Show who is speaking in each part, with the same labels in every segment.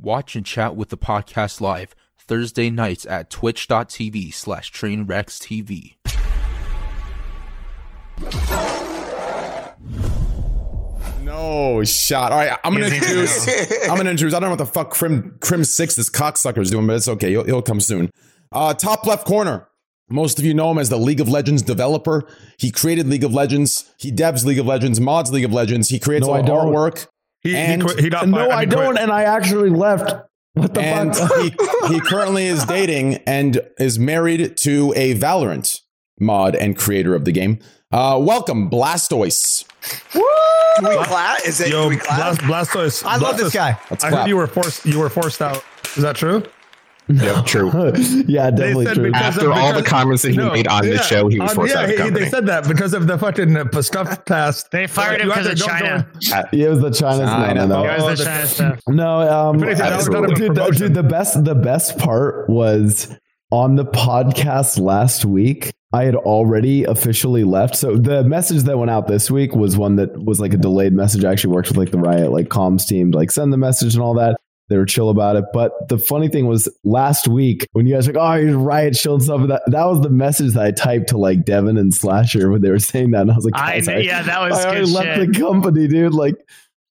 Speaker 1: Watch and chat with the podcast live Thursday nights at twitch.tv slash trainwreckstv.
Speaker 2: No shot. All right, I'm gonna introduce. I'm gonna introduce. I don't know what the fuck Crim Crim Six this cocksucker is doing, but it's okay. He'll, he'll come soon. Uh, top left corner. Most of you know him as the League of Legends developer. He created League of Legends. He devs League of Legends, mods League of Legends. He creates
Speaker 3: No,
Speaker 2: all
Speaker 3: I
Speaker 2: the
Speaker 3: don't.
Speaker 2: artwork.
Speaker 4: He,
Speaker 2: And-
Speaker 4: he, quit, he got
Speaker 3: No,
Speaker 4: fired.
Speaker 3: I
Speaker 4: mean,
Speaker 3: don't,
Speaker 4: quit.
Speaker 3: and I actually left. What the
Speaker 2: and
Speaker 3: fuck?
Speaker 2: he, he currently is dating and is married to a Valorant mod and creator of the game. Uh, welcome, Blastoise.
Speaker 5: Can we clap? Is it?
Speaker 4: Yo,
Speaker 5: can we clap?
Speaker 4: Blast, Blastoise.
Speaker 6: I love this guy.
Speaker 2: Let's
Speaker 4: I
Speaker 2: clap.
Speaker 4: heard you were forced. You were forced out. Is that true?
Speaker 7: Yeah, true.
Speaker 3: yeah, definitely
Speaker 4: said
Speaker 3: true.
Speaker 4: because-
Speaker 7: After all the comments that he
Speaker 4: No,
Speaker 7: made on
Speaker 4: yeah,
Speaker 7: the show, he was
Speaker 4: on-
Speaker 7: forced
Speaker 4: yeah,
Speaker 7: out of the
Speaker 4: he-
Speaker 7: company.
Speaker 4: They said that because of the fucking uh, stuff passed.
Speaker 8: They fired him because of China.
Speaker 4: go-
Speaker 3: It was the China.
Speaker 2: China.
Speaker 3: No, no, no.
Speaker 8: It was
Speaker 4: the-
Speaker 8: the China stuff.
Speaker 3: No, um,
Speaker 4: If anything, that was not a
Speaker 3: dude, the, dude, the best, the best part was on the podcast last week. I had already officially left. So the message that went out this week was one that was like a delayed message. I actually worked with like the Riot like comms team to like send the message and all that. They were chill about it. But the funny thing was last week when you guys were like, oh, here's Riot chill and stuff. That that was the message that I typed to like Devin and Slasher when they were saying that, and I was like,
Speaker 8: I
Speaker 3: guys,
Speaker 8: kn- yeah, that was
Speaker 3: I already left
Speaker 8: shit.
Speaker 3: the company, dude. Like,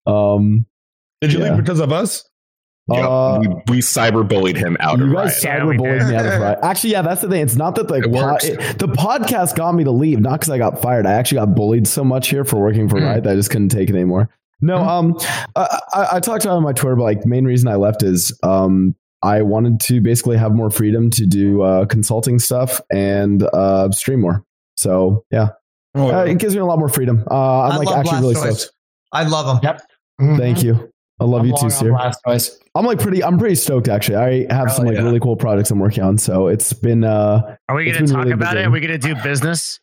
Speaker 3: um,
Speaker 4: Did you
Speaker 3: Yeah.
Speaker 4: leave because of us?
Speaker 7: Yeah,
Speaker 3: uh,
Speaker 7: we, we cyberbullied him out
Speaker 3: you
Speaker 7: of
Speaker 3: guys
Speaker 7: Riot.
Speaker 8: Yeah, we
Speaker 3: cyberbullied
Speaker 8: did.
Speaker 3: me out of Riot. Actually, yeah, that's the thing. It's not that the
Speaker 7: It
Speaker 3: pod, it- the podcast got me to leave, not because I got fired. I actually got bullied so much here for working for
Speaker 7: Hmm.
Speaker 3: Riot that I just couldn't take it anymore. No, um, I, I, I talked about it on my Twitter, but like main reason I left is um, I wanted to basically have more freedom to do uh, consulting stuff and uh, stream more. So yeah,
Speaker 4: Oh,
Speaker 3: uh, it gives me a lot more freedom. Uh, I'm
Speaker 6: I
Speaker 3: like
Speaker 6: love
Speaker 3: actually really stoked.
Speaker 6: I love him.
Speaker 9: Yep.
Speaker 3: Thank you. I love you too, sir. I'm like pretty. I'm pretty stoked actually. I have some like
Speaker 9: yeah.
Speaker 3: really cool projects I'm working on. So it's been. uh
Speaker 8: Are we going to
Speaker 3: been
Speaker 8: talk
Speaker 3: really
Speaker 8: about
Speaker 3: busy.
Speaker 8: it? Are we going to do business?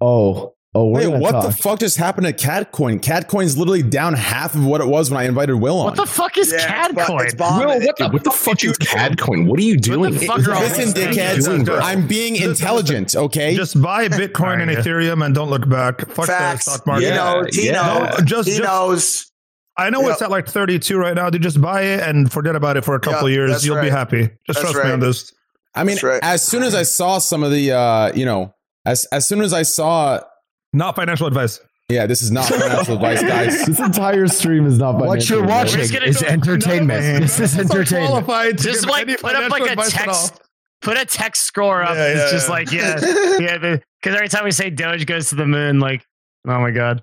Speaker 3: Oh, oh, we're
Speaker 2: Wait,
Speaker 3: gonna
Speaker 2: what
Speaker 3: talk.
Speaker 2: the fuck just happened to Catcoin? Catcoin's literally down half of what it was when I invited Will on.
Speaker 8: What the fuck is
Speaker 5: Yeah,
Speaker 8: CAD
Speaker 5: it's bo-
Speaker 8: coin?
Speaker 5: it's bombing.
Speaker 7: Will, what the, what the fuck is Catcoin? What are you doing?
Speaker 8: the fuck are all
Speaker 2: Listen, dickheads,
Speaker 4: things?
Speaker 2: I'm being intelligent, okay?
Speaker 4: Just buy Bitcoin and Ethereum and don't look back. Fuck
Speaker 5: Facts.
Speaker 4: the stock market.
Speaker 5: He knows. He
Speaker 2: yeah.
Speaker 5: knows.
Speaker 4: No, just-
Speaker 5: he
Speaker 4: just-
Speaker 5: knows.
Speaker 4: I know it's at like 32 right now. Dude, just buy it and forget about it for a couple
Speaker 5: Yeah,
Speaker 4: years. You'll be happy. Just
Speaker 5: That's
Speaker 4: trust me on this.
Speaker 2: I mean,
Speaker 5: right.
Speaker 2: as soon as I saw some of the, uh, you know, as as soon as I saw,
Speaker 4: Not financial advice.
Speaker 2: yeah, this is not financial advice, guys.
Speaker 3: this entire stream is not. financial.
Speaker 9: What
Speaker 3: you're
Speaker 9: watching
Speaker 8: just
Speaker 9: is
Speaker 8: go-
Speaker 9: entertainment. This is entertainment.
Speaker 4: Qualified to
Speaker 8: Just like put up like a
Speaker 4: advice at all.
Speaker 8: text, put a text score up.
Speaker 4: Yeah,
Speaker 8: it's just
Speaker 4: yeah.
Speaker 8: like yeah, yeah. Because every time we say Doge goes to the moon, like oh my god,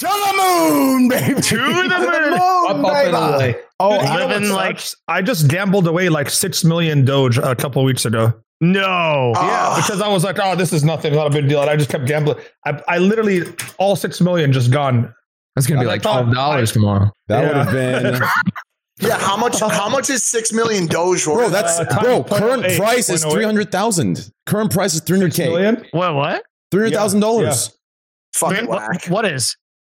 Speaker 2: to the moon, baby.
Speaker 8: to the moon.
Speaker 9: Up, up, and away.
Speaker 3: Oh, I-
Speaker 8: living like-
Speaker 4: I just gambled away like six million Doge a couple weeks ago.
Speaker 8: No,
Speaker 4: Yeah,
Speaker 5: Oh.
Speaker 4: because I was like, oh, this is nothing, not a big deal. And I just kept gambling. I, I literally, all six million just gone.
Speaker 9: That's gonna be
Speaker 4: I
Speaker 9: like twelve dollars tomorrow.
Speaker 2: That
Speaker 4: Yeah.
Speaker 2: would have been,
Speaker 5: Yeah, how much? How much is six million Doge worth?
Speaker 2: bro. That's
Speaker 4: Uh,
Speaker 2: bro. Current
Speaker 4: eight,
Speaker 2: price is
Speaker 4: point oh eight.
Speaker 2: three hundred thousand. Current price is three hundred
Speaker 4: Six
Speaker 2: k.
Speaker 4: million?
Speaker 8: what? What?
Speaker 2: Three hundred thousand dollars.
Speaker 5: fucking
Speaker 8: What- what is?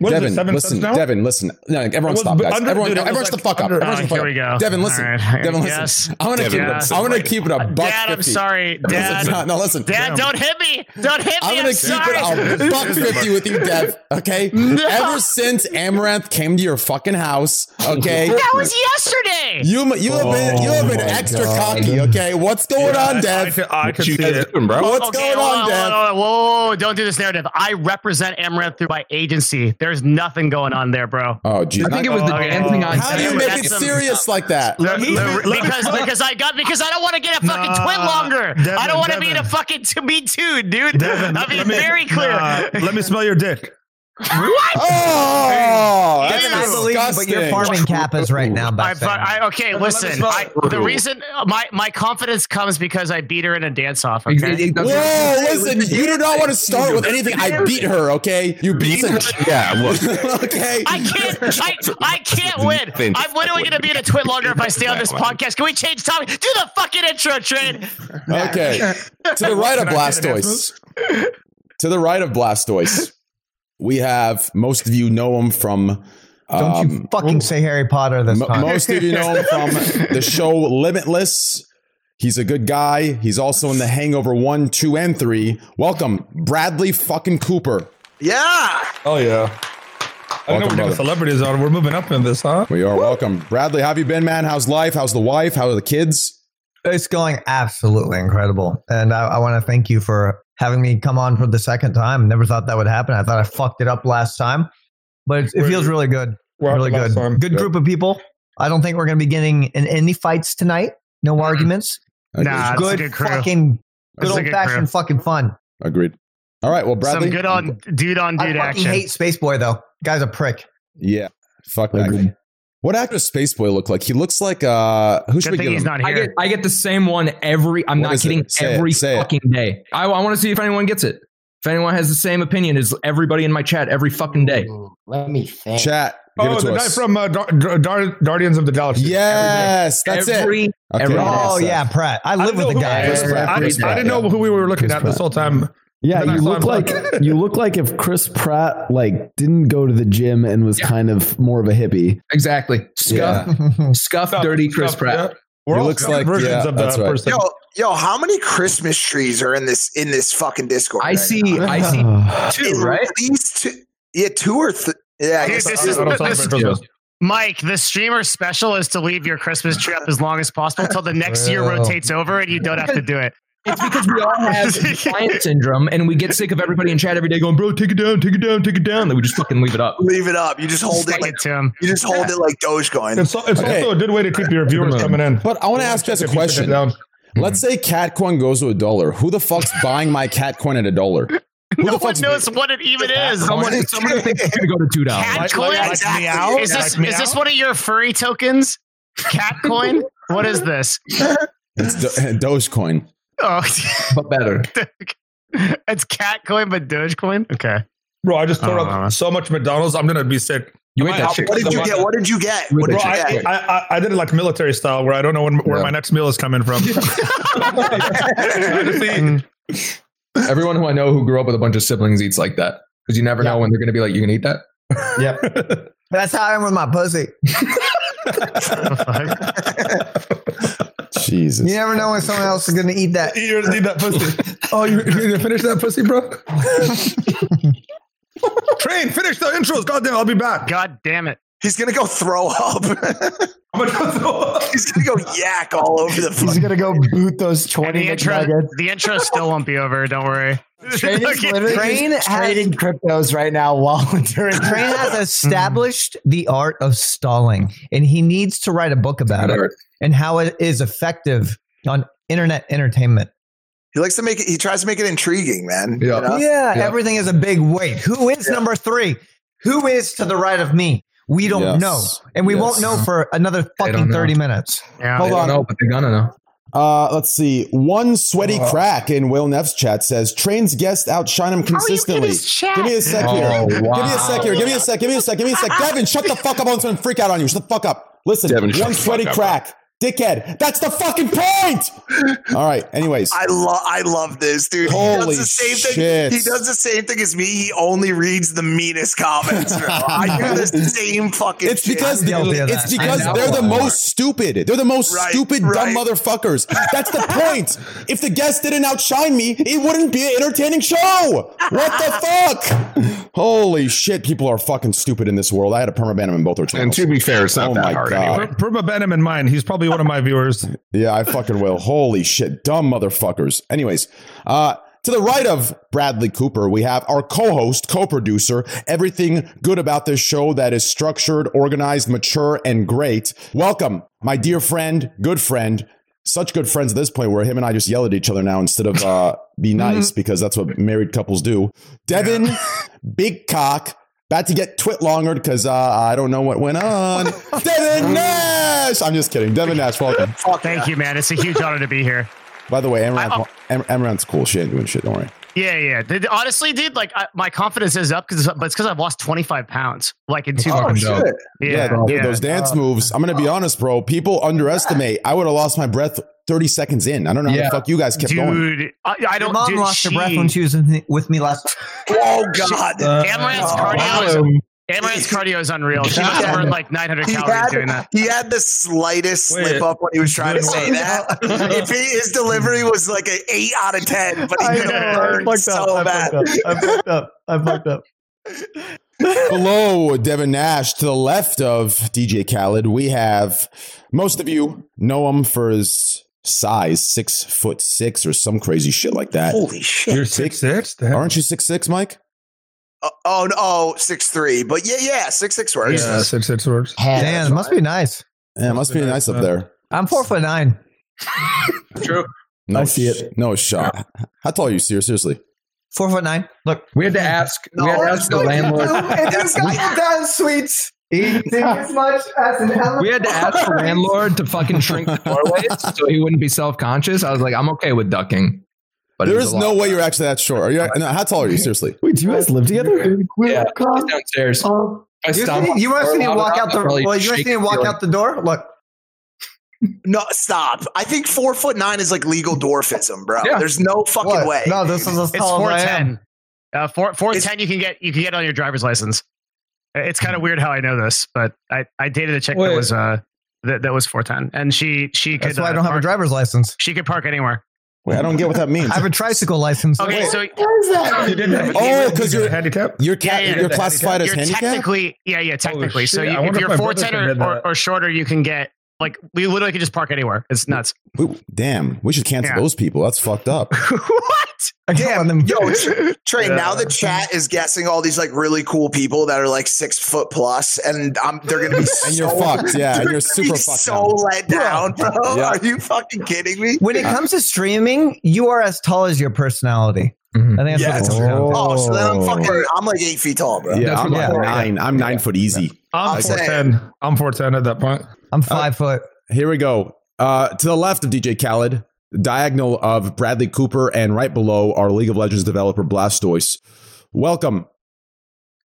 Speaker 4: What is
Speaker 2: Devin,
Speaker 4: it, seven
Speaker 2: listen,
Speaker 4: now?
Speaker 2: Devin, listen. No, everyone
Speaker 4: was
Speaker 2: stop, guys.
Speaker 4: under-
Speaker 2: everyone,
Speaker 4: dude, it
Speaker 2: everyone,
Speaker 4: like
Speaker 2: shut the fuck up.
Speaker 4: under-
Speaker 2: Everyone,
Speaker 8: Oh,
Speaker 2: the fuck
Speaker 8: here we
Speaker 2: up.
Speaker 8: go.
Speaker 2: Devin, listen.
Speaker 8: All right.
Speaker 2: Devin, listen.
Speaker 8: Yes.
Speaker 2: I'm gonna
Speaker 7: Devin,
Speaker 2: keep it.
Speaker 8: yes.
Speaker 2: I'm gonna keep it a buck
Speaker 8: Dad, I'm
Speaker 2: fifty.
Speaker 8: sorry,
Speaker 2: Listen,
Speaker 8: Dad.
Speaker 2: no, no, listen.
Speaker 8: Dad, don't hit me! Don't hit me!
Speaker 2: I'm
Speaker 8: I'm,
Speaker 2: gonna keep
Speaker 8: sorry.
Speaker 2: it a buck fifty with you, Dev. Okay.
Speaker 8: No.
Speaker 2: Ever since Amouranth came to your fucking house, okay.
Speaker 8: That was yesterday.
Speaker 2: You you have been you have been
Speaker 3: Oh
Speaker 2: extra
Speaker 3: God.
Speaker 2: cocky. Okay. What's going on,
Speaker 4: I,
Speaker 2: Dev?
Speaker 4: could- I could
Speaker 7: What you
Speaker 4: see it.
Speaker 7: bro?
Speaker 2: What's going on,
Speaker 8: hold
Speaker 2: Dev?
Speaker 8: Whoa, whoa, don't do this narrative. I represent Amouranth through my agency. There's nothing going on there, bro.
Speaker 2: Oh, geez.
Speaker 9: I think it was the
Speaker 8: Okay.
Speaker 9: dancing on.
Speaker 2: How do you make it
Speaker 8: some-
Speaker 2: serious like that?
Speaker 4: Let me- let me-
Speaker 8: because because I got because I don't want to get a fucking
Speaker 4: Nah,
Speaker 8: twin longer. I don't want to be in a fucking to be two, dude.
Speaker 4: Devin,
Speaker 8: I'll be
Speaker 4: let me-
Speaker 8: very clear.
Speaker 4: Nah, let me smell your dick.
Speaker 8: What?
Speaker 2: Oh, that's
Speaker 8: Devin,
Speaker 6: I believe you, but
Speaker 2: disgusting.
Speaker 6: you're farming kappas right now.
Speaker 8: I,
Speaker 6: Back
Speaker 8: I, okay, listen. I, the reason my my confidence comes because I beat her in a dance off. Okay.
Speaker 9: It- it-
Speaker 2: Whoa, listen, you do not want to start with anything. I beat her, okay? You beat her.
Speaker 7: yeah, look.
Speaker 2: okay.
Speaker 8: I can't. I, I can't win.
Speaker 7: Vince,
Speaker 8: I'm literally going to be in a twit longer if I stay on this podcast. Can we change topic? Do the fucking intro, Trade.
Speaker 2: Okay. To the right of
Speaker 4: Can I get an
Speaker 2: Blastoise. To the right of Blastoise, we have most of you know him from.
Speaker 6: Don't you
Speaker 2: um,
Speaker 6: fucking say Harry Potter this
Speaker 2: m-
Speaker 6: time.
Speaker 2: most of you know him from the show Limitless. He's a good guy. He's also in The Hangover 1, 2, and 3. Welcome, Bradley fucking Cooper.
Speaker 5: Yeah.
Speaker 4: Oh yeah. I don't know
Speaker 2: Welcome,
Speaker 4: we're celebrities on. We're moving up in this, huh?
Speaker 2: We are welcome. Bradley, how have you been, man? How's life? How's the wife? How are the kids?
Speaker 6: It's going absolutely incredible. And I, I want to thank you for having me come on for the second time. Never thought that would happen. I thought I fucked it up last time, but it, it feels really good. Really good.
Speaker 4: time.
Speaker 6: Good
Speaker 4: Yeah.
Speaker 6: group of people. I don't think we're going to be getting in any fights tonight. No arguments.
Speaker 8: Nah, it's a
Speaker 6: good
Speaker 8: good
Speaker 6: fucking,
Speaker 8: That's
Speaker 6: good old
Speaker 8: good
Speaker 6: fashioned
Speaker 8: crew.
Speaker 6: fucking fun.
Speaker 2: Agreed. All right. Well, Bradley.
Speaker 8: Some good on dude on dude
Speaker 6: fucking
Speaker 8: action.
Speaker 6: hate Space Boy though. Guy's a prick.
Speaker 2: Yeah. Fuck that.
Speaker 3: Agreed.
Speaker 2: guy. What actor does Space Boy look like? He looks like uh who should
Speaker 8: Good
Speaker 2: we
Speaker 8: thing
Speaker 2: give
Speaker 8: he's
Speaker 2: him?
Speaker 8: not
Speaker 10: I
Speaker 8: here.
Speaker 10: get I get the same one every. I'm
Speaker 2: What
Speaker 10: not
Speaker 2: is it?
Speaker 10: kidding.
Speaker 2: Say it,
Speaker 10: every
Speaker 2: say it.
Speaker 10: fucking day. I, I want to see if anyone gets it. If anyone has the same opinion as everybody in my chat every fucking day.
Speaker 9: Ooh, Let me think.
Speaker 2: Chat. Give
Speaker 4: Oh,
Speaker 2: it to
Speaker 4: the guy
Speaker 2: us.
Speaker 4: from uh, Dar- Dar- Dar- Guardians of the Galaxy.
Speaker 2: yes, that's
Speaker 10: every,
Speaker 2: it. Okay,
Speaker 10: every-
Speaker 6: Oh
Speaker 2: that's
Speaker 6: yeah. Pratt. I
Speaker 4: I
Speaker 6: live
Speaker 4: didn't
Speaker 6: with
Speaker 4: know
Speaker 6: the
Speaker 4: who-
Speaker 6: guy.
Speaker 2: Chris Pratt.
Speaker 4: I, I
Speaker 2: Chris Pratt,
Speaker 4: didn't know
Speaker 2: yeah.
Speaker 4: who we were looking
Speaker 2: Chris
Speaker 4: at this
Speaker 2: Pratt.
Speaker 4: whole time.
Speaker 3: Yeah, you look like you look like if Chris Pratt like didn't go to the gym and was
Speaker 10: Yeah.
Speaker 3: kind of more of a hippie.
Speaker 10: Exactly. Scuff, scuff, dirty Chris
Speaker 4: Stuff,
Speaker 10: Pratt.
Speaker 4: yeah. We're
Speaker 2: He looks like-
Speaker 4: versions
Speaker 2: yeah,
Speaker 4: of
Speaker 2: that right.
Speaker 4: person.
Speaker 5: Yo, yo, how many Christmas trees are in this in this fucking Discord?
Speaker 10: I
Speaker 5: right
Speaker 10: see.
Speaker 5: now?
Speaker 10: I see two. Right.
Speaker 5: These two. Yeah, two or th- yeah. I
Speaker 8: Dude,
Speaker 5: guess
Speaker 8: this
Speaker 4: I
Speaker 8: is-
Speaker 4: don't
Speaker 8: this- Mike, the streamer special is to leave your Christmas tree up as long as possible until the next year rotates over and you don't have to do it.
Speaker 10: It's because we all have defiant syndrome, and we get sick of everybody in chat every day going, "Bro, take it down, take it down, take it down." Then we just fucking leave it up.
Speaker 5: leave it up. You just hold it
Speaker 8: Stick
Speaker 5: like
Speaker 8: it to
Speaker 5: you just hold it like Dogecoin.
Speaker 4: It's, it's
Speaker 2: Okay.
Speaker 4: also a good way to keep your viewers
Speaker 10: Come
Speaker 4: coming in.
Speaker 2: But I want to ask you guys a
Speaker 4: If you sit
Speaker 2: question.
Speaker 4: down.
Speaker 2: Let's mm-hmm. say Catcoin goes to a dollar. Who the fuck's buying my Catcoin at a dollar? Who
Speaker 8: No
Speaker 2: the
Speaker 8: one
Speaker 2: fuck's
Speaker 8: knows what it even is.
Speaker 10: Someone, someone thinks it's gonna go to two dollars.
Speaker 8: Cat
Speaker 4: Like-
Speaker 8: coin?
Speaker 4: like- like meow?
Speaker 8: Is this
Speaker 4: Like
Speaker 8: is this one of your furry tokens? Catcoin? What is this?
Speaker 2: It's Do- Dogecoin.
Speaker 8: Oh,
Speaker 10: but better.
Speaker 8: it's cat coin, but Dogecoin. Okay.
Speaker 4: Bro, I just tore up so much McDonald's. I'm gonna be sick.
Speaker 10: You
Speaker 4: I
Speaker 10: ate
Speaker 4: might-
Speaker 10: that shit.
Speaker 5: What did you get? What did you get? What
Speaker 4: Bro,
Speaker 5: you
Speaker 4: I,
Speaker 5: get?
Speaker 4: I, I, I did it like military style, where I don't know when, where
Speaker 10: Yeah.
Speaker 4: my next meal is coming from. I just eat-
Speaker 10: Everyone who I know who grew up with a bunch of siblings eats like that because you never know when they're gonna be like, "You can eat that."
Speaker 6: Yep. That's how I am with my pussy.
Speaker 2: Jesus.
Speaker 6: You never know when someone else is going to eat that.
Speaker 4: You need that pussy. Oh, you, you need to finish that pussy, bro? Train, finish the intros. God damn, it, I'll be back.
Speaker 8: God damn it.
Speaker 5: He's gonna go throw up.
Speaker 4: I'm gonna go throw up.
Speaker 5: He's gonna go yak all over the.
Speaker 9: He's gonna go boot those twenty
Speaker 8: the intro, the intro still won't be over. Don't worry.
Speaker 9: Train is literally
Speaker 6: Train has-
Speaker 9: trading cryptos right now while during
Speaker 6: Train has hmm. established the art of stalling, and he needs to write a book about it and how it is effective on internet entertainment.
Speaker 5: He likes to make it. He tries to make it intriguing, man.
Speaker 10: Yeah.
Speaker 5: You know?
Speaker 6: Yeah,
Speaker 10: Yeah.
Speaker 6: everything is a big wait. Who is
Speaker 5: Yeah.
Speaker 6: number three? Who is to the right of me? We don't
Speaker 2: Yes.
Speaker 6: know, and we
Speaker 2: Yes.
Speaker 6: won't know for another fucking thirty minutes.
Speaker 8: Yeah.
Speaker 2: Hold
Speaker 10: They
Speaker 2: on.
Speaker 10: don't know, but they're gonna know.
Speaker 2: Uh, let's see. One sweaty crack in Will Neff's chat says trains guests outshine him consistently. Give me a sec here.
Speaker 10: Oh,
Speaker 2: Give me a sec here. Give me a sec. Give me a sec. Give me a sec. Devin, shut the fuck up. I'm going to freak out on you. Shut the fuck up. Listen,
Speaker 7: Devin, shut
Speaker 2: one
Speaker 7: the fuck
Speaker 2: sweaty
Speaker 7: up,
Speaker 2: crack. Dickhead. That's the fucking point. All right. Anyways.
Speaker 5: I love. I love this, dude. he
Speaker 2: Holy
Speaker 5: does the same
Speaker 2: shit.
Speaker 5: thing. He does the same thing as me. He only reads the meanest comments. bro. I do the same fucking.
Speaker 2: It's
Speaker 5: shit.
Speaker 2: because
Speaker 6: I'm
Speaker 2: it's because they're the most stupid. They're the most
Speaker 5: Right,
Speaker 2: stupid dumb motherfuckers. That's the point. if the guest didn't outshine me, it wouldn't be an entertaining show. What the fuck? Holy shit! People are fucking stupid in this world. I had to permaban them in both their
Speaker 7: And
Speaker 2: channels.
Speaker 7: And to be fair, it's not
Speaker 2: Oh
Speaker 7: that
Speaker 2: my
Speaker 7: hard
Speaker 2: God.
Speaker 7: anyway.
Speaker 4: Perma Benham in mine. He's probably one of my viewers.
Speaker 2: Yeah, I fucking will. Holy shit. Dumb motherfuckers. Anyways, uh, to the right of Bradley Cooper, we have our co host, co producer, everything good about this show that is structured, organized, mature, and great. Welcome, my dear friend, good friend. Such good friends at this point where him and I just yell at each other now instead of uh, be nice because that's what married couples do. Devin, big cock, about to get twit longered because uh, I don't know what went on. Devin Nash! I'm just kidding. Devin Nash, welcome.
Speaker 8: Thank you, man. It's a huge honor to be here.
Speaker 2: By the way,
Speaker 8: I-
Speaker 2: Amouranth, Am- Amouranth's cool. She ain't doing shit. Don't worry.
Speaker 8: Yeah, yeah. Dude, honestly, dude, like I, my confidence is up because, but it's because I've lost 25 pounds, like in two
Speaker 5: Oh
Speaker 8: months.
Speaker 5: shit!
Speaker 8: Yeah,
Speaker 2: dude,
Speaker 8: yeah.
Speaker 2: those dance moves. I'm gonna be honest, bro. People underestimate. I would have lost my breath 30 seconds in. I don't know how the fuck you guys kept going.
Speaker 8: dude. I, I don't.
Speaker 6: mom
Speaker 8: dude,
Speaker 6: lost her breath when she was with me, with me last.
Speaker 5: Oh god!
Speaker 4: Uh,
Speaker 8: Amouranth's
Speaker 5: Oh,
Speaker 8: cardio is
Speaker 4: um,
Speaker 8: Amouranth's cardio is unreal. She must have burned like 900
Speaker 5: He
Speaker 8: calories
Speaker 5: had,
Speaker 8: doing that.
Speaker 5: he had the slightest
Speaker 4: Wait.
Speaker 5: slip up when he was trying to say that. if he, his delivery was like an eight out of ten, but he could have burned so
Speaker 6: up. I
Speaker 5: bad.
Speaker 6: fucked up. I fucked up. I fucked up.
Speaker 2: Below Devin Nash, to the left of DJ Khaled, we have most of you know him for his size, six foot six or some crazy shit like that.
Speaker 5: Holy shit.
Speaker 4: You're six six.
Speaker 2: Aren't you six six, Mike?
Speaker 5: Oh, oh, no, oh, six three. But yeah, yeah, six six works.
Speaker 4: Yeah, six six words.
Speaker 6: Damn, it must be nice.
Speaker 2: Yeah, it must be nice up there.
Speaker 6: I'm four foot nine.
Speaker 10: True.
Speaker 2: No,
Speaker 3: I see it.
Speaker 2: No shot. How tall are you, Seer? Seriously?
Speaker 6: Four foot nine. Look,
Speaker 10: We had to ask.
Speaker 5: No,
Speaker 10: we had to ask the landlord.
Speaker 9: This guy down sweets. Eating as much as an elephant.
Speaker 10: We had to ask the landlord to fucking shrink the doorways so he wouldn't be self conscious. I was like, I'm okay with ducking. But it
Speaker 2: There
Speaker 10: was
Speaker 2: is
Speaker 10: a
Speaker 2: no way you're actually that short. Are you? No, how tall are you? Seriously?
Speaker 3: Wait, do you guys live together?
Speaker 10: Yeah, he's downstairs. I
Speaker 6: you,
Speaker 10: stomp
Speaker 6: you
Speaker 10: the
Speaker 6: want to see me
Speaker 10: loud
Speaker 6: walk out the? Well, you want to
Speaker 10: shake
Speaker 6: see me
Speaker 10: the
Speaker 6: walk out the door? Look,
Speaker 5: No, stop. I think four foot nine is like legal dwarfism, bro.
Speaker 10: Yeah.
Speaker 5: There's no fucking
Speaker 6: What?
Speaker 5: way.
Speaker 6: No, this is as
Speaker 8: It's
Speaker 6: tall
Speaker 8: four
Speaker 6: as I am.
Speaker 8: ten. Uh, four four ten. You can get you can get on your driver's license. It's kind of weird how I know this, but I, I dated a chick
Speaker 4: Wait.
Speaker 8: that was uh that, that was four ten, and she she could
Speaker 6: That's why I
Speaker 8: uh,
Speaker 6: don't have a driver's license.
Speaker 8: She could park anywhere.
Speaker 2: Wait, I don't get what that means.
Speaker 6: I have a tricycle license.
Speaker 8: Okay, so
Speaker 9: what is that?
Speaker 4: You didn't have
Speaker 2: Oh, 'cause
Speaker 4: you're
Speaker 2: you're-
Speaker 4: handicap.
Speaker 2: You're ca-
Speaker 8: Yeah, yeah,
Speaker 2: you're
Speaker 4: the
Speaker 2: classified as
Speaker 8: you're
Speaker 2: handicapped.
Speaker 8: technically yeah yeah technically. so you, if
Speaker 4: if
Speaker 8: you're
Speaker 4: my
Speaker 8: four
Speaker 4: brother
Speaker 8: ten
Speaker 4: can
Speaker 8: or, or, or shorter, you can get like we literally can just park anywhere. It's nuts.
Speaker 2: We- damn, we should cancel
Speaker 8: Yeah.
Speaker 2: those people. That's fucked up.
Speaker 8: what?
Speaker 6: I them.
Speaker 5: Yo, Tr- Trey,
Speaker 4: Yeah.
Speaker 5: now the chat is guessing all these like really cool people that are like six foot plus, and I'm they're gonna be
Speaker 2: And
Speaker 5: so,
Speaker 2: you're fucked, yeah, and you're super
Speaker 5: be
Speaker 2: fucked
Speaker 5: so
Speaker 2: now.
Speaker 5: let down, bro.
Speaker 2: Yeah.
Speaker 5: Are you fucking kidding me?
Speaker 6: When it comes to streaming, you are as tall as your personality.
Speaker 10: Mhm.
Speaker 6: I think that's
Speaker 5: Yeah,
Speaker 6: what it
Speaker 5: it's
Speaker 6: comes down to.
Speaker 5: Oh, so then I'm fucking. I'm like eight feet tall, bro.
Speaker 2: Yeah, I'm
Speaker 6: yeah.
Speaker 2: nine. I'm nine foot easy.
Speaker 4: I'm
Speaker 5: I'm
Speaker 4: four
Speaker 5: saying.
Speaker 4: ten. I'm four ten at that point.
Speaker 6: I'm five foot.
Speaker 2: Here we go. Uh, to the left of DJ Khaled, diagonal of Bradley Cooper, and right below our League of Legends developer Blastoise. Welcome,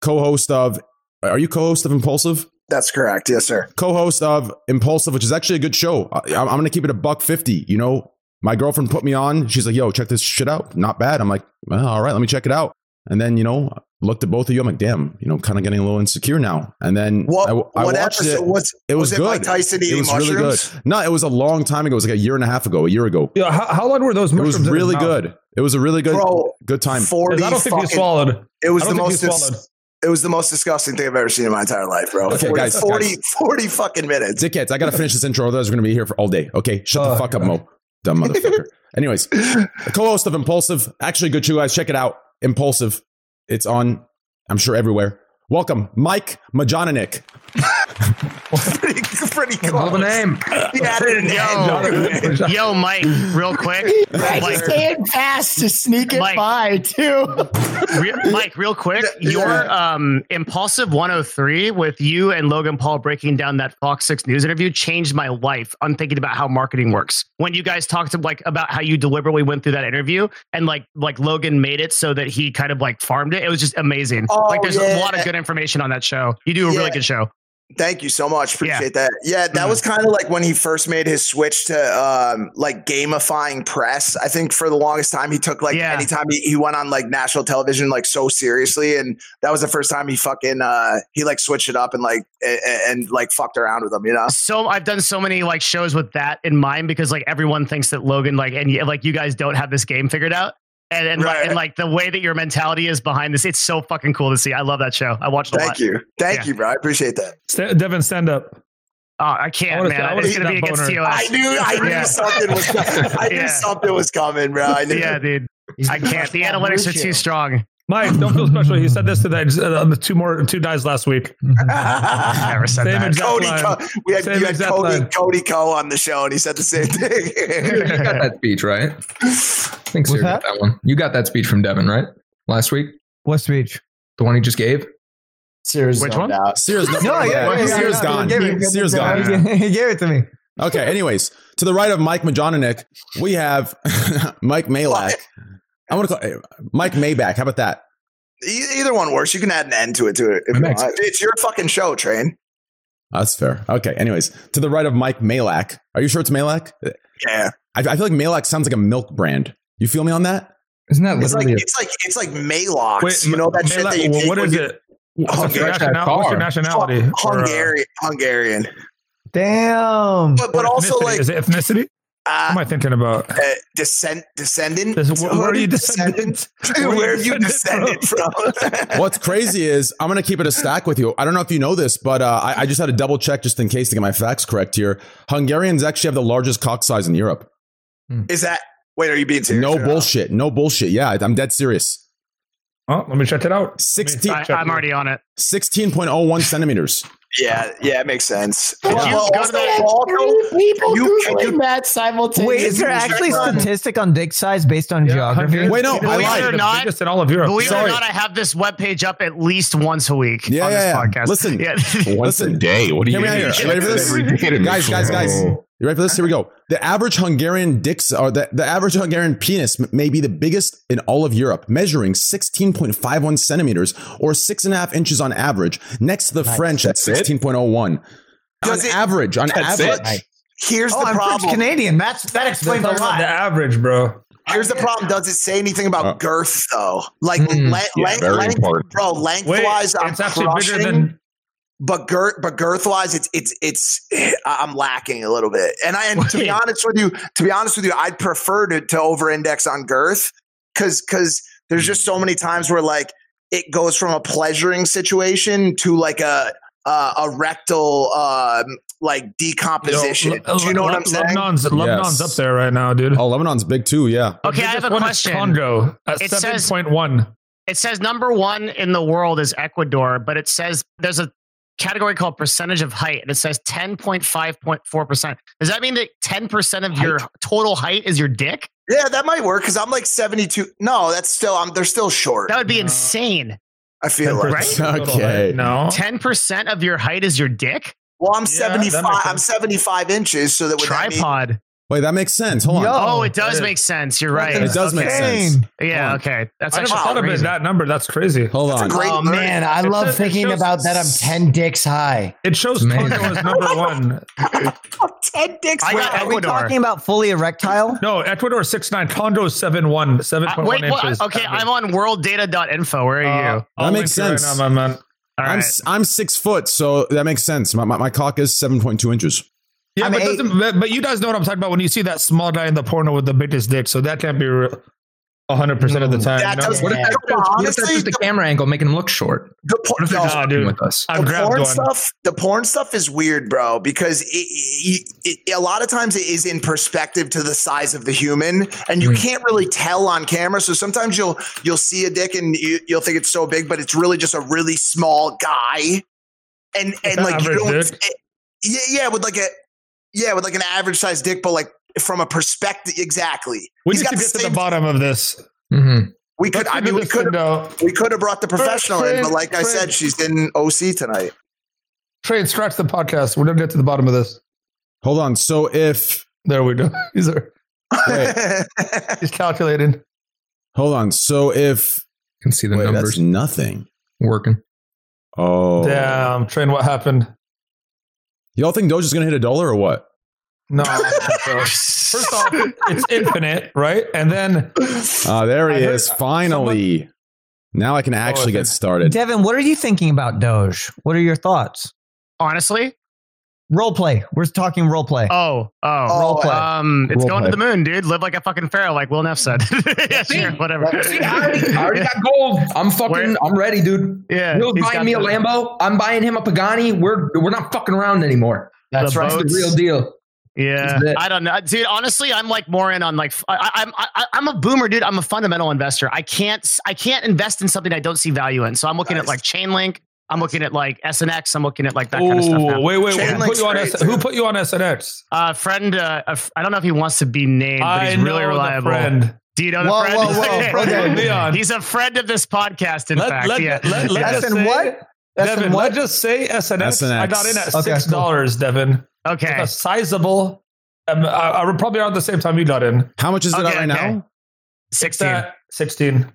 Speaker 2: co-host of. Are you co-host of Impulsive?
Speaker 5: That's correct. Yes, sir.
Speaker 2: Co-host of Impulsive, which is actually a good show. I, I'm going to keep it a buck fifty. You know, my girlfriend put me on. She's like, "Yo, check this shit out. Not bad." I'm like, well, "All right, let me check it out." And then you know, looked at both of you. I'm like, "Damn, you know, kind of getting a little insecure now." And then
Speaker 5: What?
Speaker 2: I, I
Speaker 5: what
Speaker 2: watched
Speaker 5: episode
Speaker 2: it.
Speaker 5: was?
Speaker 2: It was,
Speaker 5: was it
Speaker 2: good.
Speaker 5: Mike Tyson
Speaker 2: it
Speaker 5: eating
Speaker 2: was really good. No, it was a long time ago. It was like a year and a half ago, a year ago.
Speaker 4: Yeah, how, how long were those
Speaker 2: It was really good. It was a really good,
Speaker 5: Bro,
Speaker 2: good time.
Speaker 5: Forty.
Speaker 4: I don't think
Speaker 5: fucking,
Speaker 4: you swallowed.
Speaker 5: It was the most. dis- it was the most disgusting thing I've ever seen in my entire life, bro.
Speaker 2: Okay,
Speaker 5: 40,
Speaker 2: guys,
Speaker 5: 40,
Speaker 2: guys.
Speaker 5: 40 fucking minutes.
Speaker 2: Dickheads, I got to finish this intro. Otherwise, we're going to be here for all day. Okay, shut the
Speaker 4: Oh,
Speaker 2: fuck up,
Speaker 4: God.
Speaker 2: Mo. Dumb motherfucker. Anyways, co-host of Impulsive, actually good show, guys. Check it out. Impulsive. It's on. I'm sure everywhere. Welcome, Mike Majoninik.
Speaker 5: pretty, pretty close.
Speaker 10: Hell of a name.
Speaker 5: He added.
Speaker 8: Yo, yo, Mike, real quick,
Speaker 9: I
Speaker 8: Mike,
Speaker 9: just staying fast to sneak it
Speaker 8: Mike.
Speaker 9: by too.
Speaker 8: re- Mike, real quick, your um, impulsive 103 with you and Logan Paul breaking down that Fox 6 News interview changed my life on thinking about how marketing works. When you guys talked to, like about how you deliberately went through that interview and like like Logan made it so that he kind of like farmed it, it was just amazing.
Speaker 5: Oh,
Speaker 8: like there's
Speaker 5: yeah.
Speaker 8: a lot of good information on that show. You do a
Speaker 5: Yeah.
Speaker 8: really good show.
Speaker 5: Thank you so much.
Speaker 8: Yeah.
Speaker 5: Appreciate that. Yeah, that
Speaker 8: Mhm.
Speaker 5: was kind of like when he first made his switch to um, like gamifying press. I think for the longest time he took like
Speaker 8: Yeah.
Speaker 5: anytime he, he went on like national television like so seriously, and that was the first time he fucking uh, he like switched it up and like and, and like fucked around with them. You know?
Speaker 8: so I've done so many like shows with that in mind because like everyone thinks that Logan like and like you guys don't have this game figured out. And and, like, and like the way that your mentality is behind this, it's so fucking cool to see. I love that show. I watched a lot.
Speaker 5: Thank you, thank
Speaker 8: Yeah.
Speaker 5: you, bro. I appreciate that.
Speaker 4: Sta- Devin, stand up.
Speaker 8: Oh, I
Speaker 4: I
Speaker 8: can't,
Speaker 4: wanna
Speaker 8: man.
Speaker 4: see- I wanna
Speaker 8: it's gonna be
Speaker 4: that
Speaker 8: against
Speaker 4: boner.
Speaker 8: TOS.
Speaker 5: I knew, I knew
Speaker 8: Yeah.
Speaker 5: something was. I knew
Speaker 8: Yeah.
Speaker 5: something was coming, bro. I knew.
Speaker 8: yeah, dude. I can't. The analytics are too strong.
Speaker 4: Mike, don't feel special. He said this today. Just, uh, on the two more two dies last week.
Speaker 8: Never said
Speaker 4: Same
Speaker 8: that.
Speaker 4: exact
Speaker 5: Cody. Co- we had,
Speaker 4: Same
Speaker 5: you had Cody,
Speaker 4: line.
Speaker 5: Cody Ko on the show, and he said the same
Speaker 10: you
Speaker 5: thing.
Speaker 10: got that speech, right? I think so.
Speaker 6: What's
Speaker 10: got that one. You got that speech from Devin, right? Last week,
Speaker 6: What speech?
Speaker 10: the one he just gave.
Speaker 9: Sears
Speaker 8: Which one?
Speaker 9: out.
Speaker 2: Sears, no,
Speaker 6: No, yeah, yeah,
Speaker 2: Sears
Speaker 6: yeah,
Speaker 2: gone.
Speaker 6: he gave
Speaker 2: Sears gone.
Speaker 6: He gave it to me.
Speaker 2: Okay. Anyways, to the right of Mike Majoninik, we have Mike Malak. I want to call eh, Mike Maybach. How about that?
Speaker 5: Either one works. You can add an end to it to it. If you It's your fucking show, Train.
Speaker 2: That's fair. Okay. Anyways, to the right of Mike Malak. Are you sure it's Malak?
Speaker 5: Yeah,
Speaker 2: I, I feel like Malak sounds like a milk brand. You feel me on that?
Speaker 10: Isn't that
Speaker 5: it's like
Speaker 10: literally?
Speaker 5: it's like it's like Maalox. you know that shit
Speaker 4: Malak-
Speaker 5: that you
Speaker 4: well,
Speaker 5: take
Speaker 4: what
Speaker 5: when
Speaker 4: is
Speaker 5: you-
Speaker 4: it? What's your,
Speaker 5: Hungarian.
Speaker 4: national- what's your
Speaker 10: car.
Speaker 4: nationality? Or, uh,
Speaker 5: Hungarian, Hungarian.
Speaker 6: Damn.
Speaker 5: But but also
Speaker 4: ethnicity?
Speaker 5: like
Speaker 4: is it ethnicity? What am
Speaker 5: Uh,
Speaker 4: I thinking about?
Speaker 5: uh, descent, descendant.
Speaker 4: This- where, where are you
Speaker 5: Descendant?
Speaker 4: descendant?
Speaker 5: Where have you
Speaker 4: descended
Speaker 5: descended from?
Speaker 2: What's crazy is I'm gonna keep it a stack with you. I don't know if you know this, but uh, I, I just had to double check just in case to get my facts correct here. Hungarians actually have the largest cock size in Europe.
Speaker 5: Is that? Wait, are you being serious?
Speaker 2: No bullshit. No bullshit. Yeah, I'm dead serious.
Speaker 4: Oh, let me check it out.
Speaker 2: 16,
Speaker 8: I, I'm already on it.
Speaker 2: 16.01 centimeters.
Speaker 5: Yeah, yeah, it makes sense. Well,
Speaker 8: you
Speaker 5: well,
Speaker 8: go to
Speaker 5: also,
Speaker 8: that-
Speaker 5: also,
Speaker 9: People
Speaker 5: you- can
Speaker 9: Googling
Speaker 5: you-
Speaker 9: that simultaneously.
Speaker 6: Wait, is there actually a statistic on dick size based on geography?
Speaker 2: Wait, no,
Speaker 8: believe I
Speaker 2: lied.
Speaker 8: It or not,
Speaker 4: biggest in all of Europe.
Speaker 8: believe it or not, I have this webpage up at least once a week
Speaker 2: Yeah,
Speaker 8: on this
Speaker 2: yeah, yeah.
Speaker 8: podcast.
Speaker 2: Listen.
Speaker 8: yeah.
Speaker 7: Once a day. What do you
Speaker 2: Hear me out. You ready for this?
Speaker 7: Every day to make
Speaker 2: Guys, guys, guys.
Speaker 7: Sure.
Speaker 2: You ready for this? Here we go. The average Hungarian dicks, or the, the average Hungarian penis may be the biggest in all of Europe, measuring 16.51 centimeters or six and a half inches on average, next to the French at
Speaker 7: That's it?
Speaker 2: 16.01. On
Speaker 5: it-
Speaker 2: average, on
Speaker 7: That's
Speaker 2: average.
Speaker 7: it?
Speaker 5: here's
Speaker 6: Oh,
Speaker 5: the
Speaker 6: I'm French
Speaker 5: problem.
Speaker 6: Canadian. That's that explains a lot.
Speaker 4: The average, bro.
Speaker 5: Here's the problem. Does it say anything about
Speaker 2: Uh,
Speaker 5: girth though? Like
Speaker 6: Mm,
Speaker 5: le-
Speaker 7: yeah,
Speaker 5: length, length
Speaker 7: important.
Speaker 5: bro.
Speaker 4: Wait,
Speaker 5: Lengthwise, I'm
Speaker 4: it's actually
Speaker 5: crushing.
Speaker 4: bigger than.
Speaker 5: But girth, but girth wise, it's it's it's I'm lacking a little bit. And I, and to be honest with you, to be honest with you, I'd prefer to to over index on girth because because there's just so many times where like it goes from a pleasuring situation to like a uh, a rectal um, like decomposition.
Speaker 4: Yo,
Speaker 5: Do you know what I'm saying?
Speaker 4: Lebanon's, Lebanon's
Speaker 2: Yes.
Speaker 4: up there right now, dude.
Speaker 2: Oh, Lebanon's big too, yeah.
Speaker 8: Okay, I have a question.
Speaker 4: Congo at
Speaker 8: It
Speaker 4: seven
Speaker 8: says-
Speaker 4: point one.
Speaker 8: It says number one in the world is Ecuador, but it says there's a category called percentage of height, and it says 10.5.4%. Does that mean that 10% of your total height is your dick?
Speaker 5: Yeah, that might work because I'm like 72. No, that's still I'm they're still short.
Speaker 8: That would be
Speaker 4: No.
Speaker 8: insane.
Speaker 5: I feel like.
Speaker 8: Right?
Speaker 2: Okay.
Speaker 4: No.
Speaker 8: 10% of your height is your dick?
Speaker 5: Well, I'm
Speaker 4: Yeah,
Speaker 5: 75. I'm 75 inches, so that would that mean-
Speaker 8: Tripod.
Speaker 2: Wait, that makes sense. Hold on.
Speaker 6: Yo.
Speaker 8: Oh, it does
Speaker 4: it is.
Speaker 8: make sense. You're right.
Speaker 2: It does make sense.
Speaker 8: Yeah, okay. That's
Speaker 4: I never
Speaker 8: actually
Speaker 4: thought of it
Speaker 8: crazy.
Speaker 4: that number. That's crazy.
Speaker 2: Hold
Speaker 5: That's a
Speaker 2: on.
Speaker 5: great
Speaker 9: Oh
Speaker 5: learn.
Speaker 9: man, I
Speaker 4: It
Speaker 9: love
Speaker 4: says- it
Speaker 9: thinking
Speaker 4: shows-
Speaker 9: about that. I'm ten dicks high.
Speaker 4: It shows
Speaker 6: Amazing.
Speaker 4: Congo is number one.
Speaker 5: 10 dicks. Wait,
Speaker 6: Are we talking about fully erectile?
Speaker 4: No, Ecuador six nine. Congo is seven one. Seven
Speaker 8: Uh,
Speaker 4: point
Speaker 8: wait,
Speaker 4: one
Speaker 8: what?
Speaker 4: inches.
Speaker 8: okay, I'm on worlddata.info. Where are you?
Speaker 4: Uh, I'll
Speaker 2: That makes sense.
Speaker 4: Right now, my man.
Speaker 8: All
Speaker 2: I'm
Speaker 8: right.
Speaker 2: s- I'm six foot, so that makes sense. My, my, my cock is 7.2 inches.
Speaker 4: Yeah,
Speaker 6: I'm
Speaker 4: but,
Speaker 6: eight-
Speaker 4: doesn't, but, but you guys know what I'm talking about when you see that small guy in the porno with the biggest dick. So that can't be real. 100% of the time.
Speaker 5: That
Speaker 4: you know?
Speaker 5: doesn't-
Speaker 10: What if, that's
Speaker 5: Yeah.
Speaker 10: just, what if that's
Speaker 5: Honestly,
Speaker 10: just a
Speaker 5: the-
Speaker 10: camera angle making him look short?
Speaker 5: The, por-
Speaker 10: What if they're
Speaker 5: no,
Speaker 10: just
Speaker 4: Nah,
Speaker 10: fucking
Speaker 4: dude.
Speaker 10: with us?
Speaker 4: I
Speaker 5: the porn stuff the porn stuff is weird bro because it, it, it, a lot of times it is in perspective to the size of the human and you
Speaker 10: Mm.
Speaker 5: can't really tell on camera so sometimes you'll you'll see a dick and you, you'll think it's so big but it's really just a really small guy and and like you don't it- yeah yeah with like a yeah with like an average sized dick but like from a perspective exactly
Speaker 4: We
Speaker 5: He's
Speaker 4: need
Speaker 5: got
Speaker 4: to get to the bottom of this.
Speaker 6: Mm-hmm.
Speaker 5: we could
Speaker 4: Let's
Speaker 5: i mean we could
Speaker 4: thing
Speaker 5: we could have brought the professional in but like i said she's in oc tonight
Speaker 4: Train, scratch the podcast. We're going to get to the bottom of this.
Speaker 2: Hold on. So if
Speaker 4: There we go. He's, there.
Speaker 2: wait,
Speaker 4: He's calculating.
Speaker 2: hold on. So if
Speaker 10: can see the
Speaker 2: wait,
Speaker 10: numbers
Speaker 2: that's nothing.
Speaker 10: working.
Speaker 2: Oh,
Speaker 4: Damn, Train, what happened?
Speaker 2: Y'all think Doge's gonna hit a dollar or what?
Speaker 4: No. I don't think so. First off, it's infinite, right? And then
Speaker 2: Ah, there he
Speaker 4: I
Speaker 2: is. Finally. Now I can actually
Speaker 4: okay.
Speaker 2: get started.
Speaker 6: Devin, what are you thinking about Doge? What are your thoughts?
Speaker 8: Honestly?
Speaker 6: Role play. We're talking role play.
Speaker 8: Oh, oh.
Speaker 5: Role
Speaker 6: play.
Speaker 8: Um, it's
Speaker 3: Role
Speaker 8: going
Speaker 3: play.
Speaker 8: to the moon, dude. Live like a fucking pharaoh, like Will Neff said. yeah, sure, whatever.
Speaker 10: See, I already, I already got gold. I'm fucking.
Speaker 8: Where-
Speaker 10: I'm ready, dude.
Speaker 8: Yeah,
Speaker 10: Will's
Speaker 8: he's
Speaker 10: buying
Speaker 8: got
Speaker 10: me a Lambo. I'm buying him a Pagani. We're we're not fucking around anymore.
Speaker 8: That's
Speaker 10: That's
Speaker 8: right.
Speaker 10: the real deal.
Speaker 8: Yeah, I don't know, dude. Honestly, I'm like more in on like I'm I, I'm a boomer, dude. I'm a fundamental investor. I can't I can't invest in something I don't see value in. So I'm looking
Speaker 5: Nice.
Speaker 8: at like Chainlink. I'm looking at like SNX. I'm looking at like that kind of stuff.
Speaker 4: Oh,
Speaker 8: Now.
Speaker 4: wait, wait, wait. Who put, you on S- who put you on SNX?
Speaker 8: Uh, friend, uh, a f- I don't know if he wants to be named, but
Speaker 4: I
Speaker 8: he's
Speaker 4: know
Speaker 8: really reliable.
Speaker 4: the friend.
Speaker 8: Do you know the
Speaker 6: Whoa,
Speaker 8: friend?
Speaker 6: whoa, whoa,
Speaker 4: Okay. Leon.
Speaker 8: He's a friend of this podcast. In
Speaker 4: Let,
Speaker 8: fact,
Speaker 4: let,
Speaker 8: yeah.
Speaker 4: let, let
Speaker 8: Yeah.
Speaker 4: just
Speaker 6: SN
Speaker 4: say,
Speaker 6: what?
Speaker 4: Devin,
Speaker 6: SN what?
Speaker 4: let's just say SNX. I got in at
Speaker 6: Okay,
Speaker 4: six dollars, Devin.
Speaker 8: okay.
Speaker 4: A sizable. Um, I, I would probably around the same time you got in.
Speaker 2: How much is it
Speaker 8: Okay,
Speaker 2: at right
Speaker 8: okay.
Speaker 2: now?
Speaker 4: 16.
Speaker 8: 16.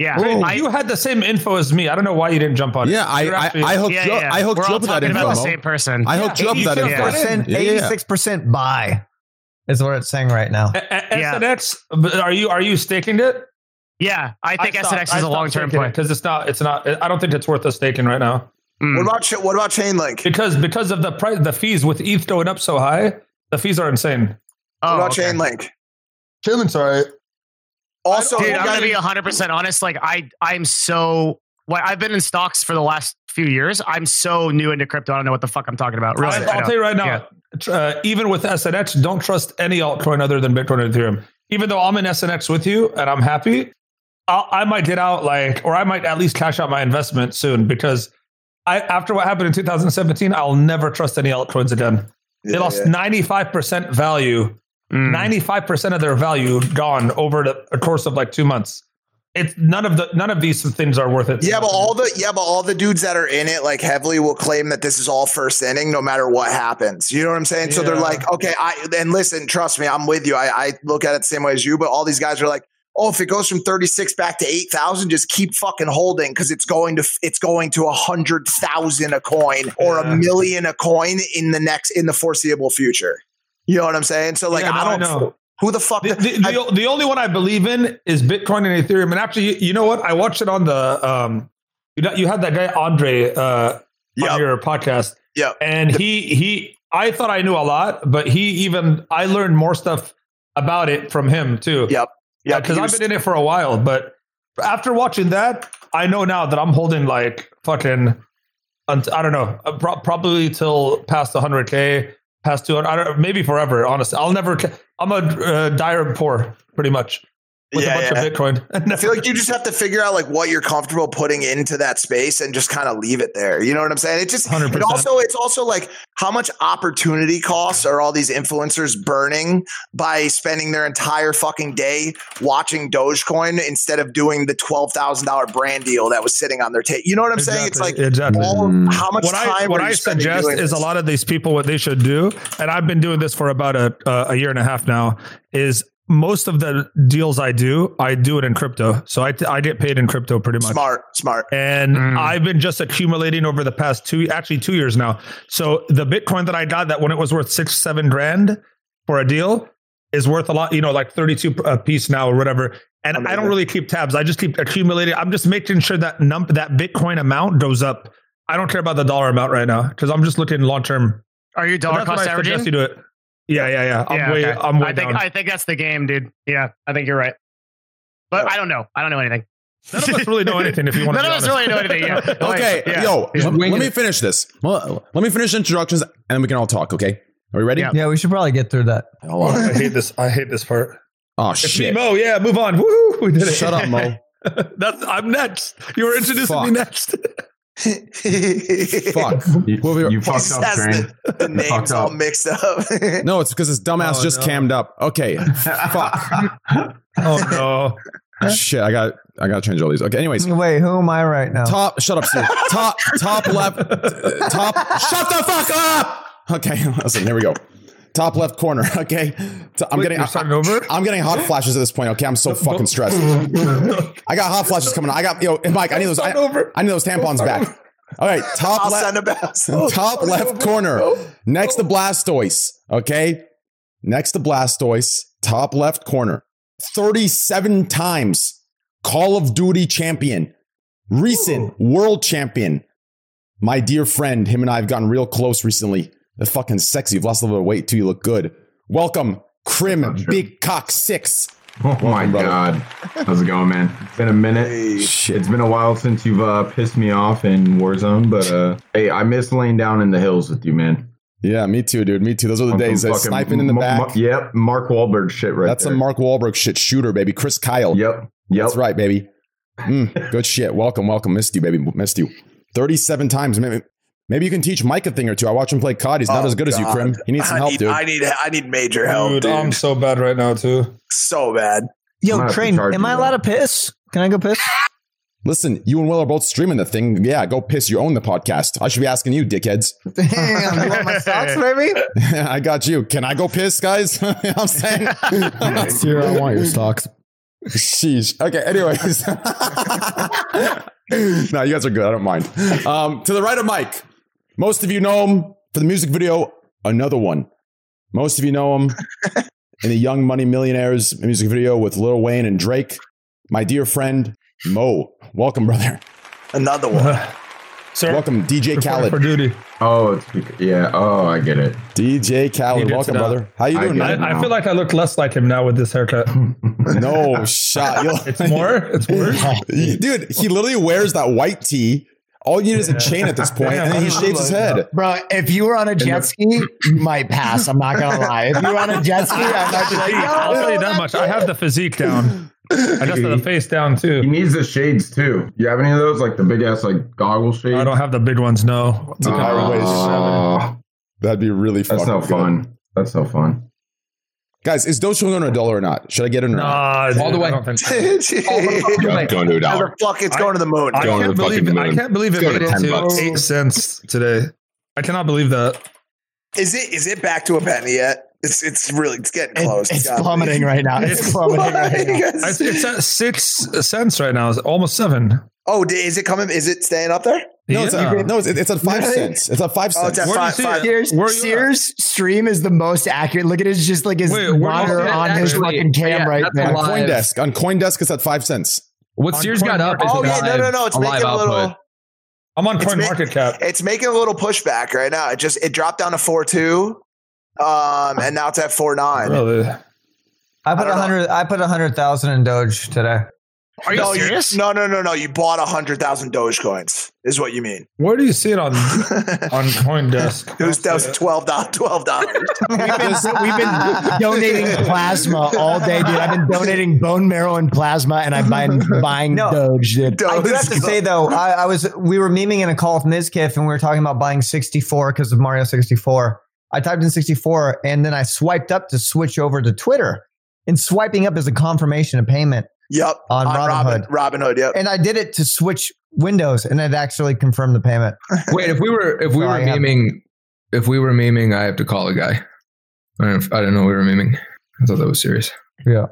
Speaker 4: At sixteen.
Speaker 8: Yeah.
Speaker 4: Wait,
Speaker 8: I,
Speaker 4: you had the same info as me. I don't know why you didn't jump on it.
Speaker 2: Yeah, I I,
Speaker 4: actually-
Speaker 2: I hooked
Speaker 8: yeah,
Speaker 2: you up.
Speaker 8: yeah.
Speaker 2: I hooked
Speaker 8: We're
Speaker 2: you up with that info.
Speaker 8: about the same person.
Speaker 2: I hooked you up with that info. Yeah, yeah, yeah.
Speaker 6: 86% buy is what it's saying right now.
Speaker 4: A- a-
Speaker 8: Yeah.
Speaker 4: SNX. Are you are you staking it?
Speaker 8: yeah, I think
Speaker 4: stopped-
Speaker 8: SNX is a long term play.
Speaker 4: because it's not. It's not. I don't think it's worth a staking right now
Speaker 8: Mm.
Speaker 5: what about what about Chainlink?
Speaker 4: because because of the price, the fees with ETH going up so high. The fees are insane.
Speaker 5: What
Speaker 8: Oh,
Speaker 5: about
Speaker 8: okay.
Speaker 5: Chainlink?
Speaker 11: Chainlink's all right.
Speaker 5: Also,
Speaker 8: Dude, I'm gonna be 100 percent honest. Like I, I'm so. Well, I've been in stocks for the last few years. I'm so new into crypto. I don't know what the fuck I'm talking about. Really,
Speaker 4: I,
Speaker 8: I
Speaker 4: will tell you right now,
Speaker 8: Yeah.
Speaker 4: uh, even with SNX, don't trust any altcoin other than Bitcoin and Ethereum. Even though I'm in SNX with you and I'm happy, I'll, I might get out like, or I might at least cash out my investment soon because I, after what happened in 2017, I'll never trust any altcoins again. They lost
Speaker 5: yeah.
Speaker 4: 95% value,
Speaker 8: Mm.
Speaker 4: 95% of their value gone over the a course of like two months. It's none of the none of these things are worth it.
Speaker 5: Yeah, but all the yeah, but all the dudes that are in it like heavily will claim that this is all first inning, no matter what happens. You know what I'm saying? So they're like, okay, I and listen, trust me, I'm with you. I, I look at it the same way as you, but all these guys are like, oh, if it goes from 36 back to 8,000, just keep fucking holding because it's going to it's going to a hundred thousand a coin or
Speaker 4: Yeah.
Speaker 5: a million a coin in the next in the foreseeable future. You know what I'm saying? So like,
Speaker 4: Yeah,
Speaker 5: I don't
Speaker 4: know.
Speaker 5: Who the fuck?
Speaker 4: The, the, the, the only one I believe in is Bitcoin and Ethereum. And actually, you, you know what? I watched it on the um, you know, you had that guy Andre uh,
Speaker 5: Yep.
Speaker 4: on your podcast,
Speaker 5: Yeah,
Speaker 4: and he he. I thought I knew a lot, but he even I learned more stuff about it from him too.
Speaker 5: Yep.
Speaker 4: Yeah, because I've been in it for a while, but after watching that, I know now that I'm holding like fucking. I don't know, uh, probably till past 100k, past 200. I don't, maybe forever. Honestly, I'll never. I'm a uh, dire poor, pretty much, with
Speaker 5: Yeah,
Speaker 4: a bunch
Speaker 5: yeah.
Speaker 4: of Bitcoin.
Speaker 5: I feel like you just have to figure out like what you're comfortable putting into that space and just kind of leave it there. You know what I'm saying? It just
Speaker 4: 100%.
Speaker 5: it also it's also like how much opportunity costs are all these influencers burning by spending their entire fucking day watching Dogecoin instead of doing the twelve thousand dollar brand deal that was sitting on their table. You know what I'm saying? It's like
Speaker 4: exactly.
Speaker 5: all, how much
Speaker 4: what
Speaker 5: time
Speaker 4: I what
Speaker 5: are you
Speaker 4: I suggest
Speaker 5: doing
Speaker 4: is a lot of these people what they should do, and I've been doing this for about a uh, a year and a half now. Is most of the deals I do, I do it in crypto, so I I get paid in crypto pretty much.
Speaker 5: smart, smart.
Speaker 4: And
Speaker 8: Mm.
Speaker 4: I've been just accumulating over the past two, actually two years now. So the Bitcoin that I got, that when it was worth six, seven grand for a deal, is worth a lot. You know, like thirty-two a piece now or whatever. And I don't really keep tabs. I just keep accumulating. I'm just making sure that num that Bitcoin amount goes up. I don't care about the dollar amount right now because I'm just looking long term.
Speaker 8: Are you dollar cost
Speaker 4: you do it. Yeah, yeah, yeah. I'm
Speaker 8: yeah,
Speaker 4: way.
Speaker 8: okay.
Speaker 4: I'm way
Speaker 8: I think
Speaker 4: down.
Speaker 8: I think that's the game, dude. Yeah, I think you're right. But I don't know. I don't know anything.
Speaker 4: None of us really know anything. If you want
Speaker 8: None
Speaker 4: to,
Speaker 8: of us really know anything. Yeah.
Speaker 2: Okay,
Speaker 8: Yeah.
Speaker 2: yo,
Speaker 8: Yeah.
Speaker 2: let me finish this. Well, let me finish introductions and then we can all talk, okay? Are we ready?
Speaker 8: Yeah.
Speaker 6: Yeah, we should probably get through that.
Speaker 2: Hold on.
Speaker 4: I hate this. I hate this part.
Speaker 2: Oh,
Speaker 4: It's
Speaker 2: shit.
Speaker 4: me, Mo. Yeah, move on. Woo, we did it.
Speaker 2: Shut up, Mo.
Speaker 4: That's I'm next. You were introducing
Speaker 2: Fuck.
Speaker 4: me next.
Speaker 2: Fuck.
Speaker 7: You,
Speaker 2: Who'll
Speaker 7: you fucked up,
Speaker 5: says
Speaker 7: Train.
Speaker 5: the, the names
Speaker 7: fucked
Speaker 5: all
Speaker 7: up.
Speaker 5: mixed up.
Speaker 2: No, it's because this dumbass
Speaker 4: Oh,
Speaker 2: just
Speaker 4: no.
Speaker 2: cammed up. Okay. Fuck.
Speaker 4: Oh no.
Speaker 2: Shit, I got I gotta change all these. Okay, anyways.
Speaker 6: Wait, who am I right now?
Speaker 2: Top shut up, Steve. Top top left top shut the fuck up. Okay, listen, here we go. Top left corner. Okay. T- I'm
Speaker 4: Wait,
Speaker 2: getting
Speaker 4: you're starting over?
Speaker 2: I'm getting hot flashes at this point. Okay, I'm so fucking stressed. I got hot flashes coming on. I got yo, Mike, I need those I,
Speaker 4: over.
Speaker 2: I need those tampons back. All right, top left
Speaker 5: send a bounce.
Speaker 2: top left corner oh. next to Blastoise. Okay. Next to Blastoise, top left corner. 37 times Call of Duty champion, recent world champion. My dear friend, him and I have gotten real close recently. They're fucking sexy. You've lost a little weight too. You look good. Welcome, Crim Big Cock Six.
Speaker 7: Oh my
Speaker 2: brother.
Speaker 7: god. How's it going, man? It's been a minute. It's been a while since you've uh, pissed me off in Warzone, but uh, hey, I miss laying down in the hills with you, man.
Speaker 2: Yeah, me too, dude. Me too. Those are the
Speaker 7: I'm
Speaker 2: days.
Speaker 7: fucking
Speaker 2: sniping in the
Speaker 7: Ma-
Speaker 2: back.
Speaker 7: Ma- yep, Mark Wahlberg shit right
Speaker 2: That's
Speaker 7: there.
Speaker 2: a Mark Wahlberg shit shooter, baby. Chris Kyle.
Speaker 7: Yep. Yep.
Speaker 2: That's right, baby. Mm, good shit. Welcome, welcome. Missed you, baby. Missed you. 37 times. Maybe, maybe you can teach Mike a thing or two. I watch him play COD. He's not
Speaker 5: Oh,
Speaker 2: as good as you, Krim. He needs some
Speaker 5: I
Speaker 2: help,
Speaker 5: need,
Speaker 2: dude.
Speaker 5: I need I need major help,
Speaker 4: Dude,
Speaker 5: dude.
Speaker 4: I'm so bad right now too.
Speaker 5: so bad.
Speaker 6: Yo,
Speaker 7: gonna have to
Speaker 6: Train,
Speaker 7: charge
Speaker 6: am I
Speaker 7: bro.
Speaker 6: allowed to piss? Can I go piss?
Speaker 2: Listen, you and Will are both streaming the thing. Yeah, go piss. You own the podcast. I should be asking you, dickheads.
Speaker 6: Damn, you want my socks, baby?
Speaker 2: I got you. Can I go piss, guys? You know I'm saying?
Speaker 3: Sierra, I want your socks.
Speaker 2: Sheesh. Okay, anyways. no, you guys are good. I don't mind. Um, to the right of Mike, most of you know him for the music video, another one. Most of you know him in the Young Money Millionaires music video with Lil Wayne and Drake. My dear friend, Mo. Welcome, brother.
Speaker 5: Another one.
Speaker 4: Sir,
Speaker 2: Welcome, DJ
Speaker 4: report
Speaker 2: Khaled.
Speaker 4: for duty.
Speaker 7: Oh, yeah. Oh, I get it.
Speaker 2: DJ Khaled, welcome,
Speaker 4: it
Speaker 2: brother. How you doing,
Speaker 7: get it.
Speaker 2: man?
Speaker 4: I, I feel like I look less like him now with this haircut.
Speaker 2: No shot. You'll-
Speaker 4: It's more. It's worse.
Speaker 2: Dude, he literally wears that white tee. All you need is a chain at this point, and then he shaves his head.
Speaker 11: Bro, if you were on a jet ski, you might pass. I'm not gonna lie. If you were on a jet ski, I might be like,
Speaker 4: I'll tell you that much. I have the physique down. I just have the face down too.
Speaker 7: He needs the shades too. You have any of those, like the big ass like goggle shades?
Speaker 4: I don't have the big ones. No.
Speaker 7: Oh,
Speaker 2: That'd be really
Speaker 7: that's no
Speaker 2: good.
Speaker 7: fun. That's no fun.
Speaker 2: Guys, is Dogecoin going to a dollar or not? Should I get it or not?
Speaker 4: Nah, dude,
Speaker 10: All the way.
Speaker 4: I don't think so.
Speaker 12: Oh, go- Going to a dollar.
Speaker 5: the fuck it's going to the moon?
Speaker 4: I
Speaker 12: Going to
Speaker 4: can't
Speaker 12: the fucking
Speaker 4: believe. I can't believe it
Speaker 12: Let's
Speaker 4: made it
Speaker 12: 10
Speaker 4: to
Speaker 12: bucks.
Speaker 4: eight cents today. I cannot believe that.
Speaker 5: Is it is it back to a penny yet? It's it's really it's getting close.
Speaker 11: it's
Speaker 5: Gotta be.
Speaker 11: plummeting right now. It's plummeting right now.
Speaker 4: I, it's at six cents right now. It's almost seven.
Speaker 5: oh, is it coming? Is it staying up there?
Speaker 2: No, it's,
Speaker 4: Yeah.
Speaker 2: at, no, it's, it's at five
Speaker 11: Really?
Speaker 2: cents. It's at five
Speaker 5: Oh, it's
Speaker 2: cents.
Speaker 5: at
Speaker 4: Where do you
Speaker 5: five, five.
Speaker 11: Sears,
Speaker 4: Where are you at?
Speaker 11: Sears stream is the most accurate. Look at his just like his
Speaker 4: Wait, where do you
Speaker 11: monitor
Speaker 4: see it?
Speaker 11: on his
Speaker 10: Actually,
Speaker 11: fucking cam
Speaker 10: yeah,
Speaker 11: right
Speaker 10: that's
Speaker 11: there.
Speaker 10: a
Speaker 2: on
Speaker 10: live.
Speaker 2: CoinDesk, on CoinDesk, it's at five cents.
Speaker 10: What
Speaker 4: On
Speaker 10: Sears got up is
Speaker 5: Oh yeah,
Speaker 10: live,
Speaker 5: no, no, no. It's
Speaker 10: a
Speaker 5: making a
Speaker 10: output.
Speaker 5: little.
Speaker 4: I'm on Coin
Speaker 5: ma-
Speaker 4: Market Cap.
Speaker 5: It's making a little pushback right now. It just it dropped down to four two, um, and now it's at four nine.
Speaker 4: Really?
Speaker 6: I put
Speaker 5: I
Speaker 6: a hundred. I put a hundred thousand in Doge today.
Speaker 8: Are you
Speaker 5: no,
Speaker 8: serious?
Speaker 5: no, no, no, no. You bought a hundred thousand Dogecoins, is what you mean.
Speaker 4: Where do you see it on on CoinDesk?
Speaker 5: was that was twelve dollars. Twelve dollars.
Speaker 11: We've been, we've been donating plasma all day, dude. I've been donating bone marrow and plasma, and I've been buying
Speaker 6: No.
Speaker 11: Doge, dude.
Speaker 6: I do have to say though, I, I was we were memeing in a call with Mizkif and we were talking about buying 64 because of Mario 64. I typed in 64 and then I swiped up to switch over to Twitter. And swiping up is a confirmation of payment.
Speaker 5: Yep.
Speaker 6: On
Speaker 5: Robin
Speaker 6: Robinhood.
Speaker 5: Robin Hood. Yep.
Speaker 6: And I did it to switch windows and it actually confirmed the payment.
Speaker 10: Wait, if we were if we
Speaker 6: So
Speaker 10: were
Speaker 6: I have-
Speaker 10: memeing, if we were memeing, I have to call a guy. I don't, know if- I didn't know we were memeing. I thought that was serious.
Speaker 6: Yeah.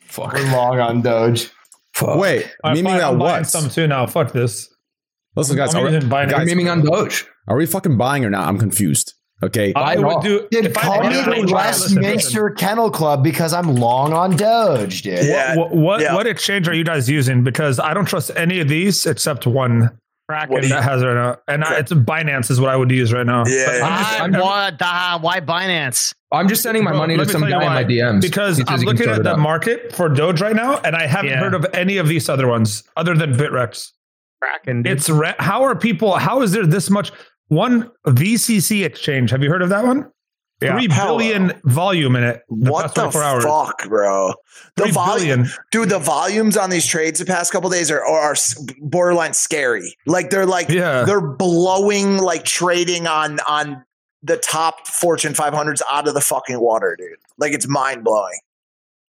Speaker 10: Fuck.
Speaker 11: We're long on Doge. Fuck.
Speaker 2: Wait,
Speaker 4: I'm
Speaker 2: meaning
Speaker 4: fine,
Speaker 2: that
Speaker 4: I'm
Speaker 2: what?
Speaker 4: some too now. Fuck this.
Speaker 2: Listen, guys,
Speaker 4: I'm
Speaker 2: are,
Speaker 4: using Binance.
Speaker 2: guys,
Speaker 10: memeing on Doge.
Speaker 2: are we fucking buying or not? I'm confused. Okay.
Speaker 4: I
Speaker 10: Buy
Speaker 4: would do.
Speaker 11: Dude, call me the
Speaker 4: try- listen, listen.
Speaker 11: Westminster Kennel Club because I'm long on Doge, dude.
Speaker 5: Yeah.
Speaker 4: What what,
Speaker 5: yeah.
Speaker 4: what exchange are you guys using? Because I don't trust any of these except one
Speaker 5: What do you-
Speaker 4: that has right now, and I, it's Binance is what I would use right now.
Speaker 5: Yeah,
Speaker 4: But. I'm just,
Speaker 8: Ah,
Speaker 4: I'm,
Speaker 8: what the, why Binance?
Speaker 10: I'm just sending my
Speaker 4: Bro,
Speaker 10: money
Speaker 4: let
Speaker 10: to
Speaker 4: me
Speaker 10: some
Speaker 4: tell you
Speaker 10: guy in my DMs
Speaker 4: because I'm looking at the
Speaker 10: up.
Speaker 4: market for Doge right now, and I haven't
Speaker 8: Yeah.
Speaker 4: heard of any of these other ones other than Bittrex.
Speaker 8: Kraken. dude.
Speaker 4: It's re- how are people? How is there this much? One VCC exchange. Have you heard of that one?
Speaker 8: Yeah.
Speaker 4: Three billion volume in it. The
Speaker 5: What the
Speaker 4: hours.
Speaker 5: fuck, bro? The
Speaker 4: Three
Speaker 5: volume,
Speaker 4: billion.
Speaker 5: dude. The volumes on these trades the past couple days are, are borderline scary. Like they're like
Speaker 4: Yeah.
Speaker 5: they're blowing like trading on on the top Fortune 500s out of the fucking water, dude. Like it's mind blowing.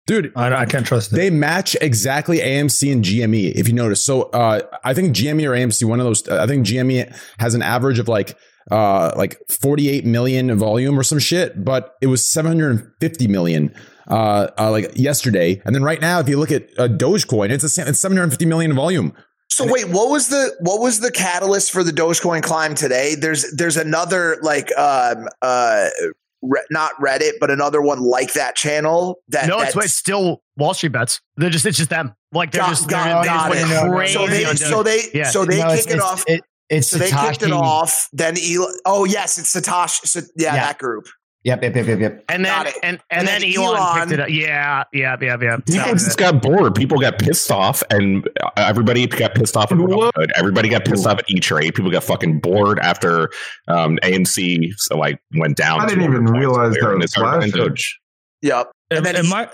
Speaker 2: Dude,
Speaker 4: I, I can't trust it.
Speaker 2: They match exactly AMC and GME, if you notice. So uh, I think GME or AMC, one of those. I think GME has an average of like uh, like 48 million volume or some shit, but it was 750 million uh, uh, like yesterday. And then right now, if you look at uh, Dogecoin, it's a, sa- it's 750 million volume.
Speaker 5: So wait, what was the what was the catalyst for the Dogecoin climb today? There's there's another like um uh re- not Reddit, but another one like that channel that
Speaker 8: no, it's,
Speaker 5: that's-
Speaker 8: it's still Wall Street bets. They're just it's just them. Like they're
Speaker 5: Got-
Speaker 8: just
Speaker 5: got-
Speaker 8: they're,
Speaker 5: got
Speaker 8: they
Speaker 5: it.
Speaker 8: just went crazy
Speaker 5: so they so they
Speaker 8: Yeah.
Speaker 5: so they
Speaker 11: No, it's-
Speaker 5: kick it off.
Speaker 11: it- it's
Speaker 5: so they kicked it off. Then Elon. Oh yes, it's Satoshi. So, yeah,
Speaker 11: Yeah.
Speaker 5: that group.
Speaker 11: Yep, yep, yep, yep, yep.
Speaker 8: and then and, and,
Speaker 5: And
Speaker 8: then,
Speaker 5: then
Speaker 8: Elon,
Speaker 5: Elon-
Speaker 8: picked it up. Yeah, yeah, yeah, yeah.
Speaker 12: People just got bored. People got pissed off, and everybody got pissed off at Robinhood. Everybody got pissed off at E Trade. People got fucking bored after um, AMC so like went down.
Speaker 7: I didn't even realize that
Speaker 12: and they
Speaker 7: was
Speaker 12: started buying
Speaker 7: flashing.
Speaker 5: Yep.
Speaker 4: Am,
Speaker 5: and then
Speaker 4: am
Speaker 5: he-
Speaker 4: I?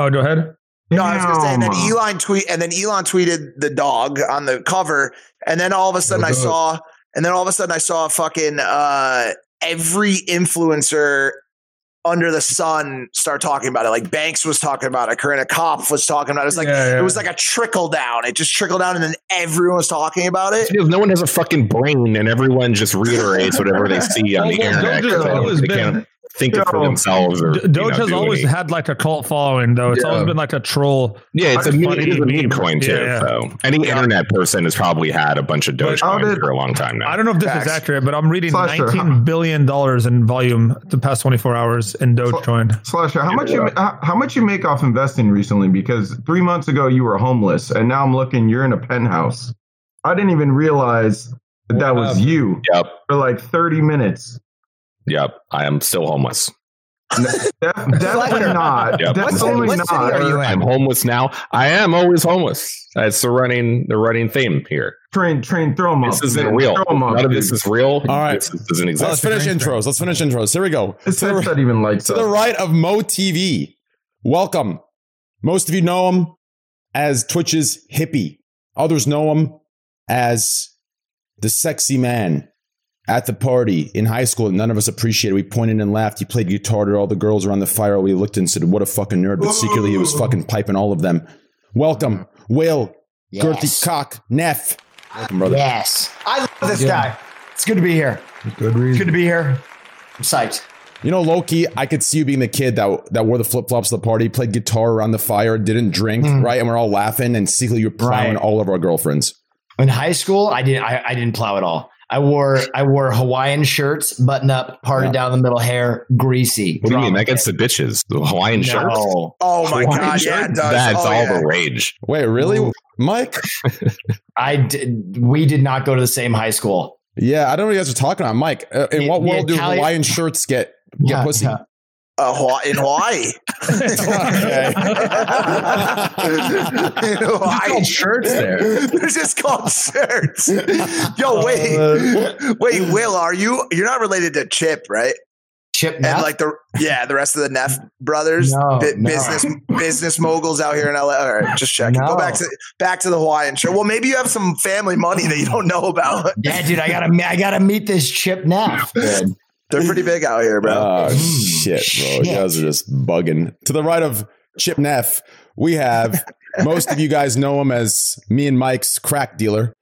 Speaker 4: Oh, go ahead.
Speaker 5: No, I was gonna say, and then Elon tweet, and then Elon tweeted the dog on the cover, and then all of a sudden I saw, and then all of a sudden I saw a fucking uh, every influencer under the sun start talking about it. Like Banks was talking about it, Karina Kopf was talking about it. It was like
Speaker 4: Yeah, yeah.
Speaker 5: it was like a trickle down. It just trickled down, and then everyone was talking about it.
Speaker 12: Because no one has a fucking brain, and everyone just reiterates whatever they see on the
Speaker 4: Well, well,
Speaker 12: internet.
Speaker 4: Doge has
Speaker 12: 'cause they-
Speaker 4: always
Speaker 12: they
Speaker 4: been-
Speaker 12: can't think it for
Speaker 7: Yo.
Speaker 12: themselves. Or
Speaker 4: D-
Speaker 12: you
Speaker 4: Doge
Speaker 12: know,
Speaker 4: has
Speaker 12: do
Speaker 4: always
Speaker 12: any-
Speaker 4: had like a cult following, though. It's
Speaker 10: Yeah.
Speaker 4: always been like a troll.
Speaker 12: Yeah, it's a,
Speaker 4: Funny
Speaker 12: meme, it is a meme
Speaker 4: meme.
Speaker 12: coin too.
Speaker 4: Yeah, yeah.
Speaker 12: So any internet person has probably had a bunch of
Speaker 4: But
Speaker 7: how
Speaker 12: Dogecoin for a long time now.
Speaker 4: I don't know if this
Speaker 5: Facts.
Speaker 4: is accurate, but I'm reading
Speaker 7: Slasher,
Speaker 4: nineteen
Speaker 7: how-
Speaker 4: billion dollars in volume the past 24 hours in Dogecoin.
Speaker 7: Slasher, how much you how, how much you make off investing recently? Because three months ago you were homeless, and now I'm looking, you're in a penthouse. I didn't even realize that that was you
Speaker 12: Yep.
Speaker 7: for like 30 minutes.
Speaker 12: Yep. I am still homeless.
Speaker 7: Def- definitely not.
Speaker 12: Yep.
Speaker 7: Definitely
Speaker 6: what city
Speaker 7: not.
Speaker 6: are you?
Speaker 12: I'm homeless now. I am always homeless. That's the running the running theme here.
Speaker 7: Train, train, throw them up.
Speaker 12: This isn't
Speaker 7: man.
Speaker 12: real.
Speaker 7: Throw 'em up,
Speaker 12: None of
Speaker 7: dude.
Speaker 12: this is real.
Speaker 2: All right.
Speaker 12: This doesn't
Speaker 2: Let's
Speaker 12: exist.
Speaker 2: finish intros. Let's finish intros. Here we go.
Speaker 7: It's
Speaker 2: To the,
Speaker 7: not even like
Speaker 2: to the right of Mo TV. Welcome. Most of you know him as Twitch's hippie. Others know him as the sexy man at the party in high school. None of us appreciated. We pointed and laughed. He played guitar to all the girls around the fire. We looked and said, "What a fucking nerd!" But secretly, he was fucking piping all of them. Welcome, Will, Gertie Cock, Neff. Welcome, brother.
Speaker 11: Yes.
Speaker 6: I love this
Speaker 11: Yeah.
Speaker 6: guy.
Speaker 11: It's good to be here.
Speaker 10: Good reason.
Speaker 11: Good to be here. I'm psyched.
Speaker 2: You know, Loki, I could see you being the kid that that wore the flip flops to the party, played guitar around the fire, didn't drink,
Speaker 11: Mm.
Speaker 2: right? And we're all laughing, and secretly you're plowing
Speaker 11: Right.
Speaker 2: all of our girlfriends.
Speaker 11: In high school, I didn't. I, I didn't plow at all. I wore I wore Hawaiian shirts, button up, parted
Speaker 2: Yeah.
Speaker 11: down the middle, hair greasy.
Speaker 12: What do you mean? That gets the bitches. The Hawaiian shirts.
Speaker 5: Oh my
Speaker 12: Hawaiian
Speaker 5: god, yeah, it
Speaker 12: shirts?
Speaker 5: does.
Speaker 12: That's
Speaker 5: oh,
Speaker 12: all
Speaker 5: yeah.
Speaker 12: the rage.
Speaker 2: Wait, really, Mike?
Speaker 11: I did. We did not go to the same high school.
Speaker 2: Yeah, I don't know what you guys are talking about, Mike. Uh, in
Speaker 11: The-
Speaker 2: what
Speaker 11: the
Speaker 2: world do Hawaiian shirts get get
Speaker 11: Yeah,
Speaker 2: pussy?
Speaker 11: yeah.
Speaker 5: Uh, Hawaii, in Hawaii. in Hawaii.
Speaker 10: shirts there.
Speaker 5: They're just called shirts. Yo, wait, wait, Will, are you? You're not related to Chip, right?
Speaker 11: Chip
Speaker 5: And like the yeah, the rest of the Neff brothers,
Speaker 11: No,
Speaker 5: bi-
Speaker 11: no.
Speaker 5: business business moguls out here in LA. All right, just checking. Go back to back to the Hawaiian shirt. Well, maybe you have some family money that you don't know about.
Speaker 11: yeah, dude, I gotta I gotta meet this Chip Neff. dude.
Speaker 5: They're pretty big out here, bro.
Speaker 2: Oh shit, bro! You guys are just bugging. To the right of Chip Neff, we have most of you guys know him as me and Mike's crack dealer.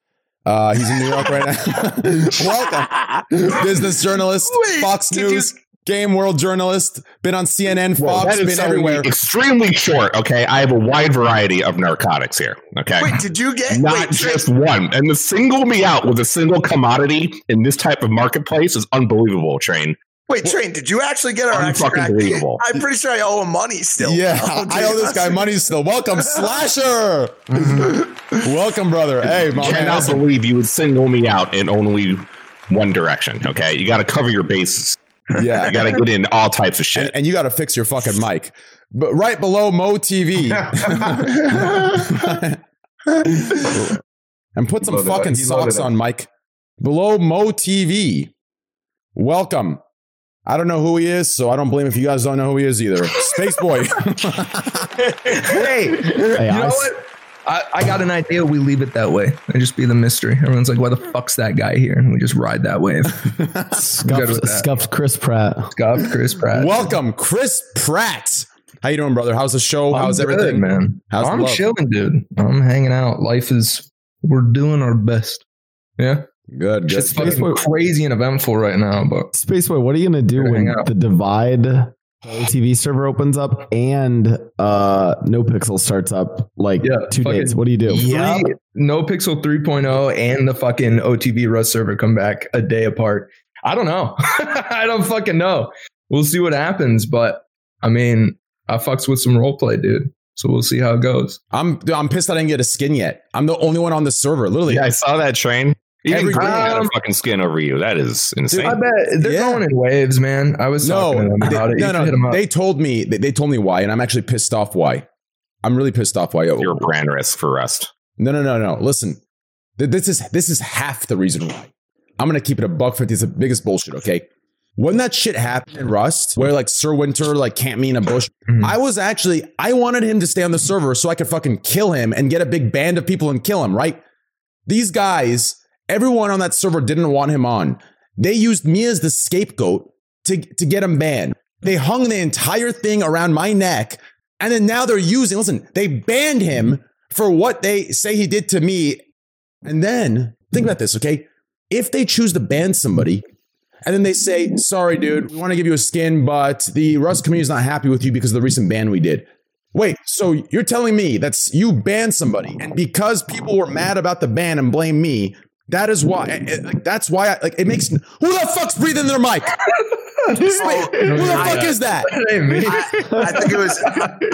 Speaker 2: Uh, he's in New York right now. Welcome, business journalist,
Speaker 5: Wait,
Speaker 2: Fox
Speaker 5: did you-
Speaker 2: News, Game World journalist, been on CNN,
Speaker 12: Well,
Speaker 2: Fox,
Speaker 12: that is
Speaker 2: been everywhere.
Speaker 12: extremely short. Okay, I have a wide variety of narcotics here. Okay,
Speaker 5: Wait, did you get
Speaker 12: not
Speaker 5: wait,
Speaker 12: just one. And to single me out with a single commodity in this type of marketplace is unbelievable. Train,
Speaker 5: Wait, Train, did you actually get our extra
Speaker 12: unfucking believable.
Speaker 5: I'm pretty sure I owe him money still.
Speaker 2: Yeah,
Speaker 5: Oh,
Speaker 2: I owe this guy money still. Welcome, Slasher. Welcome, brother. Hey, my man.
Speaker 12: cannot
Speaker 2: listen,
Speaker 12: believe you would single me out in only one direction. Okay, you got to cover your bases.
Speaker 2: Yeah,
Speaker 12: You got to get in all types of shit.
Speaker 2: and, and you got to fix your fucking mic. But right below Mo TV, and put some
Speaker 7: Love
Speaker 2: fucking socks on, Mike. Below Mo TV, welcome. I don't know who he is, so I don't blame if you guys don't know who he is either. Space Boy.
Speaker 10: Hey, you
Speaker 3: I
Speaker 10: know
Speaker 3: s-
Speaker 10: what? I, I got an idea. We leave it that way and just be the mystery. Everyone's like, "Why the fuck's that guy here?" And we just ride that wave. Good
Speaker 3: Scuffed,
Speaker 10: that.
Speaker 3: scuffed Chris Pratt.
Speaker 10: Scott, Chris Pratt.
Speaker 2: welcome, Chris Pratt. How you doing, brother? How's the show?
Speaker 10: I'm
Speaker 2: How's
Speaker 10: good,
Speaker 2: everything,
Speaker 10: man?
Speaker 2: How's
Speaker 10: I'm
Speaker 2: love?
Speaker 10: chilling, dude. I'm hanging out. Life is. We're doing our best. Yeah,
Speaker 2: Good, good.
Speaker 10: it's fucking crazy and eventful right now, but
Speaker 3: Spaceboy, what are you gonna do
Speaker 10: Gotta
Speaker 3: when the Divide TV server opens up and uh No Pixel starts up like
Speaker 10: Yeah,
Speaker 3: two
Speaker 10: fucking-
Speaker 3: days? What do you do?
Speaker 10: Three- no Pixel 3.0 and the fucking OTV Rust server come back a day apart. I don't know. I don't fucking know. We'll see what happens, but I mean, I fucks with some roleplay, dude. So we'll see how it goes.
Speaker 2: I'm dude, I'm pissed I didn't get a skin yet. I'm the only one on the server. Literally,
Speaker 12: yeah, I saw that train. Even
Speaker 2: Every
Speaker 12: Green
Speaker 2: day.
Speaker 12: got a
Speaker 10: Um,
Speaker 12: fucking skin over you. That is insane.
Speaker 10: I bet they're
Speaker 2: Yeah.
Speaker 10: going in waves, man. I was
Speaker 2: no,
Speaker 10: talking to them
Speaker 2: they,
Speaker 10: it.
Speaker 2: No,
Speaker 10: can hit 'em
Speaker 2: no. They told me they, they told me why, and I'm actually pissed off why. I'm really pissed off why.
Speaker 12: You're a brand risk for Rust.
Speaker 2: No, no, no, no. Listen, Th- this is this is half the reason why. I'm gonna keep it a buck fifty. It's the biggest bullshit. Okay. When that shit happened in Rust, where like Sir Winter like camped me in a bush,
Speaker 10: Mhm.
Speaker 2: I was actually I wanted him to stay on the server so I could fucking kill him and get a big band of people and kill him. Right? These guys, everyone on that server didn't want him on. They used me as the scapegoat to to get him banned. They hung the entire thing around my neck, and then now they're using. Listen, they banned him for what they say he did to me. And then think about this, okay? If they choose to ban somebody, and then they say, "Sorry, dude, we want to give you a skin, but the Rust community is not happy with you because of the recent ban we did." Wait, so you're telling me that's you banned somebody, and because people were mad about the ban and blame me, that is why. eh, eh, Like, that's why. I, like it makes who the fuck's breathing their mic? Wait, who the oh, fuck is that?
Speaker 5: I, I think it was.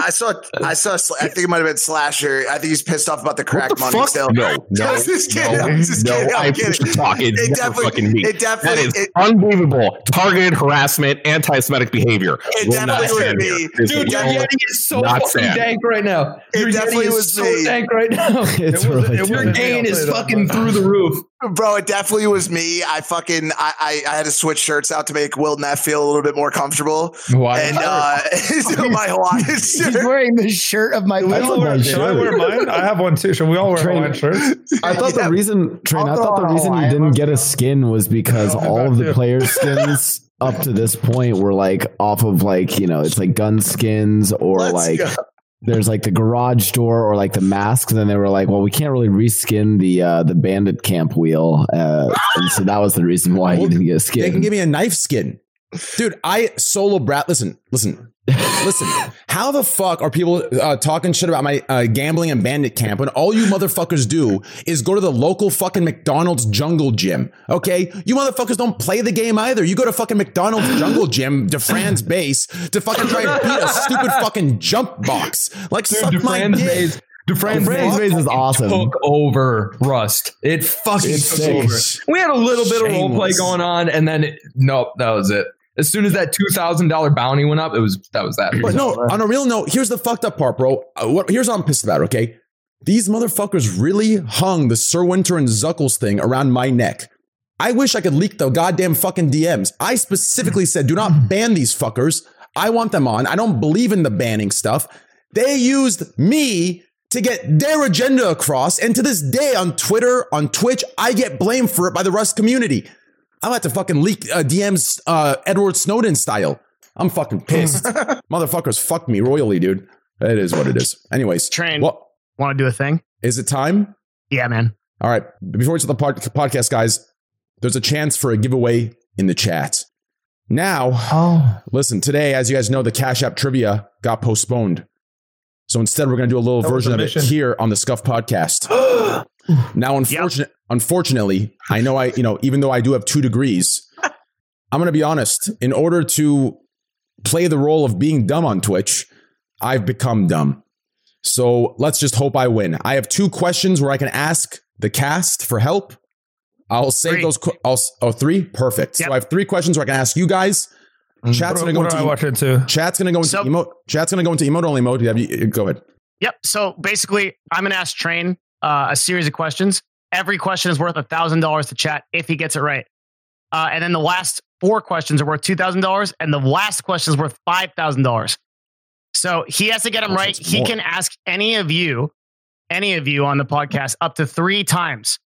Speaker 5: I saw. I saw. I think it might have been Slasher. I think he's pissed off about the crack
Speaker 12: the
Speaker 5: money
Speaker 12: fuck?
Speaker 5: still.
Speaker 12: No, no,
Speaker 5: I was just kidding.
Speaker 12: no,
Speaker 5: I was just
Speaker 12: no.
Speaker 5: I'm kidding.
Speaker 12: push talk. It's
Speaker 5: It definitely-
Speaker 12: fucking me.
Speaker 5: it definitely-
Speaker 12: that is
Speaker 5: it-
Speaker 12: unbelievable. Targeted harassment, anti-Semitic behavior.
Speaker 5: It
Speaker 12: Will
Speaker 5: definitely would
Speaker 12: stand
Speaker 5: be.
Speaker 10: Dude, your Yeti is so fucking
Speaker 12: stand.
Speaker 10: dank right now.
Speaker 5: It
Speaker 10: Your
Speaker 5: definitely
Speaker 10: Yeti is
Speaker 5: was
Speaker 10: so
Speaker 5: me.
Speaker 10: dank right now.
Speaker 3: It's
Speaker 4: It was-
Speaker 3: really
Speaker 4: it
Speaker 10: Your
Speaker 4: was-
Speaker 10: gain is fucking through the roof.
Speaker 5: Bro, it definitely was me. I fucking I, I, I had to switch shirts out to make Will Neff feel a little bit more comfortable.
Speaker 10: Why?
Speaker 5: And uh my Hawaiian shirt.
Speaker 11: He's wearing the shirt of my
Speaker 4: We
Speaker 11: life.
Speaker 4: all wear,
Speaker 3: my
Speaker 4: should I
Speaker 3: shirt.
Speaker 4: wear mine? I have one too. Should we all wear
Speaker 3: Train-
Speaker 4: Hawaiian shirts?
Speaker 3: I thought
Speaker 5: Yeah.
Speaker 3: the reason, Train, I
Speaker 6: I'll
Speaker 3: thought the
Speaker 6: on
Speaker 3: reason you didn't get a skin was because all of the
Speaker 4: too.
Speaker 3: player skins up to this point were like off of like, you know, it's like gun skins or
Speaker 5: Let's
Speaker 3: like
Speaker 5: go.
Speaker 3: There's like the garage door or like the mask. And then they were like, well, we can't really reskin the uh the bandit camp wheel. Uh, and so that was the reason why you didn't get a skin.
Speaker 2: They can give me a knife skin. Dude, I solo brat. Listen, listen, listen. How the fuck are people uh, talking shit about my uh, gambling and bandit camp when all you motherfuckers do is go to the local fucking McDonald's jungle gym? Okay, you motherfuckers don't play the game either. You go to fucking McDonald's jungle gym, DeFran's base, to fucking try and beat a stupid fucking jump box. Like suck my
Speaker 10: DeFran's
Speaker 2: dick.
Speaker 10: base, DeFran's
Speaker 3: DeFran's
Speaker 10: base
Speaker 3: base is awesome.
Speaker 10: took over Rust. It fucking
Speaker 3: It's
Speaker 10: took
Speaker 3: sick.
Speaker 10: over. We had a little bit of role play going on, and then it, nope, that was it. As soon as that two thousand dollar bounty went up, it was that was that.
Speaker 2: But no, on a real note, here's the fucked up part, bro. Uh, what, here's what I'm pissed about, okay? These motherfuckers really hung the Sir Winter and Zuckles thing around my neck. I wish I could leak the goddamn fucking DMs. I specifically said, do not ban these fuckers. I want them on. I don't believe in the banning stuff. They used me to get their agenda across. And to this day on Twitter, on Twitch, I get blamed for it by the Rust community. I'm about to fucking leak uh, DMs uh, Edward Snowden style. I'm fucking pissed. Motherfuckers fuck me royally, dude. It is what it is. Anyways,
Speaker 8: Train.
Speaker 2: What
Speaker 8: Want to do a thing?
Speaker 2: is it time?
Speaker 8: Yeah, man.
Speaker 2: All right. Before we start the pod- podcast, guys, there's a chance for a giveaway in the chat. Now,
Speaker 6: Oh,
Speaker 2: listen, today, as you guys know, the Cash App trivia got postponed. So instead, we're going to do a little
Speaker 4: That
Speaker 2: version
Speaker 4: the
Speaker 2: of it here on the Scuff podcast. now, unfortunate, unfortunately, I know I, you know, even though I do have two degrees, I'm going to be honest. In order to play the role of being dumb on Twitch, I've become dumb. So let's just hope I win. I have two questions where I can ask the cast for help. I'll save
Speaker 8: Three.
Speaker 2: those. Qu- I'll, oh, three? Perfect.
Speaker 8: Yep.
Speaker 2: So I have three questions where I can ask you guys. Mm, chat's
Speaker 4: What,
Speaker 2: going to go
Speaker 4: what do I
Speaker 2: into
Speaker 4: watch into?
Speaker 2: Chat's gonna go into
Speaker 8: So-
Speaker 2: emote. Chat's gonna go into emote only mode. You, go ahead.
Speaker 8: Yep. So basically, I'm going to ask Train uh, a series of questions. Every question is worth a thousand dollars to chat if he gets it right. Uh, and then the last four questions are worth two thousand dollars, and the last question is worth five thousand dollars. So he has to get them
Speaker 2: Oh,
Speaker 8: right. He can ask any of you, any of you on the podcast, up to three times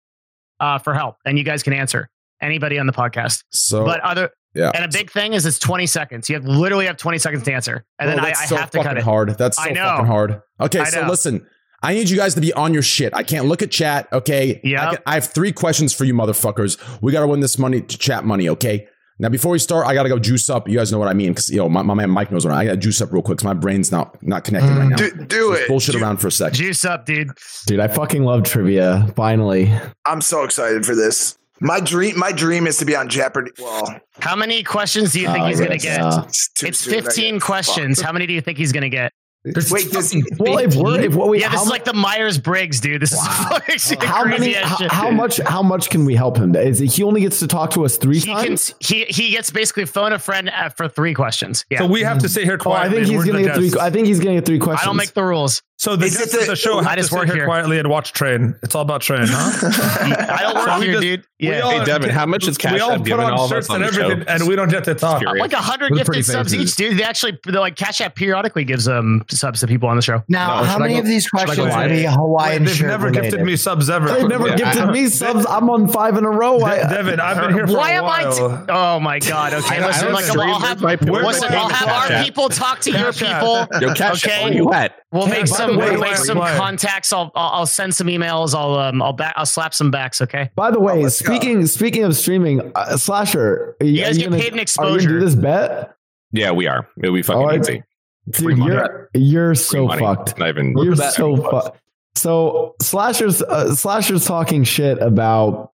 Speaker 8: uh, for help, and you guys can answer anybody on the podcast.
Speaker 2: So,
Speaker 8: but other
Speaker 2: yeah.
Speaker 8: and a big thing is it's 20 seconds. You have literally have 20 seconds to answer, and
Speaker 2: Bro,
Speaker 8: then I, I
Speaker 2: so
Speaker 8: have to cut it.
Speaker 2: hard. That's so
Speaker 8: I know.
Speaker 2: fucking hard. Okay, so listen. I need you guys to be on your shit. I can't look at chat. Okay.
Speaker 8: Yeah.
Speaker 2: I, can- I have three questions for you, motherfuckers. We got to win this money to chat money. Okay. Now, before we start, I got to go juice up. You guys know what I mean. Cause, yo, my, my man Mike knows what I, I got to juice up real quick. Cause my brain's not, not connected right now.
Speaker 5: Do, do
Speaker 2: Just
Speaker 5: it.
Speaker 2: Bullshit
Speaker 5: Ju-
Speaker 2: around for a sec.
Speaker 8: Juice up, dude.
Speaker 3: Dude, I fucking love trivia. Finally.
Speaker 5: I'm so excited for this. My dream, my dream is to be on Jeopardy. Well,
Speaker 8: How many questions do you think
Speaker 3: Oh,
Speaker 8: he's going to get?
Speaker 3: uh,
Speaker 5: it's, too
Speaker 8: it's 15 questions. How many do you think he's going to get?
Speaker 5: Wait, does,
Speaker 3: Well, if we're, if what we,
Speaker 8: yeah, this
Speaker 3: how,
Speaker 8: is like the Myers Briggs, dude. This is fucking
Speaker 3: how
Speaker 8: crazy
Speaker 3: many, how,
Speaker 8: shit.
Speaker 3: how much, how much can we help him? Is it, he only gets to talk to us three
Speaker 8: he can
Speaker 3: times?
Speaker 8: he he gets basically phone a friend uh, for three questions. Yeah.
Speaker 4: So we have to sit here
Speaker 3: Oh, I think he's gonna get three.
Speaker 4: guests.
Speaker 3: I think he's gonna get three questions.
Speaker 8: I don't make the rules.
Speaker 4: So the
Speaker 5: Is it
Speaker 4: of
Speaker 5: the-
Speaker 4: the show
Speaker 8: I
Speaker 4: to
Speaker 8: just
Speaker 4: sit
Speaker 8: work
Speaker 4: here,
Speaker 8: here.
Speaker 4: quietly and watch Train. It's all about Train, huh?
Speaker 8: I don't work
Speaker 4: So
Speaker 8: here,
Speaker 4: just-
Speaker 8: dude. Yeah.
Speaker 4: all-
Speaker 12: Hey, Devin, how much is Cash
Speaker 4: We all
Speaker 12: App
Speaker 4: put
Speaker 12: giving
Speaker 4: on
Speaker 12: all of us
Speaker 4: shirts and
Speaker 12: the show?
Speaker 4: everything, and we don't get to talk.
Speaker 12: Curious.
Speaker 8: like hundred
Speaker 10: With
Speaker 8: gifted subs each, dude. They actually like Cash App periodically gives um subs to people on the show.
Speaker 11: Now,
Speaker 10: No,
Speaker 11: how many
Speaker 10: go-
Speaker 11: of these
Speaker 10: should I
Speaker 11: questions will
Speaker 10: live?
Speaker 11: be Hawaiian
Speaker 4: They've never
Speaker 11: related?
Speaker 4: gifted me subs ever.
Speaker 3: They've never
Speaker 12: Yeah.
Speaker 3: gifted me subs. I'm on five in a row. I,
Speaker 4: Devin, I've been here for
Speaker 8: Why
Speaker 4: a
Speaker 8: am I?
Speaker 4: while.
Speaker 8: T- oh my god. Okay, listen. Like I'll have,
Speaker 12: my- where's
Speaker 8: listen, I'll have our people talk to your people.
Speaker 12: Yo, Cash
Speaker 8: Okay.
Speaker 12: where you at?
Speaker 8: We'll make some.
Speaker 4: The way,
Speaker 8: We'll make some
Speaker 4: wait.
Speaker 8: contacts. I'll, I'll I'll send some emails. I'll um I'll back. I'll slap some backs. Okay.
Speaker 3: By the way,
Speaker 5: Oh, let's go.
Speaker 3: speaking speaking of streaming, uh, Slasher, are
Speaker 8: You guys
Speaker 3: are
Speaker 8: get
Speaker 3: gonna,
Speaker 8: paid an
Speaker 3: Are you
Speaker 8: exposure.
Speaker 3: gonna do this bet,
Speaker 12: Yeah, we are. It'll be fucking
Speaker 3: All right.
Speaker 12: easy.
Speaker 3: Dude?
Speaker 12: money.
Speaker 3: You're you're
Speaker 12: Free
Speaker 3: so
Speaker 12: money.
Speaker 3: fucked.
Speaker 12: Not even.
Speaker 3: You're so
Speaker 12: close.
Speaker 3: fucked. So Slasher's uh, Slasher's talking shit about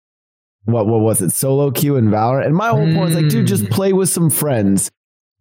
Speaker 3: what what was it? Solo queue and Valorant. And my whole point is like, dude, just play with some friends.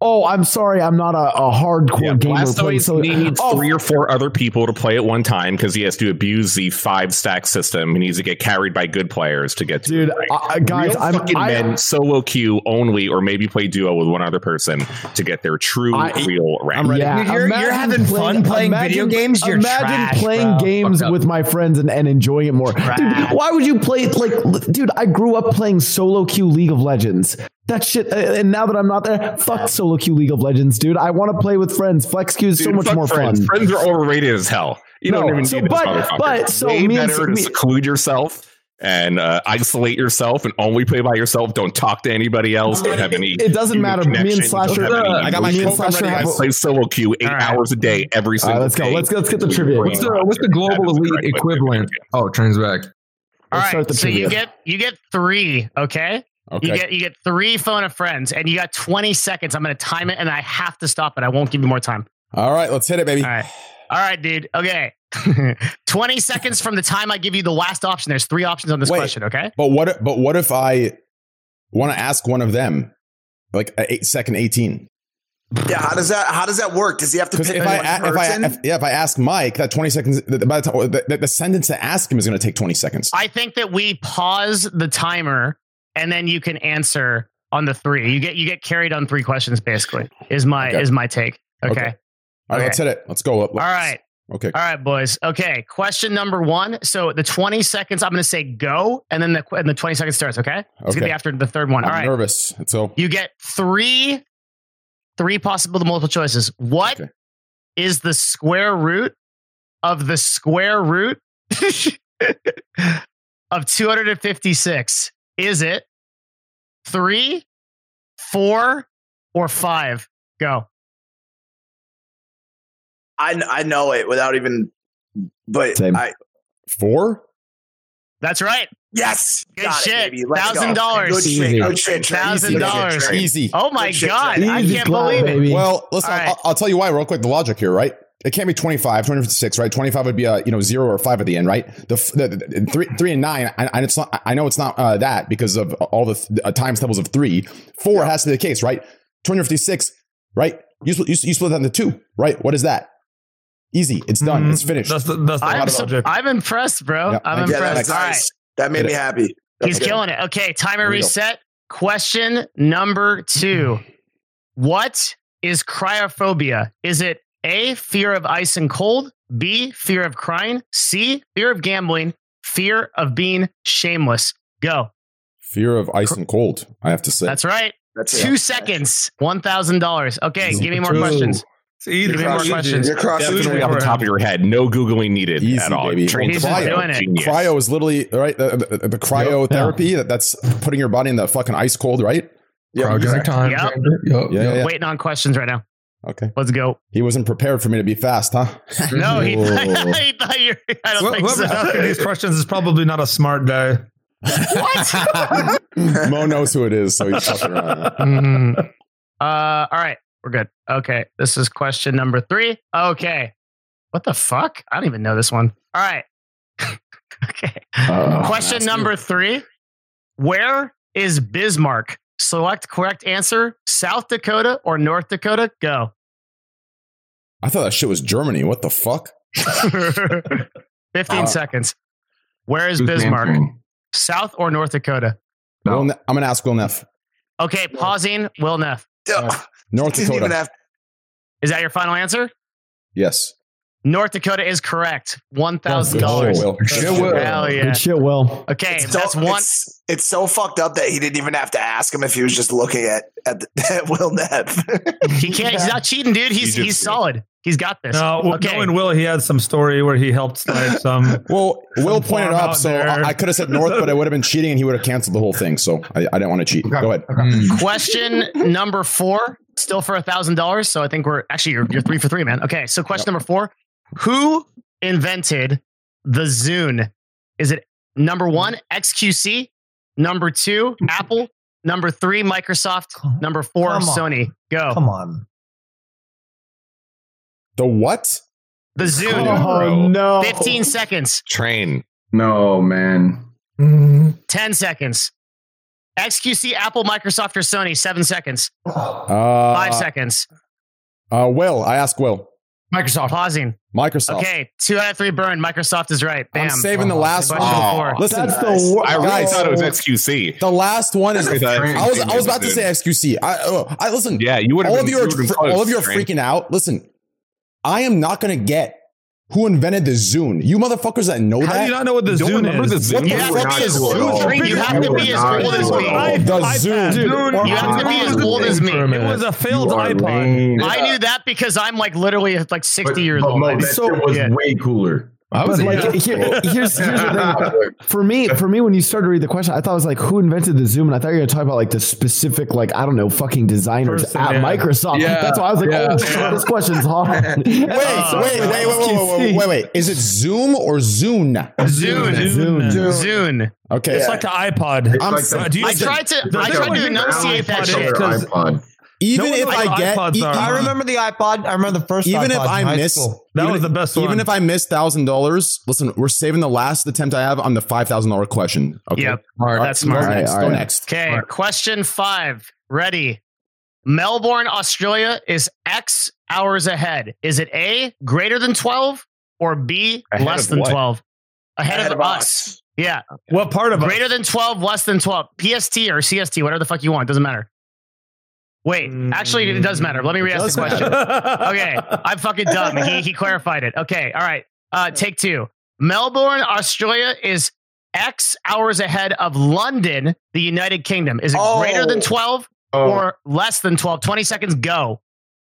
Speaker 3: Oh, I'm sorry, I'm not a, a hardcore
Speaker 12: Yeah,
Speaker 3: gamer playing
Speaker 12: Blastoise
Speaker 3: solo.
Speaker 12: needs
Speaker 3: Oh,
Speaker 12: three or four other people to play at one time because he has to abuse the five stack system. He needs to get carried by good players to get to
Speaker 3: Dude,
Speaker 12: the. Uh,
Speaker 3: I- I- guys,
Speaker 12: Real
Speaker 3: I'm-
Speaker 12: fucking
Speaker 3: I-
Speaker 12: men solo queue only, or maybe play duo with one other person to get their true
Speaker 3: I-
Speaker 12: real rank.
Speaker 3: Yeah,
Speaker 11: You're- you're
Speaker 3: imagine
Speaker 11: having fun playing video games? You're
Speaker 3: imagine
Speaker 11: trash,
Speaker 3: playing
Speaker 11: bro.
Speaker 3: games
Speaker 11: Fuck up.
Speaker 3: with my friends and, and enjoying it more. Dude, why would you play like, dude? I grew up playing solo queue League of Legends. That shit, uh, and now that I'm not there, fuck solo queue League of Legends, dude. I want to play with friends. Flex queue is so much more
Speaker 12: friends.
Speaker 3: fun.
Speaker 12: Friends are overrated as hell. You
Speaker 3: No,
Speaker 12: don't even
Speaker 3: so-
Speaker 12: need this
Speaker 3: but-
Speaker 12: motherfucker.
Speaker 3: but, so
Speaker 12: Way
Speaker 3: me and-
Speaker 12: better to
Speaker 3: me-
Speaker 12: seclude yourself and uh, isolate yourself and only play by yourself. Don't talk to anybody else. Don't have any.
Speaker 3: It doesn't
Speaker 12: human
Speaker 3: matter. Me and. Slasher-
Speaker 12: Don't have any
Speaker 3: I got my. Me and Slasher.
Speaker 12: I play solo queue eight hours a day every
Speaker 3: All right,
Speaker 12: single
Speaker 3: let's go.
Speaker 12: day.
Speaker 3: Let's go. Let's get the trivia.
Speaker 10: What's the what's the global elite equivalent? Oh, turns back.
Speaker 8: All
Speaker 3: Let's start
Speaker 8: so you get you get three. Okay.
Speaker 2: Okay.
Speaker 8: You get you get three phone of friends, and you got 20 seconds. I'm going to time it, and I have to stop it. I won't give you more time.
Speaker 2: All right, let's hit it, baby.
Speaker 8: All right, all right, dude. Okay, 20 seconds from the time I give you the last option. There's three options on this
Speaker 2: Wait.
Speaker 8: question. Okay.
Speaker 2: But what? if- But what if I want to ask one of them, like at eight second eighteen?
Speaker 5: Yeah, how does that how does that work? Does he have to pick
Speaker 2: if I,
Speaker 5: one
Speaker 2: if I
Speaker 5: person?
Speaker 2: if, yeah, if I ask Mike, that twenty seconds, by the, time, the, the sentence to ask him is going to take twenty seconds.
Speaker 8: I think that we pause the timer, and then you can answer on the three. You get you get carried on three questions. Basically, is my
Speaker 2: Okay.
Speaker 8: is my take. Okay.
Speaker 2: Okay. All right,
Speaker 8: Okay.
Speaker 2: let's hit it. Let's go.
Speaker 8: All right.
Speaker 2: Okay.
Speaker 8: All right, boys. Okay. Question number one. So the 20 seconds, I'm going to say go, and then the and the 20 seconds starts. Okay. It's going to be after the third one.
Speaker 2: I'm
Speaker 8: All right.
Speaker 2: nervous. So
Speaker 8: You get three, three possible multiple choices. What is the square root of the square root of 256? Is it three, four, or five? Go.
Speaker 5: I I know it without even, but
Speaker 3: Same.
Speaker 5: I
Speaker 2: four.
Speaker 8: That's right.
Speaker 5: yes,
Speaker 8: Good
Speaker 5: got
Speaker 8: shit.
Speaker 5: baby.
Speaker 8: Thousand dollars.
Speaker 5: Good shit. Good shit.
Speaker 8: Thousand dollars.
Speaker 2: Easy.
Speaker 8: Oh my
Speaker 5: Good
Speaker 8: God.
Speaker 5: Trey.
Speaker 8: I can't
Speaker 3: clap,
Speaker 8: believe it.
Speaker 3: baby.
Speaker 2: Well, listen,
Speaker 8: All right.
Speaker 2: I'll, I'll tell you why, real quick. The logic here, right? It can't be 25, 256, right? 25 would be a, you know, zero or five at the end, right? The, the, the- the three, three and nine, I, I, it's not, I know it's not uh, that because of all the th- uh, times tables of three. Four has to be the case, right? 256, right? You, split- you, you split that into two, right? What is that? Easy. It's done.
Speaker 4: Mhm.
Speaker 2: It's finished.
Speaker 4: That's the that's the
Speaker 8: I'm, so- I'm impressed, bro.
Speaker 2: Yeah,
Speaker 8: I'm.
Speaker 5: Yeah,
Speaker 8: impressed.
Speaker 5: that's
Speaker 8: All right.
Speaker 5: That made me happy.
Speaker 8: He's
Speaker 2: Okay.
Speaker 8: killing it. Okay, timer
Speaker 2: Here we go.
Speaker 8: reset. Question number two. What is cryophobia? Is it A, fear of ice and cold? B, fear of crying? C, fear of gambling? Fear of being shameless? Go.
Speaker 2: Fear of ice and cold, I have to say.
Speaker 8: That's right.
Speaker 5: That's
Speaker 8: Two
Speaker 5: it.
Speaker 8: seconds, $1,000. Okay, give me more
Speaker 4: Two.
Speaker 8: questions.
Speaker 4: It's easy.
Speaker 8: Give me more questions.
Speaker 5: You're crossing
Speaker 12: Definitely
Speaker 5: the
Speaker 12: off the top of your head. No googling needed
Speaker 2: Easy,
Speaker 12: at all.
Speaker 2: baby.
Speaker 12: Trained
Speaker 8: He's
Speaker 12: cryo,
Speaker 8: doing it.
Speaker 2: Cryo is literally, right? The, the, the cryotherapy, that that's putting your body in the fucking ice cold, right?
Speaker 10: Cryogenic time.
Speaker 8: Yep.
Speaker 10: chamber. Yup,
Speaker 2: Yeah,
Speaker 10: yup.
Speaker 2: yeah.
Speaker 8: Waiting on questions right now.
Speaker 2: Okay.
Speaker 8: Let's go.
Speaker 2: He wasn't prepared for me to be fast, huh?
Speaker 8: No, he,
Speaker 3: Whoa.
Speaker 8: he thought you I don't
Speaker 4: Wh-
Speaker 8: think
Speaker 4: Whoever's
Speaker 8: so.
Speaker 4: asking these questions is probably not a smart guy.
Speaker 8: What?
Speaker 2: Mo knows who it is, so he's fucking around.
Speaker 8: Mhm. Uh, all right, we're good. Okay, this is question number three. Okay, what the fuck? I don't even know this one. All right. okay.
Speaker 2: Uh,
Speaker 8: question number
Speaker 2: you.
Speaker 8: three. Where is Bismarck? Select correct answer: South Dakota or North Dakota. Go.
Speaker 2: I thought that shit was Germany. What the fuck?
Speaker 8: Fifteen
Speaker 2: Uh,
Speaker 8: seconds. Where is Bismarck?
Speaker 7: answering?
Speaker 8: South or North Dakota?
Speaker 7: No.
Speaker 2: Will Ne- I'm gonna ask Will Neff.
Speaker 8: Okay, pausing. Will Neff.
Speaker 5: Duh.
Speaker 2: North
Speaker 5: Didn't even
Speaker 2: Dakota.
Speaker 5: have
Speaker 8: Is that your final answer?
Speaker 2: yes.
Speaker 8: North Dakota is correct. One thousand
Speaker 2: Good
Speaker 8: dollars.
Speaker 2: shit, Will.
Speaker 10: Good Will.
Speaker 8: Hell yeah.
Speaker 3: Good shit, Will.
Speaker 8: Okay,
Speaker 5: It's so,
Speaker 8: that's one.
Speaker 5: It's, it's so fucked up that he didn't even have to ask him if he was just looking at at, the, at Will Neff.
Speaker 8: He can't. He's not cheating, dude. He's
Speaker 12: He
Speaker 8: he's
Speaker 12: did.
Speaker 8: solid. He's got this.
Speaker 4: No,
Speaker 8: okay.
Speaker 4: knowing Will, he had some story where he helped like some.
Speaker 2: Well, Will pointed
Speaker 4: farm
Speaker 2: up,
Speaker 4: out
Speaker 2: so
Speaker 4: there.
Speaker 2: I, I could have said North, but it would have been cheating, and he would have canceled the whole thing. So I, I didn't want to cheat. Go ahead.
Speaker 10: Mm.
Speaker 8: question number four, still for a thousand dollars. So I think we're actually you're, you're three for three, man. Okay, so question number four: Who invented the Zune? Is it number one XQC, number two Apple, number three Microsoft, number four
Speaker 6: Come on.
Speaker 8: Sony? Go
Speaker 6: Come on.
Speaker 2: The what?
Speaker 8: the Zune.
Speaker 3: Oh no!
Speaker 8: Fifteen seconds.
Speaker 12: Train.
Speaker 7: No, man.
Speaker 8: 10 seconds. XQC, Apple, Microsoft, or Sony, seven seconds.
Speaker 2: Uh,
Speaker 8: Five seconds.
Speaker 2: Uh, Will, I ask Will.
Speaker 8: Microsoft. Pausing.
Speaker 2: Microsoft.
Speaker 8: Okay, two out of three burn. Microsoft is right. Bam.
Speaker 2: I'm saving the last
Speaker 8: Question
Speaker 2: one.
Speaker 8: before.
Speaker 2: Listen,
Speaker 12: I really thought it was XQC.
Speaker 2: The last one is.
Speaker 12: I
Speaker 2: I was I was about to say XQC. I, oh, I listen.
Speaker 12: Yeah, you would have
Speaker 2: All of
Speaker 12: been-
Speaker 2: you are
Speaker 12: you would've been
Speaker 2: fr- all of you are freaking out. Listen, I am not going to get who invented the Zune. You motherfuckers that know
Speaker 4: How
Speaker 2: that.
Speaker 4: do you not know what the
Speaker 2: Don't
Speaker 4: Zune is?
Speaker 2: the Zune? What the fuck is
Speaker 8: as
Speaker 2: Zune?
Speaker 8: old. You have to be as old as me.
Speaker 2: The Zune.
Speaker 8: You have to be as old as me.
Speaker 4: It was a failed iPod.
Speaker 7: lame.
Speaker 8: I knew that because I'm like literally like 60 years
Speaker 7: But
Speaker 8: old.
Speaker 7: Mo,
Speaker 8: I
Speaker 7: that was
Speaker 8: Yeah.
Speaker 7: way cooler.
Speaker 10: I was
Speaker 3: like, here, here's, here's the thing. For me, for me, when you started to read the question, I thought it was like, who invented the Zoom? And I thought you were going to talk about like the specific, like I don't know, fucking designers
Speaker 4: Person,
Speaker 3: at
Speaker 4: yeah.
Speaker 3: Microsoft.
Speaker 10: Yeah.
Speaker 3: That's why I was like,
Speaker 10: yeah.
Speaker 3: oh, this question's hard.
Speaker 2: wait, wait, wait, wait, wait, wait, wait, Is it Zoom or Zune?
Speaker 8: Zune,
Speaker 4: Zune,
Speaker 8: Zune.
Speaker 2: Okay,
Speaker 4: it's like the iPod.
Speaker 7: Like the,
Speaker 4: uh,
Speaker 8: I tried to, I tried to enunciate that shit
Speaker 2: even
Speaker 4: No
Speaker 2: if I get,
Speaker 4: iPods
Speaker 2: e-
Speaker 4: are.
Speaker 6: I remember the iPod. I remember the first.
Speaker 2: even if
Speaker 6: iPod in
Speaker 2: I miss,
Speaker 6: school.
Speaker 4: That
Speaker 2: even
Speaker 4: was
Speaker 2: if-
Speaker 4: the best One.
Speaker 2: Even
Speaker 4: one.
Speaker 2: if I miss thousand dollars, listen, we're saving the last attempt I have on the five thousand dollar question. Okay,
Speaker 8: Yep.
Speaker 2: All right,
Speaker 8: That's smart.
Speaker 2: Go next.
Speaker 3: All
Speaker 2: Go next.
Speaker 8: Okay, question five. Ready. Melbourne, Australia is X hours ahead. Is it A, greater than 12, or B,
Speaker 12: Ahead
Speaker 8: less than
Speaker 12: what?
Speaker 8: 12? Ahead,
Speaker 5: Ahead
Speaker 8: of,
Speaker 5: of
Speaker 8: us.
Speaker 5: us.
Speaker 8: Yeah.
Speaker 4: What part of
Speaker 8: Greater
Speaker 4: it?
Speaker 8: than 12, less than 12. PST or CST, whatever the fuck you want. Doesn't matter. Wait, actually, it does matter. Let me re ask the question.
Speaker 4: okay.
Speaker 8: I'm fucking dumb. He, he clarified it. Okay, all right. Uh, take two. Melbourne, Australia is X hours ahead of London, the United Kingdom. Is it
Speaker 5: Oh.
Speaker 8: greater than 12
Speaker 7: Oh.
Speaker 8: or less than 12? 20 seconds, go.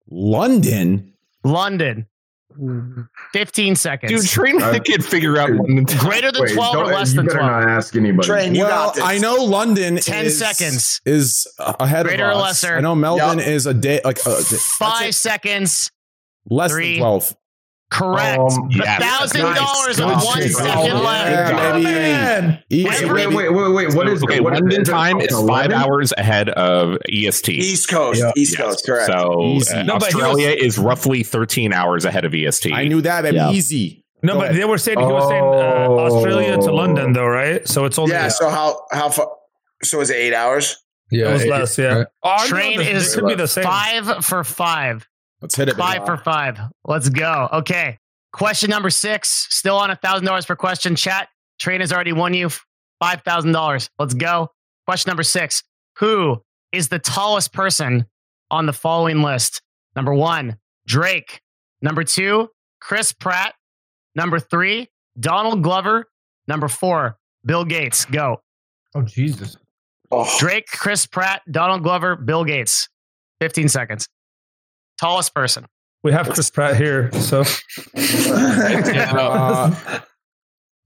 Speaker 2: London.
Speaker 8: London. 15 seconds.
Speaker 12: Dude, Train
Speaker 7: Uh,
Speaker 12: can't figure out London
Speaker 8: greater than
Speaker 7: Wait,
Speaker 8: 12 or
Speaker 7: don't-
Speaker 8: less
Speaker 7: you
Speaker 8: than
Speaker 7: better
Speaker 8: 12?
Speaker 7: not ask anybody.
Speaker 5: Train, you
Speaker 2: well,
Speaker 5: got this.
Speaker 2: I know London
Speaker 8: 10
Speaker 2: is,
Speaker 8: seconds.
Speaker 2: is ahead
Speaker 8: Greater
Speaker 2: of
Speaker 8: or
Speaker 2: us.
Speaker 8: lesser?
Speaker 2: I know Melbourne
Speaker 5: Yup.
Speaker 2: is a day like uh,
Speaker 8: Five seconds.
Speaker 2: less
Speaker 8: Three.
Speaker 2: than twelve.
Speaker 8: Correct.
Speaker 7: Um,
Speaker 12: yes.
Speaker 8: $1,000
Speaker 12: Nice.
Speaker 8: and
Speaker 12: Good
Speaker 8: one
Speaker 12: Oh,
Speaker 8: left.
Speaker 2: Yeah, baby.
Speaker 4: man.
Speaker 8: Wait,
Speaker 7: Wait, wait, wait, wait. What is
Speaker 12: okay,
Speaker 7: what is-
Speaker 12: London
Speaker 7: is
Speaker 12: time is five
Speaker 7: 11?
Speaker 12: hours ahead of EST.
Speaker 5: East Coast.
Speaker 2: Yeah.
Speaker 5: East
Speaker 12: Yes.
Speaker 5: Coast, correct.
Speaker 12: So uh,
Speaker 4: No, but he
Speaker 12: Australia is roughly 13 hours ahead of EST.
Speaker 2: I knew that, baby.
Speaker 3: Yeah.
Speaker 2: Easy.
Speaker 4: No,
Speaker 2: Go
Speaker 4: but
Speaker 2: ahead.
Speaker 4: they were saying he was saying uh,
Speaker 7: Oh.
Speaker 4: Australia to London though, right? So it's only
Speaker 5: yeah. So how how far? So is it eight hours?
Speaker 10: Yeah, it
Speaker 4: was
Speaker 10: it-
Speaker 4: less. Yeah.
Speaker 10: right.
Speaker 4: Oh,
Speaker 8: Train is
Speaker 4: could be the same.
Speaker 8: five for five.
Speaker 2: Let's hit it.
Speaker 8: Five for five. Let's go. Okay. Question number six. Still on a thousand dollars per question. Chat. Train has already won you five thousand dollars. Let's go. Question number six. Who is the tallest person on the following list? Number one, Drake. Number two, Chris Pratt. Number three, Donald Glover. Number four, Bill Gates. Go.
Speaker 6: Oh Jesus!
Speaker 5: Oh,
Speaker 8: Drake, Chris Pratt, Donald Glover, Bill Gates. 15 seconds. Tallest person.
Speaker 4: We have Chris Pratt here, so
Speaker 2: Uh,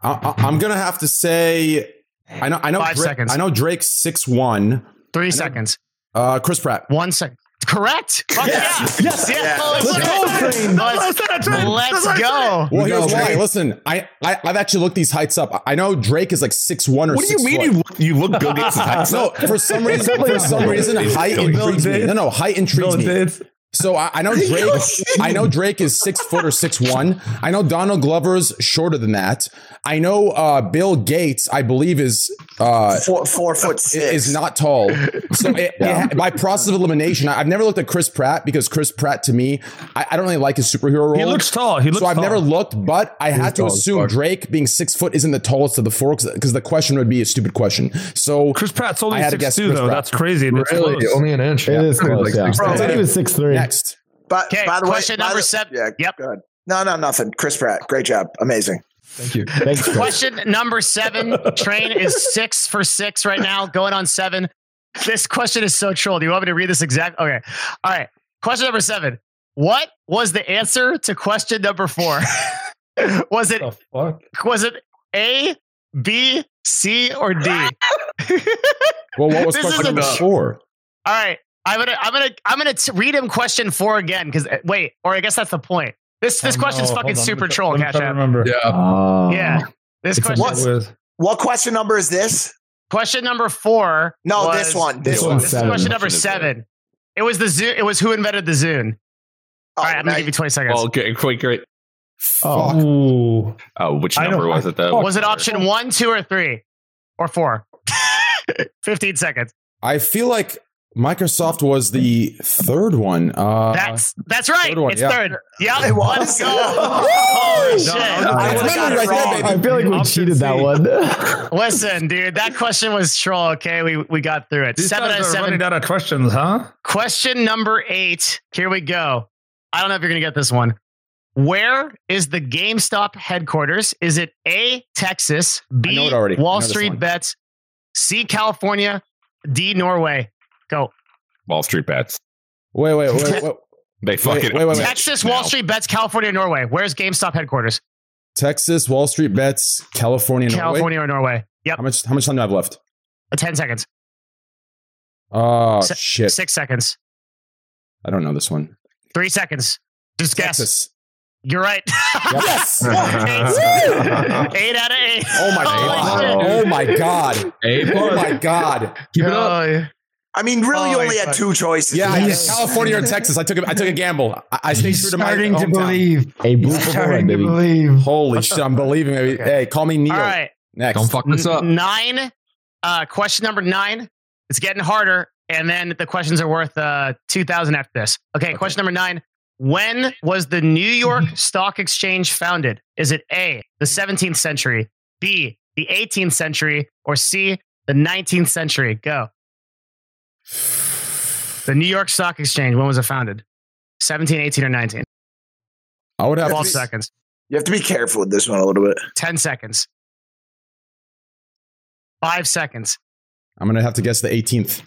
Speaker 2: I, I, I'm gonna have to say, I know, I know,
Speaker 8: Five
Speaker 2: Drake,
Speaker 8: seconds.
Speaker 2: I know Drake's six one.
Speaker 8: Three seconds.
Speaker 2: Uh, Chris Pratt.
Speaker 8: One second. Correct. Fuck
Speaker 2: Yes.
Speaker 8: yeah. Yes.
Speaker 5: Yeah.
Speaker 8: Let's,
Speaker 2: Let's go,
Speaker 8: let's,
Speaker 4: That's what I said,
Speaker 8: let's
Speaker 4: That's what I
Speaker 8: go.
Speaker 2: Well, here's why. Listen, I, I I've actually looked these heights up. I know Drake is like six one or
Speaker 12: What do you mean you look, you look Bill Gates' height?
Speaker 2: No, for some reason, for some reason, height
Speaker 4: Bill
Speaker 2: intrigues me. No, no, height intrigues
Speaker 4: Bill
Speaker 2: me.
Speaker 4: Gates.
Speaker 2: So I, I know Drake. I know Drake is six foot or six one. I know Donald Glover's shorter than that. I know uh, Bill Gates. I believe is uh,
Speaker 5: four, four foot six.
Speaker 2: is not tall. So it, it- by process of elimination, I- I've never looked at Chris Pratt because Chris Pratt to me, I, I don't really like his superhero role.
Speaker 4: He looks tall. He looks
Speaker 2: so I've
Speaker 4: tall.
Speaker 2: never looked, but I had to assume. Drake being six foot isn't the tallest of the four because the question would be a stupid question. So
Speaker 4: Chris Pratt's only
Speaker 2: I had to
Speaker 4: six
Speaker 2: guess
Speaker 4: two
Speaker 2: Chris
Speaker 4: though.
Speaker 2: Pratt.
Speaker 4: That's crazy. That's
Speaker 10: Really?
Speaker 4: close.
Speaker 10: Only an inch.
Speaker 3: It is close.
Speaker 10: Like
Speaker 3: yeah.
Speaker 10: six-
Speaker 3: I said he was six three.
Speaker 2: Next,
Speaker 5: But
Speaker 8: Okay,
Speaker 5: by the way,
Speaker 8: question
Speaker 5: by
Speaker 8: number
Speaker 5: the-
Speaker 8: seven.
Speaker 5: Yeah,
Speaker 8: Yep.
Speaker 5: Go ahead. No, no, nothing. Chris Pratt, great job, amazing.
Speaker 10: Thank you.
Speaker 3: Thanks,
Speaker 8: Question number seven. Train is six for six right now, going on seven. This question is so troll. Do you want me to read this exact? Okay. All right. Question number seven. What was the answer to question number four? was it was it A, B, C, or D?
Speaker 2: well, what was
Speaker 8: This
Speaker 2: question
Speaker 8: is a-
Speaker 2: number four?
Speaker 8: All right. I'm gonna I'm gonna I'm gonna t- read him question four again because uh, wait, or I guess that's the point. This this um,
Speaker 4: Oh,
Speaker 8: question's
Speaker 4: no.
Speaker 8: fucking
Speaker 4: on,
Speaker 8: super
Speaker 4: let me
Speaker 8: troll,
Speaker 4: let me
Speaker 8: Cash
Speaker 4: try
Speaker 8: App.
Speaker 4: Remember.
Speaker 10: Yeah.
Speaker 3: Oh.
Speaker 8: Yeah. This question
Speaker 4: with-
Speaker 5: What question number is this?
Speaker 8: question number four.
Speaker 5: No,
Speaker 8: was-
Speaker 5: this one. This,
Speaker 3: This
Speaker 5: one.
Speaker 3: one's
Speaker 8: This is
Speaker 3: Seven.
Speaker 8: question number seven. It was the Zune. It was who invented the Zune. Oh, All right, I'm gonna give you 20 seconds.
Speaker 12: Well, okay, quick, great.
Speaker 4: Ooh.
Speaker 12: Oh, which number
Speaker 4: know-
Speaker 12: was it though?
Speaker 8: was it option one, two, or three? or four? 15 seconds.
Speaker 2: I feel like Microsoft was the third one. Uh,
Speaker 8: That's that's right.
Speaker 2: third one,
Speaker 8: it's
Speaker 2: yeah.
Speaker 8: third. Yep.
Speaker 5: It was.
Speaker 8: Let's go. Holy shit.
Speaker 2: That's right there, baby.
Speaker 3: I feel like we
Speaker 4: Option
Speaker 3: cheated that one.
Speaker 8: Listen, dude, that question was troll. Okay, we we got through it.
Speaker 4: These
Speaker 8: seven
Speaker 4: guys
Speaker 8: out of seven.
Speaker 4: running out of questions, huh?
Speaker 8: Question number eight. Here we go. I don't know if you're gonna get this one. Where is the GameStop headquarters? Is it A, Texas, B,
Speaker 2: know it already. I
Speaker 8: Wall Street. Bets, C, California, D, Norway? Go.
Speaker 12: Wall Street bets.
Speaker 2: wait, wait, wait, wait.
Speaker 12: They fucking
Speaker 2: wait, wait, wait.
Speaker 8: Texas,
Speaker 12: now.
Speaker 8: Wall Street Bets, California, Norway. Where's GameStop headquarters?
Speaker 2: Texas, Wall Street bets, California, Norway.
Speaker 8: California or Norway? Yep.
Speaker 2: How much? How much time do I have left?
Speaker 8: Uh, 10 seconds.
Speaker 2: Oh
Speaker 8: Se-
Speaker 2: shit!
Speaker 8: Six seconds.
Speaker 2: I don't know this one.
Speaker 8: Three seconds. Just guess.
Speaker 2: Texas.
Speaker 8: You're right.
Speaker 2: Yes.
Speaker 8: eight out of eight.
Speaker 2: Oh my god! Oh my god!
Speaker 10: A
Speaker 2: Oh
Speaker 10: plus.
Speaker 2: my god!
Speaker 10: Keep it up.
Speaker 8: Yeah.
Speaker 5: I mean, really, you
Speaker 8: Oh,
Speaker 5: only
Speaker 8: fuck.
Speaker 5: had two choices.
Speaker 2: Yeah,
Speaker 5: Yes.
Speaker 2: California or Texas. I took a, I took a gamble. I, I stayed
Speaker 11: he's
Speaker 2: true to my
Speaker 11: starting to believe.
Speaker 3: A blue
Speaker 11: he's starting to believe.
Speaker 2: Holy shit, I'm believing. Baby. Hey, call me Neil.
Speaker 8: All right.
Speaker 2: Next.
Speaker 10: Don't fuck this up.
Speaker 8: Nine. Uh, question number nine. It's getting harder, and then the questions are worth uh, two thousand after this. Okay, question number nine. When was the New York Stock Exchange founded? Is it A, the 17th century, B, the 18th century, or C, the 19th century? Go. The New York Stock Exchange, when was it founded? 17, 18, or 19?
Speaker 2: I would have
Speaker 8: 12
Speaker 2: to,
Speaker 8: seconds.
Speaker 5: You have to be careful with this one a little bit.
Speaker 8: 10 seconds. Five seconds.
Speaker 2: I'm gonna have to guess the 18th.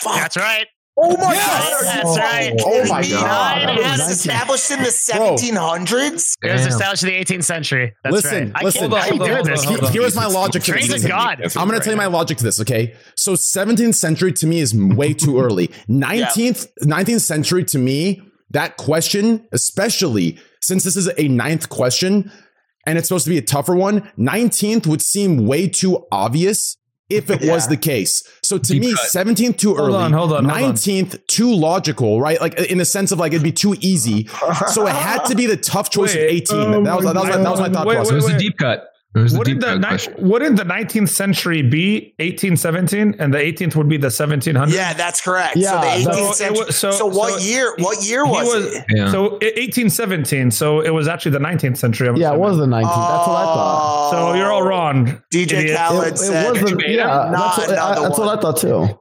Speaker 5: Fuck.
Speaker 8: That's right.
Speaker 5: Oh my
Speaker 2: Yes!
Speaker 5: god!
Speaker 8: That's right.
Speaker 5: Oh
Speaker 7: my
Speaker 5: my
Speaker 7: God.
Speaker 5: god! It was established in the 1700s.
Speaker 8: It was established in the 18th century. That's
Speaker 2: Listen,
Speaker 8: right.
Speaker 2: listen.
Speaker 8: I can't,
Speaker 4: Hold on,
Speaker 8: I
Speaker 4: hold
Speaker 8: this.
Speaker 4: hold on.
Speaker 2: Here's my logic to this.
Speaker 8: of God.
Speaker 2: I'm going to tell you my logic to this, okay? So 17th century to me is way too early. 19th 19th century to me, that question, especially since this is a ninth question and it's supposed to be a tougher one, 19th would seem way too obvious if it was the case. So to
Speaker 10: Deep
Speaker 2: me, 17th too
Speaker 4: Hold
Speaker 2: early.
Speaker 4: on, hold on,
Speaker 2: 19th too logical, right? Like in the sense of like it'd be too easy. So it had to be the tough choice
Speaker 4: Wait,
Speaker 2: of 18.
Speaker 4: oh
Speaker 2: that, was, that, was um, my, that was my thought
Speaker 4: Wait,
Speaker 10: It
Speaker 2: process.
Speaker 10: was
Speaker 4: wait.
Speaker 10: a deep cut. It was a
Speaker 4: Wouldn't the, ni-
Speaker 10: question.
Speaker 4: wouldn't the 19th century be 1817 and the 18th would be the 1700s?
Speaker 5: Yeah, that's correct.
Speaker 3: Yeah,
Speaker 5: so the 18th
Speaker 4: So
Speaker 5: century.
Speaker 4: was-
Speaker 5: So,
Speaker 4: so-
Speaker 5: what
Speaker 4: so
Speaker 5: year? What year was,
Speaker 4: was
Speaker 5: it?
Speaker 10: Yeah.
Speaker 4: so 1817. So it was actually the 19th century. I'm
Speaker 3: Yeah, it was the 19th. That's what I thought. Oh.
Speaker 4: So you're all wrong.
Speaker 5: DJ
Speaker 4: idiot.
Speaker 5: Khaled
Speaker 3: It, it
Speaker 5: said
Speaker 3: wasn't. Yeah,
Speaker 5: Not
Speaker 3: that's, what, I, that's what. I thought too.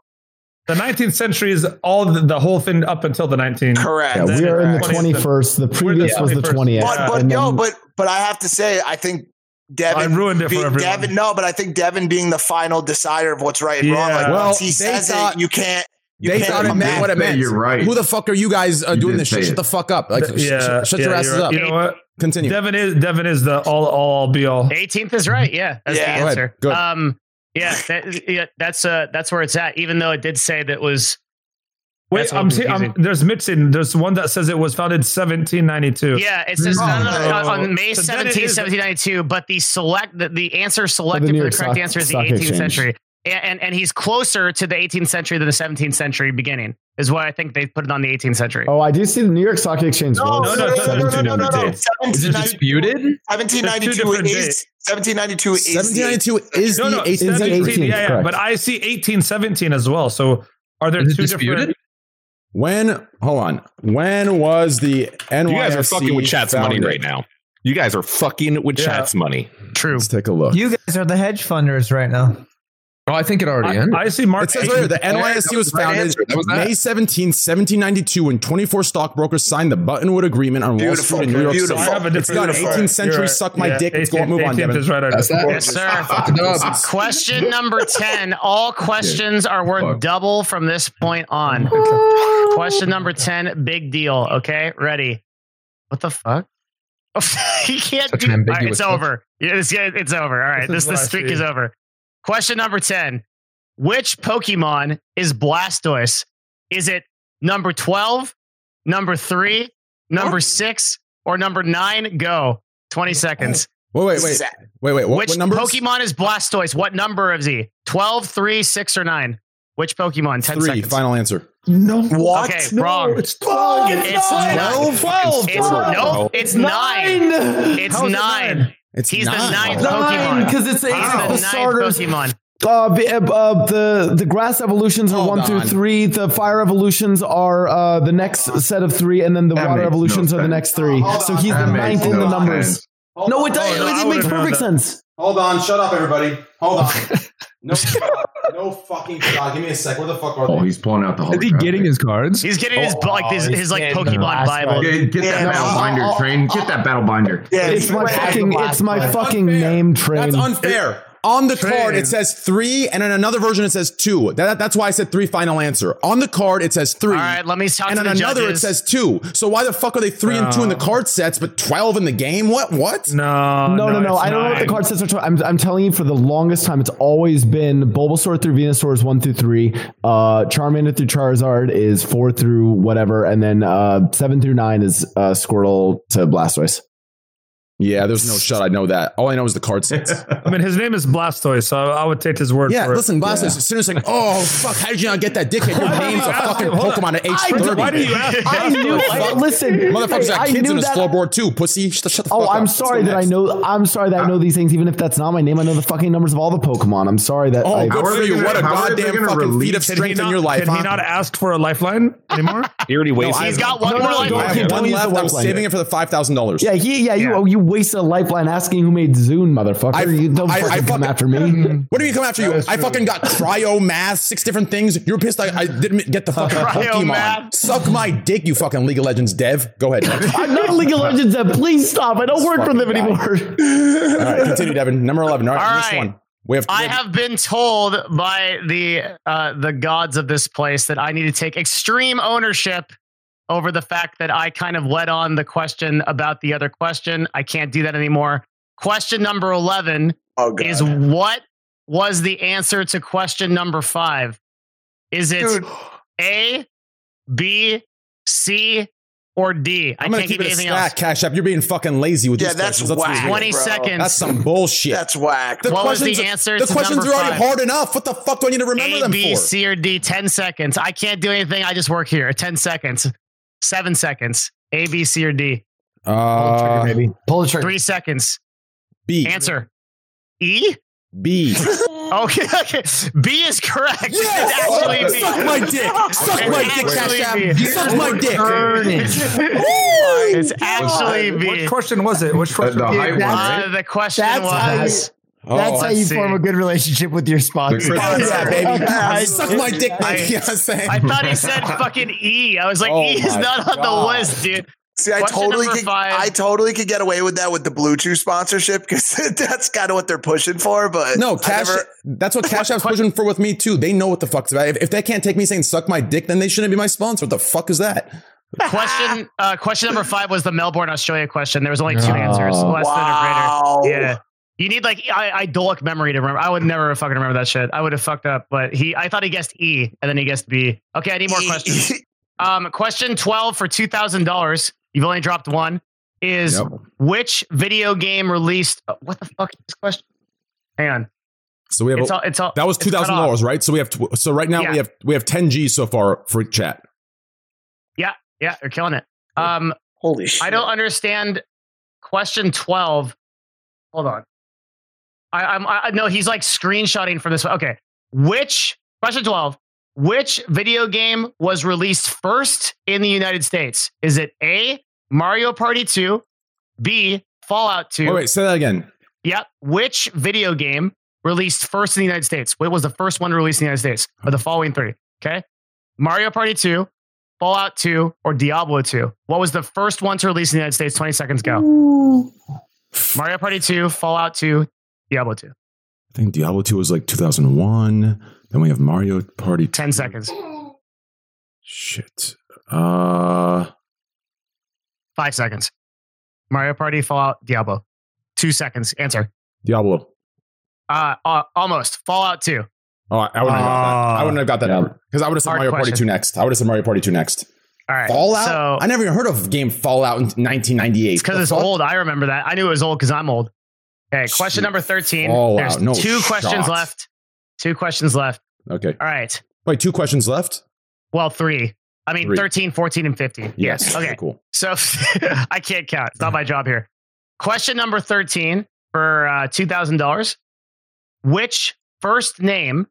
Speaker 4: The 19th century is all the, the whole thing up until the 19th.
Speaker 5: correct.
Speaker 3: Yeah, we are in the 21st. The previous was the 20th.
Speaker 5: But but
Speaker 3: and
Speaker 5: yo, but but I have to say, I think Devin
Speaker 4: I ruined it for everyone.
Speaker 5: Devin, no, but I think Devin being the final decider of what's right and wrong. Like
Speaker 2: Well,
Speaker 5: once he says
Speaker 2: thought-
Speaker 5: it, you can't. You
Speaker 2: They
Speaker 5: can't
Speaker 2: thought it meant what it meant.
Speaker 7: you're right.
Speaker 2: Who the fuck are you guys uh,
Speaker 7: You
Speaker 2: doing this shit? Shut the fuck up. Like, sh-
Speaker 4: yeah,
Speaker 2: sh- shut
Speaker 4: yeah,
Speaker 2: your asses
Speaker 4: you're-
Speaker 2: up.
Speaker 4: You know what?
Speaker 2: Continue.
Speaker 4: Devin is Devin is the all all be all.
Speaker 8: 18th is right. Yeah, that's
Speaker 5: Yeah.
Speaker 8: the
Speaker 2: Go ahead.
Speaker 8: answer.
Speaker 2: Good.
Speaker 8: Um, yeah, that, yeah, that's uh, that's where it's at. Even though it did say that was.
Speaker 4: Wait,
Speaker 8: That's a
Speaker 4: I'm,
Speaker 8: little
Speaker 4: see, I'm there's mixing. There's one that says it was founded 1792.
Speaker 8: Yeah, it says
Speaker 4: Oh,
Speaker 8: no, no, no,
Speaker 4: no.
Speaker 8: on May
Speaker 4: So
Speaker 8: 17, 1792, but the select the, the answer selected
Speaker 3: New
Speaker 8: for the correct
Speaker 3: Stock-
Speaker 8: answer is the 18th
Speaker 3: Exchange.
Speaker 8: century. And, and and he's closer to the 18th century than the 17th century beginning. Is why I think they put it on the 18th century.
Speaker 3: oh, I do see the New York Stock Exchange.
Speaker 5: No,
Speaker 3: was
Speaker 5: no, no, no, no, no, no, no, no.
Speaker 3: 1792.
Speaker 10: Is it
Speaker 5: 1792
Speaker 10: disputed?
Speaker 5: 1792
Speaker 4: different
Speaker 5: is
Speaker 4: dates.
Speaker 5: 1792 is
Speaker 2: 1792 is
Speaker 4: No,
Speaker 2: the
Speaker 4: no,
Speaker 2: 18th
Speaker 4: 17,
Speaker 2: century.
Speaker 4: yeah, yeah,
Speaker 3: correct.
Speaker 4: but I see 1817 as well. So are there
Speaker 10: Is it
Speaker 4: two
Speaker 10: disputed?
Speaker 4: different?
Speaker 2: When, hold on. When was the NYSE
Speaker 12: You guys are fucking with chat's money right now. You guys are fucking with
Speaker 4: Yeah.
Speaker 12: chat's money.
Speaker 8: True.
Speaker 2: Let's take a look.
Speaker 6: You guys are the hedge funders right now.
Speaker 10: Oh, I think it already
Speaker 4: I,
Speaker 10: ended.
Speaker 4: I see Mark.
Speaker 2: It says right here, the
Speaker 10: Yeah, that
Speaker 2: NYSE was
Speaker 10: was
Speaker 2: founded
Speaker 10: answer. Was.
Speaker 2: May 17, 1792, when 24 stockbrokers signed the Buttonwood Agreement on Wall
Speaker 5: Beautiful,
Speaker 2: Street in New York
Speaker 5: beautiful.
Speaker 2: City.
Speaker 4: I have a
Speaker 2: It's
Speaker 4: different.
Speaker 2: got
Speaker 4: You're
Speaker 2: 18th century,
Speaker 4: right.
Speaker 2: suck my
Speaker 4: Yeah,
Speaker 2: dick. Let's go,
Speaker 4: 18th
Speaker 2: move on,
Speaker 4: 18th
Speaker 2: Devin.
Speaker 4: is right.
Speaker 10: That's that.
Speaker 8: Yes, sir.
Speaker 10: Fuck it up.
Speaker 8: Question number 10. All questions are worth
Speaker 10: Fuck.
Speaker 8: double from this point on. Question number 10, big deal. Okay, ready. What the fuck? you can't
Speaker 10: Such
Speaker 8: do
Speaker 10: an
Speaker 8: All right,
Speaker 10: ambiguous
Speaker 8: It's over. Yeah, It's, it's over. All right,
Speaker 4: This
Speaker 8: this,
Speaker 4: is
Speaker 8: the
Speaker 4: what I
Speaker 8: streak is over. Question number 10. Which Pokemon is Blastoise? Is it number 12, number three, number oh. six, or number nine? Go. 20 seconds.
Speaker 2: Wait, wait, wait. Wait, wait. What,
Speaker 8: Which
Speaker 2: what numbers?
Speaker 8: Pokemon is Blastoise? What number is he? 12, 3, 6, or 9? Which Pokemon? 10
Speaker 2: Three.
Speaker 8: seconds.
Speaker 2: Final answer.
Speaker 4: No.
Speaker 5: What?
Speaker 8: Okay, wrong.
Speaker 4: It's 12.
Speaker 8: It's nine.
Speaker 4: 12.
Speaker 8: It's, no, it's nine. It's
Speaker 4: How is it
Speaker 8: nine.
Speaker 4: Nine?
Speaker 2: It's
Speaker 8: He's the ninth. Pokemon.
Speaker 3: because it's
Speaker 8: He's the
Speaker 3: the
Speaker 8: ninth
Speaker 3: starters.
Speaker 8: Pokemon.
Speaker 3: Uh, the, uh, the the grass evolutions are
Speaker 2: Hold
Speaker 3: one through three. The fire evolutions are uh, the next set of three, and then the
Speaker 7: That
Speaker 3: water
Speaker 7: makes no
Speaker 3: evolutions are the next three. So he's
Speaker 7: That
Speaker 3: the
Speaker 7: makes
Speaker 3: ninth in the numbers. No, it, does,
Speaker 4: Oh, no,
Speaker 3: it makes perfect sense.
Speaker 2: Hold on, shut up, everybody. Hold on. No, no fucking shot. Give me a sec. Where the fuck are
Speaker 7: Oh, he's pulling out the whole.
Speaker 10: Is he
Speaker 7: holographic.
Speaker 10: getting his cards?
Speaker 8: He's getting his
Speaker 11: Oh,
Speaker 8: like his,
Speaker 11: he's
Speaker 8: his like Pokemon Bible.
Speaker 11: one.
Speaker 7: Get, get that
Speaker 5: Yeah,
Speaker 7: battle binder,
Speaker 5: oh,
Speaker 7: train. Get that oh. battle binder.
Speaker 5: Yeah,
Speaker 3: It's my fucking it's my fucking name train.
Speaker 2: That's unfair. On the card, it says three, and in another version, it says two. That, that's why I said three final answer. On the card, it says three.
Speaker 8: All right, let me talk
Speaker 2: and
Speaker 8: to
Speaker 2: on
Speaker 8: the
Speaker 2: another,
Speaker 8: judges.
Speaker 2: it says two. So why the fuck are they three and two in the card sets, but 12 in the game? What? What?
Speaker 4: No,
Speaker 3: no, no, no.
Speaker 4: it's
Speaker 3: I don't know what the card sets are. tw- I'm, I'm telling you, for the longest time, it's always been Bulbasaur through Venusaur's one through three. Uh, Charmander through Charizard is four through whatever, and then uh, seven through nine is uh, Squirtle to Blastoise.
Speaker 2: Yeah, there's no shot. I know that. All I know is the card sets.
Speaker 4: I mean, his name is Blastoise, so I would take his word
Speaker 2: yeah,
Speaker 4: for it.
Speaker 2: listen, Blastoise, as soon as like, oh, fuck, how did you not get that dickhead? Your name's a fucking Pokemon at age 30.
Speaker 3: don't-
Speaker 4: Why do you ask?
Speaker 3: I knew.
Speaker 4: Blastoise?
Speaker 3: listen,
Speaker 2: Motherfuckers
Speaker 3: hey,
Speaker 2: got kids in his
Speaker 3: that-
Speaker 2: floorboard too. Pussy, shut, shut the fuck
Speaker 3: Oh,
Speaker 2: up.
Speaker 3: I'm sorry
Speaker 2: go
Speaker 3: that I know. I'm sorry that I know these things, even if that's not my name. I know the fucking numbers of all the Pokemon. I'm sorry that.
Speaker 2: Oh,
Speaker 3: I,
Speaker 2: good for you. What a
Speaker 7: how are they
Speaker 2: goddamn fucking feat of strength in your life,
Speaker 4: Can he not ask for a lifeline anymore?
Speaker 12: He already
Speaker 2: No,
Speaker 12: wasted.
Speaker 2: I-
Speaker 8: He's got one
Speaker 3: No,
Speaker 8: more
Speaker 3: no,
Speaker 8: life.
Speaker 3: don't-
Speaker 2: I have one
Speaker 3: use
Speaker 2: left. I'm saving it for the five thousand dollars.
Speaker 3: yeah, yeah, you,
Speaker 8: Yeah.
Speaker 3: you wasted a lifeline asking who made Zune, motherfucker.
Speaker 2: I-
Speaker 3: you don't
Speaker 2: I- I
Speaker 3: fucking come
Speaker 2: fucking-
Speaker 3: after me.
Speaker 2: What do you come after you? I fucking got cryo math, six different things. You're pissed I, I didn't get the fucking
Speaker 8: Cryo
Speaker 2: Pokemon.
Speaker 8: math.
Speaker 2: Suck my dick, you fucking League of Legends dev. Go ahead.
Speaker 3: I'm not League of Legends. Dev. Please stop. I don't work for them
Speaker 2: guy.
Speaker 3: anymore.
Speaker 2: All right, continue, Devin. Number eleven. All right,
Speaker 8: All
Speaker 2: this one. We have.
Speaker 8: I have been told by the uh, the gods of this place that I need to take extreme ownership over the fact that I kind of led on the question about the other question. I can't do that anymore. Question number eleven
Speaker 5: Oh god.
Speaker 8: is what was the answer to question number five? Is it
Speaker 5: Dude.
Speaker 8: A, B, C, or D?
Speaker 2: I'm gonna
Speaker 8: can't
Speaker 2: keep
Speaker 8: give
Speaker 2: it
Speaker 8: you anything
Speaker 2: stack,
Speaker 8: else.
Speaker 2: Cash App. You're being fucking lazy with this.
Speaker 5: Yeah,
Speaker 2: these
Speaker 5: that's
Speaker 2: questions.
Speaker 5: Whack.
Speaker 2: real.
Speaker 8: 20
Speaker 5: bro.
Speaker 8: seconds.
Speaker 2: That's some bullshit.
Speaker 5: That's whack.
Speaker 2: the
Speaker 8: What was the
Speaker 2: questions,
Speaker 8: answer
Speaker 2: The
Speaker 8: to
Speaker 2: questions
Speaker 8: number
Speaker 2: are already
Speaker 8: five?
Speaker 2: hard enough. What the fuck do I need to remember
Speaker 8: A,
Speaker 2: them
Speaker 8: B,
Speaker 2: for?
Speaker 8: C, or D. 10 seconds. I can't do anything. I just work here. 10 seconds. Seven seconds. A, B, C, or D.
Speaker 2: Uh,
Speaker 11: Maybe pull the trigger.
Speaker 8: Three seconds.
Speaker 2: B.
Speaker 8: Answer. E?
Speaker 2: B.
Speaker 8: Okay, okay. B is correct.
Speaker 2: Yeah,
Speaker 8: It's actually B.
Speaker 2: suck my dick. Suck my dick,
Speaker 8: Actually
Speaker 2: Cash
Speaker 8: B.
Speaker 2: App. Suck my dick.
Speaker 8: It's actually B.
Speaker 4: Which question was it? Which
Speaker 7: The,
Speaker 4: question?
Speaker 7: the height one, right?
Speaker 8: Uh, the question
Speaker 11: That's how you,
Speaker 8: was.
Speaker 11: that's how you
Speaker 8: let's
Speaker 11: form a good relationship with your sponsor.
Speaker 2: Oh, yeah, baby.
Speaker 11: I-
Speaker 2: Suck my dick,
Speaker 8: I-
Speaker 2: baby. You I'm?
Speaker 8: I thought he said fucking E. I was like,
Speaker 2: Oh
Speaker 8: E is
Speaker 2: my
Speaker 8: not on the list, dude.
Speaker 5: See, I
Speaker 8: Question
Speaker 5: totally could,
Speaker 8: five.
Speaker 5: I totally could get away with that with the Bluetooth sponsorship because that's kind of what they're pushing for. But
Speaker 2: No, Cash.
Speaker 5: never-
Speaker 2: that's what Cash App's pushing for with me too. They know what the fuck's about. If, if they can't take me saying "suck my dick," then they shouldn't be my sponsor. What the fuck is that?
Speaker 8: Question uh, question number five was the Melbourne, Australia question. There was only two answers,
Speaker 3: Oh.
Speaker 8: less
Speaker 5: wow.
Speaker 8: than or greater. Yeah. You need like I, idolic memory to remember. I would never fucking remember that shit. I would have fucked up, but he I thought he guessed E and then he guessed B. Okay, I need more questions. Um, question 12 for $2,000. You've only dropped one. Is
Speaker 2: Yep.
Speaker 8: which video game released? uh, What the fuck is this question? Hang on.
Speaker 2: So we have
Speaker 8: It's all, it's all,
Speaker 2: that was
Speaker 8: it's
Speaker 2: two
Speaker 8: cut
Speaker 2: thousand
Speaker 8: off.
Speaker 2: dollars, right? So we have tw- so right now
Speaker 8: Yeah.
Speaker 2: we have we have ten G so far for chat.
Speaker 8: Yeah, yeah, they're killing it. Um,
Speaker 5: Holy shit!
Speaker 8: I don't understand question 12. Hold on. I, I'm I no, he's like screenshotting from this. one. Okay. Which question 12? Which video game was released first in the United States? Is it A, Mario Party 2, B, Fallout 2?
Speaker 2: Wait, wait, say that again.
Speaker 8: Yep. Which video game released first in the United States? What was the first one released in the United States? Or the following three? Okay. Mario Party 2, Fallout 2, or Diablo 2? What was the first one to release in the United States 20 seconds ago? Mario Party 2, Fallout 2, Diablo 2.
Speaker 2: I think Diablo two was like two thousand one. Then we have Mario Party.
Speaker 8: 10 seconds.
Speaker 2: Shit. Uh,
Speaker 8: Five seconds. Mario Party, Fallout, Diablo. Two seconds. Answer.
Speaker 2: Diablo.
Speaker 8: Uh, uh almost. Fallout 2.
Speaker 2: Oh, I, I wouldn't have got that. I wouldn't have got that
Speaker 3: Yeah.
Speaker 2: because I would have said
Speaker 8: Hard
Speaker 2: Mario Party two next. I would have said Mario Party two next.
Speaker 8: All right.
Speaker 2: Fallout.
Speaker 8: So
Speaker 2: I never even heard of game Fallout in 1998.
Speaker 8: it's because it's old. I remember that. I knew it was old because I'm old. Okay. Question
Speaker 2: Shit.
Speaker 8: number 13.
Speaker 2: Fallout.
Speaker 8: There's
Speaker 2: No
Speaker 8: two questions left. Two questions left.
Speaker 2: Okay.
Speaker 8: All right.
Speaker 2: Wait, two questions left.
Speaker 8: Well, three. I mean,
Speaker 2: Three.
Speaker 8: 13, 14, and 15. Yes. Okay.
Speaker 2: Cool.
Speaker 8: So I can't count. It's not my job here. Question number 13 for uh, $2,000. Which first name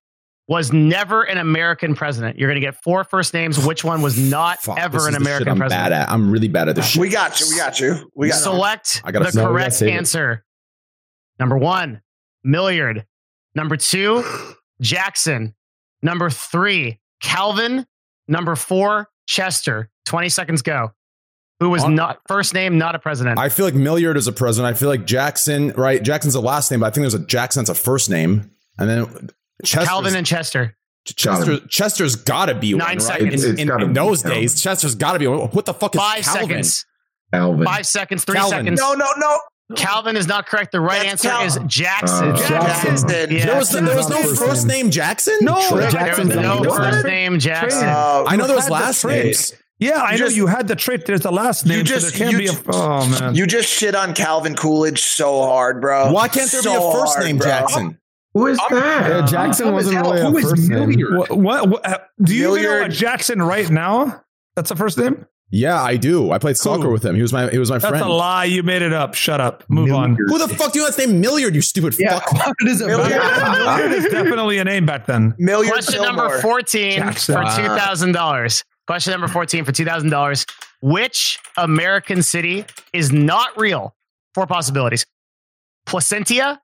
Speaker 8: was never an American president? You're going to get four first names. Which one was not
Speaker 2: Fuck,
Speaker 8: ever an
Speaker 2: is the
Speaker 8: American
Speaker 2: I'm
Speaker 8: president?
Speaker 2: bad at. I'm really bad at this shit.
Speaker 5: We got you. We got you. We got
Speaker 8: Select
Speaker 2: I gotta-
Speaker 8: the
Speaker 2: No,
Speaker 8: correct
Speaker 2: save it.
Speaker 8: answer. Number one, Millard. Number two, Jackson. Number three, Calvin. Number four, Chester. 20 seconds go. Who was not first name, not a president?
Speaker 2: I feel like Millard is a president. I feel like Jackson, right? Jackson's a last name, but I think there's a Jackson that's a first name. And then Chester's,
Speaker 8: Calvin and Chester.
Speaker 2: Chester, Chester's got to be
Speaker 8: Nine
Speaker 2: one, right?
Speaker 8: seconds.
Speaker 2: In,
Speaker 8: It's
Speaker 2: in-
Speaker 7: gotta
Speaker 2: in
Speaker 7: be
Speaker 2: those
Speaker 7: Calvin.
Speaker 2: days, Chester's got to be one. What the fuck is
Speaker 8: Five
Speaker 2: Calvin?
Speaker 8: seconds.
Speaker 7: Alvin.
Speaker 8: Five seconds. Three
Speaker 2: Calvin.
Speaker 8: seconds.
Speaker 5: No, no, no.
Speaker 8: Calvin is not correct. The right
Speaker 5: That's
Speaker 8: answer
Speaker 5: Cal-
Speaker 8: is Jackson.
Speaker 7: Uh,
Speaker 5: Jackson.
Speaker 8: Yeah.
Speaker 2: There was, there was no
Speaker 3: First
Speaker 2: first
Speaker 3: name.
Speaker 2: name Jackson?
Speaker 4: No,
Speaker 3: Trick.
Speaker 8: There was no first name Jackson.
Speaker 5: Uh,
Speaker 2: I know there was
Speaker 4: had the
Speaker 2: last
Speaker 4: trait.
Speaker 2: names.
Speaker 4: Yeah, I
Speaker 5: You
Speaker 4: know
Speaker 5: just-
Speaker 4: you had the trait. There's the last name.
Speaker 5: You just-
Speaker 4: so there can't
Speaker 5: you
Speaker 4: be a. Oh man.
Speaker 5: you just shit on Calvin Coolidge so hard, bro.
Speaker 2: Why can't there be a first
Speaker 5: hard,
Speaker 2: name
Speaker 5: bro.
Speaker 2: Jackson?
Speaker 7: Who is that?
Speaker 3: Yeah, Jackson wasn't really a
Speaker 10: Who is
Speaker 3: first name.
Speaker 10: Millard?
Speaker 4: what, what, what- Do you even know a Jackson right now? That's the first name.
Speaker 2: Yeah, I do. I played soccer
Speaker 4: Who?
Speaker 2: with him. He was my he was my
Speaker 4: That's
Speaker 2: friend.
Speaker 4: a lie. You made it up. Shut up. Move on.
Speaker 2: Who the fuck do you want to named Millard, you stupid
Speaker 10: Yeah,
Speaker 2: fuck?
Speaker 10: what does it
Speaker 5: Millard.
Speaker 10: matter?
Speaker 4: Millard is definitely a name back then.
Speaker 5: Millard
Speaker 8: Question number 14
Speaker 4: Jackson.
Speaker 8: for $2,000. Question number 14 for $2,000. Which American city is not real? Four possibilities Placentia,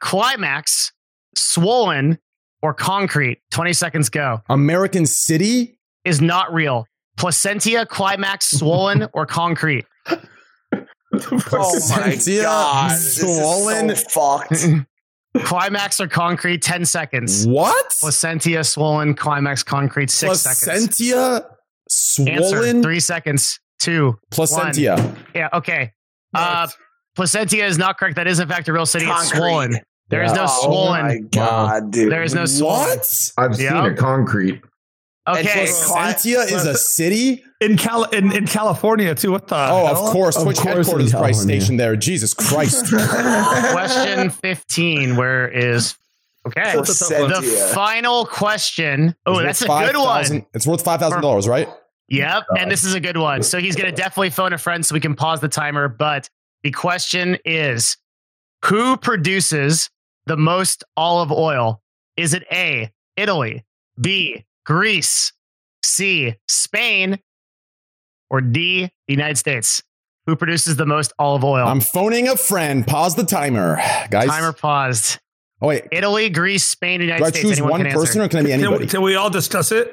Speaker 8: Climax, Swollen, or Concrete. 20 seconds go.
Speaker 2: American City?
Speaker 8: Is not real. Placentia, Climax, Swollen, or Concrete.
Speaker 5: Oh my
Speaker 2: Placentia,
Speaker 5: god, this is
Speaker 2: swollen.
Speaker 5: so fucked.
Speaker 8: Climax or Concrete, 10 seconds.
Speaker 2: What?
Speaker 8: Placentia, Swollen, Climax, Concrete, six seconds.
Speaker 2: Placentia?
Speaker 8: Answer,
Speaker 2: Swollen?
Speaker 8: three seconds. Two.
Speaker 2: Placentia.
Speaker 8: one. Yeah, okay. Uh, Placentia is not correct. That is, in fact, a real city. It's
Speaker 5: Concrete.
Speaker 8: swollen. There is no
Speaker 5: oh
Speaker 8: swollen.
Speaker 5: my god, dude.
Speaker 8: There is no swollen.
Speaker 2: What?
Speaker 7: I've seen a concrete.
Speaker 8: Okay.
Speaker 5: It's-
Speaker 2: Placentia is a city?
Speaker 4: In Cal in, in California too. What the?
Speaker 2: Oh, of course.
Speaker 3: Of
Speaker 2: Twitch
Speaker 3: course
Speaker 2: headquarters is probably
Speaker 3: California.
Speaker 2: stationed there. Jesus Christ.
Speaker 8: Question 15. Where is. Okay.
Speaker 5: Placentia.
Speaker 8: The final question. Oh,
Speaker 2: It's
Speaker 8: that's a
Speaker 2: worth
Speaker 8: good one.
Speaker 2: 5,000 It's worth $5,000, right?
Speaker 8: Yep. And this is a good one. So he's going to definitely phone a friend so we can pause the timer. But the question is who produces the most olive oil? Is it A, Italy, B, Greece, C, Spain, or D, the United States? Who produces the most olive oil?
Speaker 2: I'm phoning a friend. Pause the timer. Guys.
Speaker 8: Timer paused.
Speaker 2: Oh, wait.
Speaker 8: Italy, Greece, Spain, United States.
Speaker 2: Do I choose
Speaker 8: Anyone
Speaker 2: one
Speaker 8: can answer.
Speaker 2: person or can I be
Speaker 4: Can we,
Speaker 2: anybody?
Speaker 4: can we all discuss it?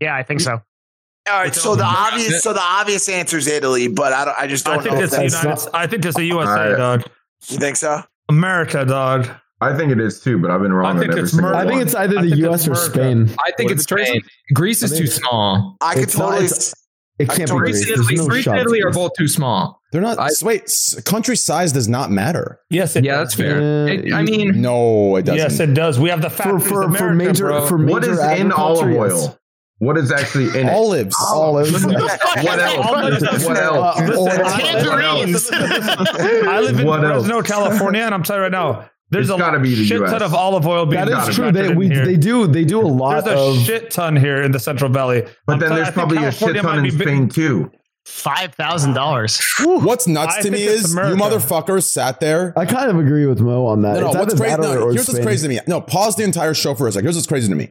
Speaker 8: Yeah, I think so.
Speaker 5: All right, so the obvious, so the obvious answer is Italy, but I don't. I just don't I
Speaker 4: think
Speaker 5: know if
Speaker 4: it's the
Speaker 5: that's.
Speaker 4: United. I think it's the USA,
Speaker 7: Alright.
Speaker 4: dog.
Speaker 5: You think so?
Speaker 4: America, dog.
Speaker 7: I think it is too, but I've been wrong
Speaker 4: I think
Speaker 7: on
Speaker 4: it's
Speaker 7: single
Speaker 4: murder.
Speaker 3: I think it's either
Speaker 4: I
Speaker 3: the U.S. or Spain.
Speaker 10: I think
Speaker 2: What
Speaker 10: it's
Speaker 2: is?
Speaker 10: Spain. Greece is too small.
Speaker 5: I could
Speaker 3: It's not-
Speaker 5: totally.
Speaker 3: It can't be
Speaker 10: Greece
Speaker 3: Greece.
Speaker 10: and Italy,
Speaker 3: no
Speaker 10: Greece and Italy are both too small.
Speaker 2: They're not.
Speaker 10: I-
Speaker 2: wait, country size does not matter.
Speaker 4: Yes, it
Speaker 10: Yeah,
Speaker 4: does.
Speaker 10: that's fair.
Speaker 3: Uh,
Speaker 10: It- I mean,
Speaker 2: No, it doesn't.
Speaker 4: Yes, it does. We have the
Speaker 3: For
Speaker 4: factories.
Speaker 3: for,
Speaker 4: America,
Speaker 3: for major
Speaker 4: bro.
Speaker 3: for major
Speaker 7: What is in olive oil? What is actually in it?
Speaker 2: Olives.
Speaker 3: Olives.
Speaker 7: What else? What else?
Speaker 3: Uh,
Speaker 4: Listen,
Speaker 3: oil.
Speaker 4: I-
Speaker 8: Tangerines.
Speaker 4: I live in Fresno, California, and I'm telling you right now, there's
Speaker 7: It's
Speaker 4: a
Speaker 7: gotta be the
Speaker 4: shit
Speaker 7: US.
Speaker 4: ton of olive oil being
Speaker 3: That is true. They
Speaker 4: in
Speaker 3: we,
Speaker 4: here.
Speaker 3: they do they do a lot
Speaker 4: There's a
Speaker 3: of
Speaker 4: shit ton here in the Central Valley.
Speaker 7: But
Speaker 4: I'm
Speaker 7: then
Speaker 4: telling-
Speaker 7: there's
Speaker 4: I
Speaker 7: probably a shit ton in
Speaker 4: be big-
Speaker 7: Spain too.
Speaker 8: Five thousand dollars.
Speaker 2: What's nuts
Speaker 4: I
Speaker 2: to me is
Speaker 4: America.
Speaker 2: you motherfuckers sat there.
Speaker 3: I kind of agree with Mo on that.
Speaker 2: No, no,
Speaker 3: It's
Speaker 2: what's crazy? No,
Speaker 3: or- or
Speaker 2: here's what's crazy to me. No, pause the entire show for a second. Here's what's crazy to me.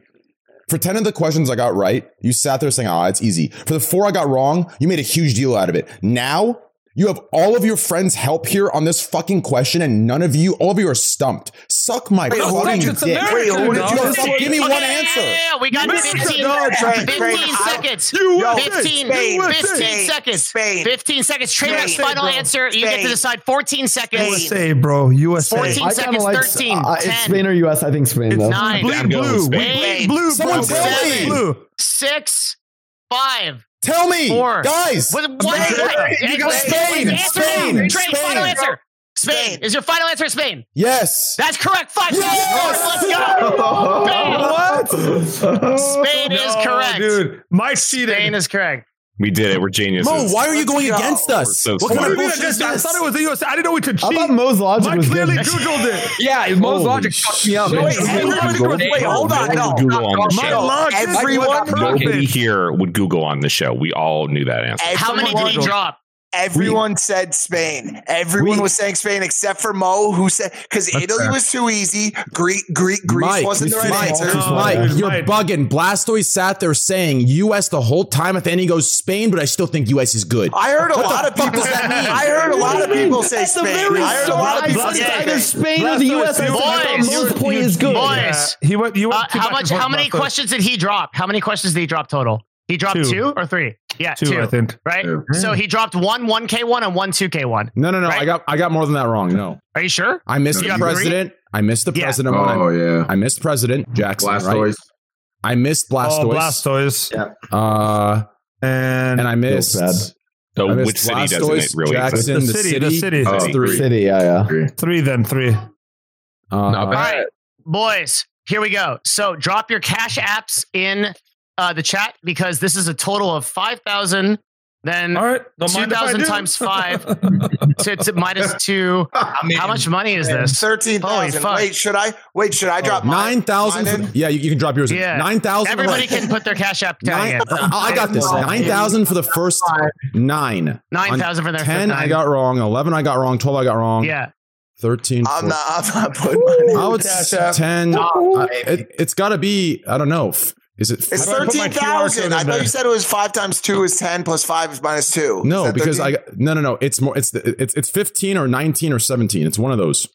Speaker 2: For 10 of the questions I got right, you sat there saying, oh, it's easy. For the four I got wrong, you made a huge deal out of it. Now, you have all of your friends' help here on this fucking question, and none of you, all of you are stumped. Suck my
Speaker 5: Wait,
Speaker 2: fucking
Speaker 5: did you-
Speaker 4: It's
Speaker 2: dick.
Speaker 4: American,
Speaker 5: Wait, who did you
Speaker 2: Yo, fuck, give me one
Speaker 8: Okay,
Speaker 2: answer.
Speaker 8: Yeah, yeah, yeah, we got
Speaker 4: America,
Speaker 8: 15,
Speaker 4: dog.
Speaker 5: Train,
Speaker 8: 15
Speaker 5: train, I-
Speaker 8: seconds.
Speaker 5: Yo,
Speaker 8: 15,
Speaker 5: Spain,
Speaker 8: 15
Speaker 5: Spain,
Speaker 8: seconds.
Speaker 5: Spain.
Speaker 8: 15 seconds. Train
Speaker 5: Spain,
Speaker 8: next final
Speaker 4: bro.
Speaker 8: answer. You get to decide 14 seconds.
Speaker 4: USA, bro. USA.
Speaker 8: 14
Speaker 3: I
Speaker 8: seconds,
Speaker 3: like
Speaker 8: 13,
Speaker 3: uh,
Speaker 8: 10.
Speaker 3: it's Spain or U.S. I think Spain though.
Speaker 8: Nine.
Speaker 4: Bleed
Speaker 12: I'm
Speaker 4: blue.
Speaker 12: with
Speaker 4: We
Speaker 12: Spain.
Speaker 4: bleed blue.
Speaker 2: Someone tell me.
Speaker 4: Blue.
Speaker 8: Six, five,
Speaker 2: Tell me,
Speaker 8: four.
Speaker 2: guys.
Speaker 8: What? what,
Speaker 5: Spain.
Speaker 8: what?
Speaker 5: You got
Speaker 2: Spain.
Speaker 8: Answer
Speaker 2: Spain.
Speaker 8: now.
Speaker 2: Spain.
Speaker 8: final answer. Spain.
Speaker 5: Spain.
Speaker 8: Is your final answer Spain?
Speaker 2: Yes.
Speaker 8: That's correct. Five
Speaker 2: Yes!
Speaker 8: seconds. Let's go. Spain.
Speaker 4: What?
Speaker 8: Spain is correct.
Speaker 4: dude. My cheated.
Speaker 8: Spain is correct.
Speaker 12: We did it. We're geniuses.
Speaker 2: Mo, why are you going against us?
Speaker 12: So
Speaker 2: what kind of
Speaker 4: do you mean
Speaker 2: bullshit is
Speaker 4: against- I
Speaker 2: this?
Speaker 4: thought it was the USA. I didn't know we could cheat.
Speaker 3: I thought Mo's logic
Speaker 4: Mike
Speaker 3: was
Speaker 4: clearly
Speaker 3: good.
Speaker 4: Googled it.
Speaker 10: yeah, Mo's
Speaker 2: Holy
Speaker 10: logic fucked me up.
Speaker 5: Wait,
Speaker 10: Hey,
Speaker 5: everyone- wait, hold on, no.
Speaker 12: Google on the
Speaker 4: My
Speaker 12: show.
Speaker 4: logic
Speaker 5: Everyone-
Speaker 4: was
Speaker 12: Nobody here would Google on the show. We all knew that answer.
Speaker 8: How many did he drop?
Speaker 5: Everyone said Spain. Everyone
Speaker 2: We-
Speaker 5: was saying Spain except for Mo, who said because Italy
Speaker 4: fair.
Speaker 5: was too easy. Greek, Greek, Greece
Speaker 2: Mike,
Speaker 5: wasn't the right
Speaker 2: Mike,
Speaker 5: answer.
Speaker 4: No,
Speaker 2: Mike,
Speaker 4: dude,
Speaker 2: you're
Speaker 4: Mike.
Speaker 2: bugging. Blastoise sat there saying U.S. the whole time. At the end, he goes Spain, but I still think U.S. is good.
Speaker 5: I heard a
Speaker 2: What
Speaker 5: lot of
Speaker 2: fuck
Speaker 5: people.
Speaker 2: does that mean?
Speaker 5: I heard a lot of people say
Speaker 11: That's a
Speaker 5: Spain.
Speaker 11: very
Speaker 5: I heard a lot of people say
Speaker 11: either
Speaker 5: Spain.
Speaker 11: Spain or the U.S. I
Speaker 4: Blastoise,
Speaker 11: thought
Speaker 8: boys,
Speaker 11: most point is good.
Speaker 8: Boys.
Speaker 4: Yeah, he went. You went
Speaker 8: Uh, how much? How many questions did he drop? How many questions did he drop total? He dropped
Speaker 4: Two.
Speaker 8: two, or three? Yeah,
Speaker 4: Two,
Speaker 8: two.
Speaker 4: I think.
Speaker 8: Right.
Speaker 7: Two.
Speaker 8: So he dropped one one K one and one two K one.
Speaker 2: No, no, no. I got I got more than that wrong. No,
Speaker 8: Are you sure?
Speaker 2: I missed
Speaker 8: You
Speaker 2: the
Speaker 8: got three?
Speaker 2: president. I missed the
Speaker 8: Yeah.
Speaker 2: president.
Speaker 7: Oh
Speaker 2: I,
Speaker 7: yeah.
Speaker 2: I missed President Jackson. Right? I missed
Speaker 4: Oh,
Speaker 2: Blastoise.
Speaker 4: Blastoise.
Speaker 2: Uh,
Speaker 4: And,
Speaker 2: and I missed.
Speaker 3: bad.
Speaker 12: So
Speaker 2: I missed
Speaker 12: which city doesn't it really exist?
Speaker 2: Jackson,
Speaker 4: The
Speaker 2: the,
Speaker 4: city,
Speaker 2: city,
Speaker 4: the city.
Speaker 2: That's
Speaker 7: Oh,
Speaker 2: three.
Speaker 3: City, yeah, yeah.
Speaker 7: Agree.
Speaker 4: three, then three.
Speaker 2: Uh,
Speaker 10: Not bad.
Speaker 8: right, boys, here we go. So drop your cash apps in uh, the chat because this is a total of 5,000, then
Speaker 4: All right. Don't mind if I
Speaker 8: 2,000 times five to, to minus two. How much money is this?
Speaker 5: Thirteen
Speaker 8: Holy
Speaker 5: thousand.
Speaker 8: fuck.
Speaker 5: Wait, should I? Wait, should I drop mine-
Speaker 2: Nine thousand. Yeah, you, you can drop yours.
Speaker 8: Yeah.
Speaker 2: Nine thousand.
Speaker 8: Everybody can put their cash app tag
Speaker 2: Nine,
Speaker 8: in.
Speaker 2: I got this. Nine thousand for the first nine.
Speaker 8: 9,000 for their
Speaker 2: Ten,
Speaker 8: first
Speaker 2: I got wrong. Eleven, I got wrong. Twelve, I got wrong.
Speaker 8: Yeah.
Speaker 2: 13,
Speaker 5: I'm
Speaker 2: 14.
Speaker 5: not. I'm not putting mine in.
Speaker 2: I would
Speaker 5: Cash
Speaker 2: s-
Speaker 5: App.
Speaker 2: 10. I- it, it's got to be, I don't know. f- Is it?
Speaker 5: It's
Speaker 4: How do I put my
Speaker 5: thirteen
Speaker 4: QR
Speaker 5: thousand.
Speaker 4: code
Speaker 5: I thought you said it was five times two is ten plus five is minus two.
Speaker 2: No, because
Speaker 5: 13?
Speaker 2: I no no no. It's more. It's the- it's it's 15 or 19 or 17. It's one of those.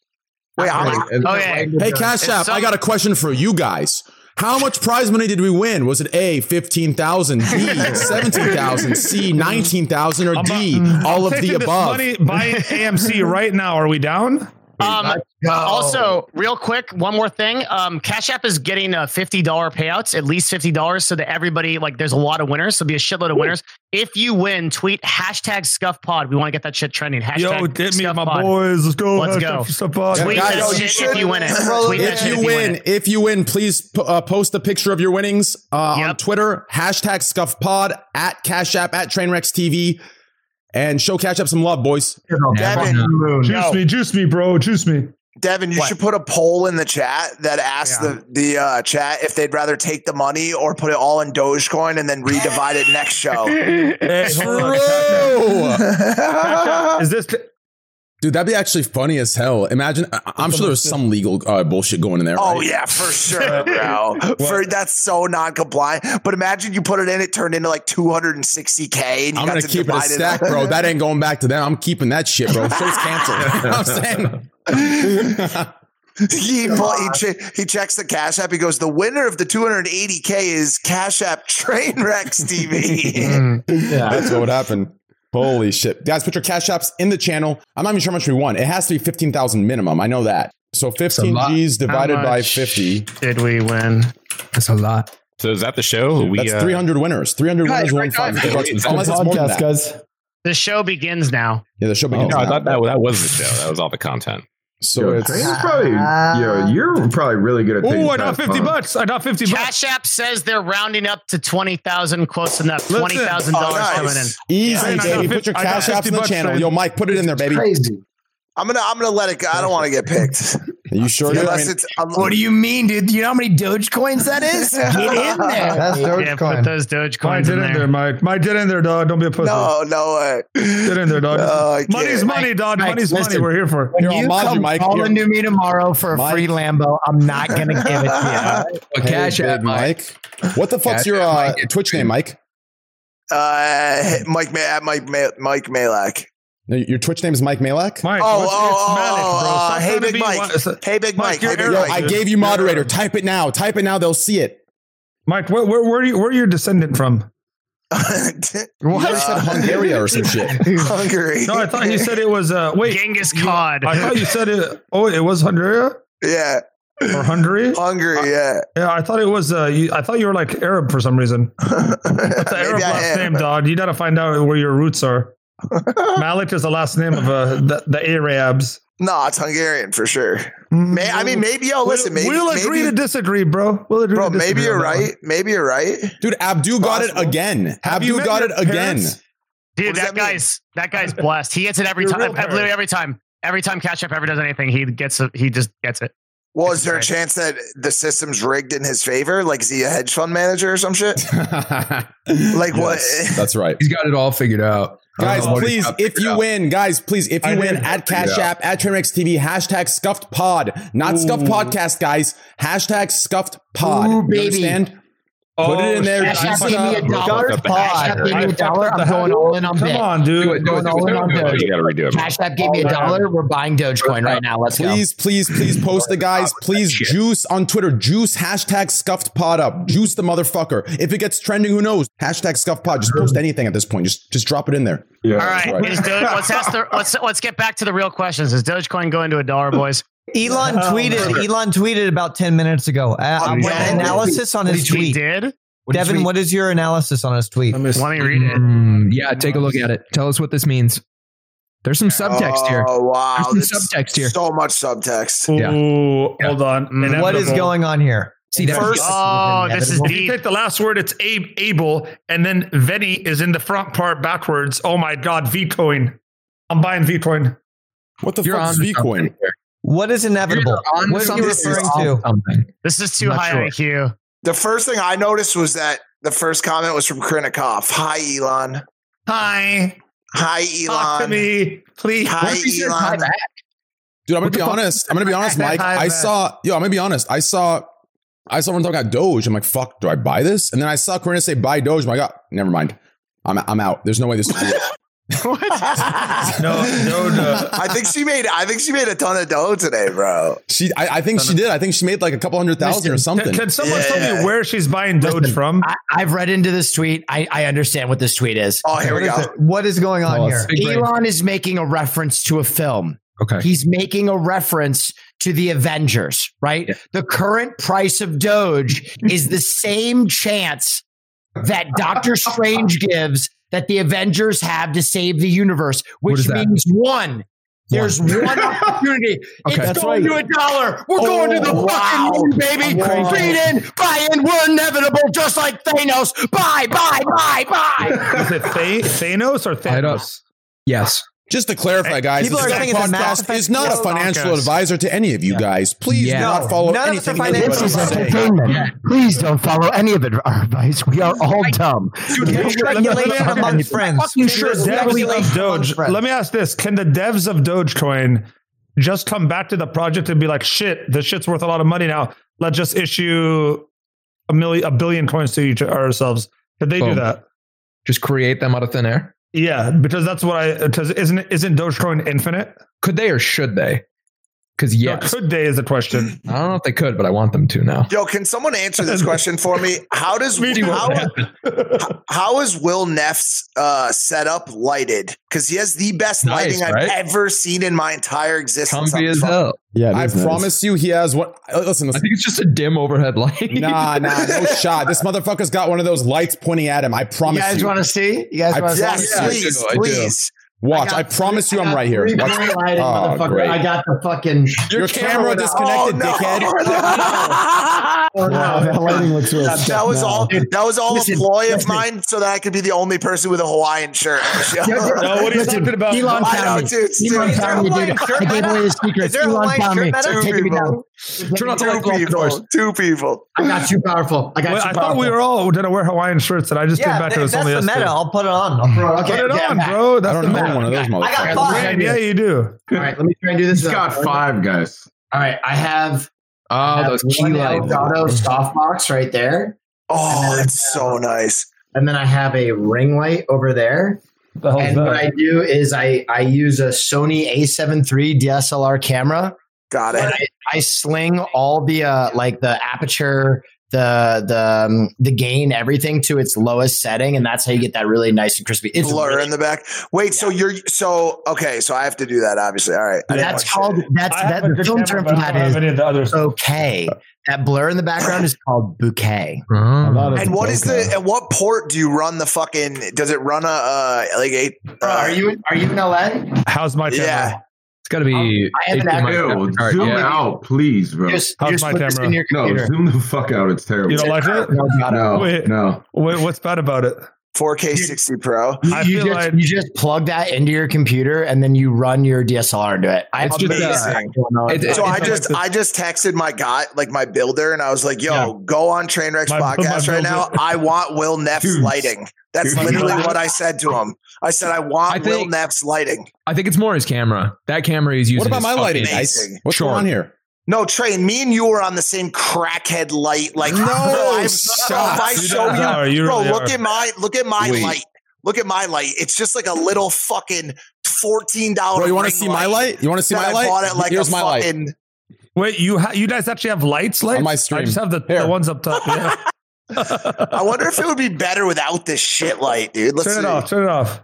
Speaker 5: wait. How much?
Speaker 8: Okay.
Speaker 2: Oh, hey, Cash App,
Speaker 8: some-
Speaker 2: I got a question for you guys. How much prize money did we win? Was it A, 15,000, B, 17,000, C, 19,000, or D,
Speaker 4: bu-
Speaker 2: all
Speaker 4: I'm
Speaker 2: of the
Speaker 4: this
Speaker 2: above?
Speaker 4: Money, buy AMC right now. Are we down?
Speaker 8: Um, also, real quick, one more thing. Um, Cash App is getting uh, fifty dollar payouts, at least fifty dollars, so that everybody like there's a lot of winners. So be a shitload of winners. If you win, tweet hashtag Scuff Pod. We want to get that shit trending. Hashtag
Speaker 4: Yo, hit me, my boys. Let's go.
Speaker 8: Let's go.
Speaker 4: Stuff on.
Speaker 8: Tweet
Speaker 2: guys,
Speaker 8: that
Speaker 2: yo,
Speaker 8: shit if you win it. Tweet
Speaker 2: If you win, if you win, please p- uh, post a picture of your winnings uh, on Twitter, hashtag ScuffPod, at Cash App, at Trainwrecks TV, and show Cash App some love, boys.
Speaker 5: Devin,
Speaker 4: Juice me, juice me, bro. Juice me.
Speaker 5: Devin, you
Speaker 8: What?
Speaker 5: should put a poll in the chat that asks
Speaker 8: Yeah.
Speaker 5: the the uh, chat if they'd rather take the money or put it all in Dogecoin and then redivide it next show.
Speaker 4: Hey, hold on.
Speaker 2: True.
Speaker 4: Is this?
Speaker 2: Dude, that'd be actually funny as hell. Imagine, I- I'm sure there's some legal uh, bullshit going in there.
Speaker 5: Oh
Speaker 2: right?
Speaker 5: yeah, for sure, bro. for that's so non-compliant. But imagine you put it in, it turned into like 260k, and you
Speaker 2: I'm gonna
Speaker 5: to
Speaker 2: keep it a
Speaker 5: divide
Speaker 2: stack, bro. That ain't going back to them. I'm keeping that shit, bro. Show's canceled. you know what I'm saying?
Speaker 5: he, pull, he, che- he checks the Cash App. He goes, "The winner of the 280k is Cash App Trainwrecks TV."
Speaker 2: yeah, that's what would happen. Holy shit. Guys, put your cash apps in the channel. I'm not even sure how much we won. It has to be 15,000 minimum. I know that. So 15
Speaker 10: lot.
Speaker 2: G's divided by 50.
Speaker 8: Did we win?
Speaker 10: That's a lot.
Speaker 12: So is that the show? We,
Speaker 2: That's
Speaker 12: uh,
Speaker 2: 300 winners. 300
Speaker 10: Guys,
Speaker 2: winners won
Speaker 10: right,
Speaker 2: five.
Speaker 10: guys.
Speaker 2: bucks.
Speaker 12: It's
Speaker 2: Unless it's more than
Speaker 3: Podcast,
Speaker 2: that.
Speaker 3: guys.
Speaker 8: The show begins now.
Speaker 2: Yeah, the show begins.
Speaker 12: No, I
Speaker 2: now.
Speaker 12: thought that, that was the show. That was all the content.
Speaker 2: So
Speaker 7: Yo,
Speaker 2: it's
Speaker 7: Train's probably, yo, uh, you're probably really good at taking
Speaker 4: Oh, I got
Speaker 7: fast
Speaker 4: 50
Speaker 7: pumps.
Speaker 4: bucks. I got 50 bucks.
Speaker 8: Cash App says they're rounding up to twenty thousand, close enough.
Speaker 4: Listen.
Speaker 8: Twenty thousand dollars
Speaker 5: Oh,
Speaker 8: coming in.
Speaker 2: easy,
Speaker 4: Yeah,
Speaker 2: baby.
Speaker 4: fif-
Speaker 2: Put your cash apps
Speaker 4: 50
Speaker 2: in the channel.
Speaker 4: Trey.
Speaker 2: Yo, Mike, put it in there, baby.
Speaker 9: Crazy.
Speaker 5: I'm gonna I'm gonna let it go. I don't want to get picked
Speaker 2: Are you sure? dude? I
Speaker 5: unless
Speaker 2: mean,
Speaker 5: it's. um,
Speaker 11: What do you mean, dude? You know how many Dogecoins that is? Get in there.
Speaker 6: That's
Speaker 8: Yeah,
Speaker 6: Dogecoin.
Speaker 8: put those
Speaker 4: Mike,
Speaker 8: Dogecoins
Speaker 4: get
Speaker 8: in
Speaker 4: in there,
Speaker 8: there.
Speaker 4: Mike. Mike, get in there, dog. Don't be a pussy.
Speaker 5: no, no way.
Speaker 4: Get in there, dog.
Speaker 5: No, I can't.
Speaker 4: Money's money, dog.
Speaker 11: Mike,
Speaker 4: Money's money. We're here for.
Speaker 11: When you come
Speaker 2: Mike.
Speaker 11: call
Speaker 2: Here.
Speaker 11: into me tomorrow for a
Speaker 2: Mike.
Speaker 11: free Lambo, I'm not gonna give it to you.
Speaker 10: A
Speaker 2: hey,
Speaker 10: cash
Speaker 2: big
Speaker 10: app, Mike.
Speaker 2: Mike. What the fuck's
Speaker 10: Cash
Speaker 2: your uh, Twitch name, Mike?
Speaker 5: Uh, Mike, Ma- at Mike, Mike Malak.
Speaker 2: No, Your Twitch name is Mike Malak?
Speaker 4: Mike,
Speaker 5: Oh,
Speaker 4: what's-
Speaker 5: oh,
Speaker 4: it's
Speaker 5: oh,
Speaker 4: Malik, bro.
Speaker 5: oh,
Speaker 4: Stop
Speaker 5: uh, hey, Big Mike.
Speaker 4: one-
Speaker 5: Hey, Big
Speaker 4: Mike,
Speaker 5: Mike. Hey, Big
Speaker 2: Yo,
Speaker 5: Mike.
Speaker 2: I gave you moderator. Type it now. Type it now. They'll see it.
Speaker 4: Mike, where, where, where, are you, where are your descendant from?
Speaker 2: You never said Hungary or some shit.
Speaker 5: Hungary.
Speaker 4: No, I thought he said it was. Uh, wait,
Speaker 8: Genghis Khan.
Speaker 4: I thought you said it. Oh, it was Hungary
Speaker 5: Yeah,
Speaker 4: or Hungary.
Speaker 5: Hungary. Yeah.
Speaker 4: Yeah, I thought it was. Uh, you, I thought you were like Arab for some reason. That's the Arab last name, dog. You got to find out where your roots are. Malik is the last name of uh, the, the Arabs.
Speaker 5: No, it's Hungarian for sure. May, I mean, maybe. Yo, listen. Maybe.
Speaker 4: we'll agree
Speaker 5: maybe,
Speaker 4: to disagree, bro. We'll agree.
Speaker 5: bro.
Speaker 4: to disagree
Speaker 5: Maybe you're
Speaker 4: on that one.
Speaker 5: right. Maybe you're right.
Speaker 2: Dude, Abdu got it again.
Speaker 4: Have you
Speaker 2: Abdu
Speaker 4: met
Speaker 2: got
Speaker 4: your
Speaker 2: it again.
Speaker 8: Dude,
Speaker 5: What
Speaker 8: that,
Speaker 5: that mean?
Speaker 8: guy's that guy's blessed. He gets it every
Speaker 4: You're
Speaker 8: time. Literally every time. Every time Cash App ever does anything, he gets it. He just gets it.
Speaker 5: Well, is there a chance that the system's rigged in his favor? Like, is he a hedge fund manager or some shit? like what?
Speaker 2: That's right.
Speaker 10: He's got it all figured out.
Speaker 2: Guys,
Speaker 10: know what he's
Speaker 2: please, if you
Speaker 10: out.
Speaker 2: win, guys, please, if you
Speaker 10: I
Speaker 2: win, at Cash App, at Trainwreck TV, hashtag scuffed pod, not scuffed podcast, guys. Hashtag scuffed pod.
Speaker 11: Ooh,
Speaker 2: You
Speaker 11: baby.
Speaker 2: understand? Put it in oh, there.
Speaker 11: Cash
Speaker 2: it
Speaker 11: give me a
Speaker 2: up.
Speaker 11: dollar. Cash App, give me a dollar. I'm going all in on
Speaker 4: Come
Speaker 11: Bit.
Speaker 4: on, dude.
Speaker 10: Do it, do it,
Speaker 11: Going
Speaker 10: do it,
Speaker 11: all in on. Doge.
Speaker 12: You got to redo it.
Speaker 11: Cash App gave me a dollar. We're buying Dogecoin right now. Let's go.
Speaker 2: Please, please, please post it, guys. Please juice on Twitter. Juice hashtag scuffed pod up. Juice the motherfucker. If it gets trending, who knows? Hashtag scuffed pod. Just post anything at this point. Just just drop it in there.
Speaker 7: Yeah.
Speaker 8: All right,
Speaker 2: right.
Speaker 8: is Doge, let's ask the let's let's get back to the real questions. Is Dogecoin going to a dollar, boys?
Speaker 6: Elon tweeted. Elon tweeted about ten minutes ago. Uh,
Speaker 8: Oh, yeah.
Speaker 6: analysis on his
Speaker 8: He
Speaker 6: tweet?
Speaker 8: did.
Speaker 6: Devin, what is your analysis on his tweet?
Speaker 8: Let me read it.
Speaker 10: Mm, yeah, take a look at it. Tell us what this means. There's some subtext here.
Speaker 5: Oh wow,
Speaker 10: There's some
Speaker 5: this-
Speaker 10: subtext here.
Speaker 5: so much subtext.
Speaker 10: Yeah.
Speaker 4: Ooh, hold on.
Speaker 8: Mm.
Speaker 6: What is going on here?
Speaker 10: See,
Speaker 5: First-
Speaker 8: Oh, this is
Speaker 4: If you
Speaker 8: deep.
Speaker 4: take the last word, it's Abe, Able, and then Venny is in the front part backwards. Oh my God, Vcoin. I'm buying Vcoin.
Speaker 2: What the
Speaker 10: You're
Speaker 2: fuck is
Speaker 10: on to
Speaker 2: Vcoin?
Speaker 10: Something here.
Speaker 6: What is inevitable?
Speaker 10: On
Speaker 6: What are you referring to?
Speaker 10: Something.
Speaker 8: This is too high
Speaker 10: sure.
Speaker 8: IQ.
Speaker 5: The first thing I noticed was that the first comment was from Krinikov. Hi, Elon.
Speaker 4: Hi,
Speaker 5: Hi, Elon.
Speaker 4: talk to me, please.
Speaker 5: Hi,
Speaker 10: What if he says hi
Speaker 5: Elon.
Speaker 2: Dude, I'm gonna be honest. I'm gonna be honest, Mike. I saw, yo, I'm gonna be honest. I saw, I saw someone talking about Doge. I'm like, fuck, do I buy this? And then I saw Corinna say buy Doge. I'm like, oh, never mind. I'm, I'm out. There's no way this is real.
Speaker 4: No, no, no.
Speaker 5: I think she made. I think she made a ton of dough today, bro.
Speaker 2: She, I, I think she did. I think she made like a couple hundred thousand or something.
Speaker 4: Can, can someone tell
Speaker 5: Yeah.
Speaker 4: me where she's buying Doge
Speaker 11: Listen,
Speaker 4: from?
Speaker 11: I, I've read into this tweet. I, I understand what this tweet is.
Speaker 5: Oh, here
Speaker 6: What
Speaker 5: we
Speaker 6: is
Speaker 5: go.
Speaker 6: it? What is going on
Speaker 10: Tell
Speaker 6: here?
Speaker 10: us. Big.
Speaker 11: Elon is making a reference to a film.
Speaker 10: Okay.
Speaker 11: He's making a reference to the Avengers, right?
Speaker 10: Yeah.
Speaker 11: The current price of Doge is the same chance that Doctor Strange gives that the Avengers have to save the universe, which
Speaker 10: is that?
Speaker 11: means one. There's one opportunity.
Speaker 10: Okay.
Speaker 11: it's
Speaker 10: That's
Speaker 11: going
Speaker 6: right.
Speaker 11: to a dollar. We're oh, going to the
Speaker 6: Oh, wow.
Speaker 11: fucking moon, baby.
Speaker 6: I'm.
Speaker 11: Feed in, buy in. We're inevitable, just like Thanos. Buy, buy, buy, buy.
Speaker 4: Is it Th- Thanos or Thanos?
Speaker 10: Yes.
Speaker 2: Just to clarify, guys,
Speaker 6: People
Speaker 2: this
Speaker 6: are saying it's
Speaker 2: podcast is not a financial
Speaker 4: podcast.
Speaker 2: advisor to any of you guys. Please
Speaker 10: Yeah.
Speaker 2: do not follow
Speaker 6: none of us are
Speaker 2: anything
Speaker 6: financial
Speaker 2: anybody
Speaker 11: This is
Speaker 2: says.
Speaker 11: entertainment. Please don't follow any of it, our advice. We are all dumb.
Speaker 6: Dude,
Speaker 4: Let me- let ask-
Speaker 6: friends.
Speaker 4: Fucking sure devs
Speaker 6: Speculation
Speaker 4: of
Speaker 6: amongst
Speaker 4: Doge. Let me ask this: Can the devs of Dogecoin just come back to the project and be like, "Shit, the shit's worth a lot of money now. Let's just issue a million, a billion coins to each ourselves"? Could they do that?
Speaker 10: Just create them out of thin air.
Speaker 4: Yeah, because that's what I. Because isn't isn't Dogecoin infinite?
Speaker 10: Could they or should they? Because
Speaker 4: Or
Speaker 10: yes,
Speaker 4: could they? Is the question.
Speaker 10: I don't know if they could, but I want them to now.
Speaker 5: Yo, can someone answer this question for me? How does
Speaker 4: Me too.
Speaker 5: how, how is Will Neff's uh, setup lighted? Because he has the best
Speaker 10: Nice,
Speaker 5: lighting I've ever seen in my entire existence.
Speaker 10: Comfy as hell.
Speaker 3: Yeah,
Speaker 2: I
Speaker 3: is nice.
Speaker 2: promise you, he has what? uh, Listen,
Speaker 10: I think it's just a dim overhead light.
Speaker 2: Nah, nah, no shot. This motherfucker's got one of those lights pointing at him. I promise. You guys
Speaker 11: want to see? You guys want to see?
Speaker 10: Yeah, I
Speaker 5: please,
Speaker 10: do, I do.
Speaker 5: please.
Speaker 2: Watch. I, promise you, I'm right here. Watch. Oh,
Speaker 11: motherfucker.
Speaker 2: great.
Speaker 11: I got the fucking.
Speaker 2: Your camera
Speaker 5: Oh,
Speaker 2: disconnected,
Speaker 5: no.
Speaker 2: dickhead.
Speaker 11: Oh,
Speaker 3: Wow, that lighting looks real
Speaker 5: That, that was all. That was all
Speaker 11: Listen,
Speaker 5: a ploy of
Speaker 11: listen.
Speaker 5: mine, so that I could be the only person with a Hawaiian shirt. on the.
Speaker 4: No, what are you
Speaker 11: Listen,
Speaker 4: talking about?
Speaker 11: Elon
Speaker 5: I
Speaker 11: found me. Elon found me, dude. I gave away the
Speaker 6: Is
Speaker 11: secrets. Elon
Speaker 6: Hawaiian
Speaker 11: found me.
Speaker 6: meta?
Speaker 11: Me
Speaker 5: Two
Speaker 11: down.
Speaker 10: Turn off the
Speaker 5: Two
Speaker 10: lights, lock doors.
Speaker 5: people. Two people.
Speaker 11: I got too powerful. I got
Speaker 4: Wait, I thought we were all going to wear Hawaiian shirts, and I just came back to
Speaker 6: that-
Speaker 4: this
Speaker 6: that's
Speaker 4: only
Speaker 6: the
Speaker 4: yesterday.
Speaker 6: meta. I'll put it on. I'll put it on.
Speaker 4: Put it on, bro. That's
Speaker 2: don't
Speaker 4: the
Speaker 2: know
Speaker 4: map.
Speaker 2: one of those
Speaker 6: I got
Speaker 2: motherfuckers.
Speaker 6: five.
Speaker 4: Yeah, yeah, you do.
Speaker 11: All right, let me try and do this.
Speaker 7: He's got five guys.
Speaker 11: All right, I have,
Speaker 10: Oh,
Speaker 11: have
Speaker 10: those key
Speaker 11: one
Speaker 10: lights.
Speaker 11: Elgato softbox right there,
Speaker 5: Oh, that's so nice.
Speaker 11: and then I have a ring light over there.
Speaker 4: The
Speaker 11: and
Speaker 4: that?
Speaker 11: what I do is I I use a Sony A7 III DSLR camera.
Speaker 5: Got it.
Speaker 11: And I, I sling all the uh, like the aperture, the the um, the gain, everything to its lowest setting, and that's how you get that really nice and crispy. It's
Speaker 5: Blur
Speaker 11: really-
Speaker 5: in the back. Wait, so you're so okay? So I have to do that, obviously. All right.
Speaker 11: That's
Speaker 5: want to
Speaker 11: called that's
Speaker 4: I
Speaker 11: that the film
Speaker 4: camera,
Speaker 11: term for
Speaker 4: I
Speaker 11: that
Speaker 4: don't have
Speaker 11: is
Speaker 4: any of the others.
Speaker 11: bokeh. That blur in the background is called
Speaker 10: bokeh.
Speaker 3: Thought
Speaker 5: And
Speaker 3: was
Speaker 5: what is
Speaker 3: okay.
Speaker 5: the at what port do you run the fucking? Does it run a uh, like a?
Speaker 11: Bro, are you are you in LA?
Speaker 4: How's my camera?
Speaker 5: Yeah.
Speaker 10: It's got to be.
Speaker 11: I have an
Speaker 10: 18
Speaker 11: active-
Speaker 10: mic-
Speaker 7: Ew,
Speaker 10: all right,
Speaker 7: zoom
Speaker 10: yeah.
Speaker 7: out, please, bro.
Speaker 11: Just,
Speaker 4: How's
Speaker 11: just
Speaker 4: my
Speaker 11: put this
Speaker 4: camera?
Speaker 11: in your
Speaker 7: no,
Speaker 11: computer.
Speaker 7: zoom the fuck out. It's terrible.
Speaker 4: You don't like it?
Speaker 11: No, got
Speaker 7: no,
Speaker 4: Wait.
Speaker 7: no.
Speaker 4: Wait, what's bad about it?
Speaker 5: 4K 60 Pro.
Speaker 11: You, you just, you just plug that into your computer and then you run your DSLR into it. I
Speaker 5: It's
Speaker 11: have
Speaker 5: just,
Speaker 11: no
Speaker 5: uh,
Speaker 11: idea.
Speaker 5: so I just I just texted my guy, like my builder, and I was like, "Yo, go on Trainwreck's
Speaker 4: My- my
Speaker 5: podcast right now. I want Will Neff's lighting." That's
Speaker 10: Dude.
Speaker 5: literally what I said to him. I said, "I want
Speaker 10: I
Speaker 5: Will
Speaker 10: think-
Speaker 5: Neff's lighting."
Speaker 10: I think it's more his camera. That camera he's using.
Speaker 2: What about
Speaker 10: is
Speaker 2: my lighting, guys?
Speaker 5: amazing.
Speaker 2: What's
Speaker 10: Sure.
Speaker 2: going on here?
Speaker 5: No, Train, me and you were on the same crackhead light. Like,
Speaker 2: No,
Speaker 5: bro, I, if I show you,
Speaker 4: are, you
Speaker 5: bro,
Speaker 4: really
Speaker 5: look
Speaker 4: are.
Speaker 5: at my look at my
Speaker 2: Wait.
Speaker 5: light. Look at my light. It's just like a little fucking fourteen dollar.
Speaker 2: Bro, you want to see my light? You want to see my
Speaker 5: I
Speaker 2: light?
Speaker 5: bought it like
Speaker 2: Here's
Speaker 5: a
Speaker 2: my light.
Speaker 5: fucking.
Speaker 4: Wait, you ha- you guys actually have lights? Lights?
Speaker 2: On my
Speaker 4: I just have the, the ones up top. Yeah.
Speaker 5: I wonder if it would be better without this shit light, dude. Let's
Speaker 4: turn
Speaker 5: see.
Speaker 4: it off. Turn it off.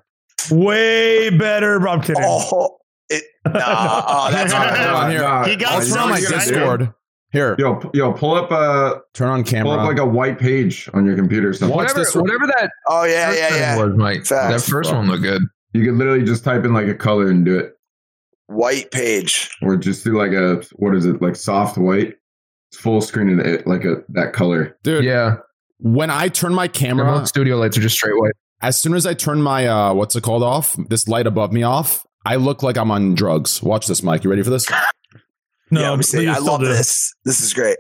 Speaker 4: Way better. bro, I'm kidding.
Speaker 5: Oh, it, nah, oh, that's
Speaker 7: Nah,
Speaker 5: not
Speaker 2: Hold on here.
Speaker 7: nah,
Speaker 8: He got
Speaker 2: I'll
Speaker 7: nah,
Speaker 2: on my
Speaker 7: you gotta do-
Speaker 2: Discord. Here,
Speaker 7: Yo, p- yo, pull up a
Speaker 2: turn on camera.
Speaker 7: pull
Speaker 2: camera.
Speaker 7: up like a white page on your computer. or Something.
Speaker 10: Whatever,
Speaker 2: this
Speaker 10: whatever that
Speaker 5: Oh yeah,
Speaker 10: first
Speaker 5: yeah, yeah.
Speaker 10: was, Mike.
Speaker 5: Facts.
Speaker 10: That first one looked good.
Speaker 7: You could literally just type in like a color and do it,
Speaker 5: White page.
Speaker 7: or just do like a what is it like soft white, it's full screen and it like a that color.
Speaker 2: Dude,
Speaker 10: Yeah,
Speaker 2: when I turn my camera,
Speaker 10: Remote studio lights are just straight white.
Speaker 2: as soon as I turn my uh, what's it called off, this light above me off, I look like I'm on drugs. Watch this, Mike. You ready for this?
Speaker 4: no,
Speaker 5: yeah, let me
Speaker 4: but
Speaker 5: I love
Speaker 4: do.
Speaker 5: this. This is great.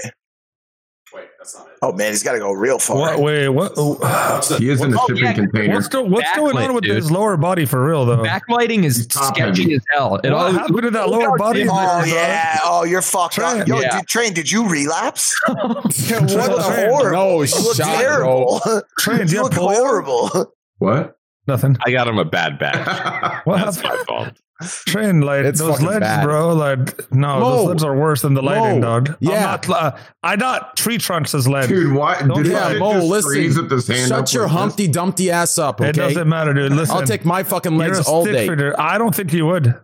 Speaker 2: Wait, that's not it.
Speaker 5: Oh man, he's got to go real far.
Speaker 4: What, wait, what? oh,
Speaker 7: He is in a
Speaker 10: Oh,
Speaker 7: shipping
Speaker 10: yeah.
Speaker 7: container.
Speaker 4: What's, go, what's going on with
Speaker 10: dude.
Speaker 4: his lower body for real though?
Speaker 10: Backlighting is
Speaker 7: He's
Speaker 10: sketchy as hell. It
Speaker 4: what
Speaker 10: all
Speaker 4: happened to that oh, lower body?
Speaker 5: Oh
Speaker 4: there, dog?
Speaker 5: yeah. Oh, you're fucked
Speaker 4: Train.
Speaker 5: up. Yo,
Speaker 10: Yeah.
Speaker 5: dude, train. Did you relapse?
Speaker 2: what
Speaker 5: the
Speaker 2: the
Speaker 5: horror?
Speaker 2: No,
Speaker 5: You look
Speaker 2: shot,
Speaker 5: terrible.
Speaker 4: Train, you
Speaker 5: you look horrible.
Speaker 7: What?
Speaker 4: Nothing.
Speaker 12: I got him a bad batch.
Speaker 4: What
Speaker 12: That's my fault.
Speaker 4: Train like
Speaker 2: It's
Speaker 4: those
Speaker 2: fucking
Speaker 4: leads,
Speaker 2: bad.
Speaker 4: bro. Like no,
Speaker 2: Mo.
Speaker 4: those leads are worse than the lighting,
Speaker 2: Mo.
Speaker 4: dog.
Speaker 2: Yeah.
Speaker 4: I'm not, uh, I not tree trunks as lead.
Speaker 7: Dude, why?
Speaker 4: Don't
Speaker 7: Did
Speaker 4: try.
Speaker 7: that
Speaker 2: Yeah, Mo, listen.
Speaker 7: freeze with hand
Speaker 2: Shut your
Speaker 7: like this?
Speaker 2: Humpty Dumpty ass up,
Speaker 4: It doesn't matter, dude. Listen,
Speaker 2: I'll take my fucking legs all day.
Speaker 4: figure. I don't think you would.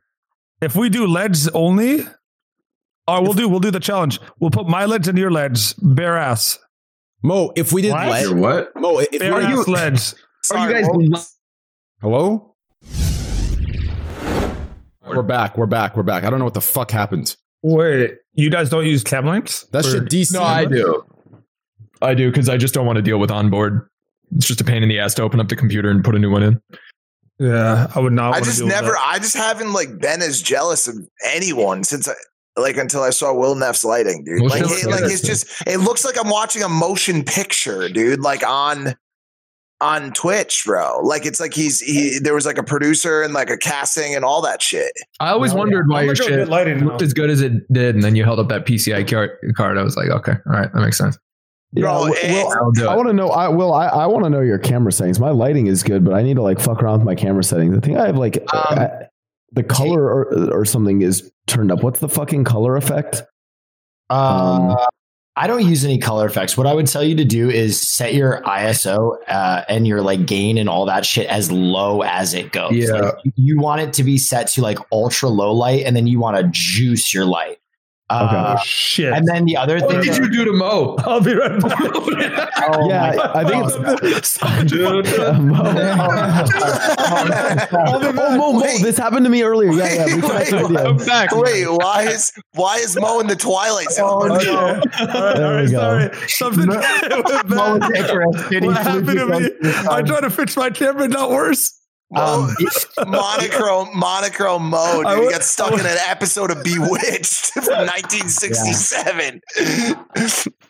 Speaker 4: If we do leads only, oh, we'll do we'll do the challenge. We'll put my leads into your leads, bare ass,
Speaker 2: Mo, if we did
Speaker 4: What?
Speaker 2: lead,
Speaker 7: what?
Speaker 2: Mo, if
Speaker 4: bare
Speaker 2: we
Speaker 4: ass leads.
Speaker 5: Sorry,
Speaker 10: Are you
Speaker 5: Mo.
Speaker 10: guys?
Speaker 2: Hello? We're back. We're back. We're back. I don't know what the fuck happened.
Speaker 4: Wait, you guys don't use cam links?
Speaker 2: That
Speaker 4: Or-
Speaker 2: shit DC.
Speaker 10: No, I do. I do because I just don't want to deal with onboard. It's just a pain in the ass to open up the computer and put a new one in.
Speaker 4: Yeah, I would not.
Speaker 5: I just
Speaker 4: deal with
Speaker 5: never.
Speaker 4: that.
Speaker 5: I just haven't like been as jealous of anyone since I. Like until I saw Will Neff's lighting, dude.
Speaker 10: Well,
Speaker 5: like,
Speaker 10: sure,
Speaker 5: it, like it's just. It looks like I'm watching a motion picture, dude. Like on, on Twitch, bro. Like it's like he's he. There was like a producer and like a casting and all that shit.
Speaker 10: I always
Speaker 4: No,
Speaker 10: wondered
Speaker 4: yeah.
Speaker 10: why
Speaker 4: I'm
Speaker 10: your shit
Speaker 4: lighting now.
Speaker 10: looked as good as it did, and then you held up that PCI card. card. I was like, okay, all right, that makes sense.
Speaker 5: Bro,
Speaker 3: Yeah,
Speaker 5: it's-
Speaker 3: well,
Speaker 10: I'll
Speaker 3: I want to know. I will. I, I want to know your camera settings. My lighting is good, but I need to like fuck around with my camera settings. I think I have like
Speaker 11: Um,
Speaker 3: uh, the color or, or something is turned up. What's the fucking color effect?
Speaker 11: Uh,
Speaker 3: Um,
Speaker 11: I don't use any color effects. What I would tell you to do is set your ISO uh, and your like gain and all that shit as low as it goes.
Speaker 10: Yeah.
Speaker 11: Like, you want it to be set to like ultra low light, and then you want to juice your light. Uh,
Speaker 4: Oh shit!
Speaker 11: And then the other
Speaker 10: What
Speaker 11: thing, What
Speaker 10: did you do to Mo?
Speaker 4: I'll be right back.
Speaker 11: oh
Speaker 3: yeah, I, I think it's. Um, oh, Mo, Mo,
Speaker 5: Wait.
Speaker 3: this happened to me earlier. Yeah, yeah. We
Speaker 5: Wait,
Speaker 3: connected video.
Speaker 10: I'm back.
Speaker 5: Wait, why is why is Mo in the Twilight Zone?
Speaker 4: Okay. All right,
Speaker 3: There
Speaker 4: all right,
Speaker 3: we go.
Speaker 4: sorry. Something went
Speaker 11: Mo
Speaker 4: bad.
Speaker 11: interested.
Speaker 4: What happened to
Speaker 11: to
Speaker 4: me?
Speaker 11: some-
Speaker 4: I tried to fix my camera, not worse.
Speaker 5: Mo,
Speaker 11: Um,
Speaker 5: monochrome, monochrome mode.
Speaker 4: I
Speaker 5: dude. He got stuck in an episode of Bewitched from 1967.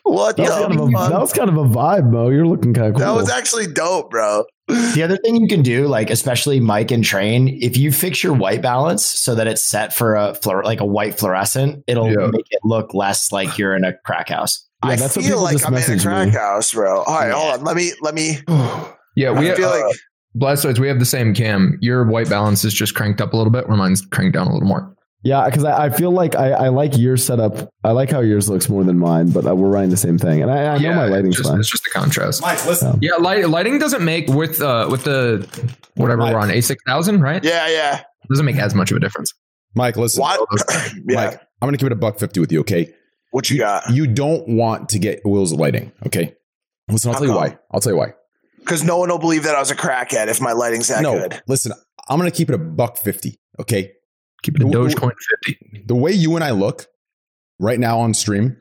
Speaker 5: what
Speaker 3: That was,
Speaker 5: the
Speaker 3: kind of a, that was kind of a vibe, Mo. You're looking kind of cool.
Speaker 5: That was actually dope, bro.
Speaker 11: The other thing you can do, like especially Mike and Train, if you fix your white balance so that it's set for a fluor- like a white fluorescent, it'll
Speaker 10: Yeah.
Speaker 11: make it look less like you're in a crack house.
Speaker 3: Yeah,
Speaker 5: I
Speaker 3: that's what
Speaker 5: feel
Speaker 3: people
Speaker 5: like
Speaker 3: just
Speaker 5: I'm in a crack
Speaker 3: me.
Speaker 5: house, bro. All right,
Speaker 11: Yeah.
Speaker 5: hold on. Let me let me.
Speaker 10: Yeah, we
Speaker 5: I feel
Speaker 10: uh,
Speaker 5: like
Speaker 10: Blastoise, we have the same cam. Your white balance is just cranked up a little bit, where mine's cranked down a little more.
Speaker 3: Yeah, because I, I feel like I, I like your setup. I like how yours looks more than mine, but uh, we're running the same thing, and I, I know
Speaker 10: yeah,
Speaker 3: my lighting's
Speaker 10: just,
Speaker 3: fine.
Speaker 10: It's just the contrast.
Speaker 2: Mike, listen.
Speaker 10: Yeah, light, lighting doesn't make with uh with the whatever
Speaker 2: Mike.
Speaker 10: we're on A six thousand, right?
Speaker 5: yeah, yeah.
Speaker 10: doesn't make as much of a difference.
Speaker 2: Mike, listen.
Speaker 5: What? yeah.
Speaker 2: Mike, I'm going to keep it a buck 50 with you, okay?
Speaker 5: What you got?
Speaker 2: You don't want to get Will's lighting, okay? Listen, I'll
Speaker 5: How
Speaker 2: tell you why. I'll tell you why.
Speaker 5: Because no one will believe that I was a crackhead if my lighting's that
Speaker 2: no,
Speaker 5: good.
Speaker 2: listen, I'm going to keep it a buck 50, okay?
Speaker 10: Keep it a
Speaker 2: The-
Speaker 10: Dogecoin fifty.
Speaker 2: The way you and I look right now on stream,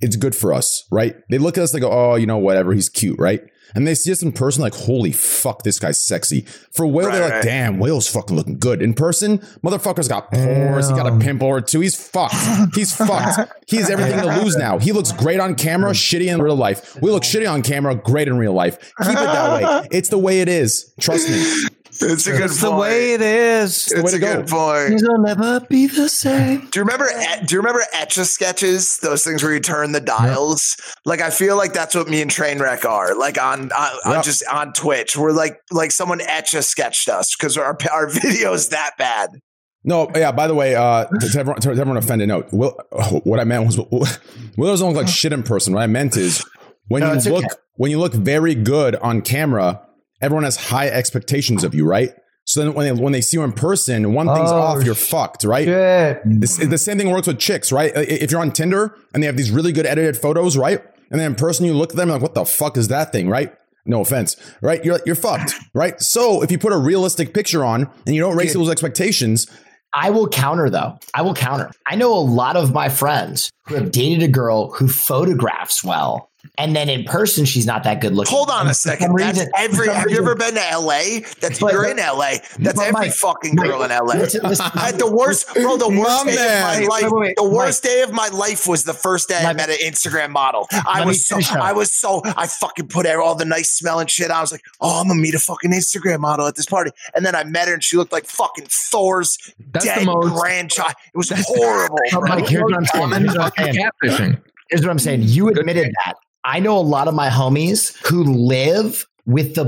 Speaker 2: it's good for us, right? They look at us, they go, oh, you know, whatever, he's cute, right? And they see us in person, like, holy fuck, this guy's sexy. For Whale,
Speaker 5: Right,
Speaker 2: they're like,
Speaker 5: right.
Speaker 2: damn, Whale's fucking looking good. In person, motherfucker's got pores, he got a
Speaker 6: Damn.
Speaker 2: pimple or two. He's fucked. He's fucked. He has everything to lose now. He looks great on camera, mm. shitty in real life. We look shitty on camera, great in real life. Keep it that way. It's the way it is. Trust me.
Speaker 5: It's a good
Speaker 6: It's
Speaker 5: point.
Speaker 6: the way it is.
Speaker 5: it's a
Speaker 2: go.
Speaker 5: good point.
Speaker 6: It'll never be the same.
Speaker 5: Do you remember? Do you remember etch a sketches? Those things where you turn the dials. Like I feel like that's what me and Trainwreck are. Like on, on, on just on Twitch, we're like like someone etch a sketched us because our our video's that bad.
Speaker 2: No, yeah. By the way, uh, to, to everyone, to everyone offended, note. Will, what I meant was, Will doesn't look like shit in person. What I meant is, when
Speaker 11: No,
Speaker 2: you look,
Speaker 11: okay.
Speaker 2: when you look very good on camera, everyone has high expectations of you, right? So then when they when they see you in person, one thing's
Speaker 6: Oh,
Speaker 2: off, you're fucked, right? This, the same thing works with chicks, right? If you're on Tinder and they have these really good edited photos, right? And then in person you look at them like, what the fuck is that thing, right? No offense, right? You're you're fucked, right? So if you put a realistic picture on and you don't raise those expectations,
Speaker 11: I will counter though. I will counter. I know a lot of my friends who have dated a girl who photographs well, and then in person she's not that good looking.
Speaker 5: Hold on a second.
Speaker 11: some
Speaker 5: That's
Speaker 11: reason-
Speaker 5: every.
Speaker 11: for some
Speaker 5: Have you ever been to LA? That's
Speaker 11: But-
Speaker 5: you're
Speaker 11: but-
Speaker 5: in LA. That's every
Speaker 11: Mike,
Speaker 5: fucking girl in LA.
Speaker 11: listen- listen-
Speaker 5: I had the worst, bro. The worst day
Speaker 2: man.
Speaker 5: of my life.
Speaker 6: Wait, wait, wait.
Speaker 5: the worst day of my life was the first day I met an Instagram model. I was so. I was so. I fucking put all the nice smelling shit. I was like, oh, I'm gonna meet a fucking Instagram model at this party. And then I met her, and she looked like fucking Thor's
Speaker 10: That's the
Speaker 5: dead
Speaker 10: most
Speaker 5: grandchild. It was horrible.
Speaker 11: Mike, here's what I'm saying.
Speaker 10: common
Speaker 11: Here's what I'm
Speaker 10: fucking
Speaker 11: saying.
Speaker 10: catfishing.
Speaker 11: Here's what I'm saying. You admitted that. I know a lot of my homies who live with the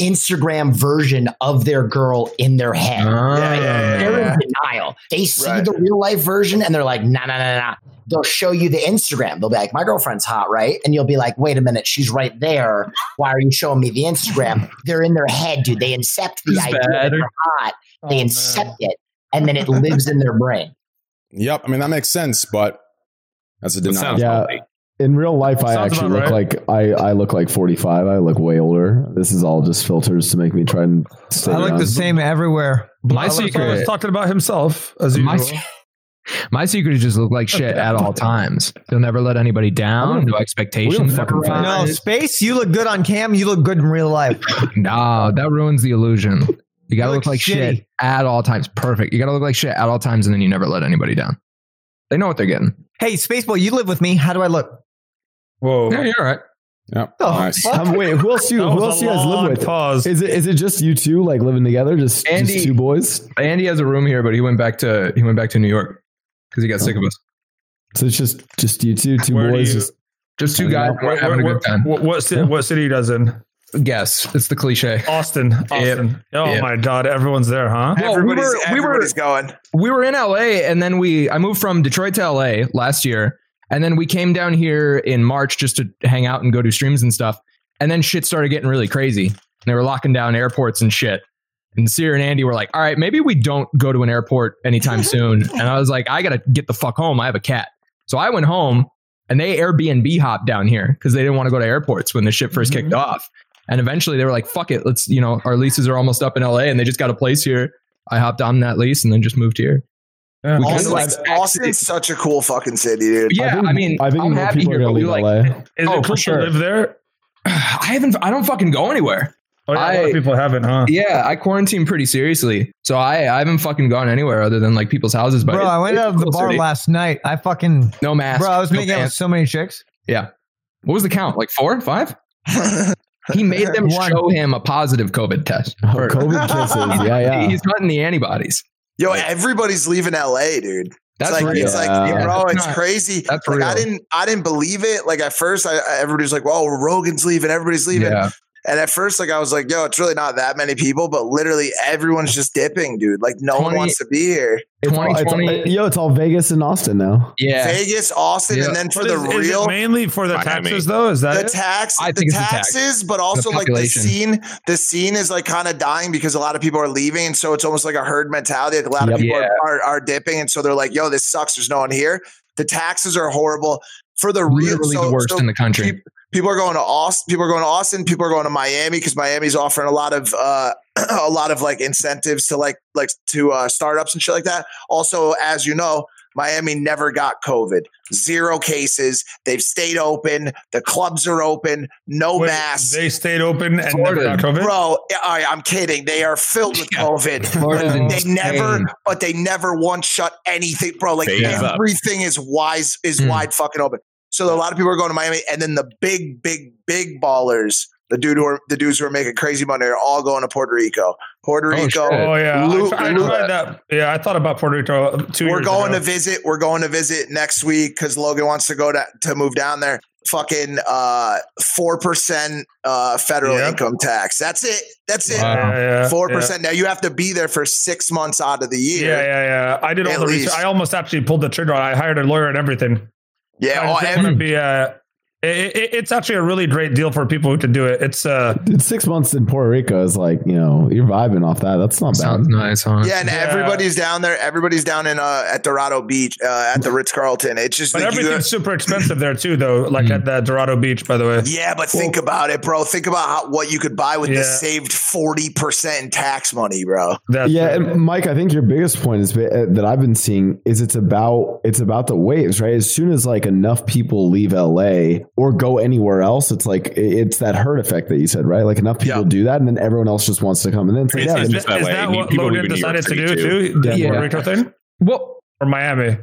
Speaker 11: Instagram version of their girl in their head.
Speaker 10: Ah.
Speaker 5: Yeah, yeah,
Speaker 11: They're in denial. They see
Speaker 5: Right.
Speaker 11: the real life version and they're like, nah, nah, nah, nah. They'll show you the Instagram. They'll be like, my girlfriend's hot, right? And you'll be like, wait a minute, she's right there. Why are you showing me the Instagram? They're in their head, dude. They incept the
Speaker 10: This is
Speaker 11: idea
Speaker 10: bad.
Speaker 11: that they're hot. They
Speaker 4: Oh,
Speaker 11: incept it, and then it lives in their brain.
Speaker 2: Yep. I mean, that makes sense, but that's a denial.
Speaker 12: sounds
Speaker 3: Yeah.
Speaker 12: healthy.
Speaker 3: In real life, I
Speaker 4: Sounds
Speaker 3: actually
Speaker 4: about
Speaker 3: look like I, I look like 45. I look way older. This is all just filters to make me try and stay
Speaker 6: I look
Speaker 3: young.
Speaker 6: the same everywhere.
Speaker 10: My
Speaker 4: Alex always
Speaker 10: secret,
Speaker 4: talking about himself as
Speaker 10: my,
Speaker 4: usual.
Speaker 10: se- my secret is just look like shit at all times. They'll never let anybody down. Oh. No expectations.
Speaker 3: fucking.
Speaker 6: No, space. You look good on cam. You look good in real life.
Speaker 10: No, that ruins the illusion. You gotta
Speaker 6: You
Speaker 10: look
Speaker 6: look
Speaker 10: like
Speaker 6: shitty.
Speaker 10: shit at all times. Perfect. You gotta look like shit at all times, and then you never let anybody down. They know what they're getting.
Speaker 6: Hey, Spaceball, you live with me. How do I look?
Speaker 4: Whoa.
Speaker 10: Yeah, you're all right.
Speaker 2: Yep.
Speaker 6: Oh,
Speaker 2: nice.
Speaker 6: fuck.
Speaker 3: Um, wait, who else you who else
Speaker 4: a
Speaker 3: you guys live
Speaker 4: long
Speaker 3: with?
Speaker 4: Pause.
Speaker 3: Is it is it just you two like living together? Just,
Speaker 10: Andy-
Speaker 3: just two boys?
Speaker 10: Andy has a room here, but he went back to he went back to New York because he got sick of us.
Speaker 3: So it's just just you two, two
Speaker 4: Where
Speaker 3: boys.
Speaker 4: you-
Speaker 3: Just
Speaker 10: Just two guys
Speaker 3: out.
Speaker 10: were having a good time.
Speaker 4: What, what, city, what city does in?
Speaker 10: Guess it's the cliche.
Speaker 4: Austin. Austin. Oh
Speaker 10: Yep.
Speaker 4: my God. Everyone's there, huh?
Speaker 10: Well, we
Speaker 5: everybody's,
Speaker 10: were- we were-
Speaker 5: everybody's going.
Speaker 10: we were in LA and then we I moved from Detroit to LA last year and then we came down here in March just to hang out and go do streams and stuff. And then shit started getting really crazy. And they were locking down airports and shit. And Sear and Andy were like all right maybe we don't go to an airport anytime soon. And I was like I got to get the fuck home. I have a cat. So I went home and they Airbnb hopped down here because they didn't want to go to airports when the shit 1st kicked mm-hmm. off. And eventually they were like fuck it let's you know our leases are almost up in LA and they just got a place here. I hopped on that lease and then just moved here
Speaker 4: Yeah.
Speaker 10: We
Speaker 5: Austin's,
Speaker 10: like-
Speaker 5: Austin's such a cool fucking city, dude.
Speaker 10: Yeah, I,
Speaker 3: think-
Speaker 10: mean,
Speaker 3: I think
Speaker 10: I'm
Speaker 3: more
Speaker 10: happy
Speaker 3: people are gonna leave
Speaker 10: like.
Speaker 3: LA.
Speaker 4: Is
Speaker 10: Oh,
Speaker 4: it
Speaker 10: for
Speaker 4: cool
Speaker 10: sure.
Speaker 4: to live there?
Speaker 10: I haven't. I don't fucking go anywhere.
Speaker 4: Oh, yeah, a lot of people haven't, huh?
Speaker 10: Yeah, I quarantine pretty seriously, so I I haven't fucking gone anywhere other than like people's houses. But
Speaker 6: Bro,
Speaker 10: it-
Speaker 6: I went
Speaker 10: it's
Speaker 6: out
Speaker 10: a
Speaker 6: of the
Speaker 10: cool
Speaker 6: bar
Speaker 10: city.
Speaker 6: last night. I fucking
Speaker 10: No mask.
Speaker 6: bro. I was
Speaker 10: no
Speaker 6: making out with so many chicks.
Speaker 10: Yeah. What was the count? Like four, five? He made them
Speaker 6: One.
Speaker 10: show him a positive COVID test.
Speaker 3: Oh, COVID kisses. Yeah, yeah.
Speaker 10: He's hunting the antibodies.
Speaker 5: Yo, everybody's leaving LA, dude.
Speaker 10: That's
Speaker 5: it's like
Speaker 10: real.
Speaker 5: it's like
Speaker 3: Yeah.
Speaker 5: bro,
Speaker 10: That's
Speaker 5: it's
Speaker 10: not-
Speaker 5: crazy.
Speaker 10: that's
Speaker 5: like I didn't I didn't believe it. Like at first, I, I everybody was like, "Well, Rogan's leaving, everybody's leaving."
Speaker 10: Yeah.
Speaker 5: And at first, like I was like, "Yo, it's really not that many people," but literally everyone's just dipping, dude. Like no one wants to be here.
Speaker 3: It's all, it's all-
Speaker 10: 2020.
Speaker 3: yo, it's all Vegas and Austin now.
Speaker 10: Yeah.
Speaker 5: Vegas, Austin,
Speaker 10: Yeah.
Speaker 5: and then for
Speaker 4: But
Speaker 5: the
Speaker 4: is, is it
Speaker 5: real.
Speaker 4: mainly for the
Speaker 12: Miami.
Speaker 4: taxes, though? Is that
Speaker 5: the
Speaker 4: it?
Speaker 5: tax,
Speaker 10: I
Speaker 5: the
Speaker 10: think it's the tax.
Speaker 5: taxes, but also like the scene. The scene is like kind of dying because a lot of people are leaving, and so it's almost like a herd mentality. Like a lot
Speaker 3: Yep.
Speaker 5: of people
Speaker 10: Yeah.
Speaker 5: are, are are dipping, and so they're like, "Yo, this sucks. There's no one here." The taxes are horrible for the real.
Speaker 10: Literally
Speaker 5: so-
Speaker 10: the worst
Speaker 5: so
Speaker 10: in the country.
Speaker 5: Peop- People are going to Austin. People are going to Austin. People are going to Miami because Miami's offering a lot of uh, a lot of like incentives to like like to uh, startups and shit like that. Also, as you know, Miami never got COVID. Zero cases. They've stayed open. The clubs are open. No
Speaker 4: Wait,
Speaker 5: masks.
Speaker 4: They stayed open and never got COVID.
Speaker 5: Bro, I, I'm kidding. They are filled with COVID.
Speaker 10: Florida's
Speaker 5: But they
Speaker 10: insane.
Speaker 5: never, but they never once shut anything, bro. Like
Speaker 12: Phase up.
Speaker 5: everything is wise, is
Speaker 10: Hmm.
Speaker 5: wide fucking open. So a lot of people are going to Miami, and then the big, big, big ballers, the dude who are the dudes who are making crazy money, are all going to Puerto Rico. Puerto
Speaker 10: Oh,
Speaker 5: Rico.
Speaker 10: shit.
Speaker 4: Oh yeah,
Speaker 5: Lu-
Speaker 4: I, I
Speaker 5: Lu-
Speaker 4: tried that. Yeah, I thought about Puerto Rico two
Speaker 5: we're
Speaker 4: years
Speaker 5: going
Speaker 4: ago.
Speaker 5: to visit. We're going to visit next week because Logan wants to go to to move down there. Fucking uh four percent uh federal
Speaker 4: Yep.
Speaker 5: income tax. That's it. That's it.
Speaker 10: Wow.
Speaker 4: Yeah, yeah,
Speaker 5: Four
Speaker 4: yeah.
Speaker 5: percent. Now you have to be there for six months out of the year.
Speaker 4: yeah, yeah. Yeah. I did all
Speaker 5: At
Speaker 4: the research. I almost actually pulled the trigger. I hired a lawyer and everything.
Speaker 5: Yeah.
Speaker 4: I just want to be. Uh, it, it, it's actually a really great deal for people who can do it. It's uh,
Speaker 3: Dude, six months in Puerto Rico is like, you know, you're vibing off that. That's not bad.
Speaker 10: Sounds nice, huh?
Speaker 5: yeah, and
Speaker 4: Yeah.
Speaker 5: everybody's down there. Everybody's down in uh at Dorado Beach, uh at the Ritz Carlton. It's just
Speaker 4: but
Speaker 5: like you-
Speaker 4: everything's super expensive there too, though. Like
Speaker 10: Mm.
Speaker 4: at the Dorado Beach, by the way.
Speaker 5: yeah, but think about it, bro. Think about how, what you could buy with
Speaker 4: Yeah.
Speaker 5: the saved forty percent in tax money, bro.
Speaker 4: That's
Speaker 3: yeah,
Speaker 4: right.
Speaker 3: and Mike, I think your biggest point is uh, that I've been seeing is it's about it's about the waves, right? As soon as like enough people leave LA or go anywhere else, it's like it's that herd effect that you said, right? Like enough people
Speaker 5: Yeah.
Speaker 3: do that, and then everyone else just wants to come, and then it's like,
Speaker 4: Is,
Speaker 3: yeah,
Speaker 4: is,
Speaker 3: then-
Speaker 4: is
Speaker 12: that way.
Speaker 4: that
Speaker 12: You-
Speaker 4: what
Speaker 12: people
Speaker 4: Logan
Speaker 12: live in New York
Speaker 4: decided to do
Speaker 12: too.
Speaker 4: too? The
Speaker 10: Yeah.
Speaker 4: Puerto Rico thing
Speaker 10: Well,
Speaker 4: or Miami?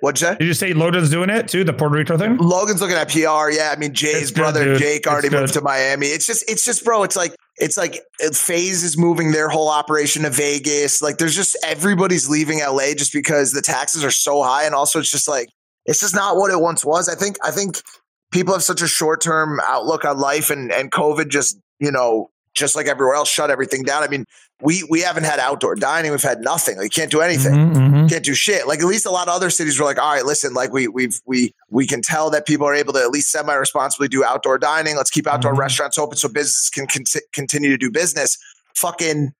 Speaker 5: What'd you say?
Speaker 4: Did you say Logan's doing it too? The Puerto Rico thing?
Speaker 5: Logan's looking at PR. Yeah, I mean Jay's
Speaker 4: It's
Speaker 5: brother
Speaker 4: dude.
Speaker 5: Jake already moved to Miami. It's just, it's just, bro. It's like, it's like uh, Phase is moving their whole operation to Vegas. Like, there's just everybody's leaving LA just because the taxes are so high, and also it's just like it's just not what it once was. I think, I think people have such a short term outlook on life, and and COVID just, you know, just like everywhere else, shut everything down. I mean, we we haven't had outdoor dining. We've had nothing. Like, you can't do anything
Speaker 4: Mhm, mhm.
Speaker 5: can't do shit. Like at least a lot of other cities were like, all right, listen, like we we've we we can tell that people are able to at least semi responsibly do outdoor dining. Let's keep outdoor
Speaker 4: Mhm.
Speaker 5: restaurants open so business can con- continue to do business. Fucking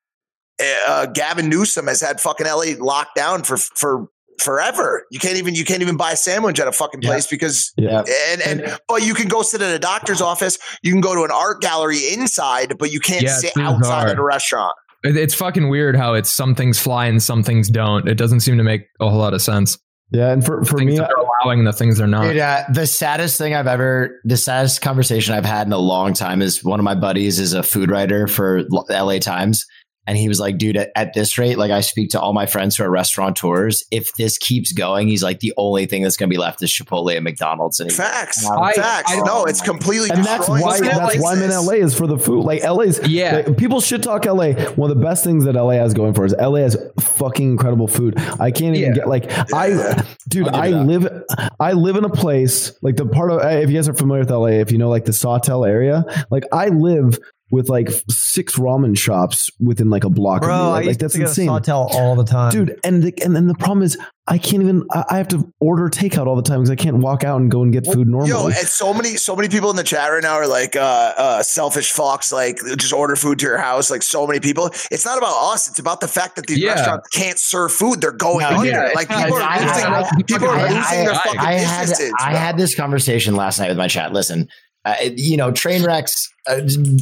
Speaker 5: uh, Gavin Newsom has had fucking LA locked down for for forever. You can't even you can't even buy a sandwich at a fucking place because
Speaker 3: yeah.
Speaker 5: and and but you can go sit at a doctor's office. You can go to an art gallery inside, but you can't
Speaker 10: Yeah,
Speaker 5: sit outside at a restaurant.
Speaker 10: it's fucking weird how it's some things fly and some things don't. It doesn't seem to make a whole lot of sense.
Speaker 3: yeah, and for for me,
Speaker 10: they're allowing the things they're not.
Speaker 11: Dude, uh, the saddest thing I've ever, the saddest conversation I've had in a long time is one of my buddies is a food writer for LA Times. And he was like, dude, at, at this rate, like I speak to all my friends who are restaurateurs. If this keeps going, he's like, the only thing that's going to be left is Chipotle and McDonald's. And
Speaker 5: Facts,
Speaker 11: I-
Speaker 5: facts.
Speaker 11: I- oh
Speaker 5: no, it's completely
Speaker 3: and that's
Speaker 5: destroying
Speaker 3: why that's why I'm in. LA is for the food. Like LA's
Speaker 10: Yeah.
Speaker 3: like, people should talk LA. One of the best things that LA has going for is LA has fucking incredible food. I can't even
Speaker 10: Yeah.
Speaker 3: get like I dude,
Speaker 11: I'll
Speaker 3: I
Speaker 11: give you
Speaker 3: live I live in a place like the part of if you guys are familiar with LA, if you know like the Sawtell area, like I live with like six ramen shops within like a block of me.
Speaker 6: Bro, I
Speaker 3: Like, that's
Speaker 6: to
Speaker 3: insane.
Speaker 6: a Sawtell all the time.
Speaker 3: Dude, and the, and then the problem is I can't even I I have to order takeout all the time because I can't walk out and go and get food normally.
Speaker 5: Yo, and so many, so many people in the chat right now are like, uh, uh, selfish fox, like just order food to your house. Like so many people. It's not about us. It's about the fact that these
Speaker 10: Yeah.
Speaker 5: restaurants can't serve food. They're going
Speaker 11: No,
Speaker 5: under.
Speaker 10: yeah,
Speaker 5: like people
Speaker 11: not-
Speaker 5: are losing,
Speaker 11: I-
Speaker 5: people are losing their fucking
Speaker 11: I had
Speaker 5: businesses.
Speaker 11: I had this conversation last night with my chat. Listen, uh, you know, train wrecks uh,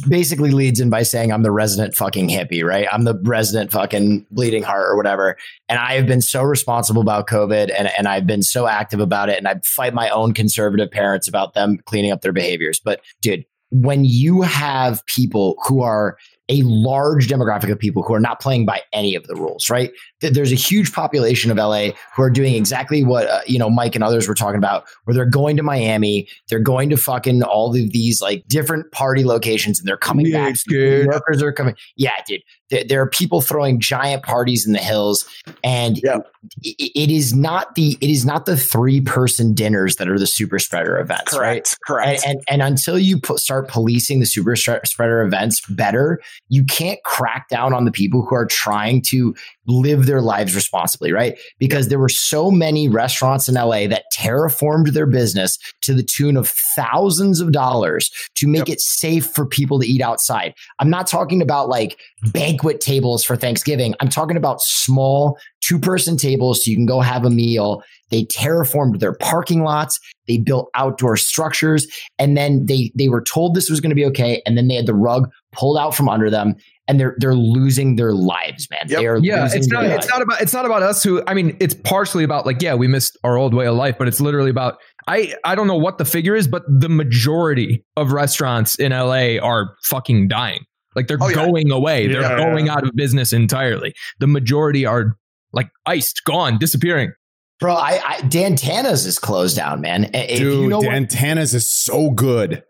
Speaker 11: basically leads in by saying I'm the resident fucking hippie, right? I'm the resident fucking bleeding heart or whatever. And I have been so responsible about COVID and, and I've been so active about it. And I fight my own conservative parents about them cleaning up their behaviors. But dude, when you have people who are a large demographic of people who are not playing by any of the rules, right? There's a huge population of LA who are doing exactly what uh, you know Mike and others were talking about, where they're going to Miami, they're going to fucking all of these like different party locations, and they're coming
Speaker 10: We
Speaker 11: back. New Yorkers are coming. Yeah, dude. There, there are people throwing giant parties in the hills, and
Speaker 5: Yeah.
Speaker 11: i- it is not the it is not the three person dinners that are the super spreader events, right?
Speaker 5: correct, correct.
Speaker 11: And, and and until you start policing the super spreader events better, you can't crack down on the people who are trying to live their lives responsibly, right? Because there were so many restaurants in LA that terraformed their business to the tune of thousands of dollars to make it safe for people to eat outside. I'm not talking about like banquet tables for Thanksgiving. I'm talking about small two person tables so you can go have a meal. They terraformed their parking lots. They built outdoor structures, and then they they were told this was going to be okay, and then they had the rug pulled out from under them, and they're they're losing their lives, man. They are
Speaker 10: yeah,
Speaker 11: losing
Speaker 10: it's not.
Speaker 11: their
Speaker 10: It's
Speaker 11: lives.
Speaker 10: not about. It's not about us. Who I mean, it's partially about like, yeah, we missed our old way of life, but it's literally about. I I don't know what the figure is, but the majority of restaurants in LA are fucking dying. Like they're
Speaker 5: Oh, yeah.
Speaker 10: going away. They're
Speaker 4: Yeah.
Speaker 10: going out of business entirely. The majority are like iced, gone, disappearing.
Speaker 11: Bro, I, I Dan Tana's is closed down, man. If
Speaker 2: Dude,
Speaker 11: you know what-
Speaker 2: Dan Tana's is so good.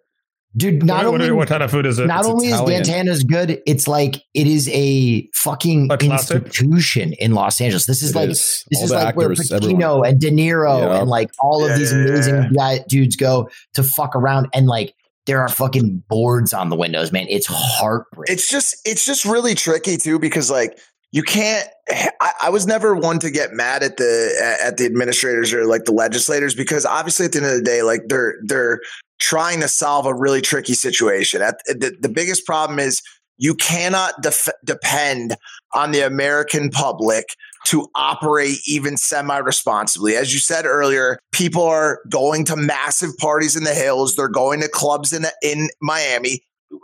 Speaker 11: dude, not
Speaker 4: What- what-
Speaker 11: only
Speaker 4: what kind of food is it?
Speaker 11: Not
Speaker 2: It's
Speaker 11: only
Speaker 2: Italian.
Speaker 11: is Dan Tana's good, it's like it is a fucking
Speaker 4: A
Speaker 11: institution in Los Angeles. This is
Speaker 2: It
Speaker 11: like
Speaker 2: is.
Speaker 11: this
Speaker 2: All
Speaker 11: is
Speaker 2: the
Speaker 11: like where
Speaker 2: actors,
Speaker 11: Pacino
Speaker 2: everyone.
Speaker 11: and De Niro
Speaker 2: Yeah.
Speaker 11: and like all of
Speaker 5: Yeah,
Speaker 11: these amazing
Speaker 5: yeah.
Speaker 11: guy, dudes go to fuck around and like there are fucking boards on the windows, man. It's heartbreaking.
Speaker 5: it's just it's just really tricky too because like you can't I, I was never one to get mad at the at the administrators or like the legislators because obviously at the end of the day like they're they're trying to solve a really tricky situation at the, the biggest problem is you cannot def- depend on the american public to operate even semi responsibly. As you said earlier, people are going to massive parties in the hills. They're going to clubs in in Miami.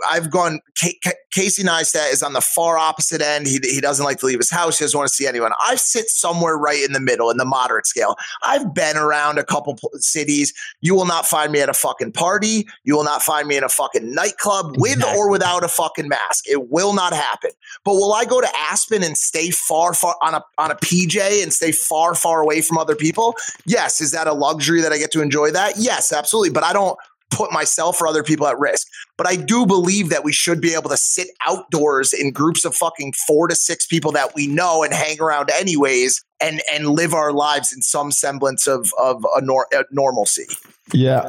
Speaker 5: I've gone. K- K- Casey Neistat is on the far opposite end. He, he doesn't like to leave his house. He doesn't want to see anyone. I sit somewhere right in the middle, in the moderate scale. I've been around a couple pl- cities. You will not find me at a fucking party. You will not find me in a fucking nightclub with
Speaker 11: Exactly.
Speaker 5: or without a fucking mask. It will not happen. But will I go to Aspen and stay far, far on a on a PJ and stay far, far away from other people? Yes. Is that a luxury that I get to enjoy that? Yes, absolutely. But I don't put myself or other people at risk. But I do believe that we should be able to sit outdoors in groups of fucking four to six people that we know and hang around anyways and and live our lives in some semblance of of a, nor- a normalcy.
Speaker 3: Yeah,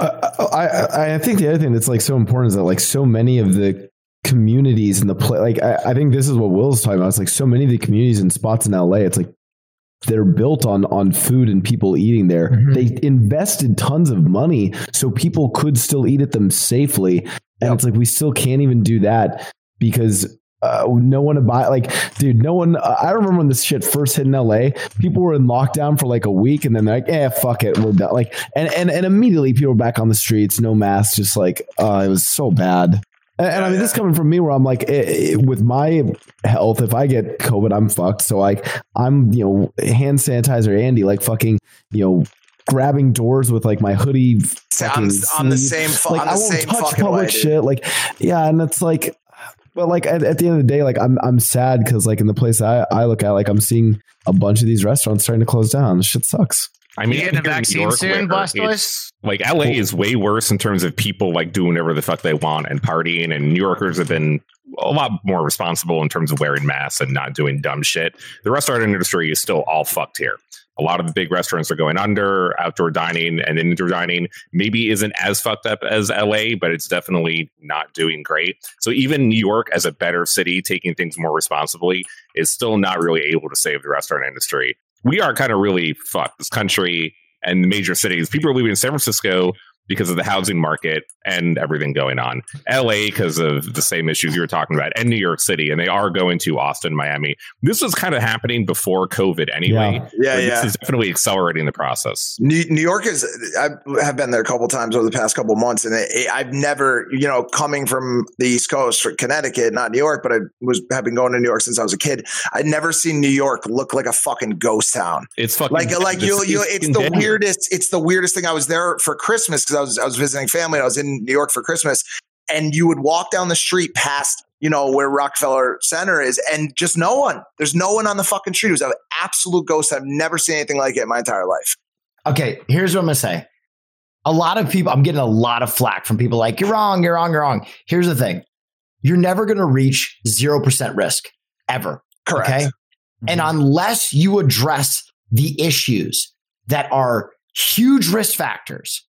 Speaker 3: I, I I think the other thing that's like so important is that like so many of the communities in the play, like I, I think this is what Will's talking about. It's like so many of the communities and spots in LA. It's like they're built on on food and people eating there.
Speaker 10: Mhm.
Speaker 3: They invested tons of money so people could still eat at them safely, and it's like we still can't even do that because. Uh, no one to buy like dude no one uh, i remember when this shit first hit in la people were in lockdown for like a week and then they're like yeah fuck it we're done like and and, and immediately people were back on the streets no masks just like uh, it was so bad and, and I mean, this coming from me, where I'm like, eh, eh, with my health, if I get COVID, I'm fucked. So like, I'm you know, hand sanitizer, Andy, like fucking, you know, grabbing doors with like my hoodie.
Speaker 5: I'm on the same fu-
Speaker 3: like
Speaker 5: on the
Speaker 3: I won't
Speaker 5: same
Speaker 3: touch
Speaker 5: fucking
Speaker 3: public
Speaker 5: way,
Speaker 3: shit. Like, yeah, and it's like, but like at, at the end of the day, like I'm I'm sad because like in the place I I look at, like I'm seeing a bunch of these restaurants starting to close down. This shit sucks.
Speaker 12: I mean,
Speaker 8: You getting a
Speaker 12: here in New
Speaker 8: vaccine soon, Blastoise?
Speaker 12: Like LA is way worse in terms of people like doing whatever the fuck they want and partying, and New Yorkers have been a lot more responsible in terms of wearing masks and not doing dumb shit. The restaurant industry is still all fucked here. A lot of the big restaurants are going under. Outdoor dining and indoor dining maybe isn't as fucked up as LA, but it's definitely not doing great. So even New York, as a better city, taking things more responsibly, is still not really able to save the restaurant industry. We are kind of really fucked. This country and the major cities. People are leaving San Francisco because of the housing market and everything going on. LA because of the same issues you were talking about, and New York City, and they are going to Austin, Miami. This was kind of happening before COVID anyway.
Speaker 5: Yeah,
Speaker 12: but
Speaker 5: yeah.
Speaker 12: This is definitely accelerating the process.
Speaker 5: New, New York is. I have been there a couple times over the past couple months, and it, it- I've never, you know, coming from the East Coast, for Connecticut, not New York, but I was have been going to New York since I was a kid. I'd never seen New York look like a fucking ghost town.
Speaker 12: It's fucking
Speaker 5: like like you you. It's the
Speaker 12: dead.
Speaker 5: weirdest. It's the weirdest thing. I was there for Christmas because I was I was visiting family. I was in New York for Christmas, and you would walk down the street past. You know where Rockefeller Center is, and just no one. There's no one on the fucking street. It was an absolute ghost. I've never seen anything like it in my entire life.
Speaker 11: Okay, here's what I'm gonna say. A lot of people, I'm getting a lot of flack from people like, you're wrong, you're wrong, you're wrong. Here's the thing you're never gonna reach 0% risk ever.
Speaker 5: Correct.
Speaker 11: Okay. Mm-hmm. And unless you address the issues that are huge risk factors,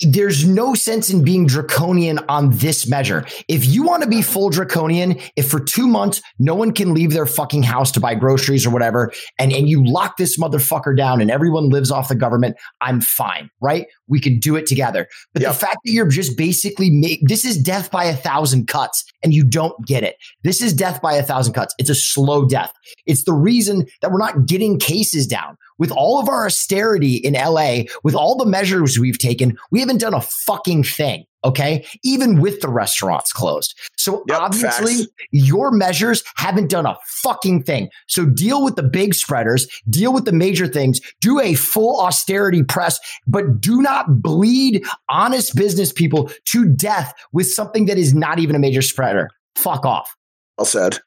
Speaker 11: there's no sense in being draconian on this measure. If you want to be full draconian, if for two months no one can leave their fucking house to buy groceries or whatever, and, and you lock this motherfucker down and everyone lives off the government, I'm fine, right? We could do it together. But the fact that you're just basically make this is death by a thousand cuts and you don't get it. This is death by a thousand cuts. It's a slow death. It's the reason that we're not getting cases down. With all of our austerity in LA, with all the measures we've taken, we haven't done a fucking thing. Okay. Even with the restaurants closed. So obviously
Speaker 5: facts.
Speaker 11: your measures haven't done a fucking thing. So deal with the big spreaders, deal with the major things, do a full austerity press, but do not bleed honest business people to death with something that is not even a major spreader. Fuck off.
Speaker 5: Well said.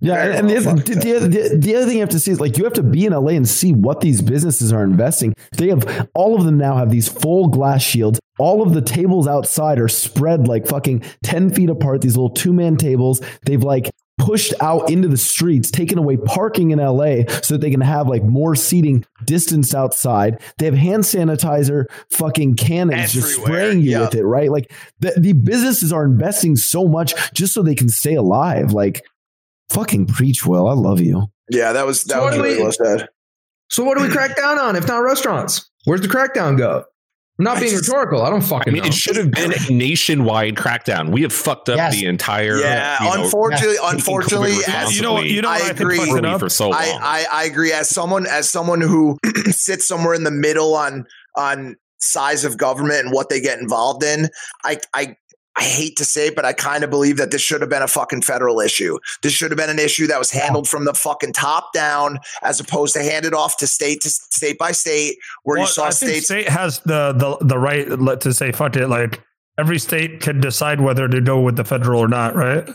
Speaker 3: Yeah, and the, other- the, the, the, the other thing you have to see is like you have to be in LA and see what these businesses are investing. They have all of them now have these full glass shields. All of the tables outside are spread like fucking 10 feet apart, these little two man tables. They've like pushed out into the streets, taken away parking in LA so that they can have like more seating distanced outside. They have hand sanitizer fucking cannons just spraying you
Speaker 5: yeah.
Speaker 3: with it, right? Like the, the businesses are investing so much just so they can stay alive. Like, fucking preach, Will. I love you.
Speaker 5: Yeah, that was that
Speaker 10: So
Speaker 5: was
Speaker 10: what do
Speaker 5: really
Speaker 10: we-
Speaker 5: well said.
Speaker 10: So what do we crack down on if not restaurants? Where's the crackdown go? I'm not being rhetorical. I don't
Speaker 12: I
Speaker 10: fucking
Speaker 12: mean,
Speaker 10: know.
Speaker 12: it should have been a nationwide crackdown. We have fucked up
Speaker 11: Yes.
Speaker 12: the entire.
Speaker 5: Yeah,
Speaker 12: you know,
Speaker 5: unfortunately,
Speaker 12: taking
Speaker 5: unfortunately,
Speaker 12: COVID
Speaker 5: as-
Speaker 4: You know you know I
Speaker 5: I agree.
Speaker 4: it up?
Speaker 12: for so long.
Speaker 5: I, I I agree. As someone as someone who sits somewhere in the middle on on size of government and what they get involved in, I I I hate to say it, but I kind of believe that this should have been a fucking federal issue. This should have been an issue that was handled from the fucking top down, as opposed to handed off to state to state by state, where
Speaker 4: Well,
Speaker 5: you saw
Speaker 4: I
Speaker 5: states.
Speaker 4: state has the, the the right to say fuck it. Like every state can decide whether to go with the federal or not, right?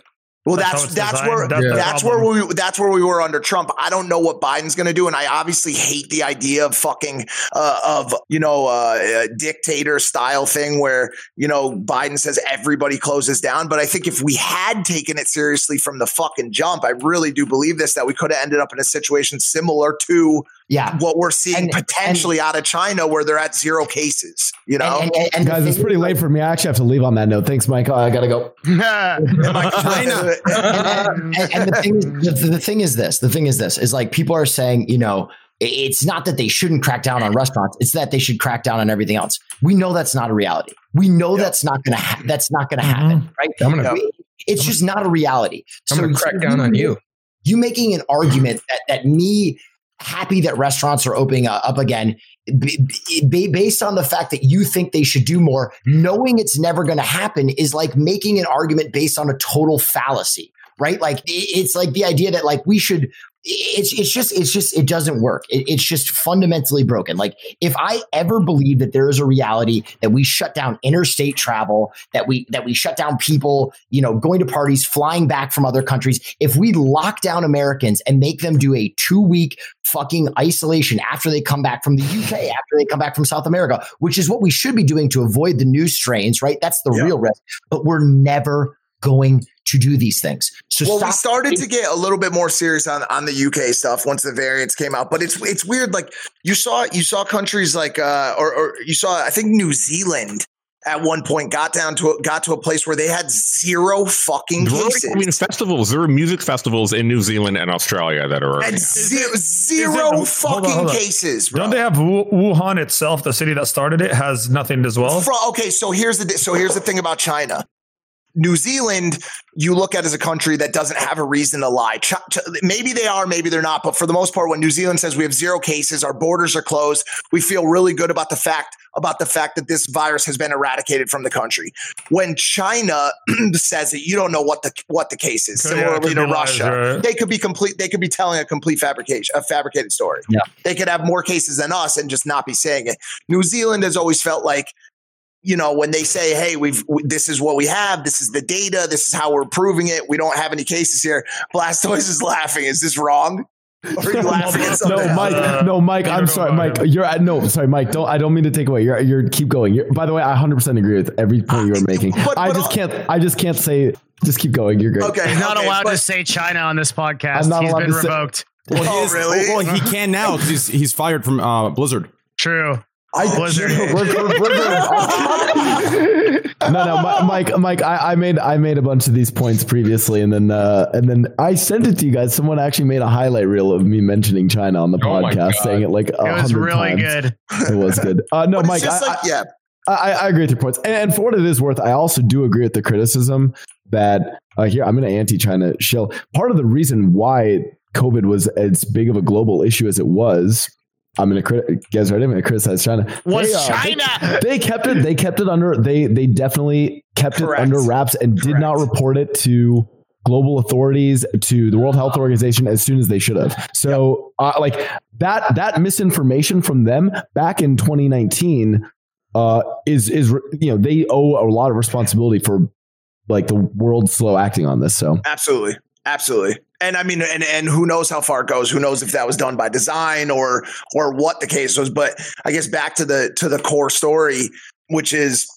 Speaker 5: Well,
Speaker 4: That's
Speaker 5: that's that's where
Speaker 4: That's the
Speaker 5: that's where we that's where we were under Trump. I don't know what Biden's going to do, and I obviously hate the idea of fucking uh, of you know uh, a dictator style thing where you know Biden says everybody closes down. But I think if we had taken it seriously from the fucking jump, I really do believe this that we could have ended up in a situation similar to
Speaker 11: Yeah.
Speaker 5: what we're seeing
Speaker 11: And-
Speaker 5: potentially out of China, where they're at zero cases. You know,
Speaker 11: And, and, and the
Speaker 3: Guys, it's pretty late for me. I actually have to leave on that note. Thanks, Mike. I gotta go.
Speaker 5: China.
Speaker 11: and, and- and the thing is, the, the thing is this. The thing is this is like people are saying, you know, it's not that they shouldn't crack down on restaurants. It's that they should crack down on everything else. We know that's not a reality. We know that's not gonna ha- that's not gonna mm-hmm. happen, right?
Speaker 10: I'm gonna-
Speaker 11: We- it's just not a reality.
Speaker 10: I'm gonna crack down on you.
Speaker 11: You making an argument that that me happy that restaurants are opening up again based on the fact that you think they should do more knowing it's never going to happen is like making an argument based on a total fallacy right? Like it's like the idea that like we should it's it's just it's just it doesn't work. It, it's just fundamentally broken. Like if i ever believe that there is a reality that we shut down interstate travel that we that we shut down people you know going to parties flying back from other countries if we lock down americans and make them do a two week fucking isolation after they come back from the uk after they come back from south america which is what we should be doing to avoid the new strains right? That's the real risk. But we're never going to do these things so
Speaker 5: well,
Speaker 11: stop
Speaker 5: we started to get a little bit more serious on on the UK stuff once the variants came out, but it's it's weird. Like you saw you saw countries like uh, or or you saw I think New Zealand at one point got down to a, got to a place where they had zero fucking cases.
Speaker 12: I mean, festivals. There are music festivals in New Zealand and Australia that are.
Speaker 5: and
Speaker 12: opening up.
Speaker 5: zero,
Speaker 4: Is
Speaker 5: zero
Speaker 4: it- hold on,
Speaker 5: fucking
Speaker 4: hold on.
Speaker 5: cases, bro.
Speaker 4: Don't they have Wuhan itself, the city that started it, has nothing as well?
Speaker 5: Fro- okay, so here's the so here's the thing about China. New Zealand, you look at as a country that doesn't have a reason to lie. Ch- ch- maybe they are, maybe they're not. But for the most part, when New Zealand says we have zero cases, our borders are closed, we feel really good about the fact about the fact that this virus has been eradicated from the country. When China says it, you don't know what the what the case is.
Speaker 4: Okay,
Speaker 5: Similarly
Speaker 4: could
Speaker 5: to
Speaker 4: be lies,
Speaker 5: Russia,
Speaker 4: right?
Speaker 5: they could be complete. They could be telling a complete fabrication, a fabricated story.
Speaker 11: Yeah.
Speaker 5: they could have more cases than us and just not be saying it. New Zealand has always felt like you know, when they say, "Hey, we've w- this is what we have. This is the data. This is how we're proving it. We don't have any cases here." Blastoise is laughing. Is this wrong? Or are you laughing at something?
Speaker 3: no,
Speaker 5: else?
Speaker 3: Mike. Uh, no, Mike. I'm sorry, Mike. You're at no. Sorry, Mike. Don't. I don't mean to take away. You're. You're. Keep going. You're, by the way, I 100 percent agree with every point uh, you're making.
Speaker 5: but-
Speaker 3: I just can't. I just can't say. Just keep going. You're great.
Speaker 5: Okay,
Speaker 8: He's not
Speaker 5: okay,
Speaker 8: allowed
Speaker 5: but-
Speaker 8: to say China on this podcast.
Speaker 3: I'm not
Speaker 8: He's
Speaker 3: allowed
Speaker 8: been
Speaker 3: to say-
Speaker 8: revoked.
Speaker 2: Oh, well, he
Speaker 5: Oh,
Speaker 2: is-
Speaker 5: really?
Speaker 2: Well, he can now because he's, he's fired from uh, Blizzard.
Speaker 8: True.
Speaker 3: I,
Speaker 8: Was there-
Speaker 3: no, no, Mike, Mike, I, I made I made a bunch of these points previously, and then uh, and then I sent it to you guys. Someone actually made a highlight reel of me mentioning China on the
Speaker 10: Oh
Speaker 3: podcast, saying it like a
Speaker 8: It was really
Speaker 3: times.
Speaker 8: good.
Speaker 3: It was good. Uh, no, Mike, I,
Speaker 5: like, yeah,
Speaker 3: I, I agree with your points, and, and for what it is worth, I also do agree with the criticism that uh, here I'm going to anti-China shill. Part of the reason why COVID was as big of a global issue as it was, I'm to crit- guys ready? I'm to criticize China.
Speaker 8: Was
Speaker 3: They, uh,
Speaker 8: China?
Speaker 3: They, they kept it. They kept it under. They they definitely kept
Speaker 5: Correct.
Speaker 3: it under wraps and did not report it to global authorities to the World Health Organization as soon as they should have. So, uh, like that that misinformation from them back in 2019 uh, is is you know they owe a lot of responsibility for like the world slow acting on this. So
Speaker 5: absolutely, absolutely. And I mean, and and who knows how far it goes? Who knows if that was done by design or or what the case was? But I guess back to the to the core story, which is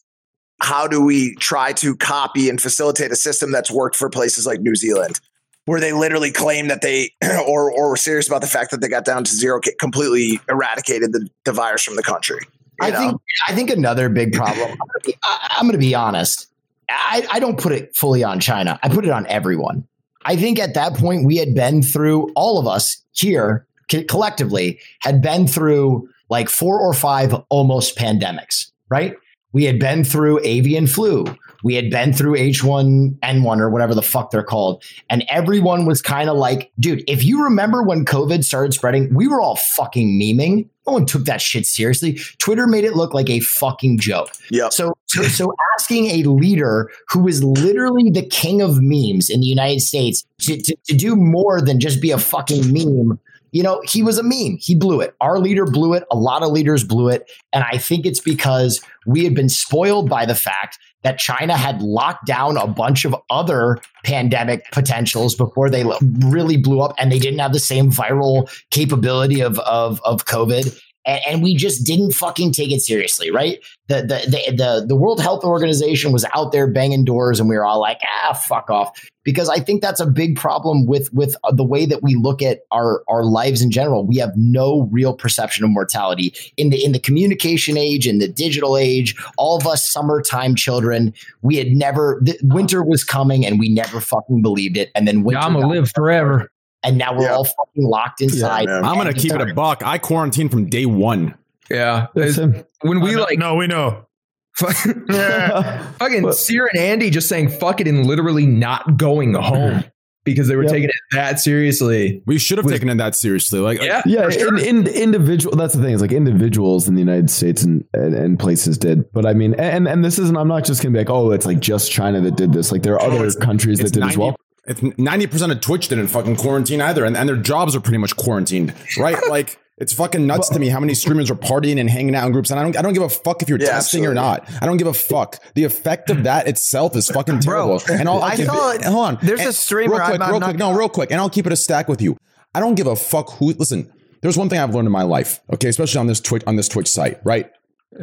Speaker 5: how do we try to copy and facilitate a system that's worked for places like New Zealand, where they literally claim that they or or were serious about the fact that they got down to zero, completely eradicated the, the virus from the country.
Speaker 11: I
Speaker 5: know?
Speaker 11: think I think another big problem. I'm gonna be, I'm going to be honest. I, I don't put it fully on China. I put it on everyone. I think at that point we had been through all of us here co- collectively had been through like four or five almost pandemics, right? We had been through avian flu. We had been through H1N1 or whatever the fuck they're called. And everyone was kind of like, dude, if you remember when COVID started spreading, we were all fucking memeing. No one took that shit seriously. Twitter made it look like a fucking joke.
Speaker 5: Yeah.
Speaker 11: So, so, so asking a leader who is literally the king of memes in the United States to, to, to do more than just be a fucking meme you know, he was a meme. He blew it. Our leader blew it. A lot of leaders blew it. And I think it's because we had been spoiled by the fact that China had locked down a bunch of other pandemic potentials before they really blew up and they didn't have the same viral capability of, of, of COVID. And, and we just didn't fucking take it seriously, right? The, the the the the World Health Organization was out there banging doors, and we were all like, "Ah, fuck off." Because I think that's a big problem with with the way that we look at our our lives in general. We have no real perception of mortality in the in the communication age, in the digital age. All of us summertime children, we had never. The, winter was coming, and we never fucking believed it. And then winter
Speaker 10: I'm gonna live forever.
Speaker 11: And now we're
Speaker 5: Yeah.
Speaker 11: all fucking locked inside.
Speaker 5: man.
Speaker 2: I'm gonna
Speaker 11: And
Speaker 2: keep it a buck. I quarantined from day one.
Speaker 10: Yeah.
Speaker 3: That's.
Speaker 10: When we
Speaker 4: no,
Speaker 10: like
Speaker 4: no, we know.
Speaker 10: fucking
Speaker 3: But-
Speaker 10: Seer and Andy just saying fuck it and literally not going home because they were
Speaker 3: Yep.
Speaker 10: taking it that seriously.
Speaker 2: We should have
Speaker 10: Was-
Speaker 2: taken it that seriously. Like,
Speaker 10: Yeah.
Speaker 3: yeah,
Speaker 10: sure.
Speaker 3: in, in, individual. That's the thing. Is like individuals in the United States and, and, and places did, but I mean, and and this isn't. I'm not just gonna be like, oh, it's like just China that did this. Like there are
Speaker 2: No,
Speaker 3: other
Speaker 2: it's-
Speaker 3: countries that
Speaker 2: it's
Speaker 3: did as well.
Speaker 2: It's ninety percent of Twitch didn't fucking quarantine either, and, and their jobs are pretty much quarantined, right? like it's fucking nuts to me how many streamers are partying and hanging out in groups, and I don't I don't give a fuck if you're
Speaker 5: Yeah,
Speaker 2: testing or not. I don't give a fuck. The effect of that itself is fucking terrible. and I'll, I'll
Speaker 6: I saw
Speaker 2: it, hold on.
Speaker 6: there's
Speaker 2: And
Speaker 6: a streamer,
Speaker 2: Real quick,
Speaker 6: I'm-
Speaker 2: real
Speaker 6: not
Speaker 2: quick, no, real quick, and I'll keep it a stack with you. I don't give a fuck who. Listen, there's one thing I've learned in my life, okay, especially on this Twitch on this Twitch site, right?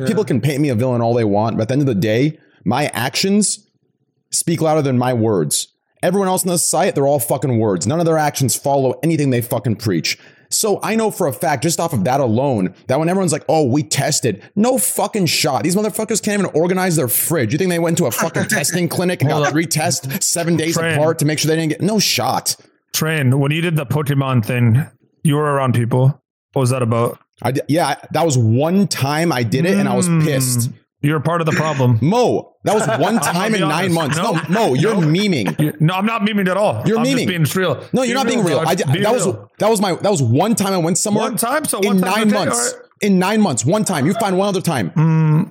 Speaker 2: People can paint me a villain all they want, but at the end of the day, my actions speak louder than my words. Everyone else on this site, they're all fucking words. None of their actions follow anything they fucking preach. So I know for a fact, just off of that alone, that when everyone's like, oh, we tested, no fucking shot. These motherfuckers can't even organize their fridge. You think they went to a fucking testing clinic and got three tests seven days
Speaker 4: Train.
Speaker 2: apart to make sure they didn't get no shot?
Speaker 4: Train, when you did the Pokemon thing, you were around people. What was that about?
Speaker 2: I yeah, that was one time I did it and I was
Speaker 4: Mm.
Speaker 2: pissed.
Speaker 4: You're part of the problem.
Speaker 2: Mo, that was one time in nine months. No,
Speaker 4: No.
Speaker 2: Mo, you're
Speaker 4: No.
Speaker 2: memeing.
Speaker 4: You- no, I'm not memeing at all.
Speaker 2: You're
Speaker 4: I'm just
Speaker 2: memeing.
Speaker 4: being real.
Speaker 2: No, you're not being real. I,
Speaker 4: Be
Speaker 2: that was that was my that was one time I went somewhere.
Speaker 4: One time? So
Speaker 2: in
Speaker 4: time
Speaker 2: nine months. In nine months, one time. You find one other time.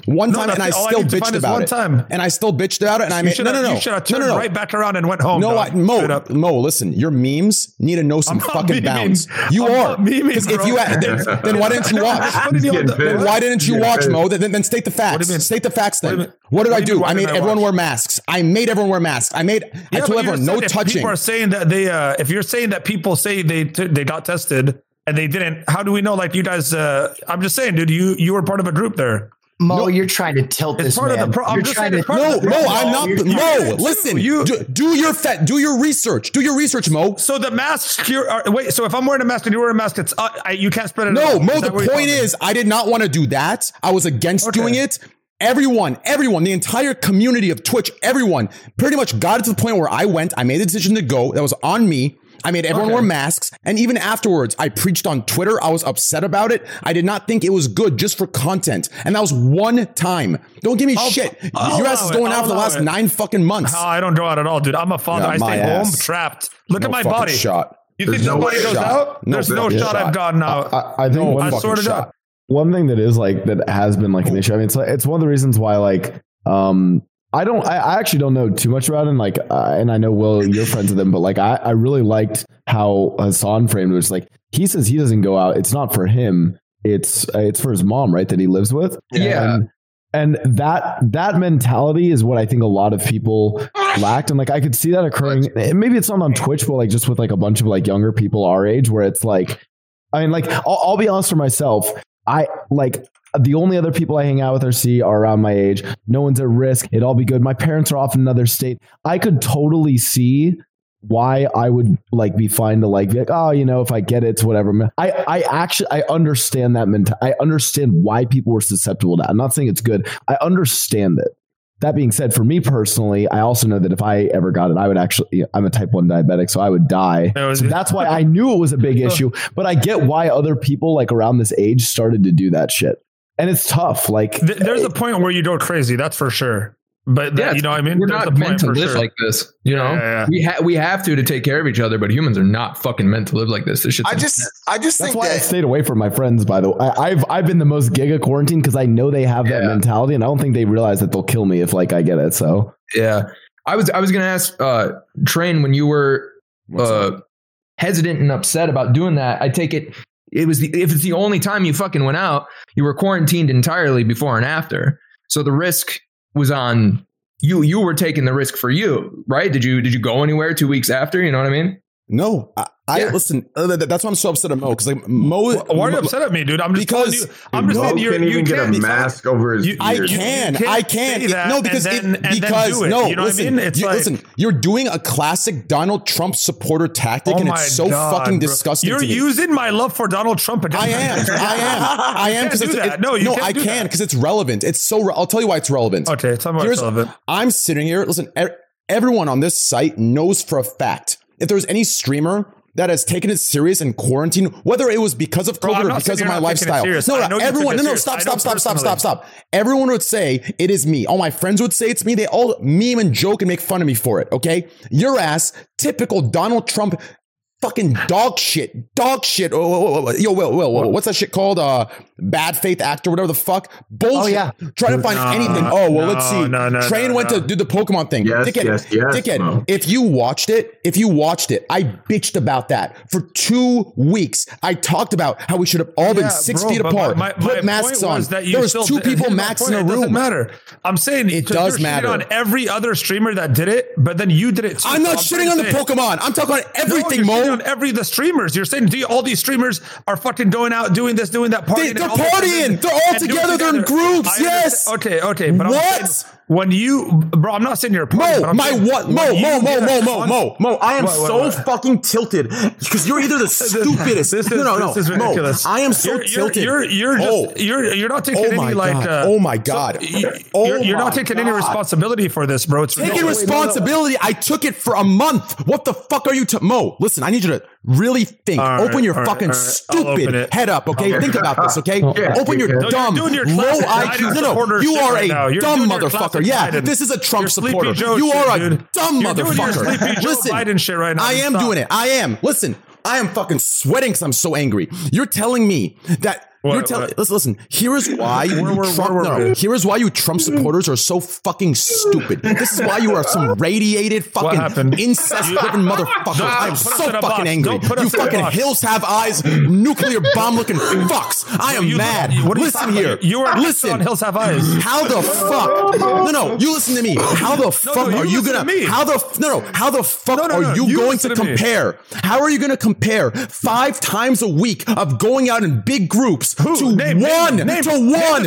Speaker 2: one
Speaker 4: No,
Speaker 2: time, and I
Speaker 4: that's all I
Speaker 2: still bitched about
Speaker 4: one
Speaker 2: it.
Speaker 4: time.
Speaker 2: And I still bitched about it. And I made no, no, no,
Speaker 4: You should have
Speaker 2: no,
Speaker 4: turned
Speaker 2: no, no.
Speaker 4: right back around and went home.
Speaker 2: No,
Speaker 4: dog.
Speaker 2: I, Mo, Mo, listen, your memes need to know some
Speaker 4: I'm
Speaker 2: fucking
Speaker 4: memeing.
Speaker 2: bounds. You
Speaker 4: I'm
Speaker 2: are.
Speaker 4: not
Speaker 2: Because if you had, then, then why didn't you watch?
Speaker 4: What did you-
Speaker 7: getting
Speaker 4: what-
Speaker 7: pissed.
Speaker 2: Then why didn't you watch. Mo? Then, then state the facts. State the facts then. What did I
Speaker 4: do you
Speaker 2: do?
Speaker 4: mean, why
Speaker 2: I made everyone wear masks. I made everyone wear masks. I made, I told everyone no touching.
Speaker 4: People are saying that they, uh, if you're saying that people say they they got tested and they didn't, how do we know? Like you guys, uh, I'm just saying, dude, you you were part of a group there.
Speaker 11: Mo, you're trying to tilt
Speaker 4: It's
Speaker 11: this
Speaker 4: part of the pro- I'm
Speaker 11: you're
Speaker 4: just
Speaker 11: trying
Speaker 4: saying
Speaker 11: to
Speaker 2: No,
Speaker 4: of the
Speaker 2: Mo,
Speaker 4: problem.
Speaker 2: I'm not.
Speaker 4: You-
Speaker 2: Mo, listen.
Speaker 4: you-
Speaker 2: do, do your fet. Do your research. Do your research, Mo.
Speaker 4: So the masks. You're, uh, wait. So if I'm wearing a mask and you're wearing a mask, it's uh, I, you can't spread it.
Speaker 2: No. Mo. The
Speaker 4: that what you're
Speaker 2: point is, I did not want to do that. I was against
Speaker 4: Okay.
Speaker 2: doing it. Everyone, everyone, the entire community of Twitch, everyone, pretty much got it to the point where I went. I made the decision to go. That was on me. I made everyone
Speaker 4: Okay.
Speaker 2: wear masks, and even afterwards, I preached on Twitter. I was upset about it. I did not think it was good just for content, and that was one time. Don't give me
Speaker 4: I'll-
Speaker 2: shit.
Speaker 4: I'll
Speaker 2: Your ass
Speaker 4: allow
Speaker 2: is
Speaker 4: it.
Speaker 2: going
Speaker 4: I'll
Speaker 2: out for the last
Speaker 4: it.
Speaker 2: nine fucking months.
Speaker 4: How I don't go out at all, dude. I'm a father.
Speaker 2: Yeah,
Speaker 4: I
Speaker 2: my
Speaker 4: stay home, trapped. Look
Speaker 2: No
Speaker 4: at my body.
Speaker 2: shot.
Speaker 4: You think
Speaker 7: There's no
Speaker 4: somebody goes
Speaker 7: shot.
Speaker 4: out?
Speaker 2: No
Speaker 4: There's no
Speaker 2: fucking
Speaker 4: shot,
Speaker 2: shot.
Speaker 4: I've gotten out.
Speaker 3: I, I think
Speaker 2: No
Speaker 3: one,
Speaker 4: I
Speaker 2: fucking
Speaker 4: sorted
Speaker 2: shot.
Speaker 4: out.
Speaker 3: one thing that is like that has been like an issue. I mean, it's like, it's one of the reasons why like um I don't I, I actually don't know too much about him. Like, uh, and I know Will, you're friends with him, but like I I really liked how Hassan framed it. It's like he says he doesn't go out. It's not for him. It's uh, it's for his mom, right? That he lives with.
Speaker 10: Yeah.
Speaker 3: And, and that that mentality is what I think a lot of people lacked, and like I could see that occurring. Maybe it's not on Twitch, but like just with like a bunch of like younger people our age, where it's like, I mean, like I'll, I'll be honest for myself. I like the only other people I hang out with or see are around my age. No one's at risk. It'd all be good. My parents are off in another state. I could totally see why I would like be fine to like be like, oh, you know, if I get it, it's whatever. I, I actually I understand that mental. I understand why people were susceptible to that. I'm not saying it's good. I understand it. That being said, for me personally, I also know that if I ever got it, I would actually. I'm a type one diabetic, so I would die.
Speaker 4: That
Speaker 3: So that's why I knew it was a big issue. But I get why other people like around this age started to do that shit, and it's tough. Like
Speaker 4: Th- There's a point where you go crazy. That's for sure. But that,
Speaker 10: Yeah,
Speaker 4: you know what I mean?
Speaker 10: We're not meant to live
Speaker 4: sure.
Speaker 10: like this. You know,
Speaker 4: Yeah, yeah, yeah.
Speaker 10: we ha- we have to to take care of each other, but humans are not fucking meant to live like this. This shit's
Speaker 5: I just, I just
Speaker 3: That's
Speaker 5: think
Speaker 3: why I stayed away from my friends. By the way, I, I've I've been the most giga quarantine because I know they have that mentality, and I don't think they realize that they'll kill me if like I get it. So
Speaker 10: Yeah, I was I was gonna ask uh Train when you were
Speaker 2: What's
Speaker 10: uh
Speaker 2: up?
Speaker 10: hesitant and upset about doing that. I take it it was the if it's the only time you fucking went out, you were quarantined entirely before and after. So the risk was on you. You were taking the risk for you, right? Did you did you go anywhere two weeks after? You know what I mean?
Speaker 2: No, I, I listen. uh, that- that's why I'm so upset at Mo because like Mo.
Speaker 4: Wh- Why are you
Speaker 2: Mo-
Speaker 4: upset at me, dude? I'm just
Speaker 2: Because-
Speaker 4: you. I'm just
Speaker 7: Mo
Speaker 4: saying you're,
Speaker 7: can't
Speaker 4: you
Speaker 7: even get a
Speaker 4: can't.
Speaker 7: mask over his
Speaker 4: You-
Speaker 2: I
Speaker 7: beard.
Speaker 2: can,
Speaker 4: can't
Speaker 2: I can.
Speaker 4: say
Speaker 2: It-
Speaker 4: that
Speaker 2: no, because
Speaker 4: and
Speaker 2: it,
Speaker 4: then- and then
Speaker 2: because
Speaker 4: do it.
Speaker 2: no,
Speaker 4: You know what I
Speaker 2: listen,
Speaker 4: mean? It's
Speaker 2: you,
Speaker 4: like-
Speaker 2: listen. You're doing a classic Donald Trump supporter tactic,
Speaker 4: Oh
Speaker 2: and it's so
Speaker 4: God,
Speaker 2: fucking
Speaker 4: bro.
Speaker 2: disgusting.
Speaker 4: You're
Speaker 2: to me.
Speaker 4: using my love for Donald Trump against
Speaker 2: I am. I am. I am because
Speaker 4: do
Speaker 2: it's
Speaker 4: that.
Speaker 2: it-
Speaker 4: No, you
Speaker 2: no.
Speaker 4: can't
Speaker 2: I
Speaker 4: do
Speaker 2: can because it's relevant. It's so. Re- I'll tell you why it's relevant.
Speaker 4: Okay, tell me what's
Speaker 2: Here's-
Speaker 4: relevant.
Speaker 2: I'm sitting here. Listen, everyone on this site knows for a fact if there's any streamer that has taken it serious in quarantine, whether it was because of
Speaker 4: Bro,
Speaker 2: COVID or because of my
Speaker 4: not taking it
Speaker 2: lifestyle. No, no, everyone, no, no, stop, stop, stop, stop, stop, stop. Everyone would say it is me. All my friends would say it's me. They all meme and joke and make fun of me for it. Okay, your ass, typical Donald Trump. Fucking dog shit, dog shit. Oh, oh, oh, oh, Yo, Will, Will, Will, what's that shit called? Uh, bad faith actor, whatever the fuck. Bullshit.
Speaker 11: Oh, yeah.
Speaker 2: Try to find
Speaker 4: No,
Speaker 2: anything. Oh well, let's see.
Speaker 4: no, no,
Speaker 2: Train
Speaker 4: no,
Speaker 2: went to do the Pokemon thing.
Speaker 7: Yes,
Speaker 2: dickhead,
Speaker 7: yes, yes,
Speaker 2: dickhead. If you watched it, if you watched it, I bitched about that for two weeks. I talked about how we should have all been
Speaker 4: Yeah,
Speaker 2: six
Speaker 4: bro,
Speaker 2: feet apart.
Speaker 4: My, my,
Speaker 2: put
Speaker 4: my
Speaker 2: masks on.
Speaker 4: was
Speaker 2: there was two
Speaker 4: did-
Speaker 2: people max
Speaker 4: point.
Speaker 2: in a
Speaker 4: doesn't
Speaker 2: room.
Speaker 4: matter. I'm saying
Speaker 2: It does matter.
Speaker 4: on every other streamer that did it, but then you did it too.
Speaker 2: I'm not
Speaker 4: So
Speaker 2: shitting on the Pokemon. I'm talking on everything, Mo.
Speaker 4: On every the streamers. You're saying do all these streamers are fucking going out doing this, doing that, partying.
Speaker 2: They, they're
Speaker 4: all
Speaker 2: partying. They're all together. They're in groups. Yes.
Speaker 4: Okay. Okay. But
Speaker 2: What?
Speaker 4: Saying when you, bro, I'm not saying you're a party, but
Speaker 2: Mo,
Speaker 4: I'm
Speaker 2: my
Speaker 4: saying
Speaker 2: what? Mo, Mo, Mo, Mo, Mo, Mo, Mo. I am
Speaker 4: What, what,
Speaker 2: so
Speaker 4: what?
Speaker 2: fucking tilted because you're either the stupidest.
Speaker 4: This is,
Speaker 2: no, no, no.
Speaker 4: this is
Speaker 2: Mo. I am so
Speaker 4: you're,
Speaker 2: tilted.
Speaker 4: You're you're, you're
Speaker 2: Oh.
Speaker 4: just you're you're not taking
Speaker 2: Oh
Speaker 4: any
Speaker 2: my
Speaker 4: like uh,
Speaker 2: Oh my God.
Speaker 4: so- you-
Speaker 2: Oh
Speaker 4: you're, you're
Speaker 2: my
Speaker 4: not taking any responsibility for this, bro. It's
Speaker 2: Taking
Speaker 4: ridiculous.
Speaker 2: responsibility. I took it for a month. What the fuck are you to Mo? Listen, I need you to really think.
Speaker 4: All right,
Speaker 2: open your
Speaker 4: all right,
Speaker 2: fucking
Speaker 4: all right.
Speaker 2: Stupid head up, okay?
Speaker 7: Okay.
Speaker 2: Think about this, okay?
Speaker 7: Yeah,
Speaker 2: open your
Speaker 7: yeah.
Speaker 4: No,
Speaker 2: dumb,
Speaker 4: your
Speaker 2: low IQ.
Speaker 4: Biden
Speaker 2: No, no, you are
Speaker 4: right
Speaker 2: a dumb
Speaker 4: doing your
Speaker 2: motherfucker. Yeah,
Speaker 4: Biden.
Speaker 2: this is a Trump
Speaker 4: Your Sleepy
Speaker 2: supporter.
Speaker 4: Joe
Speaker 2: you
Speaker 4: shit,
Speaker 2: are a
Speaker 4: dude.
Speaker 2: dumb
Speaker 4: You're
Speaker 2: motherfucker. Listen,
Speaker 4: Biden shit right now.
Speaker 2: I am
Speaker 4: Stop.
Speaker 2: doing it. I am. Listen, I am fucking sweating because I'm so angry. You're telling me that. You're telling.
Speaker 4: what?
Speaker 2: Listen, listen. Here is why you
Speaker 4: where-
Speaker 2: Trump.
Speaker 4: where were
Speaker 2: no, here is why you Trump supporters are so fucking stupid. This is why you are some radiated fucking incest-driven motherfuckers.
Speaker 4: Don't
Speaker 2: I am so fucking angry. You
Speaker 4: us in a
Speaker 2: fucking hills have eyes, nuclear bomb-looking fucks. I am
Speaker 4: You-
Speaker 2: mad.
Speaker 4: what are you
Speaker 2: Listen here.
Speaker 4: You are
Speaker 2: listen.
Speaker 4: on Hills Have Eyes.
Speaker 2: How the fuck? No, no. You listen to me. How the fuck
Speaker 4: no, you
Speaker 2: are you
Speaker 4: listen
Speaker 2: gonna?
Speaker 4: to.
Speaker 2: How the no, no? How the fuck
Speaker 4: No, no,
Speaker 2: are
Speaker 4: no,
Speaker 2: you, going to
Speaker 4: listen to
Speaker 2: compare? How are you going to compare five times a week of going out in big groups to
Speaker 4: Name-
Speaker 2: one
Speaker 4: name-
Speaker 2: to
Speaker 4: name
Speaker 2: one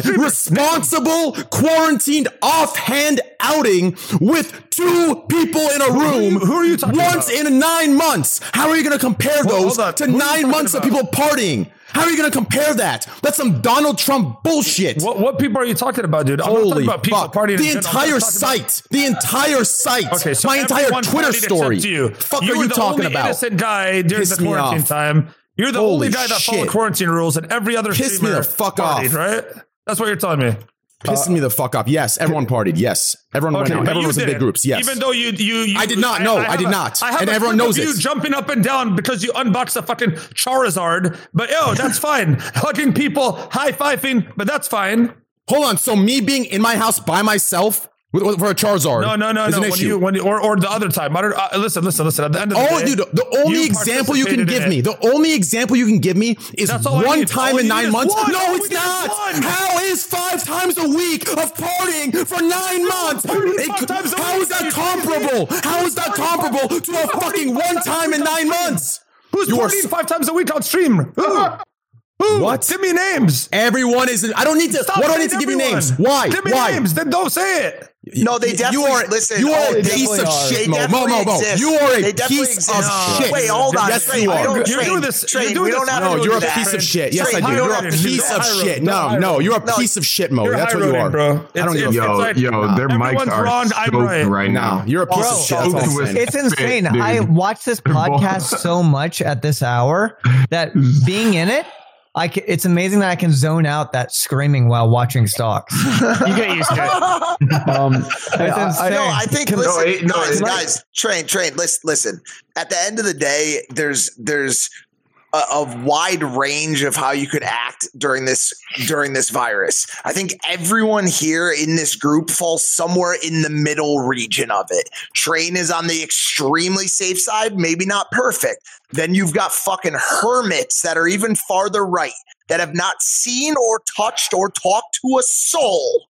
Speaker 2: responsible quarantined offhand outing with two people in a room
Speaker 4: who are you talking
Speaker 2: once
Speaker 4: about?
Speaker 2: in nine months. How are you going to compare
Speaker 4: Well,
Speaker 2: those to
Speaker 4: Who
Speaker 2: nine months of people partying? How are you going to compare that? That's some Donald Trump bullshit.
Speaker 4: What, what people are you talking about, dude? I'm
Speaker 2: Holy
Speaker 4: talking about people
Speaker 2: fuck.
Speaker 4: partying.
Speaker 2: The entire
Speaker 4: talking about-
Speaker 2: site. The entire site.
Speaker 4: Okay, so
Speaker 2: My entire Twitter story.
Speaker 4: You.
Speaker 2: Fuck
Speaker 4: you
Speaker 2: are you
Speaker 4: the
Speaker 2: talking
Speaker 4: only
Speaker 2: about?
Speaker 4: innocent guy during
Speaker 2: Piss
Speaker 4: the quarantine time. You're the
Speaker 2: Holy
Speaker 4: only guy that followed quarantine rules, and every other
Speaker 2: Piss me
Speaker 4: streamer
Speaker 2: the fuck
Speaker 4: partied,
Speaker 2: off.
Speaker 4: right? That's what you're telling me.
Speaker 2: Pissing uh, me the fuck off. Yes, everyone partied. Yes, everyone went out. Everyone was in big groups. Yes,
Speaker 4: Even though you, you, you
Speaker 2: I did not. No, I
Speaker 4: have
Speaker 2: did
Speaker 4: a-
Speaker 2: not.
Speaker 4: I have
Speaker 2: And
Speaker 4: a
Speaker 2: everyone knows
Speaker 4: of you
Speaker 2: it.
Speaker 4: jumping up and down because you unboxed a fucking Charizard. But yo, that's fine. Hugging people, high fiving, but that's fine.
Speaker 2: Hold on. So me being in my house by myself with, with- for a Charizard.
Speaker 4: No, no, no, no. When
Speaker 2: issue.
Speaker 4: you, when you, or, or the other time. I don't, uh, listen, listen, listen. At the end of the
Speaker 2: Oh,
Speaker 4: day,
Speaker 2: dude, the only
Speaker 4: you
Speaker 2: example you can give me, the only example you can give me is
Speaker 4: all
Speaker 2: one time
Speaker 4: All
Speaker 2: in nine months.
Speaker 4: one.
Speaker 2: No,
Speaker 4: All
Speaker 2: it's
Speaker 4: we need is
Speaker 2: not. How is five times a week of partying for nine months? It- how is that comparable? How is that comparable to a fucking one time in nine months?
Speaker 4: Who's
Speaker 2: You
Speaker 4: partying five times a week on stream? Who? Who?
Speaker 2: What?
Speaker 4: Give me names.
Speaker 2: Everyone is. I don't need to.
Speaker 4: Stop
Speaker 2: what do I need to give you names? Why?
Speaker 4: Give me
Speaker 2: Why?
Speaker 4: names. Then don't say it.
Speaker 5: No, they
Speaker 2: You
Speaker 5: definitely
Speaker 2: are
Speaker 5: listen.
Speaker 2: You are
Speaker 5: oh,
Speaker 2: a piece of
Speaker 5: definitely-
Speaker 2: shit, Mo. Mo, Mo, Mo. You are a piece
Speaker 5: exist.
Speaker 2: of shit.
Speaker 5: Wait, hold on.
Speaker 2: Yes,
Speaker 5: Train,
Speaker 2: you are.
Speaker 5: don't-
Speaker 4: You're doing this- you're doing
Speaker 5: we don't
Speaker 4: this-
Speaker 5: have
Speaker 2: No,
Speaker 5: to do
Speaker 2: you're a
Speaker 5: that.
Speaker 2: piece of shit. Yes,
Speaker 5: Train,
Speaker 2: I do.
Speaker 5: you don't
Speaker 2: You're a piece of shit.
Speaker 4: No,
Speaker 2: No,
Speaker 4: high
Speaker 2: no,
Speaker 4: road.
Speaker 2: you're a piece of shit, Mo. That's
Speaker 4: high
Speaker 2: what you are.
Speaker 4: bro.
Speaker 2: I don't give a fuck.
Speaker 7: Yo, yo, their mics are
Speaker 4: wrong, I'm right.
Speaker 7: right now.
Speaker 2: You're a piece of shit. That's all I'm
Speaker 7: stoked with-
Speaker 2: saying.
Speaker 6: It's insane. I watch this podcast so much at this hour that being in it, I ca it's amazing that I can zone out that screaming while watching stocks.
Speaker 8: You get used to it.
Speaker 3: Um, I-
Speaker 6: It's
Speaker 3: I-
Speaker 5: No, I think
Speaker 3: Can-
Speaker 5: listen,
Speaker 7: No, it- no,
Speaker 5: guys, guys, train, train. Listen, listen. At the end of the day, there's there's a, a wide range of how you could act during this during this virus. I think everyone here in this group falls somewhere in the middle region of it. Train is on the extremely safe side, maybe not perfect. Then you've got fucking hermits that are even farther right that have not seen or touched or talked to a soul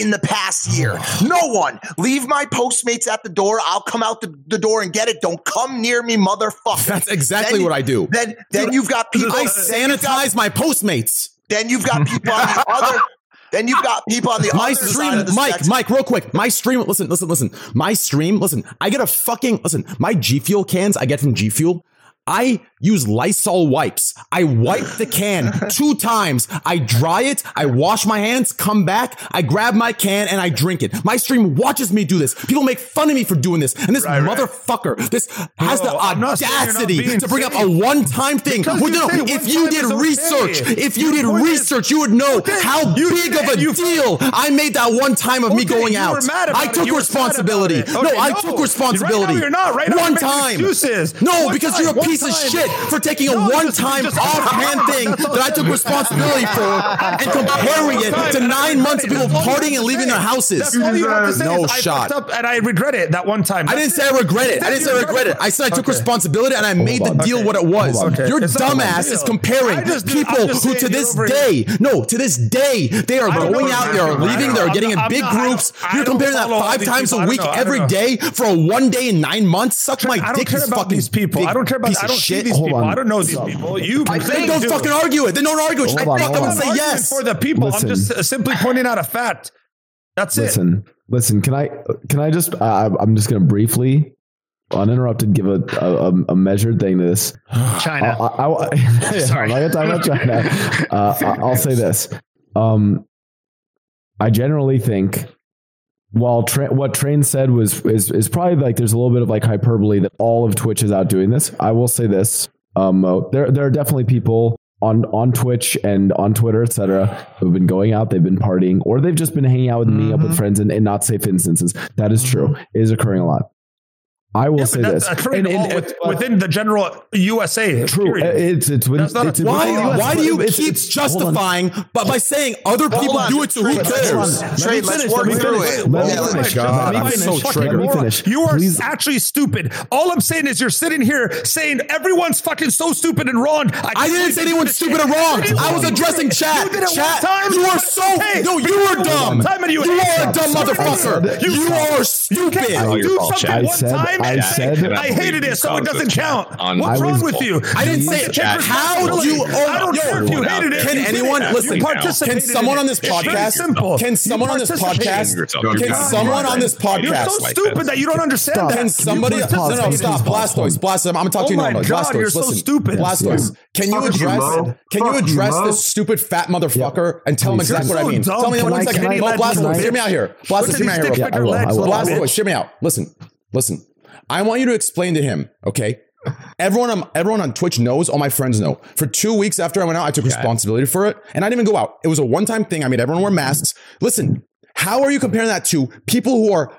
Speaker 5: in the past year. No one. Leave my Postmates at the door. I'll come out the, the door and get it. Don't come near me, motherfucker.
Speaker 2: That's exactly
Speaker 5: Then-
Speaker 2: what I do.
Speaker 5: Then, then you've got people.
Speaker 2: I
Speaker 5: you've got-
Speaker 2: sanitize my Postmates.
Speaker 5: Then you've got people on the other. Then you've got people on the
Speaker 2: My
Speaker 5: other
Speaker 2: stream,
Speaker 5: side of the
Speaker 2: Mike,
Speaker 5: spectrum.
Speaker 2: Mike, real quick. My stream, listen, listen, listen. My stream, listen, I get a fucking, listen, my G Fuel cans I get from G Fuel. I use Lysol wipes. I wipe the can two times. I dry it. I wash my hands, come back. I grab my can and I drink it. My stream watches me do this. People make fun of me for doing this. And this motherfucker, this has the
Speaker 4: oh, saying you're not
Speaker 2: audacity to bring up a one-time thing. Well,
Speaker 4: you
Speaker 2: no, if you did
Speaker 4: is okay.
Speaker 2: research, if you did research, you would know
Speaker 4: Okay,
Speaker 2: how
Speaker 4: you
Speaker 2: big of a
Speaker 4: You-
Speaker 2: deal I made that one time of me going out.
Speaker 4: were mad about
Speaker 2: I took
Speaker 4: You were sad about
Speaker 2: responsibility.
Speaker 4: it.
Speaker 2: No,
Speaker 4: Okay,
Speaker 2: I took responsibility.
Speaker 4: Right now you're not. Right
Speaker 2: one time. No,
Speaker 4: One
Speaker 2: because
Speaker 4: time,
Speaker 2: you're a
Speaker 4: one
Speaker 2: piece of shit for taking a
Speaker 4: No, you just-
Speaker 2: one-time
Speaker 4: you just-
Speaker 2: offhand thing that I took responsibility for and comparing it to nine months of people partying and leaving their houses.
Speaker 4: That's all you have to say
Speaker 2: No
Speaker 4: I
Speaker 2: shot.
Speaker 4: fucked up and I regret it that one time.
Speaker 2: I didn't say I regret it. I didn't say I regret it. I said I took responsibility and I made the deal what it was.
Speaker 3: Hold on.
Speaker 2: Your
Speaker 4: It's not a big
Speaker 2: dumbass is comparing
Speaker 4: I just- I'm
Speaker 2: people who to this day, no, to this day, they are going out, they are leaving, they're getting in big
Speaker 4: not- I don't-
Speaker 2: groups. You're comparing that five times
Speaker 4: people.
Speaker 2: a
Speaker 4: I don't
Speaker 2: week
Speaker 4: know. I
Speaker 2: every
Speaker 4: don't know.
Speaker 2: day for a one day in nine months. Suck my
Speaker 4: I don't
Speaker 2: dick,
Speaker 4: care about
Speaker 2: fucking
Speaker 4: these people. I don't care about.
Speaker 2: piece
Speaker 4: I don't see these
Speaker 3: Hold
Speaker 4: people.
Speaker 3: on.
Speaker 4: I don't know these people. You.
Speaker 2: I
Speaker 4: they
Speaker 2: don't
Speaker 4: do.
Speaker 2: fucking argue it. Then don't argue it.
Speaker 3: Hold
Speaker 2: I
Speaker 3: on,
Speaker 2: fuck
Speaker 3: hold
Speaker 2: up
Speaker 3: on.
Speaker 2: and say yes.
Speaker 4: for the people.
Speaker 3: Listen.
Speaker 4: I'm just uh, simply pointing out a fact. That's it.
Speaker 3: listen, listen. Can I? Can I just? Uh, I'm just going to briefly, uninterrupted, give a, a a measured thing to this.
Speaker 8: China.
Speaker 3: I, I, I,
Speaker 8: Sorry.
Speaker 3: I'm not talk about China. Uh, I- I'll say this. Um, I generally think, while tra- what Train said was is is probably like there's a little bit of like hyperbole that all of Twitch is out doing this. I will say this. Um, uh, there there are definitely people on on Twitch and on Twitter, etc., who've been going out, they've been partying, or they've just been hanging out with meeting up with friends in, in not safe instances. That is true. It is occurring a lot. I will
Speaker 4: Yeah,
Speaker 3: say
Speaker 4: but
Speaker 3: this.
Speaker 4: that's occurring all with- within the general USA.
Speaker 3: True.
Speaker 4: period.
Speaker 3: It's it's within,
Speaker 4: That's not a-
Speaker 3: it's
Speaker 2: Why,
Speaker 3: US,
Speaker 2: why do you
Speaker 3: it's-
Speaker 2: keep
Speaker 3: it's-
Speaker 2: justifying but by saying other people
Speaker 5: on,
Speaker 2: do it to who cares?
Speaker 5: run. Trey, let's
Speaker 3: finish,
Speaker 5: work through
Speaker 3: finish.
Speaker 5: it.
Speaker 3: Let me
Speaker 5: Yeah,
Speaker 3: finish.
Speaker 2: God,
Speaker 3: Let me
Speaker 2: I'm so triggered.
Speaker 3: Let me finish.
Speaker 4: You are
Speaker 3: Please.
Speaker 4: actually stupid. All I'm saying is you're sitting here saying everyone's fucking so stupid and wrong.
Speaker 2: I didn't say anyone's stupid or wrong. I was addressing chat.
Speaker 4: You
Speaker 2: Chat.
Speaker 4: one time.
Speaker 2: You are so no. You are dumb.
Speaker 4: One time and you
Speaker 2: You are a dumb motherfucker.
Speaker 4: You
Speaker 2: You
Speaker 4: suck.
Speaker 2: are
Speaker 4: You
Speaker 2: stupid.
Speaker 4: can't do something one time
Speaker 3: I said
Speaker 4: I hated it, so it doesn't count.
Speaker 12: On-
Speaker 4: What's wrong with you?
Speaker 2: I didn't say it.
Speaker 4: take
Speaker 2: How
Speaker 4: responsibility.
Speaker 2: do you? Oh,
Speaker 4: I don't
Speaker 2: yo,
Speaker 4: care if you hated it.
Speaker 2: Can anyone listen? Can someone on this podcast? Can someone on this podcast? Can someone on this podcast?
Speaker 4: You're
Speaker 2: podcast?
Speaker 4: so stupid that you don't understand
Speaker 3: Stop.
Speaker 2: Can somebody?
Speaker 3: You
Speaker 2: No, no, stop.
Speaker 3: this
Speaker 2: Blastoise, Blastoise. I'm gonna talk
Speaker 4: Oh
Speaker 2: to you oh
Speaker 4: my
Speaker 2: normally. Blastoise,
Speaker 4: you're so stupid.
Speaker 2: Blastoise, can you address? Can you address this stupid fat motherfucker and tell him exactly what I mean? Tell me in
Speaker 4: Can
Speaker 2: one
Speaker 4: I-
Speaker 2: second.
Speaker 3: can I-
Speaker 2: Mo,
Speaker 3: can I-
Speaker 2: Blastoise, hear me out here.
Speaker 4: Look
Speaker 2: Blastoise, hear me out here.
Speaker 4: stick
Speaker 3: Yeah, I
Speaker 4: figure
Speaker 3: will,
Speaker 4: legs.
Speaker 3: I will.
Speaker 4: little
Speaker 2: Blastoise, hear me out. Listen, listen. I want you to explain to him, okay? Everyone, on, everyone on Twitch knows. All my friends know. For two weeks after I went out, I took responsibility for it, and I didn't even go out. It was a one-time thing. I made everyone wear masks. Listen, how are you comparing that to people who are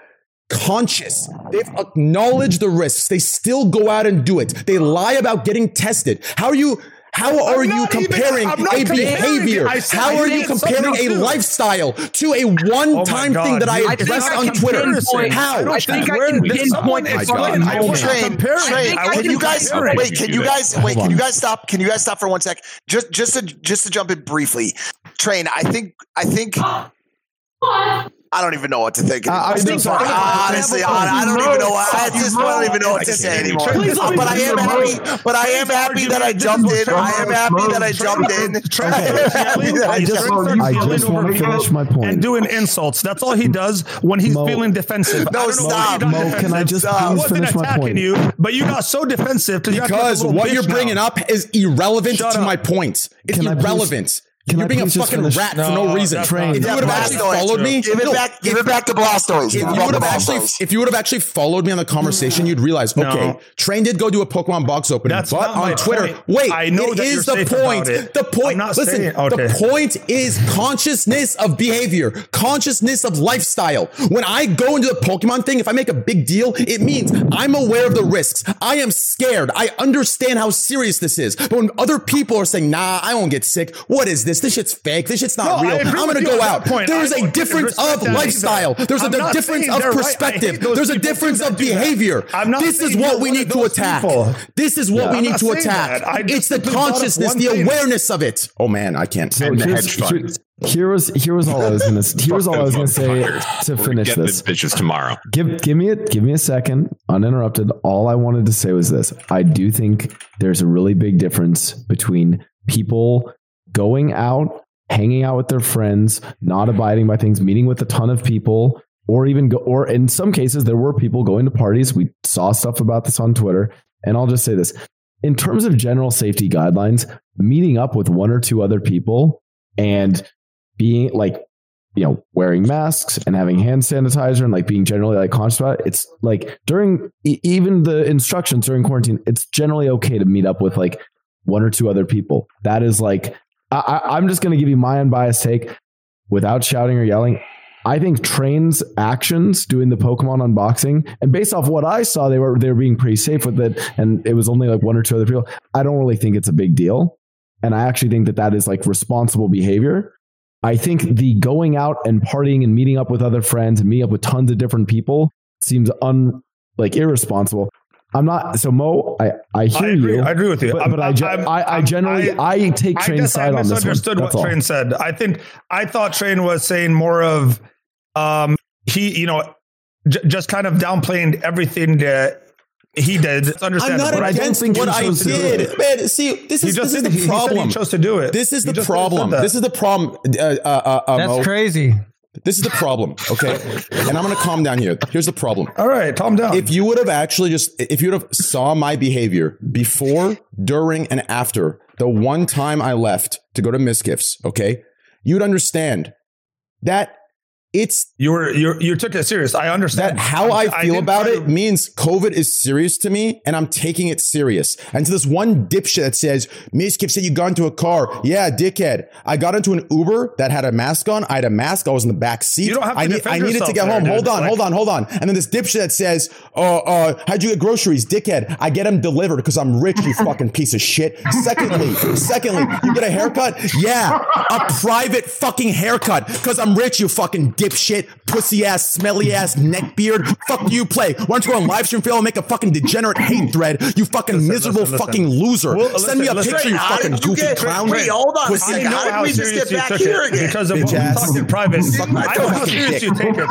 Speaker 2: conscious? They've acknowledged the risks. They still go out and do it. They lie about getting tested. How are you? How are you
Speaker 4: not even-
Speaker 2: comparing a
Speaker 4: comparing
Speaker 2: behavior?
Speaker 4: it. I
Speaker 2: How
Speaker 4: I
Speaker 2: are you comparing a
Speaker 4: too.
Speaker 2: lifestyle to a one-time oh
Speaker 4: God,
Speaker 2: thing that I
Speaker 4: dude.
Speaker 2: Addressed
Speaker 4: I
Speaker 2: on
Speaker 4: can
Speaker 2: Twitter?
Speaker 4: pinpoint-
Speaker 2: How?
Speaker 4: I don't
Speaker 9: I think
Speaker 4: think
Speaker 9: I
Speaker 4: we're-
Speaker 9: can pinpoint
Speaker 4: someone
Speaker 9: if
Speaker 4: explain.
Speaker 9: I'm
Speaker 4: I
Speaker 9: home.
Speaker 4: can't
Speaker 5: Train,
Speaker 4: compare it.
Speaker 5: Train, can you guys wait? Can you guys wait? Can you guys stop? Can you guys stop for one sec? Just, just to, just to jump in briefly. Train. I think, I think. I don't even know what to think.
Speaker 3: I- I
Speaker 5: anymore.
Speaker 3: think-
Speaker 5: honestly, I, I don't even know. What, I just don't even know what to say anymore.
Speaker 4: Please let
Speaker 5: But I am
Speaker 4: finish.
Speaker 5: happy. But I am happy that I jumped in. I am happy that I jumped in. I am
Speaker 4: starts
Speaker 5: happy
Speaker 4: yelling.
Speaker 5: that
Speaker 3: I just- I just want to finish my point.
Speaker 4: And doing insults. That's all he does when he's
Speaker 3: Mo-
Speaker 4: feeling defensive.
Speaker 5: No,
Speaker 4: I don't know
Speaker 5: stop.
Speaker 4: why he got
Speaker 3: Mo, can I just
Speaker 4: I
Speaker 3: please finish my point?
Speaker 4: you, but you got so defensive because you act like a
Speaker 2: Because
Speaker 4: little
Speaker 2: what you're bringing up is irrelevant to my point. It's
Speaker 3: Can I please-
Speaker 2: irrelevant.
Speaker 3: Can
Speaker 2: you're
Speaker 3: I
Speaker 2: being a fucking
Speaker 3: finish?
Speaker 2: rat for
Speaker 4: No,
Speaker 2: no reason.
Speaker 3: Train.
Speaker 2: If you would have actually followed me,
Speaker 5: Give it
Speaker 2: no,
Speaker 5: back. Give it back to Blastoise.
Speaker 2: If
Speaker 5: Give
Speaker 2: you would have actually, if you would have actually followed me on the conversation, you'd realize,
Speaker 4: No.
Speaker 2: okay, Train did go do a Pokemon box opening,
Speaker 4: That's
Speaker 2: but on Twitter,
Speaker 4: point.
Speaker 2: wait,
Speaker 4: I know
Speaker 2: it
Speaker 4: that
Speaker 2: is
Speaker 4: you're
Speaker 2: the point.
Speaker 4: it.
Speaker 2: The point. Listen,
Speaker 4: okay.
Speaker 2: the point is consciousness of behavior, consciousness of lifestyle. When I go into the Pokemon thing, if I make a big deal, it means I'm aware of the risks. I am scared. I understand how serious this is. But when other people are saying, "Nah, I won't get sick," what is this? This shit's fake. This shit's not
Speaker 4: No,
Speaker 2: real. I'm gonna go out.
Speaker 4: that point.
Speaker 2: There
Speaker 4: I
Speaker 2: a difference of
Speaker 4: that either.
Speaker 2: lifestyle. There's a
Speaker 4: I'm not
Speaker 2: difference of
Speaker 4: they're right.
Speaker 2: Perspective. There's a difference of behavior.
Speaker 4: I'm not
Speaker 2: This is what we need to attack.
Speaker 4: people.
Speaker 2: This is what
Speaker 4: Yeah,
Speaker 2: we
Speaker 4: I'm
Speaker 2: need to attack.
Speaker 4: that. I just
Speaker 2: It's the
Speaker 4: simply brought up
Speaker 2: consciousness, the awareness of it. Oh man, I can't.
Speaker 3: So
Speaker 12: And the hedge fund.
Speaker 3: here- Here was here was all I was gonna here was all I was gonna say to finish
Speaker 12: get
Speaker 3: this.
Speaker 12: the bitches tomorrow.
Speaker 3: Give give me a give me a second, uninterrupted. All I wanted to say was this: I do think there's a really big difference between people going out, hanging out with their friends, not abiding by things, meeting with a ton of people, or even go, or in some cases there were people going to parties. We saw stuff about this on Twitter, and I'll just say this: in terms of general safety guidelines, meeting up with one or two other people and being like you know wearing masks and having hand sanitizer and like being generally like conscious about it it's like during even the instructions during quarantine it's generally okay to meet up with like one or two other people. That is like I, i'm just going to give you my unbiased take without shouting or yelling. I think trains actions doing the pokemon unboxing and based off what i saw they were they were being pretty safe with it and it was only like one or two other people. I don't really think it's a big deal and i actually think that that is like responsible behavior. I think the going out and partying and meeting up with other friends and meeting up with tons of different people seems un like irresponsible. I'm not so Mo. I I hear
Speaker 4: I agree.
Speaker 3: you.
Speaker 4: I agree with you.
Speaker 3: But,
Speaker 4: I'm-
Speaker 3: but I,
Speaker 4: I'm-
Speaker 3: ge-
Speaker 4: I'm-
Speaker 3: I, I
Speaker 4: I'm-
Speaker 3: generally I, take
Speaker 4: I
Speaker 3: Train's side
Speaker 4: I
Speaker 3: on this one.
Speaker 4: misunderstood
Speaker 3: That's
Speaker 4: what
Speaker 3: all.
Speaker 4: Train said. I think I thought Train was saying more of um, he, you know, j- just kind of downplaying everything that he did. It's
Speaker 2: I'm not
Speaker 4: but I don't
Speaker 2: against
Speaker 4: think
Speaker 2: what I
Speaker 4: chose to
Speaker 2: did, man. See, this is
Speaker 4: just
Speaker 2: this is the
Speaker 4: he- he said he
Speaker 2: problem.
Speaker 4: chose to do it.
Speaker 2: This is
Speaker 4: He
Speaker 2: the problem. This is the problem. Uh, uh, uh, uh,
Speaker 6: That's
Speaker 2: Mo.
Speaker 6: crazy.
Speaker 2: This is the problem. Okay, and I'm gonna calm down here. Here's the problem.
Speaker 4: All right, calm down.
Speaker 2: If you would have actually just, if you would have saw my behavior before, during, and after the one time I left to go to Mizkif's, okay, you'd understand that it's
Speaker 4: you're you're you took it serious. I understand
Speaker 2: that how I feel
Speaker 4: did
Speaker 2: about
Speaker 4: try
Speaker 2: it means COVID is serious to me and I'm taking it serious. And to this one dipshit that says, Mizkif said you got into a car. Yeah, dickhead. I got into an Uber that had a mask on. I had a mask. I was in the back seat.
Speaker 4: You don't have to
Speaker 2: I, need, I needed to get
Speaker 4: there,
Speaker 2: home.
Speaker 4: dude.
Speaker 2: Hold on,
Speaker 4: Like-
Speaker 2: hold on, hold on. And then this dipshit that says, uh, uh, how'd you get groceries? Dickhead. I get them delivered because I'm rich, you fucking piece of shit. Secondly, secondly, you get a haircut? Yeah, a private fucking haircut because I'm rich, you fucking dipshit, pussy ass, smelly ass, neck beard. Fuck you play? Why don't you go on LivestreamFail and make a fucking degenerate hate thread? You fucking listen, miserable
Speaker 4: listen, listen.
Speaker 2: fucking loser.
Speaker 4: Well,
Speaker 2: Send me a picture, you fucking
Speaker 5: you
Speaker 2: goofy
Speaker 5: get,
Speaker 2: clown.
Speaker 5: Wait, hold on.
Speaker 2: Pussy
Speaker 5: I
Speaker 4: know
Speaker 5: how we just get back here again.
Speaker 4: Because of what we talked private. I know how serious you take it,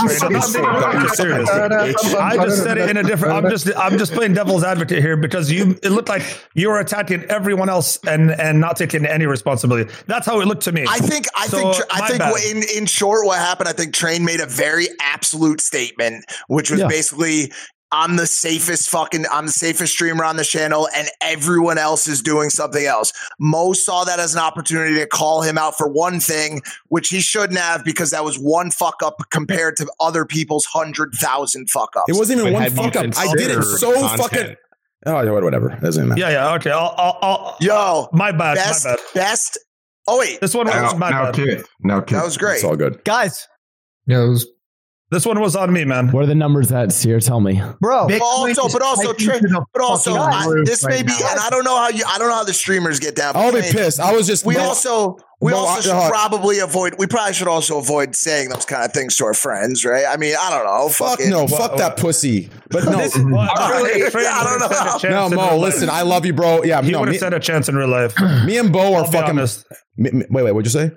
Speaker 4: I just said it in a different. I'm just I'm just playing devil's advocate here because you it looked like you were attacking everyone else and and not taking any responsibility. That's how it looked to me.
Speaker 5: I think I
Speaker 4: so,
Speaker 5: think I think in in short what happened. I think Train made a very absolute statement, which was
Speaker 3: yeah.
Speaker 5: basically I'm the safest fucking I'm the safest streamer on the channel and everyone else is doing something else. Mo saw that as an opportunity to call him out for one thing, which he shouldn't have because that was one fuck up compared to other people's 100,000 fuck ups.
Speaker 2: It wasn't even
Speaker 12: but
Speaker 2: one fuck up. I did it so
Speaker 12: content.
Speaker 2: fucking Oh, yeah, whatever. Doesn't matter.
Speaker 4: Yeah, yeah, okay. I'll, I'll, I'll
Speaker 5: Yo,
Speaker 4: my bad,
Speaker 5: best,
Speaker 4: my bad.
Speaker 5: Best Oh wait,
Speaker 4: this one was my
Speaker 7: now
Speaker 4: bad.
Speaker 7: Kid, now kid.
Speaker 5: That was great.
Speaker 2: It's all good,
Speaker 6: guys.
Speaker 10: Yeah, was...
Speaker 4: This one was on me, man.
Speaker 3: What are the numbers that Sear? Tell me,
Speaker 6: bro.
Speaker 5: Bitcoin also, but also, tri- but also, I, this
Speaker 6: right may
Speaker 5: be,
Speaker 6: now.
Speaker 5: and I don't know how you, I don't know how the streamers get down.
Speaker 2: I'll be pissed. I was just.
Speaker 5: We also, we also should
Speaker 2: uh,
Speaker 5: probably avoid. We probably should also avoid saying those kind of things to our friends, right? I mean, I don't know.
Speaker 2: Fuck,
Speaker 5: fuck
Speaker 2: no,
Speaker 4: well,
Speaker 2: fuck well, that
Speaker 4: well.
Speaker 2: pussy. But no,
Speaker 4: this, really,
Speaker 5: I don't know.
Speaker 2: No, Mo, listen,
Speaker 4: life.
Speaker 2: I love you, bro. Yeah,
Speaker 4: he
Speaker 2: no,
Speaker 4: would have said a chance in real life.
Speaker 2: Me and Bo are fucking. Wait, wait, what'd you say?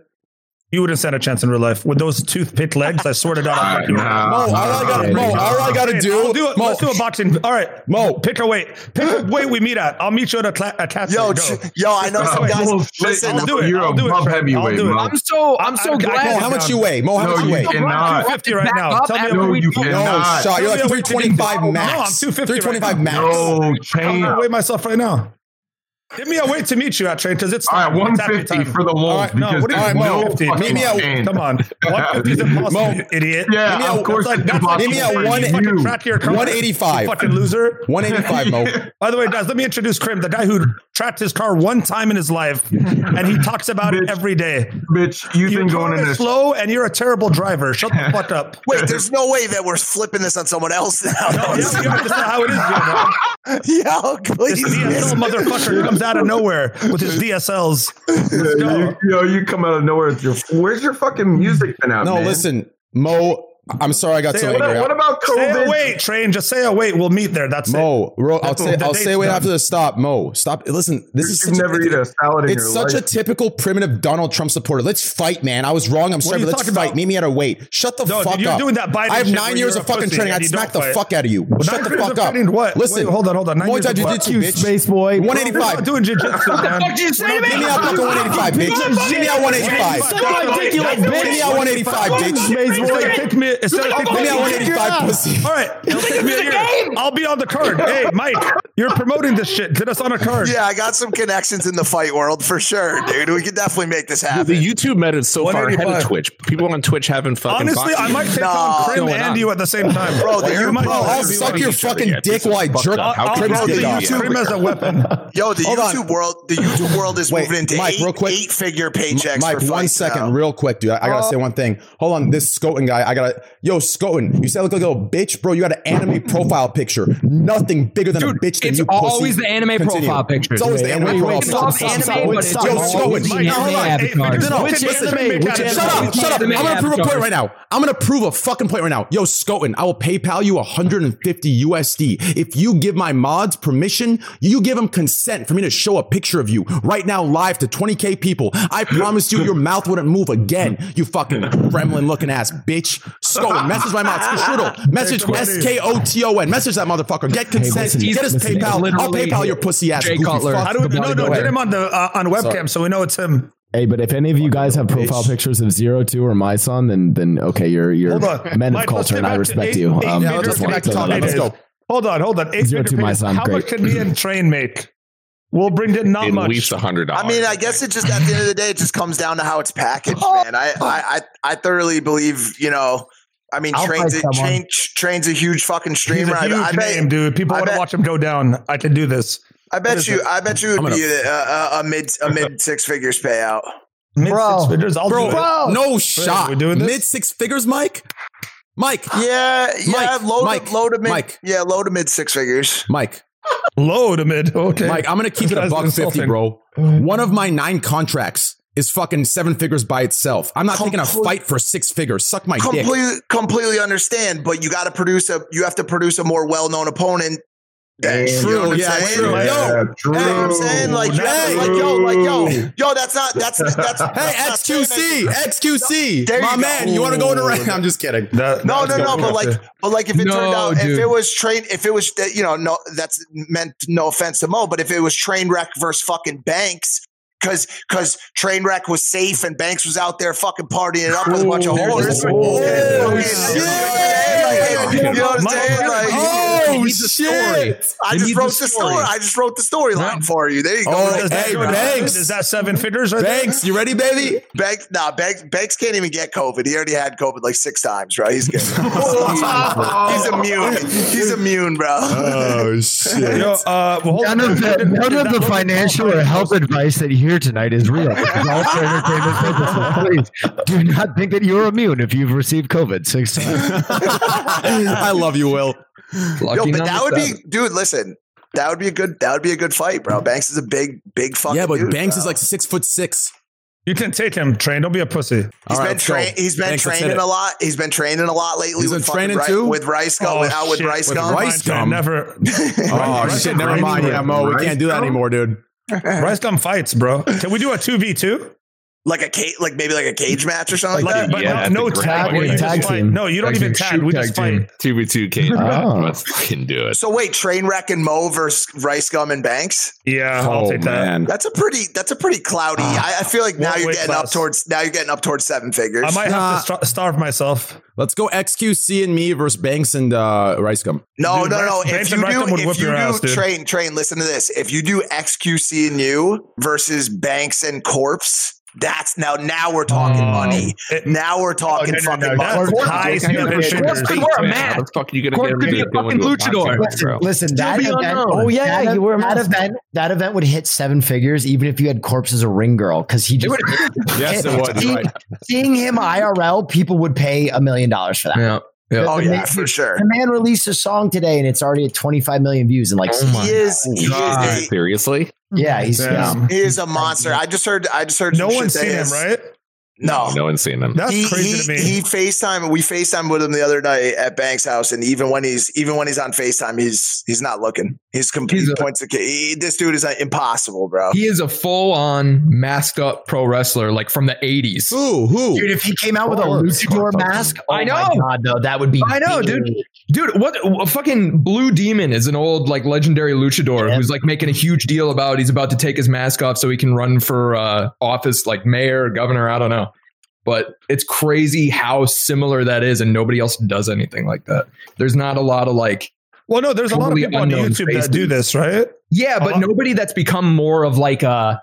Speaker 4: You wouldn't stand a chance in real life with those toothpick legs. I swear to God,
Speaker 2: Mo, all I gotta, do.
Speaker 4: I'll do it.
Speaker 2: Mo.
Speaker 4: Let's do a boxing. All right,
Speaker 2: Mo,
Speaker 4: pick a weight. Pick a weight we meet at. I'll meet you at a, cla- a cat.
Speaker 5: Yo, ch- yo, I know some guys.
Speaker 7: Bullshit.
Speaker 5: Listen,
Speaker 4: I'll do it.
Speaker 7: You're
Speaker 4: I'll do a it.
Speaker 7: heavyweight, Mo.
Speaker 10: I'm so, I'm so
Speaker 4: I,
Speaker 10: glad.
Speaker 2: Mo, how much you weigh? Mo, how
Speaker 7: no,
Speaker 2: much you weigh?
Speaker 7: No, you cannot.
Speaker 4: 250 right now. Tell me.
Speaker 7: No, you cannot.
Speaker 2: No. You're like 325 max.
Speaker 4: No, I'm 250.
Speaker 2: 325 max.
Speaker 7: No, change.
Speaker 4: I'm gonna weigh myself right now. Give me a wait to meet you at train because it's
Speaker 7: all right. One
Speaker 4: fifty
Speaker 7: for the
Speaker 2: Wolves. Right,
Speaker 4: no, what is
Speaker 2: no
Speaker 4: fifty?
Speaker 2: Meet me at
Speaker 4: come on. One fifty is impossible,
Speaker 2: Mo,
Speaker 4: idiot.
Speaker 7: Yeah,
Speaker 2: me
Speaker 7: of
Speaker 2: a,
Speaker 7: course.
Speaker 4: Like, that's like,
Speaker 2: meet me
Speaker 7: at
Speaker 2: one.
Speaker 4: Track your one
Speaker 2: eighty
Speaker 4: five. Fucking loser.
Speaker 2: One eighty five. Mo.
Speaker 4: By the way, guys, let me introduce Krim, the guy who tracked his car one time in his life, and he talks about
Speaker 7: bitch, it
Speaker 4: every day.
Speaker 7: Bitch, you've
Speaker 4: you
Speaker 7: been going in this
Speaker 4: slow, and you're a terrible driver. Shut the fuck up.
Speaker 5: Wait, there's no way that we're flipping this on someone else now.
Speaker 4: No, yeah, you understand how it is, you?
Speaker 5: Yo, please.
Speaker 4: This, this motherfucker comes out of nowhere with his DSLs.
Speaker 7: you,
Speaker 4: you,
Speaker 7: know, you come out of nowhere with your. Where's your fucking music been out?
Speaker 2: No,
Speaker 7: man?
Speaker 2: listen, Mo. I'm sorry I got
Speaker 4: say
Speaker 2: so
Speaker 7: what,
Speaker 2: angry.
Speaker 7: What about COVID?
Speaker 4: Say wait, train. Just say oh wait. We'll meet there. That's
Speaker 2: Mo. It. Ro,
Speaker 4: I'll
Speaker 2: say I'll say wait
Speaker 4: done.
Speaker 2: after the stop. Mo, stop. Listen, this you
Speaker 7: is
Speaker 2: such
Speaker 7: never
Speaker 2: a,
Speaker 7: eat a salad.
Speaker 2: It's such
Speaker 7: life.
Speaker 2: a typical primitive Donald Trump supporter. Let's fight, man. I was wrong. I'm sorry. Let's fight.
Speaker 4: About?
Speaker 2: Meet me at a wait. Shut the
Speaker 4: no,
Speaker 2: fuck
Speaker 4: you're
Speaker 2: up.
Speaker 4: Doing that
Speaker 2: I have nine years of fucking training. I'd smack the fuck out of you.
Speaker 4: Well,
Speaker 2: Shut the fuck up.
Speaker 4: What?
Speaker 2: Listen,
Speaker 4: hold on, hold on.
Speaker 2: Muay Thai
Speaker 3: Jiu
Speaker 2: Jitsu,
Speaker 3: space boy.
Speaker 2: 185.
Speaker 4: Doing Jiu Jitsu.
Speaker 10: What the fuck did you say, man?
Speaker 2: Give me out 185, bitch. Give me out 185. Give me out 185, bitch.
Speaker 3: Space boy,
Speaker 4: kick me instead of
Speaker 2: picking me 185 pussy.
Speaker 4: All right. I'll be on the card. Hey, Mike, you're promoting this shit. Get us on a card.
Speaker 5: Yeah, I got some connections in the fight world for sure, dude. We could definitely make this happen.
Speaker 12: The YouTube meta is so far ahead of Twitch. People on Twitch haven't fucking.
Speaker 4: Honestly, I might take
Speaker 5: nah.
Speaker 4: on Krim and you at the same time,
Speaker 5: bro. The
Speaker 4: you might
Speaker 5: bro
Speaker 2: I'll suck your fucking dick while I jerk.
Speaker 4: Krim as a weapon.
Speaker 5: Yo, the YouTube world, the YouTube world is moving into eight figure paychecks.
Speaker 2: Mike, one second, real quick, dude. I gotta uh, say one thing. Hold on, this Skoton guy. I gotta yo, Skoton, you sound like a little bitch, bro. You got an anime profile picture. Nothing bigger than Dude, a bitch than you.
Speaker 13: It's always
Speaker 2: pussy.
Speaker 13: the anime
Speaker 2: Continue.
Speaker 13: profile picture.
Speaker 2: It's always the anime
Speaker 3: wait,
Speaker 2: profile picture.
Speaker 13: It's anime, but it's
Speaker 2: yo,
Speaker 4: Skoton.
Speaker 2: No, no,
Speaker 13: which anime? Which
Speaker 4: anime?
Speaker 2: Shut up, shut up. I'm gonna prove a point right now. I'm gonna prove a fucking point right now. Yo, Skoton, I will PayPal you 150 USD if you give my mods permission. You give them consent for me to show a picture of you right now live to 20k people. I promise you, your mouth wouldn't move again. You fucking gremlin looking ass bitch. Stolen. Message my mouth. Strudel. Message S K O T O N. Message that motherfucker. Get consent.
Speaker 3: Hey,
Speaker 2: get his PayPal. I'll PayPal your pussy ass.
Speaker 13: Jay Cutler.
Speaker 4: How do we, no, no, get him on the uh, on webcam
Speaker 2: Sorry.
Speaker 4: so we know it's him.
Speaker 3: Hey, but if any of you guys have profile pictures of Zero Two or my son, then then okay, you're you're men of culture, and I respect you. Um,
Speaker 2: let's go.
Speaker 4: Hold on, hold on.
Speaker 3: Zero two, my son.
Speaker 4: How
Speaker 3: great.
Speaker 4: much can me and Train make? We'll bring it. not
Speaker 12: At
Speaker 4: much.
Speaker 12: At least hundred dollars.
Speaker 5: I mean, I guess it just at the end of the day, it just comes down to how it's packaged, man. I I, I thoroughly believe you know I mean, trains a, train, trains a huge fucking streamer.
Speaker 4: He's
Speaker 5: a
Speaker 4: huge
Speaker 5: I, I
Speaker 4: name, dude. People want to watch him go down. I can do this.
Speaker 5: I bet you.
Speaker 4: It?
Speaker 5: I bet you would be a, a, a mid a mid six figures payout.
Speaker 4: Mid
Speaker 6: bro,
Speaker 4: six figures, I'll
Speaker 2: bro,
Speaker 6: bro.
Speaker 2: no shot.
Speaker 4: We're doing this?
Speaker 2: mid six figures, Mike. Mike.
Speaker 5: Yeah, yeah.
Speaker 2: Mike,
Speaker 5: low,
Speaker 2: Mike,
Speaker 5: to, low to mid.
Speaker 2: Mike.
Speaker 5: Yeah, low to mid six figures.
Speaker 2: Mike.
Speaker 4: low to mid. Okay,
Speaker 2: Mike. I'm gonna keep it a buck fifty, bro. One of my nine contracts is fucking seven figures by itself. I'm not taking a fight for six figures. Suck my dick.
Speaker 5: completely completely understand, but you got to produce a you have to produce a more well known opponent. That, you know what I'm
Speaker 2: yeah,
Speaker 5: saying?
Speaker 2: true.
Speaker 5: Yo,
Speaker 2: Yeah,
Speaker 5: you know what I'm saying? Like, yo,
Speaker 2: Hey.
Speaker 5: like, yo, like, yo, yo, that's not, that's, that's,
Speaker 2: Hey,
Speaker 5: that's not saying
Speaker 2: XQC, XQC,
Speaker 5: There
Speaker 2: my
Speaker 5: you go.
Speaker 2: man. You want to go in a round? I'm just kidding.
Speaker 4: That-
Speaker 5: No, no, no, but like, but like, if it
Speaker 10: No,
Speaker 5: turned out, if it was train, if it was, you know, no, that's meant no offense to Mo, but if it was train wreck versus fucking Banks, because because train wreck was safe and Banks was out there fucking partying it up with a bunch of whores.
Speaker 2: Oh,
Speaker 5: Like, You know what I'm saying? Like,
Speaker 2: Oh
Speaker 10: a story.
Speaker 2: shit!
Speaker 5: I just wrote the
Speaker 10: story.
Speaker 5: story. I just wrote the storyline for you. There you go.
Speaker 2: Oh,
Speaker 5: Like,
Speaker 2: Hey, Banks.
Speaker 4: Is that seven figures right there?
Speaker 2: Banks, you ready, baby?
Speaker 5: Banks, nah, Banks, Banks can't even get COVID. He already had COVID like six times, right? He's good. He's immune. He's immune, bro.
Speaker 2: Oh shit!
Speaker 4: Yo, uh, well, hold
Speaker 6: None of the none of the financial or health advice that you hear tonight is real. It's all for entertainment purposes. Please do not think that you're immune if you've received COVID six times.
Speaker 2: I love you, Will.
Speaker 5: Yo, but that
Speaker 10: number
Speaker 5: would be, dude. Listen, that would be a good. That would be a good fight, bro. Banks is a big, big fucking.
Speaker 2: Yeah, but
Speaker 5: dude,
Speaker 2: Banks
Speaker 5: bro.
Speaker 2: is like six foot six.
Speaker 4: You can take him, train. Don't be a pussy.
Speaker 5: He's
Speaker 2: All right,
Speaker 5: been
Speaker 2: let's go.
Speaker 5: train, He's been
Speaker 2: Banks, let's hit
Speaker 5: training a lot. He's been training a lot lately.
Speaker 2: He's
Speaker 5: with
Speaker 2: been
Speaker 5: fucking
Speaker 2: training
Speaker 5: Ri-
Speaker 2: too?
Speaker 5: with rice gum. Oh, with, out with
Speaker 4: shit.
Speaker 5: rice
Speaker 2: With
Speaker 5: gum.
Speaker 2: rice
Speaker 4: Train
Speaker 2: gum?
Speaker 4: Never.
Speaker 2: Oh shit! Never mind, yeah, Mo. We can't do that anymore, dude.
Speaker 4: Rice gum fights, bro. Can we do a two v two?
Speaker 5: Like a cage, like maybe like a cage match or something like,
Speaker 4: Like,
Speaker 5: that.
Speaker 4: but
Speaker 12: Yeah,
Speaker 4: no, no tag. you
Speaker 6: Tag
Speaker 4: just fight. No, you don't
Speaker 10: Tag
Speaker 4: even tag. We
Speaker 10: Shoot
Speaker 4: just
Speaker 10: tag team.
Speaker 4: fight.
Speaker 12: Two v two cage.
Speaker 6: Oh.
Speaker 12: Let's fucking do it.
Speaker 5: So wait, train wreck and Mo versus rice gum and Banks.
Speaker 4: Yeah, I'll
Speaker 2: Oh
Speaker 4: take that.
Speaker 2: man,
Speaker 5: That's a pretty. That's a pretty cloudy. I, I feel like now you're
Speaker 4: weight
Speaker 5: getting up towards. Now you're getting up towards seven figures.
Speaker 4: I might
Speaker 2: Nah.
Speaker 4: have to star- starve myself.
Speaker 2: let's go XQC and me versus Banks and uh, Rice Gum.
Speaker 5: No,
Speaker 4: Dude,
Speaker 5: no, no.
Speaker 4: Banks
Speaker 5: If you do, if
Speaker 4: whip
Speaker 5: you
Speaker 4: your
Speaker 5: do
Speaker 4: ass,
Speaker 5: train, train. Listen to this. If you do XQC and you versus Banks and Corpse, that's now. Now we're talking
Speaker 10: Oh.
Speaker 5: money.
Speaker 4: It-
Speaker 5: Now we're talking
Speaker 4: no, no,
Speaker 5: fucking
Speaker 4: no,
Speaker 5: money.
Speaker 4: that's high
Speaker 10: Corpse
Speaker 4: seven
Speaker 10: could
Speaker 4: figures.
Speaker 10: wear a
Speaker 12: How
Speaker 10: mask.
Speaker 12: the fuck are you gonna
Speaker 10: Corp
Speaker 12: get
Speaker 10: could be a fucking luchador.
Speaker 12: boxing ring, bro?
Speaker 11: Listen, that event,
Speaker 10: unknown.
Speaker 11: oh yeah,
Speaker 6: That
Speaker 11: yeah, you wear a
Speaker 6: that
Speaker 11: mask. That, that event would hit seven figures, even if you had Corpse as a ring girl, because he just
Speaker 2: Yes, it would.
Speaker 11: seeing,
Speaker 2: Right.
Speaker 11: seeing him IRL, people would pay a million dollars for that.
Speaker 10: Yeah. Yeah.
Speaker 5: Oh yeah,
Speaker 11: man-
Speaker 5: for sure.
Speaker 11: The man released a song today, and it's already at 25 million views in like.
Speaker 10: Oh
Speaker 11: six
Speaker 10: my
Speaker 5: He is. He
Speaker 10: God.
Speaker 5: is.
Speaker 12: Seriously?
Speaker 11: Yeah, he's,
Speaker 4: Damn.
Speaker 5: He is a monster. I just heard. I just heard.
Speaker 4: No
Speaker 5: some
Speaker 4: one's
Speaker 5: shit
Speaker 4: seen him, right?
Speaker 5: No,
Speaker 12: No one's seen him.
Speaker 4: That's
Speaker 5: he,
Speaker 4: crazy
Speaker 5: he,
Speaker 4: to me.
Speaker 5: he FaceTime we FaceTime with him the other night at Banks house and even when he's even when he's on FaceTime he's he's not looking. He's complete
Speaker 10: He's a-
Speaker 5: points of he, this dude is uh, impossible, bro.
Speaker 10: He is a full on masked up pro wrestler, like from the 80s.
Speaker 2: Who? Who?
Speaker 11: dude. If he came out with a luchador mask, oh
Speaker 10: I know.
Speaker 11: my god, though that would be.
Speaker 10: I know, dude. Dude, what a fucking Blue Demon is an old like legendary luchador
Speaker 11: Yeah.
Speaker 10: who's like making a huge deal about he's about to take his mask off so he can run for uh, office like mayor, governor, I don't know. But it's crazy how similar that is, and nobody else does anything like that. There's not a lot of like,
Speaker 4: well, no, there's a lot of people on
Speaker 10: unknown
Speaker 4: YouTube that do this, right?
Speaker 10: yeah, but
Speaker 4: Uh-huh.
Speaker 10: nobody that's become more of like a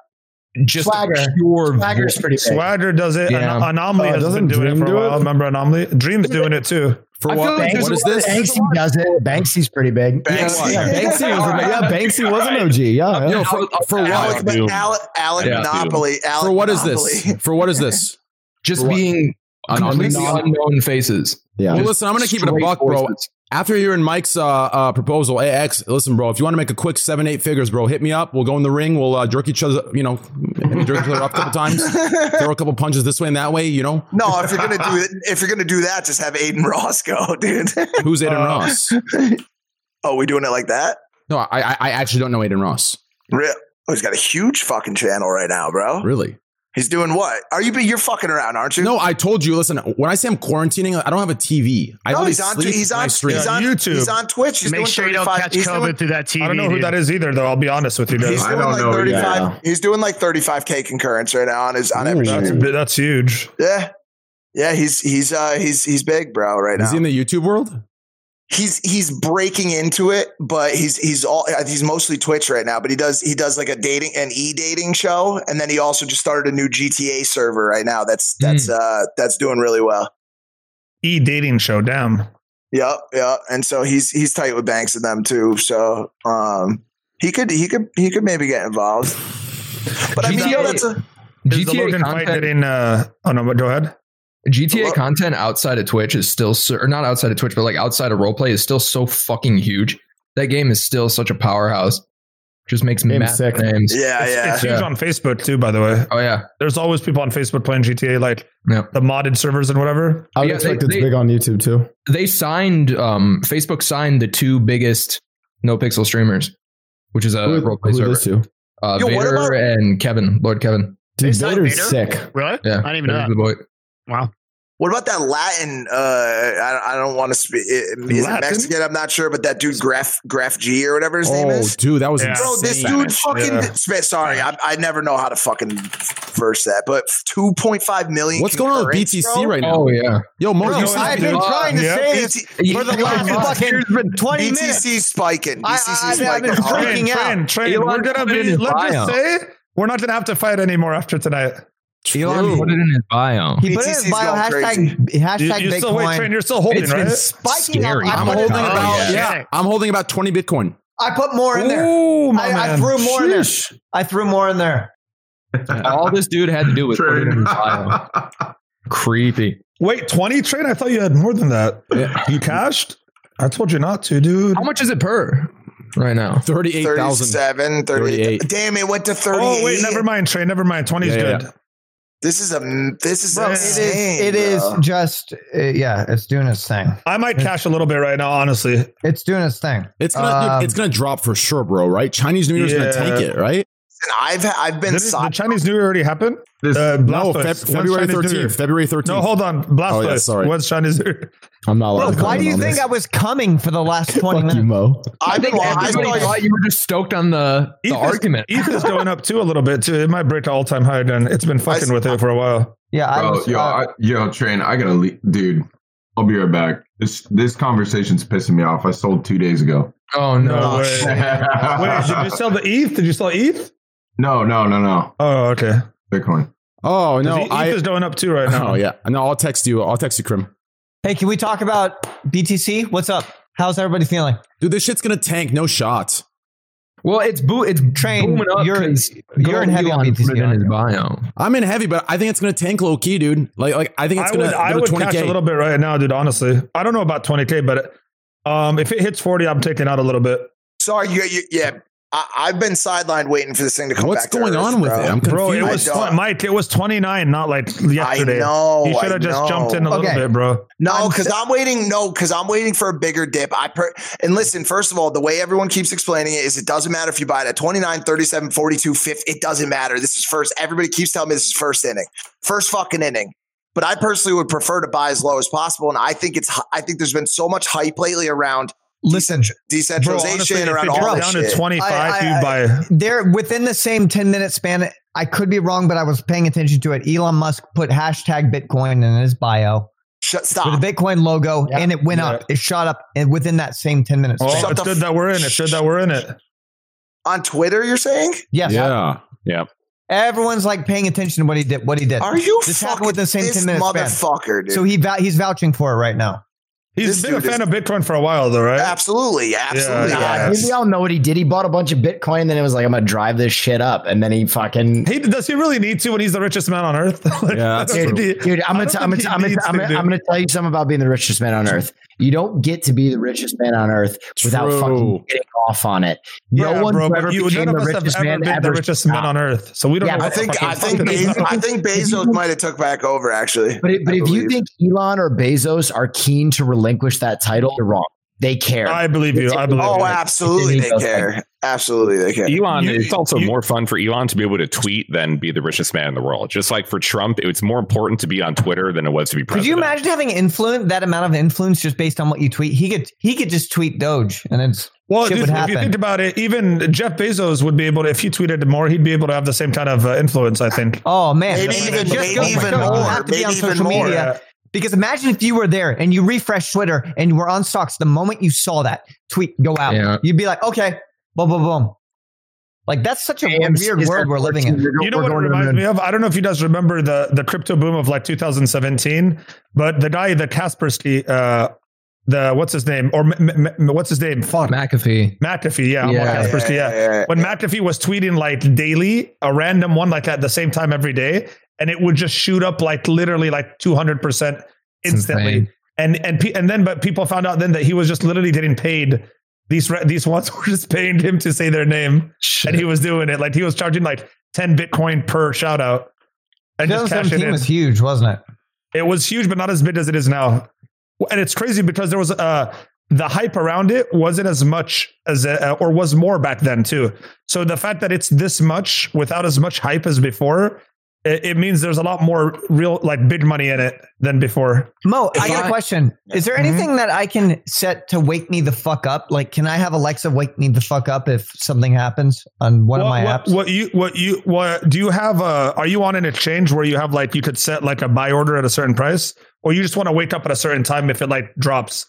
Speaker 10: just
Speaker 11: Swagger.
Speaker 10: pure
Speaker 11: Swagger's pretty big.
Speaker 4: Swagger does it.
Speaker 10: Yeah.
Speaker 4: An- Anomaly has
Speaker 3: doesn't
Speaker 4: been doing it for a
Speaker 3: do it?
Speaker 4: while. Remember Anomaly? Dream's doing it too.
Speaker 2: For what?
Speaker 10: like there's
Speaker 2: what
Speaker 10: a
Speaker 2: is
Speaker 10: lot of
Speaker 2: this?
Speaker 11: Banksy does it. Banksy's pretty big.
Speaker 5: Banksy.
Speaker 3: Yeah, Banksy was, yeah, Banksy was an OG. Yeah, yeah.
Speaker 2: Yo, for, for
Speaker 5: Alec,
Speaker 2: what?
Speaker 12: Doom.
Speaker 5: Alec, Alec
Speaker 10: Yeah.
Speaker 5: Monopoly. Alec
Speaker 2: For what is
Speaker 5: Monopoly.
Speaker 2: this? For what is this?
Speaker 10: just
Speaker 2: For what?
Speaker 10: being
Speaker 2: Anonymous?
Speaker 10: completely unknown faces.
Speaker 3: yeah.
Speaker 2: Well, listen, I'm gonna keep it a
Speaker 10: Straight
Speaker 2: buck, bro. After hearing Mike's uh, uh, proposal, hey, X, listen, bro. If you want to make a quick seven, eight figures, bro, hit me up. We'll go in the ring. We'll uh, jerk each other, you know, maybe jerk each other up a couple times, throw a couple punches this way and that way. You know,
Speaker 5: No, if you're gonna do it, if you're gonna do that, just have Adin Ross go, dude.
Speaker 2: who's Aiden
Speaker 4: Uh,
Speaker 2: Ross?
Speaker 5: oh, we doing it like that?
Speaker 2: No, I, I I actually don't know Adin Ross.
Speaker 5: Real? Oh, he's got a huge fucking channel right now, bro.
Speaker 2: Really?
Speaker 5: He's doing what? Are you? You're fucking around, aren't you?
Speaker 2: No, I told you. Listen, when I say I'm quarantining, I don't have a TV. I
Speaker 5: No,
Speaker 2: only
Speaker 5: he's on. He's on.
Speaker 2: stream.
Speaker 5: He's on
Speaker 4: YouTube.
Speaker 5: He's on Twitch. He's
Speaker 8: Make
Speaker 5: doing
Speaker 8: sure you don't catch
Speaker 5: he's
Speaker 8: COVID
Speaker 5: doing-
Speaker 8: through that TV.
Speaker 4: I don't know who
Speaker 8: dude.
Speaker 4: that is either, though. I'll be honest with you.
Speaker 5: He's
Speaker 4: Guys.
Speaker 7: I
Speaker 5: doing
Speaker 7: don't
Speaker 5: like
Speaker 7: know
Speaker 5: 35.
Speaker 3: either.
Speaker 5: He's doing like 35k concurrence right now on his on every
Speaker 4: That's, bit- that's huge.
Speaker 5: Yeah, yeah. He's he's uh he's he's big, bro. Right
Speaker 2: Is
Speaker 5: now.
Speaker 2: he in the YouTube world?
Speaker 5: He's he's breaking into it, but he's he's all he's mostly Twitch right now. But he does he does like a dating an e dating show, and then he also just started a new GTA server right now. That's that's uh that's doing really well.
Speaker 4: E dating show. Damn.
Speaker 5: Yep, yep. And so he's he's tight with Banks and them too. So um he could he could he could maybe get involved. But I mean,
Speaker 10: GTA
Speaker 5: yo, that's a
Speaker 4: Is the
Speaker 10: GTA
Speaker 4: Logan fight
Speaker 10: content-
Speaker 4: getting? Uh, oh no, but go ahead.
Speaker 10: GTA content outside of Twitch is still, so, or not outside of Twitch, but like outside of roleplay is still so fucking huge. That game is still such a powerhouse. Just makes
Speaker 3: me
Speaker 10: mad
Speaker 3: sick.
Speaker 10: names.
Speaker 5: Yeah,
Speaker 4: It's,
Speaker 5: yeah.
Speaker 4: it's huge
Speaker 10: Yeah.
Speaker 4: on Facebook too, by the way.
Speaker 10: Oh yeah.
Speaker 4: There's always people on Facebook playing GTA, like
Speaker 10: Yeah.
Speaker 4: the modded servers and whatever.
Speaker 3: I would
Speaker 10: Yeah,
Speaker 3: expect
Speaker 10: they-
Speaker 3: it's
Speaker 10: they-
Speaker 3: big on YouTube too.
Speaker 10: They signed um Facebook signed the two biggest no pixel streamers, which is a
Speaker 3: Who,
Speaker 10: roleplay
Speaker 3: who
Speaker 10: server.
Speaker 3: this to?
Speaker 10: Uh,
Speaker 5: Yo, what
Speaker 10: Vader
Speaker 5: about-
Speaker 10: and Kebun, Lord Kebun.
Speaker 3: Dude,
Speaker 8: Is
Speaker 3: Vader's
Speaker 8: Vader?
Speaker 3: sick.
Speaker 8: Really?
Speaker 10: Yeah.
Speaker 8: I didn't even know
Speaker 10: Vader's
Speaker 8: that.
Speaker 10: The boy.
Speaker 8: Wow.
Speaker 5: What about that Latin? Uh, I, I don't want to speak. Is it Mexican? I'm not sure, but that dude Graf Graf G or whatever his name
Speaker 2: Oh,
Speaker 5: is.
Speaker 2: dude, that was
Speaker 4: Yeah.
Speaker 5: Bro, this
Speaker 2: insane.
Speaker 5: dude fucking.
Speaker 4: Yeah.
Speaker 5: Sp- Sorry, I, I never know how to fucking verse that, but 2.5 million.
Speaker 2: What's going on with BTC
Speaker 5: bro?
Speaker 2: right now?
Speaker 10: Oh yeah.
Speaker 2: Yo, Mo,
Speaker 6: Bro,
Speaker 2: you see
Speaker 6: I've been
Speaker 2: dude?
Speaker 6: trying to
Speaker 4: Yeah.
Speaker 6: say this
Speaker 5: BT
Speaker 6: for the last fucking 20 minutes.
Speaker 5: BTC spiking.
Speaker 6: I-
Speaker 5: BTC
Speaker 6: I- I've
Speaker 5: spiking.
Speaker 6: been
Speaker 5: hard.
Speaker 6: drinking
Speaker 4: train,
Speaker 6: out.
Speaker 4: train.
Speaker 10: Elon
Speaker 4: We're gonna
Speaker 10: put it in
Speaker 4: be. Let's just say we're not gonna have to fight anymore after tonight.
Speaker 10: Elon put it in his bio.
Speaker 6: He put it in his bio
Speaker 5: going
Speaker 6: hashtag,
Speaker 4: You,
Speaker 6: hashtag
Speaker 4: you still wait, train.
Speaker 6: Bitcoin.
Speaker 4: You're still holding,
Speaker 6: It's been
Speaker 4: right?
Speaker 6: spiking up.
Speaker 10: Scary.
Speaker 6: I
Speaker 2: I'm holding about
Speaker 8: yeah.
Speaker 2: yeah. I'm holding about 20 Bitcoin.
Speaker 6: I put more in there.
Speaker 4: Ooh, my
Speaker 6: I, I threw more in there. I threw more in there.
Speaker 10: All this dude had to do was put it in his bio. Creepy.
Speaker 4: Wait, 20 train? I thought you had more than that. You cashed? I told you not to, dude.
Speaker 10: How much is it per right now?
Speaker 2: 38,000.
Speaker 5: 37, 38.
Speaker 2: 38.
Speaker 5: Damn, it went to 38.
Speaker 4: Oh, wait, never mind, train. Never mind. 20 is
Speaker 2: Yeah,
Speaker 4: good.
Speaker 2: Yeah.
Speaker 5: This is a this is
Speaker 6: Bro, it is,
Speaker 5: insane.
Speaker 6: it is
Speaker 5: bro.
Speaker 6: just, uh, yeah, it's doing its thing.
Speaker 4: I might cash a little bit right now, honestly.
Speaker 6: It's doing its thing.
Speaker 2: It's gonna
Speaker 6: Um,
Speaker 2: it's gonna drop for sure, bro. Right? Chinese New Year's
Speaker 4: Yeah.
Speaker 2: gonna tank it, right?
Speaker 5: And I've I've been
Speaker 4: Did the Chinese New Year already happen?
Speaker 7: This-
Speaker 4: Uh,
Speaker 2: No, Feb- February
Speaker 4: Chinese New Year?
Speaker 2: 13th. February 13th.
Speaker 4: No, hold on. Blastoise.
Speaker 2: Oh, yeah, sorry.
Speaker 4: When's Chinese New Year?
Speaker 2: I'm not allowed
Speaker 6: Bro,
Speaker 2: to
Speaker 6: why do you
Speaker 2: on
Speaker 6: think
Speaker 2: this.
Speaker 6: I was coming for the last 20
Speaker 3: Fuck you,
Speaker 6: minutes?
Speaker 3: Mo.
Speaker 5: I've been I
Speaker 10: Everybody
Speaker 5: saw-
Speaker 10: thought you were just stoked on the, the
Speaker 4: ETH
Speaker 10: argument.
Speaker 4: ETH is going up too a little bit too. It might break to all time high again. It's been fucking
Speaker 5: I-
Speaker 4: with it for a while.
Speaker 6: Yeah, I
Speaker 7: Bro,
Speaker 6: was,
Speaker 7: yo,
Speaker 6: uh,
Speaker 7: I, yo, train. I gotta leave, dude. I'll be right back. This this conversation's pissing me off. I sold two days ago.
Speaker 10: Oh
Speaker 4: No
Speaker 10: no.
Speaker 4: way. Wait, did you sell the ETH? Did you sell ETH?
Speaker 7: No, no, no, no.
Speaker 4: Oh, okay.
Speaker 7: Bitcoin.
Speaker 2: Oh no,
Speaker 4: ETH
Speaker 2: I
Speaker 4: is going up too right now.
Speaker 2: Oh yeah. No, I'll text you. I'll text you, Krim.
Speaker 6: hey, can we talk about BTC? What's up? How's everybody feeling?
Speaker 2: Dude, this shit's gonna tank. No shots.
Speaker 10: Well, it's boo. It's
Speaker 6: Train,
Speaker 10: booming up.
Speaker 6: you're-
Speaker 10: 'cause
Speaker 6: you're in heavy on
Speaker 10: Elon
Speaker 6: BTC,
Speaker 10: in his bio.
Speaker 2: I'm in heavy, but I think it's gonna tank low key, dude. Like, like I think it's
Speaker 4: I
Speaker 2: gonna
Speaker 4: would, I
Speaker 2: go
Speaker 4: would
Speaker 2: to
Speaker 4: cash a little bit right now, dude. Honestly, I don't know about 20k, but um, if it hits 40, I'm taking out a little bit.
Speaker 5: Sorry, you, you, yeah. I, I've been sidelined waiting for this thing to come
Speaker 2: What's
Speaker 5: back. to
Speaker 2: going
Speaker 5: Earth,
Speaker 2: on with
Speaker 5: bro.
Speaker 2: it? I'm
Speaker 4: Bro, it
Speaker 2: confused.
Speaker 4: was tw- Mike. It was 29, not like yesterday.
Speaker 5: I know.
Speaker 4: You should have just jumped in a little bit, bro.
Speaker 5: No,
Speaker 6: I'm
Speaker 5: because
Speaker 6: s-
Speaker 5: I'm waiting. No, because I'm waiting for a bigger dip. I per- and listen. First of all, the way everyone keeps explaining it is, it doesn't matter if you buy it at 29, 37, 42, 50. It doesn't matter. This is first. Everybody keeps telling me this is first inning, first fucking inning. But I personally would prefer to buy as low as possible, and I think it's. I think there's been so much hype lately around
Speaker 6: Listen,
Speaker 4: Bro,
Speaker 5: decentralization
Speaker 4: honestly,
Speaker 5: around
Speaker 4: it
Speaker 5: all
Speaker 4: drops
Speaker 5: this
Speaker 4: down to 25,
Speaker 6: I- I-
Speaker 4: you
Speaker 6: they're within the same 10 minute span. I could be wrong, but I was paying attention to it. Elon Musk put hashtag Bitcoin in his bio
Speaker 5: Shut,
Speaker 6: with
Speaker 5: stop.
Speaker 6: a Bitcoin logo, and it went
Speaker 4: Yeah.
Speaker 6: up. It shot up and within that same 10 minutes.
Speaker 4: Oh,
Speaker 5: Shut
Speaker 4: it's
Speaker 5: the f-
Speaker 4: that we're in it. Good that we're in it.
Speaker 5: on Twitter, you're saying?
Speaker 6: yes.
Speaker 2: Yeah. Yeah.
Speaker 6: Everyone's like paying attention to what he did. What he did.
Speaker 5: Are you
Speaker 6: This
Speaker 5: fucking
Speaker 6: happened within the same
Speaker 5: this
Speaker 6: 10 minutes span.
Speaker 5: motherfucker, dude?
Speaker 6: So he vou- he's vouching for it right now.
Speaker 4: He's
Speaker 5: This
Speaker 4: been a fan
Speaker 5: is-
Speaker 4: of Bitcoin for a while, though, right?
Speaker 5: absolutely, absolutely.
Speaker 4: Yeah,
Speaker 11: Nah,
Speaker 4: yeah.
Speaker 5: yes.
Speaker 11: we all know what he did. He bought a bunch of Bitcoin, and then it was like, I'm gonna drive this shit up, and then he fucking.
Speaker 4: He, does he really need to when he's the richest man on earth? Like,
Speaker 2: Yeah,
Speaker 11: dude, dude, I'm gonna, t- I'm, gonna
Speaker 4: think
Speaker 11: t-
Speaker 4: he
Speaker 11: I'm, gonna, I'm,
Speaker 4: to,
Speaker 11: gonna. I'm gonna tell you something about being the richest man on earth. You don't get to be the richest man on earth without fucking getting off on it. No
Speaker 4: Yeah,
Speaker 11: one
Speaker 4: bro,
Speaker 11: ever
Speaker 4: you,
Speaker 11: became
Speaker 4: none
Speaker 11: the
Speaker 4: of us have
Speaker 11: richest
Speaker 4: ever
Speaker 11: man
Speaker 4: been the
Speaker 11: ever.
Speaker 4: richest man on earth, so we don't
Speaker 11: Yeah,
Speaker 4: know.
Speaker 5: I think
Speaker 4: the fuck
Speaker 5: I think Bezos. I think Bezos might have took back over actually.
Speaker 11: But, but if you think Elon or Bezos are keen to relinquish that title, you're wrong. They care.
Speaker 4: I believe you. I believe you.
Speaker 5: Oh,
Speaker 4: you.
Speaker 5: absolutely they care. Absolutely they care.
Speaker 12: Elon,
Speaker 4: You-
Speaker 12: it's also
Speaker 4: you-
Speaker 12: more fun for Elon to be able to tweet than be the richest man in the world. Just like for Trump, it was more important to be on Twitter than it was to be President.
Speaker 6: Could you imagine having influence that amount of influence just based on what you tweet? He could he could just tweet Doge and it's
Speaker 4: Well, dude, if you think about it, even Jeff Bezos would be able to, if he tweeted more, he'd be able to have the same kind of uh, influence. I think.
Speaker 6: oh man,
Speaker 5: Maybe
Speaker 6: Just
Speaker 5: even-
Speaker 6: go-
Speaker 5: maybe even more,
Speaker 6: have to be
Speaker 5: maybe
Speaker 6: on
Speaker 5: even
Speaker 6: social
Speaker 5: more.
Speaker 6: Media because imagine if you were there and you refresh Twitter and you were on stocks. The moment you saw that tweet go out,
Speaker 10: Yeah.
Speaker 6: you'd be like, okay, boom, boom, boom. Like that's such a weird world we're living in.
Speaker 4: You know what it reminds me of? I don't know if you guys remember the the crypto boom of like 2017, but the guy, the Kaspersky, uh, the what's his name or M- M- M- what's his name? Fuck,
Speaker 10: McAfee.
Speaker 4: McAfee. Yeah, I'm on
Speaker 10: Yeah.
Speaker 4: Kaspersky. Yeah. When McAfee was tweeting like daily, a random one like at the same time every day, and it would just shoot up like literally like 200 percent instantly.
Speaker 10: insane.
Speaker 4: And and pe- and then but people found out then that he was just literally getting paid these re- these ones were just paying him to say their name, and he was doing it. Like he was charging like ten Bitcoin per shout out, and just cash it
Speaker 6: 2017
Speaker 4: in.
Speaker 6: was huge, wasn't it?
Speaker 4: It was huge, but not as big as it is now. And it's crazy because there was uh the hype around it wasn't as much as uh, or was more back then too. So the fact that it's this much without as much hype as before, it, it means there's a lot more real like big money in it than before.
Speaker 6: Mo, I got
Speaker 4: I-
Speaker 6: a question. Is there anything that I can set to wake me the fuck up? Like, can I have Alexa wake me the fuck up if something happens on one of my
Speaker 4: what,
Speaker 6: apps?
Speaker 4: What you what you what do you have a are you on an exchange where you have like you could set like a buy order at a certain price or you just want to wake up at a certain time if it like drops?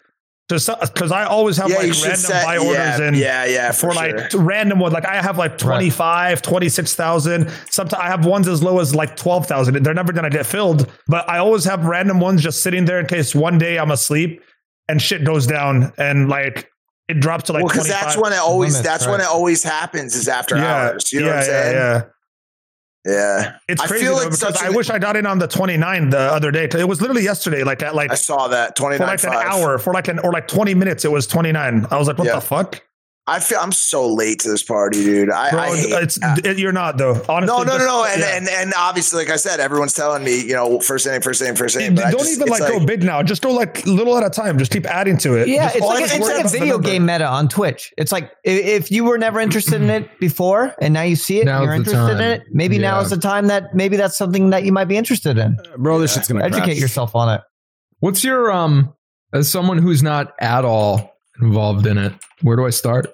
Speaker 4: Because I always have
Speaker 5: Yeah,
Speaker 4: like random
Speaker 5: set-
Speaker 4: buy
Speaker 5: yeah,
Speaker 4: orders in
Speaker 5: yeah, yeah,
Speaker 4: for,
Speaker 5: for
Speaker 4: like
Speaker 5: sure.
Speaker 4: random ones. Like I have like 25, 26,000. Sometimes I have ones as low as like 12,000. They're never going to get filled, but I always have random ones just sitting there in case one day I'm asleep and shit goes down and like it drops to like
Speaker 5: well, because that's when it always that's when it always happens is after
Speaker 4: Yeah,
Speaker 5: hours. You know
Speaker 4: yeah,
Speaker 5: what I'm
Speaker 4: yeah,
Speaker 5: saying?
Speaker 4: Yeah. It's
Speaker 5: I
Speaker 4: crazy
Speaker 5: feel
Speaker 4: though,
Speaker 5: like
Speaker 4: because
Speaker 5: such
Speaker 4: I wish I got in on the 29 the other day. It was literally yesterday, like at like
Speaker 5: I saw that
Speaker 4: for
Speaker 5: 29
Speaker 4: like an hour, for like an or like 20 minutes. It was 29. I was like, what
Speaker 5: Yeah.
Speaker 4: the fuck?
Speaker 5: I feel I'm so late to this party, dude. I,
Speaker 4: Bro,
Speaker 5: I hate,
Speaker 4: it's it, you're not though. Honestly,
Speaker 5: no, no, no, no, and,
Speaker 4: yeah.
Speaker 5: and and obviously, like I said, everyone's telling me, you know, first inning, first inning, first inning. But
Speaker 4: don't
Speaker 5: just,
Speaker 4: even
Speaker 5: it's
Speaker 4: like, go big now. Just go like little at a time. Just keep adding to it.
Speaker 6: Yeah,
Speaker 4: Just
Speaker 6: it's like, it's
Speaker 4: worry
Speaker 6: like a video game meta on Twitch. It's like i- if you were never interested in it before and now you see it and you're
Speaker 10: the
Speaker 6: interested in it, maybe now is the time that maybe that's something that you might be interested in.
Speaker 2: Bro, this shit's gonna
Speaker 6: Educate
Speaker 2: crash.
Speaker 6: yourself on it.
Speaker 10: What's your um as someone who's not at all involved in it? Where do I start?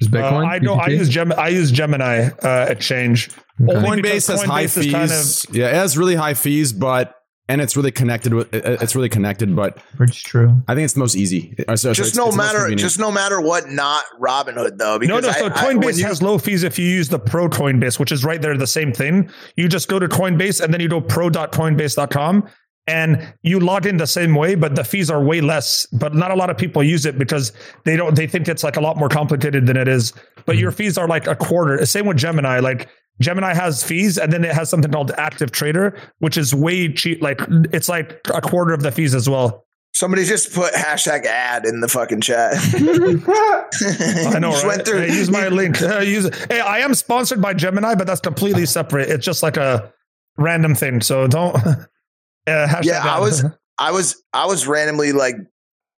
Speaker 10: Just
Speaker 4: Uh, I don't. I use Gem. I use Gemini uh, Exchange.
Speaker 10: Okay.
Speaker 4: Only because
Speaker 2: Coinbase has high
Speaker 4: Coinbase is kind of-
Speaker 2: fees. yeah, it has really high fees, but and it's really connected with it's really connected, but
Speaker 6: It's true.
Speaker 2: I think it's the most easy. Uh, sorry,
Speaker 5: just
Speaker 2: it's-
Speaker 5: no
Speaker 2: it's
Speaker 5: matter,
Speaker 2: convenient.
Speaker 5: just no matter what, not Robinhood though.
Speaker 4: No,
Speaker 5: Because
Speaker 4: no. So
Speaker 5: I, I,
Speaker 4: Coinbase
Speaker 5: when you-
Speaker 4: has low fees if you use the Pro Coinbase, which is right there, the same thing. You just go to Coinbase and then you go pro.coinbase.com and you log in the same way, but the fees are way less. But not a lot of people use it because they don't. They think it's like a lot more complicated than it is. But your fees are like a quarter. Same with Gemini. Like Gemini has fees, and then it has something called Active Trader, which is way cheap. Like it's like a quarter of the fees as well.
Speaker 5: somebody just put hashtag ad in the fucking chat.
Speaker 4: I know,
Speaker 5: Just
Speaker 4: right?
Speaker 5: went through-
Speaker 4: Hey, use my link. Uh, use. Hey, I am sponsored by Gemini, but that's completely separate. It's just like a random thing. So don't. Uh, hashtag
Speaker 5: yeah, I was, I was, I was randomly like,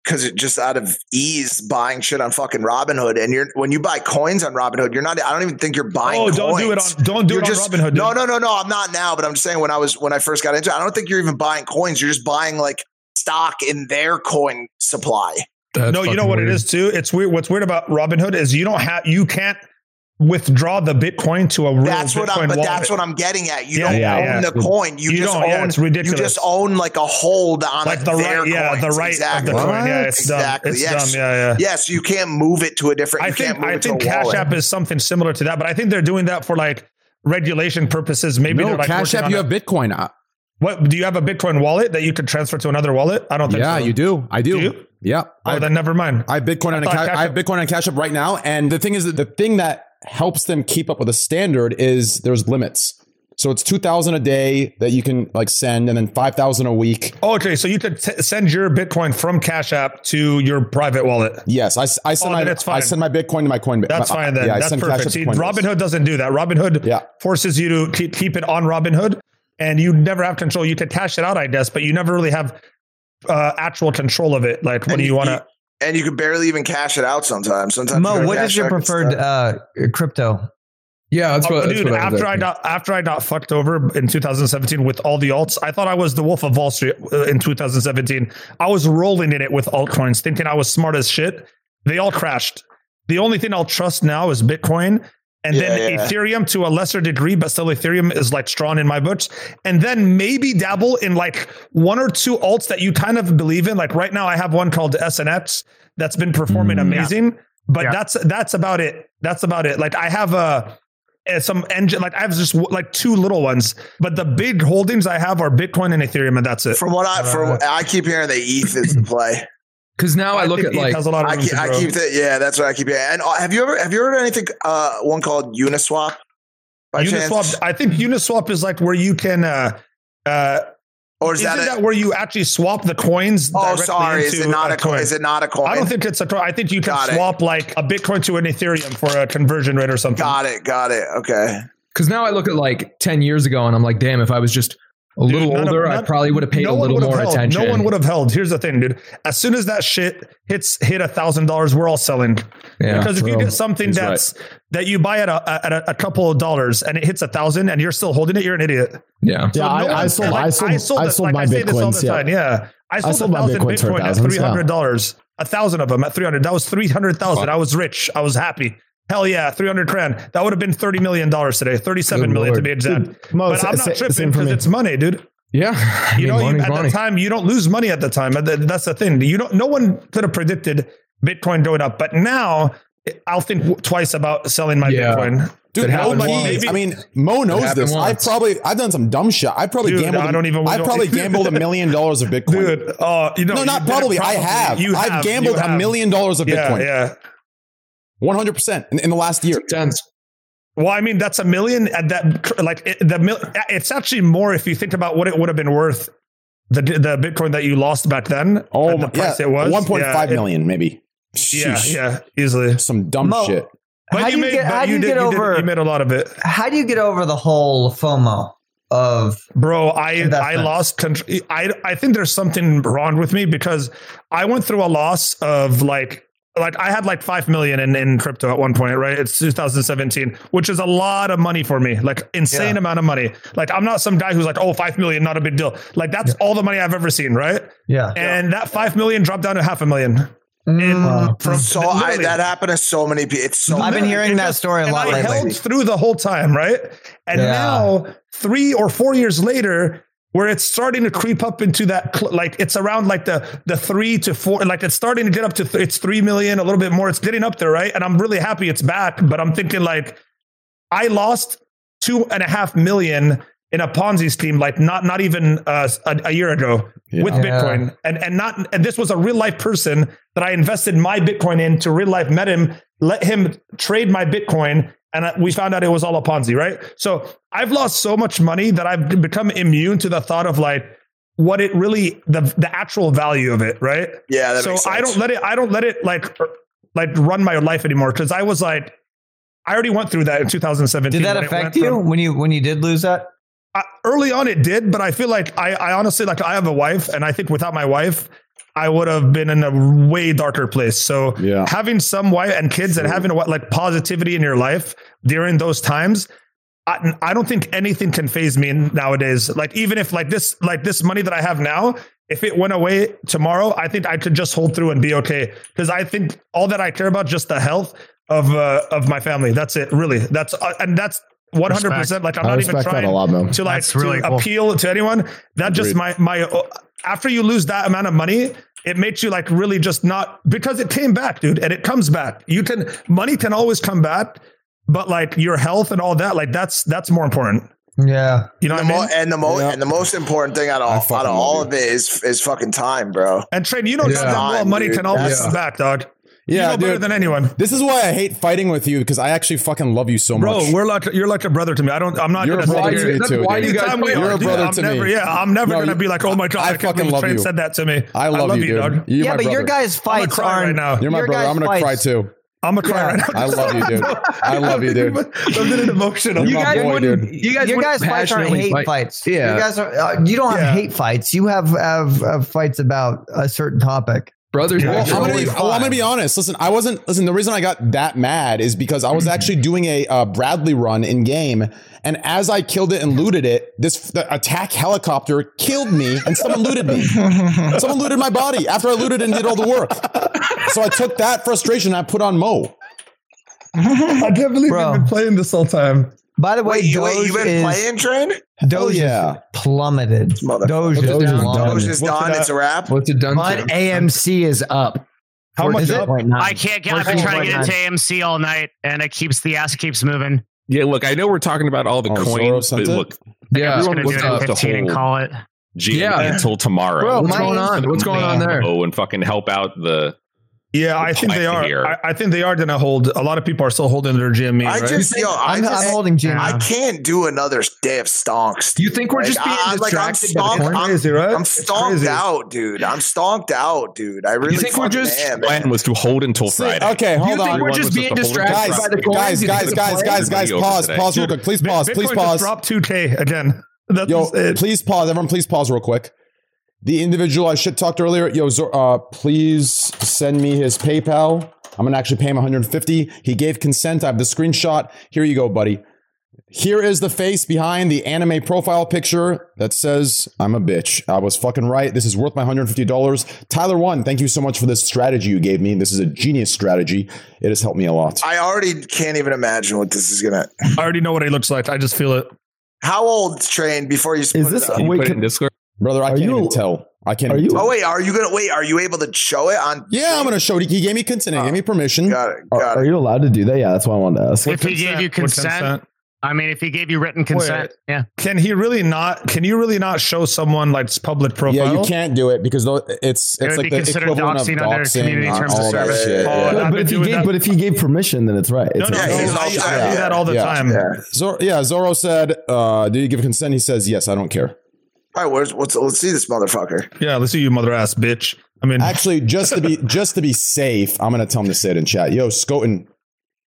Speaker 5: because it just out of ease buying shit on fucking Robinhood, and you're when you buy coins on Robinhood, you're not. I don't even think you're buying.
Speaker 4: Oh, don't do it on- don't do
Speaker 5: You're
Speaker 4: it on Robinhood, dude.
Speaker 5: No, no, no, no. I'm not now, but I'm just saying when I was when I first got into it, I don't think you're even buying coins. You're just buying like stock in their coin supply.
Speaker 10: That's
Speaker 4: no, you know what
Speaker 10: weird.
Speaker 4: it is too. It's weird. What's weird about Robinhood is you don't have you can't withdraw the Bitcoin to a real
Speaker 5: That's what
Speaker 4: Bitcoin
Speaker 5: I'm. But
Speaker 4: wallet.
Speaker 5: that's what I'm getting at. You
Speaker 4: Yeah,
Speaker 5: don't
Speaker 4: yeah,
Speaker 5: own
Speaker 4: yeah.
Speaker 5: the coin. You,
Speaker 4: You
Speaker 5: just
Speaker 4: don't,
Speaker 5: own.
Speaker 4: yeah, it's
Speaker 5: You just own like a hold on
Speaker 4: like the
Speaker 5: their
Speaker 4: right, yeah, the right
Speaker 5: exactly.
Speaker 4: of the coin. Yeah, it's
Speaker 5: exactly.
Speaker 4: dumb. It's
Speaker 5: yes.
Speaker 4: dumb. Yeah, yeah.
Speaker 5: Yes, you can't move it to a different.
Speaker 4: I
Speaker 5: You
Speaker 4: think
Speaker 5: can't move
Speaker 4: I think Cash
Speaker 5: wallet.
Speaker 4: App is something similar to that, but I think they're doing that for like regulation purposes. Maybe
Speaker 2: no,
Speaker 4: they're like
Speaker 2: Cash App,
Speaker 4: on
Speaker 2: you
Speaker 4: it.
Speaker 2: have Bitcoin. Uh,
Speaker 4: What do you have a Bitcoin wallet that you could transfer to another wallet? I don't think
Speaker 2: yeah,
Speaker 4: so.
Speaker 2: you do. I do.
Speaker 4: Do you?
Speaker 2: Yeah.
Speaker 4: Oh,
Speaker 2: I,
Speaker 4: then never mind.
Speaker 2: I have Bitcoin on a ca-
Speaker 4: Cash
Speaker 2: I have
Speaker 4: App-
Speaker 2: Bitcoin on Cash App right now, and the thing is that the thing that helps them keep up with the standard is there's limits. So it's two thousand a day that you can like send, and then five thousand a week.
Speaker 4: Oh, okay, so you could t- send your Bitcoin from Cash App to your private wallet.
Speaker 2: Yes, I, I send
Speaker 4: Oh,
Speaker 2: my I send my Bitcoin to my Coinbase.
Speaker 4: That's
Speaker 2: my-
Speaker 4: fine then.
Speaker 2: Yeah,
Speaker 4: That's perfect. See. Robinhood doesn't do that. Robinhood
Speaker 2: Yeah.
Speaker 4: forces you to keep, keep it on Robinhood, and you never have control. You could cash it out, I guess, but you never really have uh, actual control of it. Like when
Speaker 5: And
Speaker 4: you want to.
Speaker 5: And you could barely even cash it out sometimes. Sometimes you
Speaker 6: Mo,
Speaker 5: gotta
Speaker 6: what
Speaker 5: cash
Speaker 6: is your preferred uh, crypto?
Speaker 10: Yeah, that's
Speaker 4: Oh,
Speaker 10: that's
Speaker 4: dude,
Speaker 10: what I
Speaker 4: after I got after I got fucked over in 2017 with all the alts, I thought I was the Wolf of Wall Street uh, in 2017. I was rolling in it with altcoins, thinking I was smart as shit. They all crashed. The only thing I'll trust now is Bitcoin, and then
Speaker 5: Yeah, yeah.
Speaker 4: Ethereum to a lesser degree, but still Ethereum is like strong in my books. And then maybe dabble in like one or two alts that you kind of believe in. Like right now, I have one called SNX that's been performing
Speaker 10: Mm.
Speaker 4: amazing, but
Speaker 8: Yeah.
Speaker 4: that's that's about it. That's about it. Like I have a uh, some engine like I have just like two little ones, but the big holdings I have are Bitcoin and Ethereum, and that's it.
Speaker 5: From what I from I keep hearing that ETH is the play.
Speaker 10: Because now I, look at like
Speaker 4: has a lot of
Speaker 5: I keep,
Speaker 4: to
Speaker 5: I keep that. Yeah, that's what I keep hearing. And uh, have you ever have you heard anything? Uh, one called Uniswap. By
Speaker 4: Uniswap.
Speaker 5: chance?
Speaker 4: I think Uniswap is like where you can uh uh
Speaker 5: Or is
Speaker 4: Isn't
Speaker 5: that
Speaker 4: that, where you actually swap the coins?
Speaker 5: Oh,
Speaker 4: directly
Speaker 5: sorry. Is it not a coin? Is it not a coin?
Speaker 4: I don't think it's a coin. I think you can
Speaker 5: Got it.
Speaker 4: swap like a Bitcoin to an Ethereum for a conversion rate or something.
Speaker 5: Got it. Got it. Okay.
Speaker 10: Because now I look at like 10 years ago and I'm like, damn, if I was just a
Speaker 4: Dude,
Speaker 10: little
Speaker 4: none of-
Speaker 10: older, I probably would have paid a
Speaker 4: no one
Speaker 10: little more
Speaker 4: held.
Speaker 10: attention.
Speaker 4: No one would have held. Here's the thing, dude. As soon as that shit hits hit a thousand dollars, we're all selling.
Speaker 10: Yeah,
Speaker 4: because if you get something
Speaker 10: He's
Speaker 4: that's that you buy at a at a, a couple of dollars and it hits a thousand and you're still holding it, you're an idiot.
Speaker 10: Yeah.
Speaker 3: Yeah, I-
Speaker 4: no
Speaker 3: I
Speaker 4: one-
Speaker 3: sold-
Speaker 4: like,
Speaker 3: I sold- I
Speaker 4: it-
Speaker 3: sold
Speaker 4: like
Speaker 3: my
Speaker 4: I say this all
Speaker 3: Bitcoins,
Speaker 4: the
Speaker 3: yeah.
Speaker 4: time. Yeah, I
Speaker 3: I
Speaker 4: sold,
Speaker 3: sold
Speaker 4: a
Speaker 3: my
Speaker 4: thousand
Speaker 3: Bitcoins for
Speaker 4: Bitcoin at
Speaker 3: thousands,
Speaker 4: three hundred dollars. A thousand of them at three hundred. That was three hundred thousand. I was rich. I was happy. Hell yeah, 300 grand. That would have been 30 million dollars today,
Speaker 10: $37
Speaker 4: million to be exact.
Speaker 3: Dude, Mo,
Speaker 4: but I'm not
Speaker 3: say,
Speaker 4: tripping because it's money, dude.
Speaker 10: Yeah, I
Speaker 4: you
Speaker 10: mean,
Speaker 4: know, you, at
Speaker 10: money.
Speaker 4: the time you don't lose money at the time. That's the thing. You don't. No one could have predicted Bitcoin going up, but now I'll think twice about selling my
Speaker 10: yeah.
Speaker 4: Bitcoin.
Speaker 2: Dude, Mo,
Speaker 10: maybe,
Speaker 2: I mean, Mo knows this.
Speaker 10: I
Speaker 2: probably I've done some dumb shit. I probably
Speaker 4: Dude,
Speaker 2: gambled.
Speaker 4: I don't even.
Speaker 2: I probably gambled a million dollars of Bitcoin.
Speaker 4: Dude, uh, you know,
Speaker 2: no, not
Speaker 4: probably.
Speaker 2: probably. I have.
Speaker 4: You have.
Speaker 2: I've gambled
Speaker 4: have.
Speaker 2: a million dollars of Bitcoin.
Speaker 4: Yeah,
Speaker 2: yeah. 100% in, in the last year.
Speaker 10: Tens.
Speaker 4: Well, I mean, that's a million at that, like it, the mil, it's actually more if you think about what it would have been worth. The, the Bitcoin that you lost back then,
Speaker 2: oh
Speaker 4: the
Speaker 2: price yeah,
Speaker 4: it was
Speaker 2: one point
Speaker 4: yeah,
Speaker 2: five million,
Speaker 4: it, maybe.
Speaker 2: Sheesh.
Speaker 4: Yeah, yeah, easily
Speaker 2: some dumb shit.
Speaker 4: But
Speaker 6: how do you,
Speaker 4: made,
Speaker 6: get, how you, you
Speaker 4: did,
Speaker 6: get over?
Speaker 4: You, did, you made a lot of it.
Speaker 6: How do you get over the whole FOMO? of
Speaker 4: bro i i lost control i i think there's something wrong with me because i went through a loss of like like I had like five million in, in crypto at one point, right? It's 2017, which is a lot of money for me, like insane
Speaker 6: Yeah.
Speaker 4: amount of money. Like I'm not some guy who's like, oh, five million, not a big deal. Like that's all the money I've ever seen, right?
Speaker 6: Yeah.
Speaker 4: And that five million dropped down to half a million.
Speaker 6: Mm.
Speaker 4: from
Speaker 5: So I, that happened to so many people. It's so
Speaker 6: I've been hearing that story a
Speaker 4: and
Speaker 6: lot
Speaker 4: I
Speaker 6: lately.
Speaker 4: held through the whole time, right? And
Speaker 6: Yeah.
Speaker 4: now, three or four years later, where it's starting to creep up into that, like it's around like the the three to four, like it's starting to get up to th- it's three million, a little bit more. It's getting up there, right? And I'm really happy it's back. But I'm thinking like, I lost two and a half million in a Ponzi scheme, like not not even uh, a, a year ago with
Speaker 6: Yeah.
Speaker 4: Bitcoin, and and not and this was a real life person that I invested my Bitcoin in to real life met him, let him trade my Bitcoin, and uh, we found out it was all a Ponzi, right? So I've lost so much money that I've become immune to the thought of like what it really the the actual value of it, right?
Speaker 5: Yeah, that
Speaker 4: so
Speaker 5: makes
Speaker 4: I don't let it I don't let it like er, like run my life anymore because I was like I already went through that in 2017.
Speaker 6: Did that affect you
Speaker 4: from-
Speaker 6: when you when you did lose that?
Speaker 4: I, early on it did, but I feel like I, I honestly like I have a wife, and I think without my wife, I would have been in a way darker place. So
Speaker 2: Yeah.
Speaker 4: having some wife and kids and having what like positivity in your life during those times. I, I don't think anything can faze me nowadays. Like even if like this like this money that I have now, if it went away tomorrow, I think I could just hold through and be okay. Because I think all that I care about just the health of uh, of my family. That's it. Really. That's uh, and that's one hundred percent. Like I'm
Speaker 3: I
Speaker 4: not even trying
Speaker 3: lot,
Speaker 4: to like
Speaker 8: really
Speaker 4: to
Speaker 8: cool.
Speaker 4: appeal to anyone. That just my my uh, after you lose that amount of money, it makes you like really just not because it came back, dude, and it comes back. You can money can always come back, but like your health and all that, like that's that's more important.
Speaker 6: Yeah.
Speaker 4: You know
Speaker 5: the
Speaker 4: what I
Speaker 5: mo-
Speaker 4: mean?
Speaker 5: and the mo-
Speaker 2: Yeah.
Speaker 5: and the most important thing out of all, out of all of it is is fucking time, bro.
Speaker 4: And Train, you know
Speaker 10: Yeah.
Speaker 4: goddamn well
Speaker 5: Time,
Speaker 4: money
Speaker 5: dude.
Speaker 4: can always
Speaker 5: That's-
Speaker 4: come back, dog. You
Speaker 2: Yeah,
Speaker 4: know better
Speaker 2: dude.
Speaker 4: than anyone.
Speaker 2: This is why I hate fighting with you because I actually fucking love you so
Speaker 4: Bro,
Speaker 2: much. Bro.
Speaker 4: We're like you're like a brother to me. I don't. I'm not
Speaker 2: You're
Speaker 4: gonna
Speaker 2: a brother to me
Speaker 10: That's
Speaker 2: too.
Speaker 10: why
Speaker 2: dude.
Speaker 10: you guys
Speaker 4: we
Speaker 10: fight.
Speaker 2: You're a brother
Speaker 4: I'm
Speaker 2: to
Speaker 4: never,
Speaker 2: me.
Speaker 4: Yeah, I'm never
Speaker 2: No,
Speaker 4: gonna
Speaker 2: you-
Speaker 4: be like, oh my god,
Speaker 2: I
Speaker 4: I, can't
Speaker 2: fucking
Speaker 4: believe
Speaker 2: love
Speaker 4: Train
Speaker 2: you.
Speaker 4: said that to me.
Speaker 2: I love, you, dude.
Speaker 4: dog.
Speaker 2: You're
Speaker 6: yeah,
Speaker 2: my
Speaker 6: but your
Speaker 2: brother.
Speaker 6: guys'
Speaker 4: I'm gonna
Speaker 6: fights aren't.
Speaker 4: right now.
Speaker 2: You're my
Speaker 6: your
Speaker 2: brother. I'm gonna cry too.
Speaker 4: I'm a cry
Speaker 6: Yeah.
Speaker 4: right now.
Speaker 2: I love you, dude. I love you, dude.
Speaker 4: I'm getting emotional.
Speaker 2: You're my
Speaker 10: guys
Speaker 2: boy, dude.
Speaker 10: You guys,
Speaker 6: your
Speaker 10: wouldn't
Speaker 6: guys' fights aren't
Speaker 10: passionately
Speaker 6: hate
Speaker 10: fight.
Speaker 6: fights.
Speaker 10: Yeah.
Speaker 6: You guys are. Uh, you don't have
Speaker 4: Yeah.
Speaker 6: hate fights. You have, have have fights about a certain topic.
Speaker 10: Brothers,
Speaker 4: Yeah.
Speaker 2: Well, I'm gonna, be, well, I'm gonna be honest. Listen, I wasn't. Listen, the reason I got that mad is because I was actually doing a uh, Bradley run in game, and as I killed it and looted it, this the attack helicopter killed me, and someone looted me. someone looted my body after I looted and did all the work. So I took that frustration and I put on Mo.
Speaker 4: I can't believe
Speaker 6: Bro.
Speaker 4: you've been playing this whole time.
Speaker 6: By the way,
Speaker 5: Wait, you,
Speaker 6: Doge
Speaker 5: wait, you been
Speaker 6: is,
Speaker 5: playing train?
Speaker 6: Doge oh,
Speaker 2: yeah.
Speaker 6: is plummeted.
Speaker 5: Mother-
Speaker 6: Doge is
Speaker 10: Doge is
Speaker 6: plummeted.
Speaker 10: done.
Speaker 5: Doge is done.
Speaker 4: it
Speaker 5: It's a wrap.
Speaker 10: What's it done
Speaker 11: But
Speaker 10: to?
Speaker 11: AMC is up.
Speaker 4: How much up?
Speaker 11: 14.9.
Speaker 8: I can't get. I've been trying to get into AMC all night, and it keeps the ass keeps moving.
Speaker 12: Yeah, look, I know we're talking about all the
Speaker 2: Oh,
Speaker 12: coins, but look,
Speaker 10: Yeah.
Speaker 8: I'm just
Speaker 12: everyone
Speaker 8: gonna
Speaker 12: was
Speaker 8: do it
Speaker 12: up
Speaker 8: at
Speaker 12: to
Speaker 8: 15 and call it.
Speaker 12: GM
Speaker 10: Yeah.
Speaker 12: until tomorrow.
Speaker 6: Bro,
Speaker 10: What's
Speaker 6: my
Speaker 10: going on? What's going on there?
Speaker 12: Oh, and fucking help out the
Speaker 4: Yeah, I think they are.
Speaker 12: Here.
Speaker 4: I, I think they are going to hold. A lot of people are still holding their GME.
Speaker 5: I
Speaker 4: right?
Speaker 5: just, yo, I
Speaker 6: I'm,
Speaker 5: just,
Speaker 6: I'm holding Jim.
Speaker 5: I can't do another day of stonks.
Speaker 10: Do you think we're
Speaker 5: Like,
Speaker 10: just being
Speaker 5: I- like, I'm
Speaker 10: distracted by the
Speaker 5: stonk-
Speaker 10: corn?
Speaker 5: I'm-
Speaker 4: crazy, right?
Speaker 5: I'm stonked
Speaker 4: crazy.
Speaker 5: out, dude. I'm stonked out, dude. I really
Speaker 10: think we're just-
Speaker 5: am.
Speaker 12: plan was to hold until
Speaker 2: See,
Speaker 12: Friday.
Speaker 2: okay,
Speaker 10: Do you
Speaker 2: hold
Speaker 10: think
Speaker 2: on.
Speaker 10: we're just being
Speaker 12: just the whole
Speaker 10: distracted
Speaker 2: Guys,
Speaker 10: by the corn?
Speaker 2: guys,
Speaker 10: Do you think
Speaker 2: guys, guys, guys, guys, pause, pause real quick. Please pause, please pause.
Speaker 4: dropped 2K again.
Speaker 2: Yo, please pause. Everyone, please pause real quick. The individual I shit talked earlier, yo, Zor- uh, please send me his PayPal. I'm gonna actually pay him 150. He gave consent. I have the screenshot. Here you go, buddy. Here is the face behind the anime profile picture that says, I'm a bitch. I was fucking right. This is worth my $150. Tyler One, thank you so much for this strategy you gave me. This is a genius strategy. It has helped me a lot.
Speaker 5: I already can't even imagine what this is gonna.
Speaker 4: I already know what he looks like. I just feel it.
Speaker 5: How old train before you? Split
Speaker 3: Is this
Speaker 5: It up?
Speaker 12: Can you
Speaker 3: wait?
Speaker 12: put it in
Speaker 3: Can,
Speaker 12: Discord?
Speaker 2: Brother, I
Speaker 3: Are
Speaker 2: can't
Speaker 3: you-
Speaker 2: even tell. I can't
Speaker 3: are you-
Speaker 2: tell.
Speaker 5: Oh wait, are you gonna wait? Are you able to show it on?
Speaker 2: Yeah, I'm gonna show it. He gave me consent. He gave me permission.
Speaker 5: Got it.
Speaker 3: are,
Speaker 5: Got
Speaker 3: are
Speaker 5: it.
Speaker 3: you allowed to do that? Yeah, that's what I wanted to ask.
Speaker 8: If he gave you
Speaker 4: With
Speaker 8: consent, I mean, if he gave you written consent, yeah.
Speaker 4: Can he really not? Can you really not show someone like public profile?
Speaker 2: Yeah, you can't do it because tho- it's
Speaker 8: It
Speaker 2: it's
Speaker 8: would
Speaker 2: like
Speaker 8: be
Speaker 2: the
Speaker 8: considered
Speaker 2: equivalent of
Speaker 8: doxing under community terms of service.
Speaker 2: shit.
Speaker 4: Oh,
Speaker 2: yeah.
Speaker 4: I've
Speaker 3: but if he gave,
Speaker 4: that-
Speaker 3: but if he gave permission, then it's right.
Speaker 4: No,
Speaker 3: It's
Speaker 4: no,
Speaker 3: okay.
Speaker 5: Yeah,
Speaker 4: no,
Speaker 5: he's
Speaker 4: I,
Speaker 5: all
Speaker 4: I do that all the
Speaker 2: yeah.
Speaker 4: time.
Speaker 5: Yeah.
Speaker 2: Zor- yeah, Zorro said, uh, "Do you give consent?" He says, "Yes, I don't care."
Speaker 5: All right, where's what's? Let's see this motherfucker.
Speaker 4: Yeah, let's see you, mother ass bitch. I mean,
Speaker 2: Actually, just to be just to be safe, I'm gonna tell him to say it in chat. Yo, Skoton,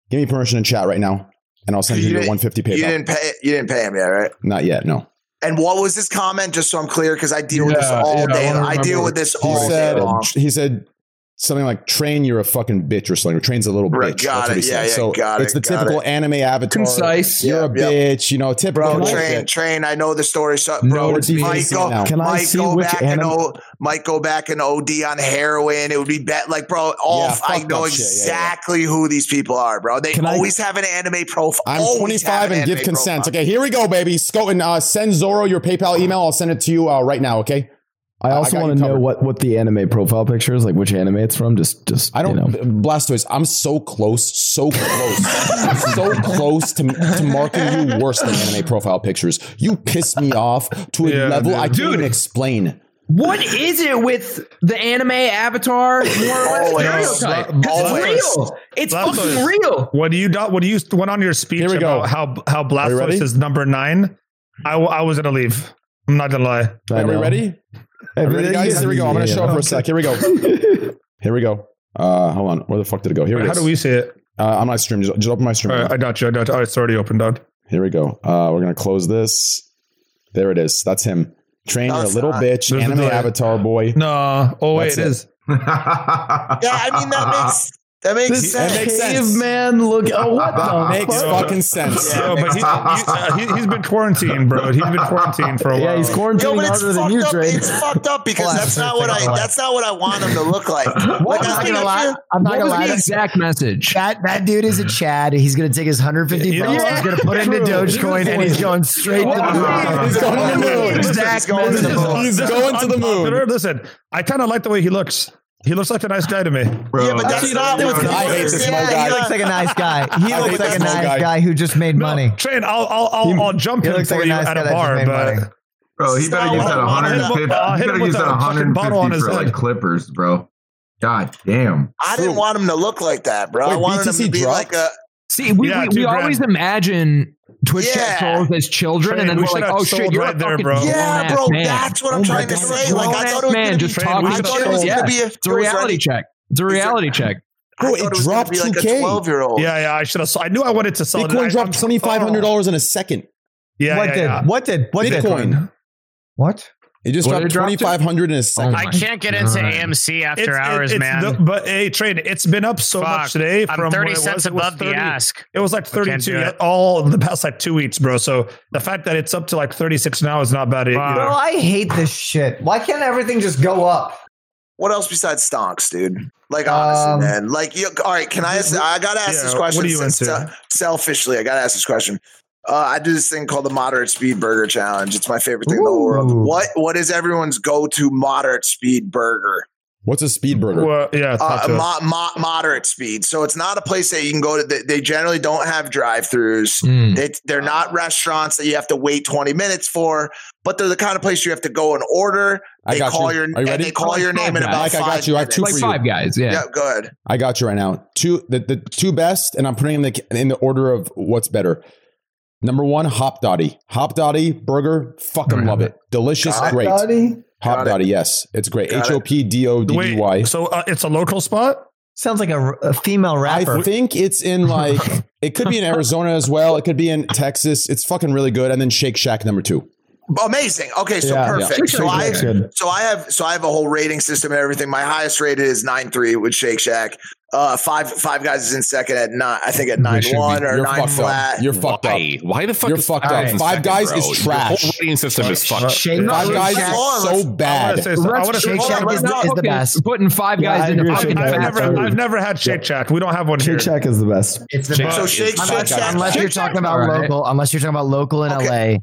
Speaker 2: give me permission in chat right now, and I'll send you,
Speaker 5: You
Speaker 2: your
Speaker 5: didn't-
Speaker 2: 150
Speaker 5: You didn't pay. You didn't pay him yet, right?
Speaker 2: Not yet. No.
Speaker 5: And what was his comment? Just so I'm clear, because I deal with this all
Speaker 4: yeah,
Speaker 5: day.
Speaker 4: wanna
Speaker 5: I, deal with this
Speaker 2: He
Speaker 5: all
Speaker 2: said
Speaker 5: day long.
Speaker 2: he said something like "train, you're a fucking bitch" or something. Or "Train's a little
Speaker 5: Right,
Speaker 2: bitch."
Speaker 5: got
Speaker 2: That's what
Speaker 5: it.
Speaker 2: he
Speaker 5: Yeah,
Speaker 2: said.
Speaker 5: yeah,
Speaker 2: so
Speaker 5: got
Speaker 2: it's
Speaker 5: it,
Speaker 2: the
Speaker 5: got
Speaker 2: typical
Speaker 5: it.
Speaker 2: anime avatar.
Speaker 10: Concise.
Speaker 2: You're
Speaker 5: Yep,
Speaker 2: a
Speaker 5: yep.
Speaker 2: bitch. You know, typical.
Speaker 5: Bro,
Speaker 2: shit.
Speaker 5: train, train. I know the story. So,
Speaker 2: No,
Speaker 5: bro,
Speaker 2: it's easy to
Speaker 5: might go,
Speaker 2: now.
Speaker 3: Can I
Speaker 5: might
Speaker 3: see
Speaker 5: go
Speaker 3: which
Speaker 5: back and
Speaker 3: anime-
Speaker 5: o, might go back and OD on heroin. It would be bet like, bro. All
Speaker 2: Yeah,
Speaker 5: I know
Speaker 2: that shit. Yeah, yeah.
Speaker 5: exactly who these people are, bro. They
Speaker 3: Can I-
Speaker 5: always have an anime profile.
Speaker 2: I'm 25
Speaker 5: have an
Speaker 2: and give consent.
Speaker 5: profile.
Speaker 2: Okay, here we go, baby. Skoton, uh, send zoro your PayPal email. I'll send it to you uh, right now. Okay.
Speaker 3: I
Speaker 2: I
Speaker 3: also want to know what, what the anime profile picture is, like which anime it's from. Just just
Speaker 2: I don't,
Speaker 3: You know.
Speaker 2: Blastoise. I'm so close, so close, so close to, to marking you worse than anime profile pictures. You piss me off to a
Speaker 4: Yeah,
Speaker 2: level I can't
Speaker 10: dude.
Speaker 2: even explain.
Speaker 10: What is it with the anime avatar? More or less
Speaker 5: Always.
Speaker 10: stereotype. 'Cause It's real. It's
Speaker 4: Blastoise.
Speaker 10: fucking real.
Speaker 4: when you what do, when you went on your speech
Speaker 2: Here we go.
Speaker 4: about how how
Speaker 2: Are?
Speaker 4: Blastoise is number nine, I, I was gonna leave. I'm not gonna lie.
Speaker 2: Are we ready?
Speaker 3: Hey,
Speaker 2: ready,
Speaker 3: but-
Speaker 2: guys? Here we go. I'm going to show up for a sec. Here we go. Here we go. Uh, hold on. Where the fuck did it go? Here it
Speaker 4: How
Speaker 2: is.
Speaker 4: do we see it?
Speaker 2: Uh, I'm not stream. Just, just open my stream.
Speaker 4: All right, I got you. I got you. Oh, it's already opened up.
Speaker 2: Here we go. Uh, we're gonna close this. There it is. That's him. Train
Speaker 5: No,
Speaker 2: you're a little
Speaker 5: not.
Speaker 2: bitch.
Speaker 4: There's
Speaker 2: Anime avatar boy.
Speaker 4: No. Oh wait, it
Speaker 2: it.
Speaker 4: is.
Speaker 5: Yeah, I mean that makes that makes
Speaker 3: This
Speaker 5: sense.
Speaker 2: That makes sense.
Speaker 3: caveman look. Oh, what the
Speaker 2: Makes
Speaker 3: fuck?
Speaker 2: fucking sense.
Speaker 4: Yo, but he, he, uh, he, has been quarantined, bro. He's been quarantined for a while.
Speaker 3: Yeah, he's
Speaker 5: Yo,
Speaker 3: quarantining
Speaker 5: but it's
Speaker 3: harder than
Speaker 5: fucked
Speaker 3: you,
Speaker 5: up.
Speaker 3: Trey.
Speaker 5: It's fucked up because
Speaker 6: Hold on,
Speaker 5: that's not what
Speaker 6: take a
Speaker 5: I. That's not what I want him to look like. like
Speaker 6: I'm not gonna lie.
Speaker 5: you-
Speaker 6: I'm not
Speaker 10: What
Speaker 6: gonna
Speaker 10: was
Speaker 6: lie.
Speaker 10: the exact message?
Speaker 11: That that dude is a Chad. He's gonna take his 150
Speaker 4: You know
Speaker 11: bucks.
Speaker 4: what?
Speaker 11: He's gonna put it into Dogecoin, and he's going straight to the moon.
Speaker 2: He's going to the moon.
Speaker 11: Exact
Speaker 5: going to the
Speaker 11: message.
Speaker 2: He's going to the moon.
Speaker 4: Listen, I kind of like the way he looks. He looks like a nice guy to me.
Speaker 7: Bro,
Speaker 5: Yeah, but that's
Speaker 6: Actually,
Speaker 5: not
Speaker 6: no,
Speaker 5: what
Speaker 6: no,
Speaker 2: I hate this
Speaker 5: yeah,
Speaker 2: small
Speaker 6: He looks like a nice guy. He
Speaker 2: I
Speaker 6: looks like a nice
Speaker 2: guy.
Speaker 6: guy. who just made money.
Speaker 4: Train, I'll I'll I'll, I'll jump
Speaker 6: he
Speaker 4: him for
Speaker 6: like a
Speaker 4: you
Speaker 6: nice
Speaker 4: at a
Speaker 6: that
Speaker 4: bar,
Speaker 6: made money.
Speaker 7: Bro, he better use that
Speaker 4: I'll- I'll
Speaker 7: 150.
Speaker 4: I'll
Speaker 7: He better use that
Speaker 4: fucking bottle on
Speaker 7: 150
Speaker 4: his
Speaker 7: for like. Clippers, bro. God damn.
Speaker 5: I didn't want him to look like that, bro. I
Speaker 2: Wait,
Speaker 5: wanted him to be like a.
Speaker 10: See, we,
Speaker 4: Yeah,
Speaker 10: we, we always imagine Twitch chat
Speaker 5: Yeah.
Speaker 10: trolls as children,
Speaker 4: Train,
Speaker 10: and then
Speaker 4: we
Speaker 10: we're like, oh shit, you're
Speaker 4: right
Speaker 10: a
Speaker 4: there, bro.
Speaker 5: Yeah, bro.
Speaker 10: man.
Speaker 5: That's what I'm
Speaker 10: Oh
Speaker 5: trying to
Speaker 10: God.
Speaker 5: say. Like I
Speaker 10: Grown-ass
Speaker 5: thought it was
Speaker 10: man
Speaker 5: gonna
Speaker 10: just
Speaker 5: be.
Speaker 10: talking
Speaker 5: I thought it was
Speaker 10: children.
Speaker 5: gonna be. A,
Speaker 10: It's a reality check. It's a
Speaker 5: Is it-
Speaker 10: reality check.
Speaker 2: Bro,
Speaker 5: thought
Speaker 2: it
Speaker 5: was gonna
Speaker 2: dropped
Speaker 5: be like
Speaker 2: 2K.
Speaker 5: a twelve year old.
Speaker 4: yeah, yeah, I should have. I knew I wanted to sell. it.
Speaker 2: Bitcoin
Speaker 4: I-
Speaker 2: dropped
Speaker 4: oh.
Speaker 2: twenty five hundred dollars in a second.
Speaker 4: Yeah,
Speaker 6: what
Speaker 4: yeah,
Speaker 6: did?
Speaker 4: yeah.
Speaker 6: What did? What did?
Speaker 2: Bitcoin.
Speaker 6: What?
Speaker 2: It just
Speaker 10: What
Speaker 2: dropped
Speaker 10: did it drop
Speaker 2: twenty
Speaker 10: to?
Speaker 2: five hundred in a second.
Speaker 8: I can't get into
Speaker 10: God.
Speaker 8: AMC after
Speaker 4: It's-
Speaker 8: hours,
Speaker 4: it's
Speaker 8: man.
Speaker 4: the- but hey, trade. It's been up so
Speaker 8: Fuck.
Speaker 4: much today.
Speaker 8: I'm 30
Speaker 4: it
Speaker 8: cents
Speaker 4: was, it was
Speaker 8: above the ask.
Speaker 4: It was like 32 all the past like two weeks, bro. So the fact that it's up to like 36 now is not bad. either.
Speaker 8: Fuck.
Speaker 6: Bro, I hate this shit. Why can't everything just go up?
Speaker 5: What else besides stonks, dude? Like honestly,
Speaker 6: Um,
Speaker 5: man. Like, you, all right. Can I? Ask, I gotta ask
Speaker 4: Yeah,
Speaker 5: this
Speaker 4: what
Speaker 5: question.
Speaker 4: are you into?
Speaker 5: uh, selfishly, I gotta ask this question. Uh, I do this thing called the moderate speed burger challenge. It's my favorite thing in the whole world. What What is everyone's go to moderate speed burger?
Speaker 2: What's a speed burger?
Speaker 4: Well, yeah,
Speaker 5: uh, mo- mo- moderate speed. So it's not a place that you can go to. They, they generally don't have drive-throughs.
Speaker 10: Mm.
Speaker 5: They, they're not restaurants that you have to wait 20 minutes for, but they're the kind of place you have to go and order.
Speaker 2: I got
Speaker 5: call
Speaker 2: you.
Speaker 5: your
Speaker 2: Are you ready?
Speaker 5: they call your name in
Speaker 10: Five
Speaker 5: about
Speaker 2: Mike, I got you. I have two
Speaker 10: like
Speaker 2: for you.
Speaker 10: five guys. Yeah.
Speaker 5: Yeah, go ahead.
Speaker 2: I got you right now. Two the, the two best, and I'm putting in the in the order of what's better. Number one, Hopdoddy. Hop Dotty burger, fucking
Speaker 10: Never
Speaker 2: love
Speaker 10: had
Speaker 2: it. Delicious,
Speaker 5: Hop
Speaker 2: great.
Speaker 9: Dotty?
Speaker 2: Hop
Speaker 5: Got it.
Speaker 2: Dotty, yes, it's great.
Speaker 5: Got
Speaker 2: H
Speaker 5: it.
Speaker 2: O P D O D D Y.
Speaker 4: So uh, it's a local spot?
Speaker 6: Sounds like a, a female rapper.
Speaker 2: I think it's in like it could be in Arizona as well. It could be in Texas. It's fucking really good. And then Shake Shack number two.
Speaker 5: Amazing. Okay, so
Speaker 3: Yeah.
Speaker 5: perfect.
Speaker 10: Yeah.
Speaker 5: So I
Speaker 3: That's
Speaker 5: so I have so I have a whole rating system and everything. My highest rated is nine three with Shake Shack. Uh, five five guys is in second at nine. I think at nine
Speaker 10: should be.
Speaker 5: one or nine flat.
Speaker 2: up. You're fucked up.
Speaker 12: Why? Why the fuck?
Speaker 2: You're
Speaker 12: is
Speaker 2: fucked
Speaker 12: Five
Speaker 2: up.
Speaker 12: Guys in
Speaker 2: Five
Speaker 12: second,
Speaker 2: Guys
Speaker 12: bro?
Speaker 2: is
Speaker 12: Your
Speaker 2: trash.
Speaker 12: whole rating system is fucked.
Speaker 6: Shake
Speaker 2: Five
Speaker 6: Shake
Speaker 2: Guys
Speaker 6: Shack-
Speaker 2: is so bad.
Speaker 4: I want
Speaker 6: Shake Shack is the, is the best.
Speaker 10: Putting five guys
Speaker 3: I
Speaker 10: in
Speaker 3: agree
Speaker 10: the
Speaker 3: with
Speaker 4: I've, I've never, I've never had Shake Shack. We don't have one here.
Speaker 3: Shake Shack is the best.
Speaker 6: It's the best.
Speaker 5: So Shake
Speaker 6: Unless,
Speaker 5: Shack.
Speaker 6: unless you're talking about local, unless you're talking about local in LA,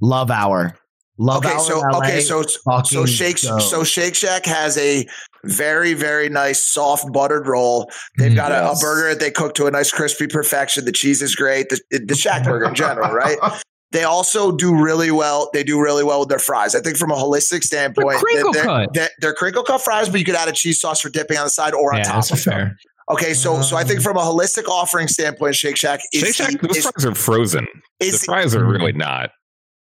Speaker 6: Love Hour. Love
Speaker 5: Okay,
Speaker 6: Hour
Speaker 5: so
Speaker 6: in LA.
Speaker 5: okay, so so Shake
Speaker 6: go.
Speaker 5: so Shake Shack has a very very nice soft buttered roll. They've mm. got a, a burger that they cook to a nice crispy perfection. The cheese is great. The, the Shack burger in general, right? They also do really well. They do really well with their fries. I think from a holistic standpoint,
Speaker 10: crinkle
Speaker 5: they're,
Speaker 10: cut.
Speaker 5: They're, they're crinkle cut fries, but you could add a cheese sauce for dipping on the side or on
Speaker 10: Yeah,
Speaker 5: top of them.
Speaker 10: fair.
Speaker 5: Okay, so so I think mm. from a holistic offering standpoint, Shake Shack is
Speaker 12: Shake Shack, those
Speaker 5: is-
Speaker 12: fries are frozen. The fries are really not.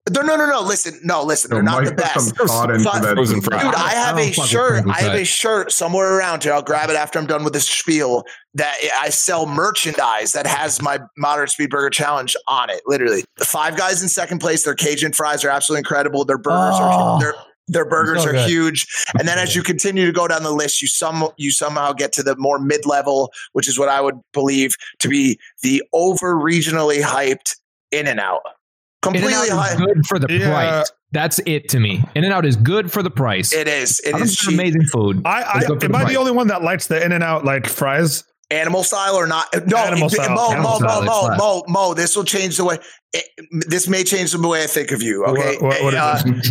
Speaker 5: No, no, no, no. Listen, no, listen.
Speaker 7: So
Speaker 5: They're not
Speaker 7: Mike
Speaker 5: the
Speaker 7: put
Speaker 5: best.
Speaker 7: some thought into
Speaker 5: Fri- Dude. I have
Speaker 10: I
Speaker 5: a
Speaker 10: don't fuck with
Speaker 5: shirt. I have a shirt somewhere around here. I'll grab it after I'm done with this spiel. That I sell merchandise that has my moderate speed burger challenge on it. Literally, the five guys in second place. Their Cajun fries are absolutely incredible. Their burgers
Speaker 6: Oh.
Speaker 5: are their their burgers
Speaker 6: So
Speaker 5: are huge. And then as you continue to go down the list, you some you somehow get to the more mid level, which is what I would believe to be the over regionally hyped In and Out. Completely
Speaker 10: In-N-Out
Speaker 5: hyped.
Speaker 10: is good for the
Speaker 4: Yeah.
Speaker 10: price. That's it to me. In and out is good for the price.
Speaker 5: It is. It
Speaker 10: I think
Speaker 5: is
Speaker 10: it's
Speaker 5: cheap.
Speaker 10: amazing food.
Speaker 4: I, I
Speaker 10: Let's go for
Speaker 4: am
Speaker 10: the
Speaker 4: I
Speaker 10: price.
Speaker 4: the only one that likes the In and Out like fries?
Speaker 5: Animal style or not? No,
Speaker 4: Animal
Speaker 5: it-
Speaker 4: style.
Speaker 5: Mo,
Speaker 10: Animal
Speaker 5: Mo,
Speaker 10: style,
Speaker 5: Mo, Mo. Mo, Mo. This will change the way. It, this may change the way I think of you. Okay,
Speaker 4: What- what- what is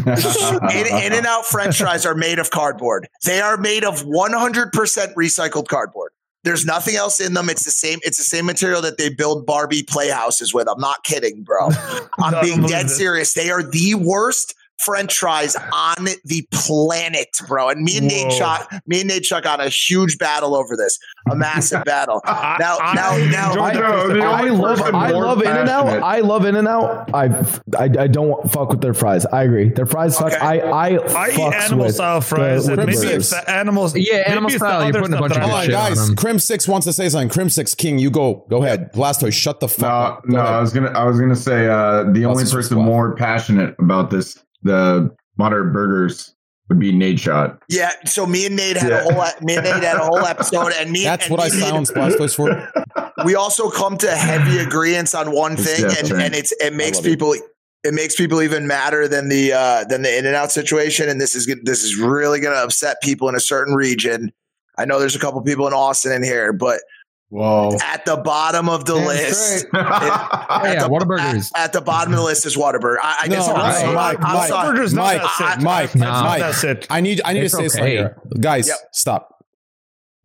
Speaker 5: Uh,
Speaker 7: in,
Speaker 5: In and Out French fries are made of cardboard. They are made of 100% recycled cardboard. There's nothing else in them. It's the same. It's the same material that they build Barbie playhouses with. I'm not kidding, bro. I'm being dead serious. They are the worst French fries on the planet, bro. And me and Nate
Speaker 4: Whoa.
Speaker 5: Chuck, me and Nate Chuck got a huge battle over this, a massive battle.
Speaker 4: I-
Speaker 5: Now,
Speaker 4: I
Speaker 5: now, now,
Speaker 4: enjoy
Speaker 3: I,
Speaker 7: Joe,
Speaker 3: I love I love In and Out. I love In and Out. I, I I don't fuck with their fries. I agree. Their fries suck.
Speaker 5: Okay.
Speaker 3: I I
Speaker 4: I eat animal
Speaker 3: with
Speaker 4: style fries,
Speaker 3: the-
Speaker 4: and maybe
Speaker 3: burgers.
Speaker 4: it's the animals.
Speaker 10: Yeah, animal style, you're putting a bunch of
Speaker 4: I
Speaker 10: good
Speaker 2: on,
Speaker 4: like.
Speaker 10: shit on
Speaker 2: guys.
Speaker 10: them.
Speaker 2: Crim Six wants to say something. Crim Six King, you go. Go ahead. Blastoise, shut the fuck
Speaker 7: No,
Speaker 2: up. Go
Speaker 7: no,
Speaker 2: ahead.
Speaker 7: I was gonna, I was gonna say, uh, the only person more passionate about this, the moderate burgers, would be Nate Shot.
Speaker 5: yeah. So me and Nate had
Speaker 7: Yeah.
Speaker 5: a whole, me and Nate had a whole episode, and me.
Speaker 2: That's
Speaker 5: and
Speaker 2: what
Speaker 5: me
Speaker 2: I
Speaker 5: and Nate-
Speaker 2: silenced Blastoise for.
Speaker 5: we also come to heavy agreements on one
Speaker 7: It's
Speaker 5: thing, and,
Speaker 7: different.
Speaker 5: and it's it makes
Speaker 2: love it.
Speaker 5: people it makes people even madder than the uh, than the in and out situation. And this is this is really going to upset people in a certain region. I know there's a couple people in Austin in here, but
Speaker 7: Whoa.
Speaker 5: at the bottom of the
Speaker 9: Damn
Speaker 5: list.
Speaker 10: Oh,
Speaker 5: at
Speaker 10: yeah,
Speaker 5: the-
Speaker 10: Whataburgers.
Speaker 5: At, at the bottom of the list is Whataburger. I, I
Speaker 2: No,
Speaker 5: guess I'm
Speaker 2: Mike,
Speaker 5: sorry.
Speaker 2: Mike,
Speaker 5: I'm
Speaker 2: Mike,
Speaker 5: sorry.
Speaker 4: Burger's not
Speaker 2: Mike,
Speaker 4: that sick.
Speaker 2: Mike,
Speaker 4: It's not
Speaker 2: Mike.
Speaker 4: that sick.
Speaker 2: I need I need
Speaker 10: It's
Speaker 2: to say something
Speaker 10: okay.
Speaker 2: here. Guys,
Speaker 5: Yep.
Speaker 2: stop.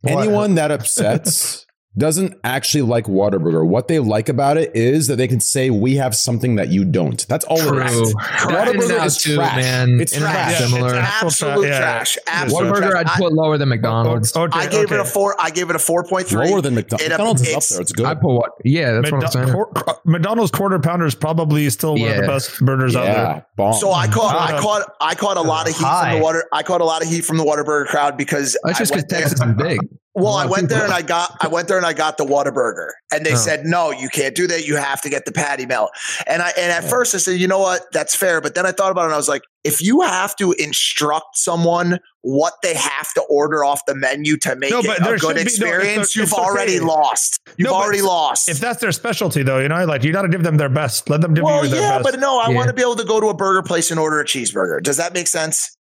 Speaker 6: What?
Speaker 2: Anyone that upsets doesn't actually like Whataburger. What they like about it is that they can say we have something that you don't. That's all
Speaker 10: True.
Speaker 2: it is. Whataburger is
Speaker 10: too,
Speaker 2: trash.
Speaker 10: man.
Speaker 2: It's
Speaker 10: In-N-Out's
Speaker 2: trash.
Speaker 5: Yeah,
Speaker 10: similar.
Speaker 5: it's absolute
Speaker 4: yeah,
Speaker 5: trash.
Speaker 4: it is.
Speaker 5: Absolute
Speaker 10: Whataburger,
Speaker 5: trash.
Speaker 10: I'd put lower than McDonald's.
Speaker 4: Okay,
Speaker 5: I gave it a four. I gave it a four point three.
Speaker 2: Lower than McDonald's.
Speaker 5: It-
Speaker 2: McDonald's is up there. It's good.
Speaker 10: I put what? Yeah, that's what I'm saying.
Speaker 4: Quar- uh, McDonald's quarter pounder is probably still one of the best burgers out there.
Speaker 2: bomb.
Speaker 5: So I caught, I
Speaker 4: Uh,
Speaker 5: caught, I caught a lot of heat from the water. I caught a lot of heat from the Whataburger crowd because
Speaker 10: That's just because. Texas is big.
Speaker 5: Well, I went there and I got, I went there and I got the Whataburger, and they
Speaker 10: Oh.
Speaker 5: said no, you can't do that. You have to get the patty melt. And I, and at first I said, you know what, that's fair. But then I thought about it and I was like, if you have to instruct someone what they have to order off the menu to make
Speaker 4: No,
Speaker 5: it a good
Speaker 4: be- no,
Speaker 5: experience, you've
Speaker 4: it's okay.
Speaker 5: already lost. You've
Speaker 4: No,
Speaker 5: already lost.
Speaker 4: If that's their specialty, though, you know, like you got to give them their best. Let them give
Speaker 5: well,
Speaker 4: you their best.
Speaker 5: Oh, yeah,
Speaker 4: best.
Speaker 5: but no, I
Speaker 10: Yeah.
Speaker 5: want to be able to go to a burger place and order a cheeseburger. Does that make sense?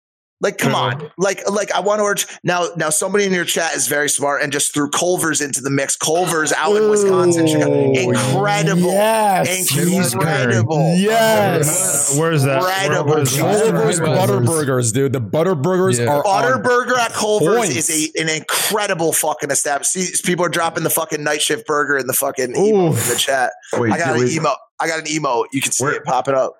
Speaker 5: Like, come on. Uh-huh. Like, like I want to urge now. Now, somebody in your chat is very smart and just threw Culver's into the mix. Culver's out in Wisconsin, Chicago. incredible,
Speaker 2: Yes.
Speaker 5: incredible,
Speaker 2: Yes.
Speaker 4: Where's that?
Speaker 5: Incredible.
Speaker 4: Where- where's that?
Speaker 2: Culver's Butterburgers, dude. The Butterburgers
Speaker 10: Yeah.
Speaker 2: are on
Speaker 5: Butterburger at Culver's
Speaker 2: points.
Speaker 5: is a, an incredible fucking establishment. See, people are dropping the fucking night shift burger in the fucking emo in the chat.
Speaker 7: Wait,
Speaker 5: I got an
Speaker 7: we-
Speaker 5: emo. I got an emo. You can see
Speaker 7: Where-
Speaker 5: it popping up.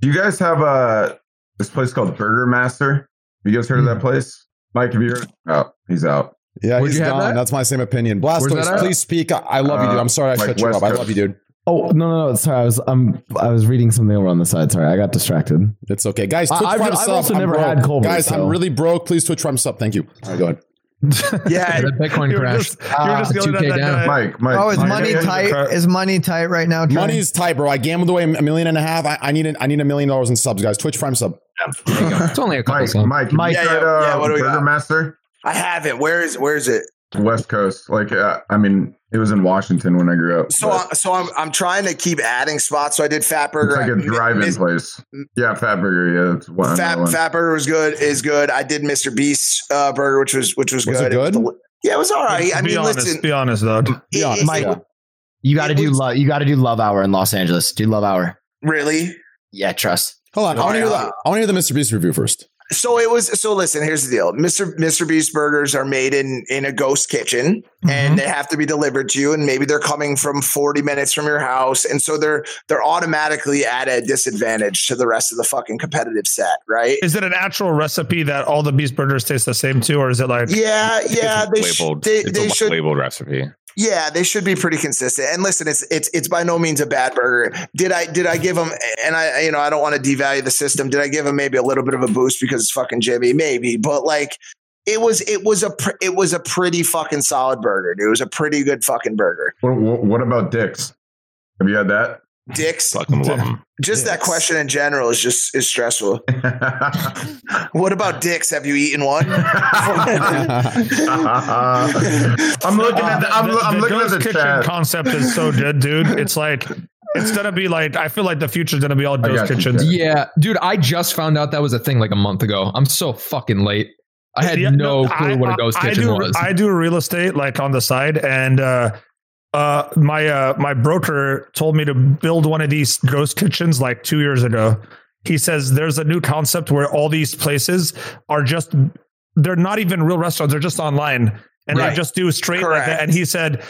Speaker 7: Do you guys have a this place called Burger Master? You guys heard of that place? Mike, have you heard? Oh, he's out.
Speaker 2: Yeah,
Speaker 10: Where'd
Speaker 2: he's
Speaker 10: you have
Speaker 2: gone.
Speaker 10: that?
Speaker 2: That's my same opinion.
Speaker 10: Where's
Speaker 2: Blastoise, please speak. I, I love you, dude. I'm sorry I
Speaker 7: like
Speaker 2: shut you up. I love you, dude.
Speaker 3: Oh no no no! Sorry, I was um I was reading something over on the side. Sorry, I got distracted.
Speaker 2: It's okay, guys.
Speaker 3: I-
Speaker 2: Twitch
Speaker 3: I've-
Speaker 2: Prime
Speaker 3: I've
Speaker 2: sub.
Speaker 3: also
Speaker 2: I'm
Speaker 3: never
Speaker 2: broke.
Speaker 3: had Culver's,
Speaker 2: Guys, I'm really broke. Please Twitch Prime sub. Thank you. All right, go ahead.
Speaker 5: Yeah,
Speaker 10: the Bitcoin
Speaker 4: You were
Speaker 10: crash.
Speaker 4: just, you were just
Speaker 10: Ah,
Speaker 4: yelling
Speaker 10: 2K
Speaker 4: at
Speaker 10: down.
Speaker 4: guy.
Speaker 7: Mike, Mike.
Speaker 6: Oh, is
Speaker 7: Mike,
Speaker 6: money
Speaker 7: yeah, yeah.
Speaker 6: tight? Is money tight right now? Trey?
Speaker 2: Money's tight, bro. I gambled away a million and a half. I, I need a, I need a million dollars in subs, guys. Twitch Prime sub.
Speaker 10: It's only a couple
Speaker 7: Mike,
Speaker 10: cents.
Speaker 7: Mike,
Speaker 5: Mike.
Speaker 7: you
Speaker 5: Yeah,
Speaker 7: tried,
Speaker 5: yeah,
Speaker 7: uh,
Speaker 5: yeah, what do we
Speaker 7: Burger
Speaker 5: got?
Speaker 7: Master?
Speaker 5: I have it. Where is where is it?
Speaker 7: West Coast. Like, uh, I mean, it was in Washington when I grew up.
Speaker 5: So, I, so I'm I'm trying to keep adding spots. So I did Fat
Speaker 7: it's like a
Speaker 5: at Mi-
Speaker 7: drive-in
Speaker 5: Mis-
Speaker 7: place. Yeah, Fat Burger. Yeah, that's one.
Speaker 5: Fat
Speaker 7: one.
Speaker 5: Fat Burger was good. Is good. I did Mr. Beast uh, burger, which was which was,
Speaker 2: Was
Speaker 5: good.
Speaker 2: it good?
Speaker 5: was yeah, it was all right. I
Speaker 4: be
Speaker 5: mean,
Speaker 4: honest.
Speaker 5: listen,
Speaker 4: Be honest, though.
Speaker 5: it-
Speaker 2: Be honest.
Speaker 5: it-
Speaker 11: Mike,
Speaker 2: yeah.
Speaker 11: You got to do love. You got to do Love Hour in Los Angeles. Do Love Hour.
Speaker 5: really.
Speaker 11: Yeah, trust.
Speaker 2: Hold on. I want to hear the, I want to hear the Mr. Beast review first.
Speaker 5: So it was. So listen. Here's the deal. Mr. Mr. Beast burgers are made in in a ghost kitchen,
Speaker 4: Mm-hmm.
Speaker 5: and they have to be delivered to you. And maybe they're coming from 40 minutes from your house, and so they're they're automatically at a disadvantage to the rest of the fucking competitive set, right?
Speaker 4: Is it an actual recipe that all the beast burgers taste the same too, or is it like?
Speaker 5: Yeah, yeah. They, sh- they,
Speaker 12: it's
Speaker 5: they
Speaker 12: a
Speaker 5: should.
Speaker 12: labeled recipe.
Speaker 5: Yeah, they should be pretty consistent. And listen, it's it's it's by no means a bad burger. Did I did I give them? And I you know I don't want to devalue the system. Did I give them maybe a little bit of a boost because it's fucking Jimmy? Maybe, but like it was it was a pr- it was a pretty fucking solid burger. Dude. It was a pretty good fucking burger.
Speaker 7: What, what, what about Dick's? Have you had that?
Speaker 5: Dicks.
Speaker 12: Fucking love them.
Speaker 5: Just that question in general is just is stressful. What about dicks? Have you eaten one?
Speaker 7: I'm looking at the, I'm,
Speaker 4: the,
Speaker 7: I'm
Speaker 4: the
Speaker 7: looking at
Speaker 4: ghost
Speaker 7: the
Speaker 4: kitchen
Speaker 7: chat.
Speaker 4: concept is so good, dude. It's like it's gonna be like I feel like the future's gonna be all
Speaker 7: I
Speaker 4: ghost
Speaker 7: got you,
Speaker 4: kitchens.
Speaker 10: Yeah, dude, I just found out that was a thing like a month ago. I'm so fucking late. I had
Speaker 4: Yeah,
Speaker 10: no clue
Speaker 4: I-
Speaker 10: what a ghost
Speaker 4: I
Speaker 10: kitchen
Speaker 4: do,
Speaker 10: was.
Speaker 4: I do real estate like on the side, and uh, uh, my uh, my broker told me to build one of these ghost kitchens like two years ago. He says there's a new concept where all these places are just they're not even real restaurants; they're just online, and
Speaker 5: Right.
Speaker 4: they just do straight like that. And he said.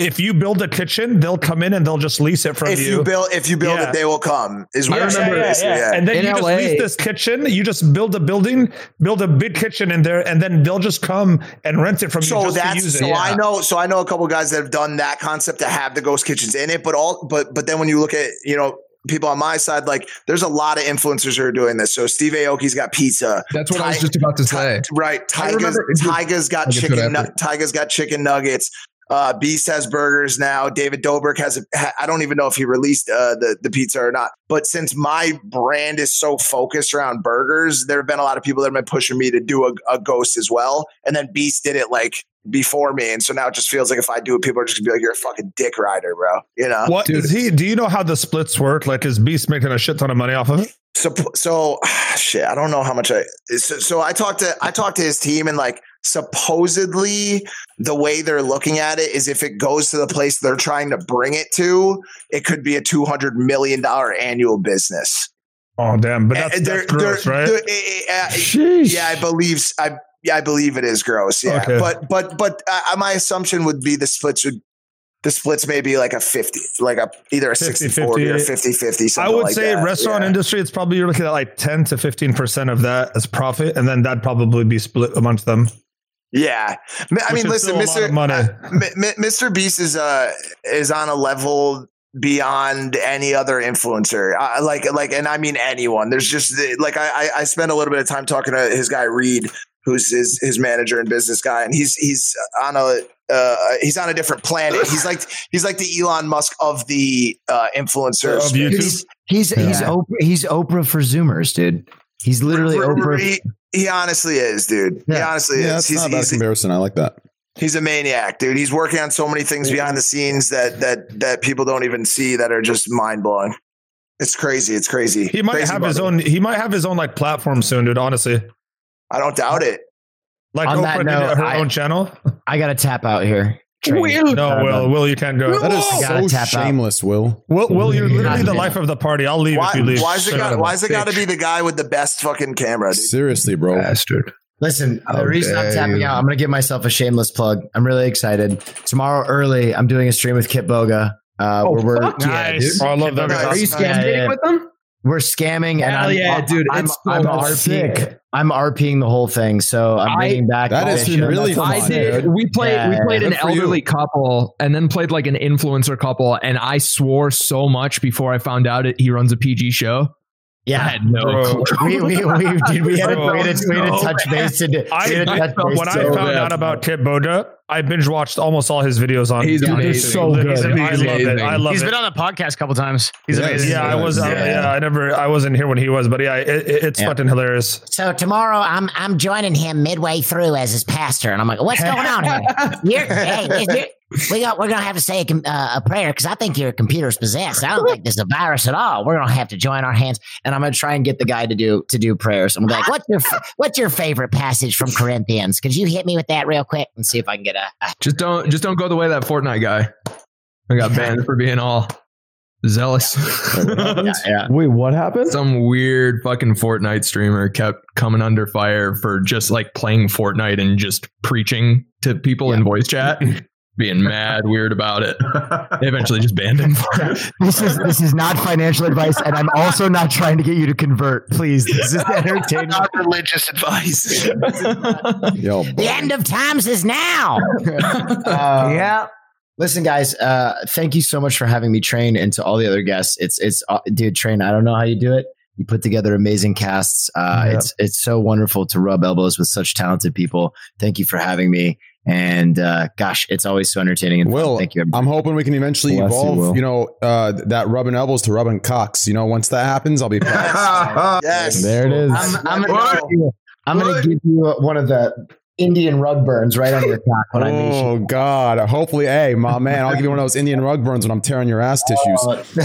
Speaker 4: If you build a kitchen, they'll come in and they'll just lease it from
Speaker 5: if
Speaker 4: you.
Speaker 5: you build if you build
Speaker 4: Yeah.
Speaker 5: it, they will come. Is what
Speaker 4: Yeah,
Speaker 5: I'm
Speaker 4: yeah,
Speaker 5: saying.
Speaker 4: yeah, yeah.
Speaker 5: yeah.
Speaker 4: And then
Speaker 10: In
Speaker 4: you just lease this kitchen. You just build a building, build a big kitchen in there, and then they'll just come and rent it from you.
Speaker 5: So
Speaker 4: just to
Speaker 5: that's
Speaker 4: use
Speaker 5: so
Speaker 4: it.
Speaker 5: I know so I know a couple guys that have done that concept to have the ghost kitchens in it, but all but but then when you look at you know people on my side, like there's a lot of influencers who are doing this. So Steve Aoki's got pizza.
Speaker 10: That's what I was just about to say.
Speaker 5: Right.
Speaker 10: I
Speaker 5: Tyga's,
Speaker 10: remember-
Speaker 5: Tyga's got
Speaker 10: I'll get to
Speaker 5: chicken.
Speaker 10: that
Speaker 5: nu-
Speaker 10: after.
Speaker 5: Tyga's got chicken nuggets. Uh, Beast has burgers now. David Dobrik has. A, ha, I don't even know if he released uh, the the pizza or not. But since my brand is so focused around burgers, there have been a lot of people that have been pushing me to do a, a ghost as well. And then Beast did it like before me, and so now it just feels like if I do it, people are just gonna be like, "You're a fucking dick rider, bro." You know.
Speaker 4: What is he? Do you know how the splits work? Like, is Beast making a shit ton of money off of it?
Speaker 5: So, so shit. I don't know how much I. So, so I talked to I talked to his team, and like supposedly the way they're looking at it is if it goes to the place they're trying to bring it to, it could be a two hundred million dollar annual business.
Speaker 4: Oh damn! But that's,
Speaker 5: And
Speaker 4: that's gross, right?
Speaker 5: they're- eh, eh, eh, yeah, I believe. s- I yeah, I believe it is gross. Yeah,
Speaker 4: Okay.
Speaker 5: but but but uh, my assumption would be the splits would. The splits may be like a 50, like a either a 60 40 or 50 50.
Speaker 4: I would say restaurant industry, it's probably you're looking at like 10 to 15% of that as profit, and then that'd probably be split amongst them.
Speaker 5: Yeah, I
Speaker 4: Which
Speaker 5: mean, listen,
Speaker 4: still
Speaker 5: Mister
Speaker 4: of money.
Speaker 5: M- M- Mr. Beast is uh is on a level beyond any other influencer. I, like like, and I mean anyone. There's just like I I- I spent a little bit of time talking to his guy Reed, who's his his manager and business guy, and he's he's on a uh, he's on a different planet. He's like he's like the Elon Musk of the uh, influencers.
Speaker 4: Of YouTube?
Speaker 11: He's he's he's Oprah, he's Oprah for Zoomers, dude. He's literally Oprah.
Speaker 5: He, he honestly is, dude. He honestly
Speaker 2: Yeah,
Speaker 5: is.
Speaker 2: that's
Speaker 5: He's,
Speaker 2: not a bad
Speaker 5: he's,
Speaker 2: comparison. I like that.
Speaker 5: He's a maniac, dude. He's working on so many things behind the scenes that that that people don't even see that are just mind blowing. It's crazy. It's crazy.
Speaker 4: He might
Speaker 5: Crazy
Speaker 4: have his
Speaker 5: money.
Speaker 4: own. He might have his own like platform soon, dude. Honestly,
Speaker 5: I don't doubt it.
Speaker 4: Like
Speaker 11: On
Speaker 4: Oprah
Speaker 11: that note,
Speaker 4: her
Speaker 11: I-
Speaker 4: own channel.
Speaker 11: I gotta tap out here. Train.
Speaker 4: No, Will, Will, you can't go.
Speaker 2: That is so
Speaker 11: tap out.
Speaker 2: shameless, Will.
Speaker 4: Will, Will, you're literally the life of the party. I'll leave
Speaker 5: Why,
Speaker 4: if you leave.
Speaker 5: why's it
Speaker 4: Shut
Speaker 5: got? Why's it got to be the guy with the best fucking camera? Dude?
Speaker 2: Seriously, bro.
Speaker 10: Bastard.
Speaker 11: Listen, the
Speaker 10: Okay.
Speaker 11: reason I'm tapping out, I'm going to give myself a shameless plug. I'm really excited. Tomorrow early, I'm doing a stream with Kitboga. Uh,
Speaker 10: Oh,
Speaker 11: where we're
Speaker 10: fuck yeah,
Speaker 8: Nice.
Speaker 10: dude.
Speaker 4: Oh, I love that.
Speaker 5: Nice.
Speaker 4: guy.
Speaker 10: Are you
Speaker 5: Yeah,
Speaker 10: scamming
Speaker 11: yeah.
Speaker 10: with them?
Speaker 11: We're scamming, and I'm,
Speaker 10: yeah, dude.
Speaker 11: I'm,
Speaker 10: It's
Speaker 11: I'm,
Speaker 10: so
Speaker 11: RPing,
Speaker 3: sick.
Speaker 11: I'm RPing the whole thing. So I'm
Speaker 10: I-
Speaker 11: bringing back.
Speaker 2: That
Speaker 11: all
Speaker 2: is
Speaker 11: the shit.
Speaker 2: really fun,
Speaker 10: I did.
Speaker 2: dude.
Speaker 10: We played.
Speaker 11: Yeah,
Speaker 10: we played
Speaker 2: yeah.
Speaker 10: an
Speaker 2: Good for you.
Speaker 10: elderly couple, and then played like an influencer couple. And I swore so much before I found out it. He runs a PG show. I
Speaker 11: Yeah.
Speaker 10: had no clue.
Speaker 11: We, we, we, dude, we had a, we had a, we had a touch base to do.
Speaker 4: I,
Speaker 11: we had a touch base
Speaker 4: when I
Speaker 11: to-
Speaker 4: found out about Kitboga, I binge watched almost all his videos on.
Speaker 10: He's
Speaker 4: YouTube.
Speaker 10: amazing.
Speaker 3: so
Speaker 4: Literally,
Speaker 3: good.
Speaker 4: I love it.
Speaker 10: amazing.
Speaker 4: I love
Speaker 8: He's
Speaker 4: it.
Speaker 8: been on the podcast a couple times. He's
Speaker 2: Yes.
Speaker 8: amazing.
Speaker 4: yeah, I was. uh,
Speaker 11: Yeah.
Speaker 4: yeah, I never. I wasn't here when he was, but yeah, it, it- it's
Speaker 11: Yeah.
Speaker 4: fucking hilarious.
Speaker 13: So tomorrow, I'm I'm joining him midway through as his pastor, and I'm like, "What's going on here? You're, hey, is your- we got we're gonna have to say a, uh, a prayer because I think your computer's possessed. I don't think this is a virus at all. We're gonna have to join our hands."
Speaker 11: and I'm gonna try and get the guy to do to do prayers. I'm like,
Speaker 13: What's your What's your favorite passage from Corinthians? Could you hit me with that real quick?
Speaker 11: and see if I can get a. a
Speaker 10: Just don't. Just don't go the way of that Fortnite guy. I got banned for being all zealous.
Speaker 11: yeah, yeah.
Speaker 3: Wait, what happened?
Speaker 10: Some weird fucking Fortnite streamer kept coming under fire for just like playing Fortnite and just preaching to people in voice chat, being mad weird about it. They eventually just banned him.
Speaker 6: This is this is not financial advice, and I'm also not trying to get you to convert. Please, this is entertainment.
Speaker 8: Not religious advice.
Speaker 2: Yo,
Speaker 13: The end of times is now.
Speaker 11: Uh,
Speaker 6: yeah.
Speaker 11: Listen, guys. Uh, thank you so much for having me train, and to all the other guests. It's it's uh, dude, train. I don't know how you do it. You put together amazing casts. Uh,
Speaker 3: Yeah.
Speaker 11: It's it's so wonderful to rub elbows with such talented people. Thank you for having me. And uh, gosh, it's always so entertaining and fun.
Speaker 2: Will,
Speaker 11: Thank you. everybody.
Speaker 2: I'm hoping we can eventually
Speaker 3: Bless
Speaker 2: evolve,
Speaker 3: Will.
Speaker 2: you, know, uh, that rubbing elbows to rubbing cocks. You know, once that happens, I'll be proud.
Speaker 5: Yes.
Speaker 3: There it is.
Speaker 11: I'm, I'm gonna, give you, I'm gonna give you one of the Indian rug burns right on your cock when I meet you.
Speaker 2: oh God! Hopefully, hey, my man, I'll give you one of those Indian rug burns when I'm tearing your ass tissues.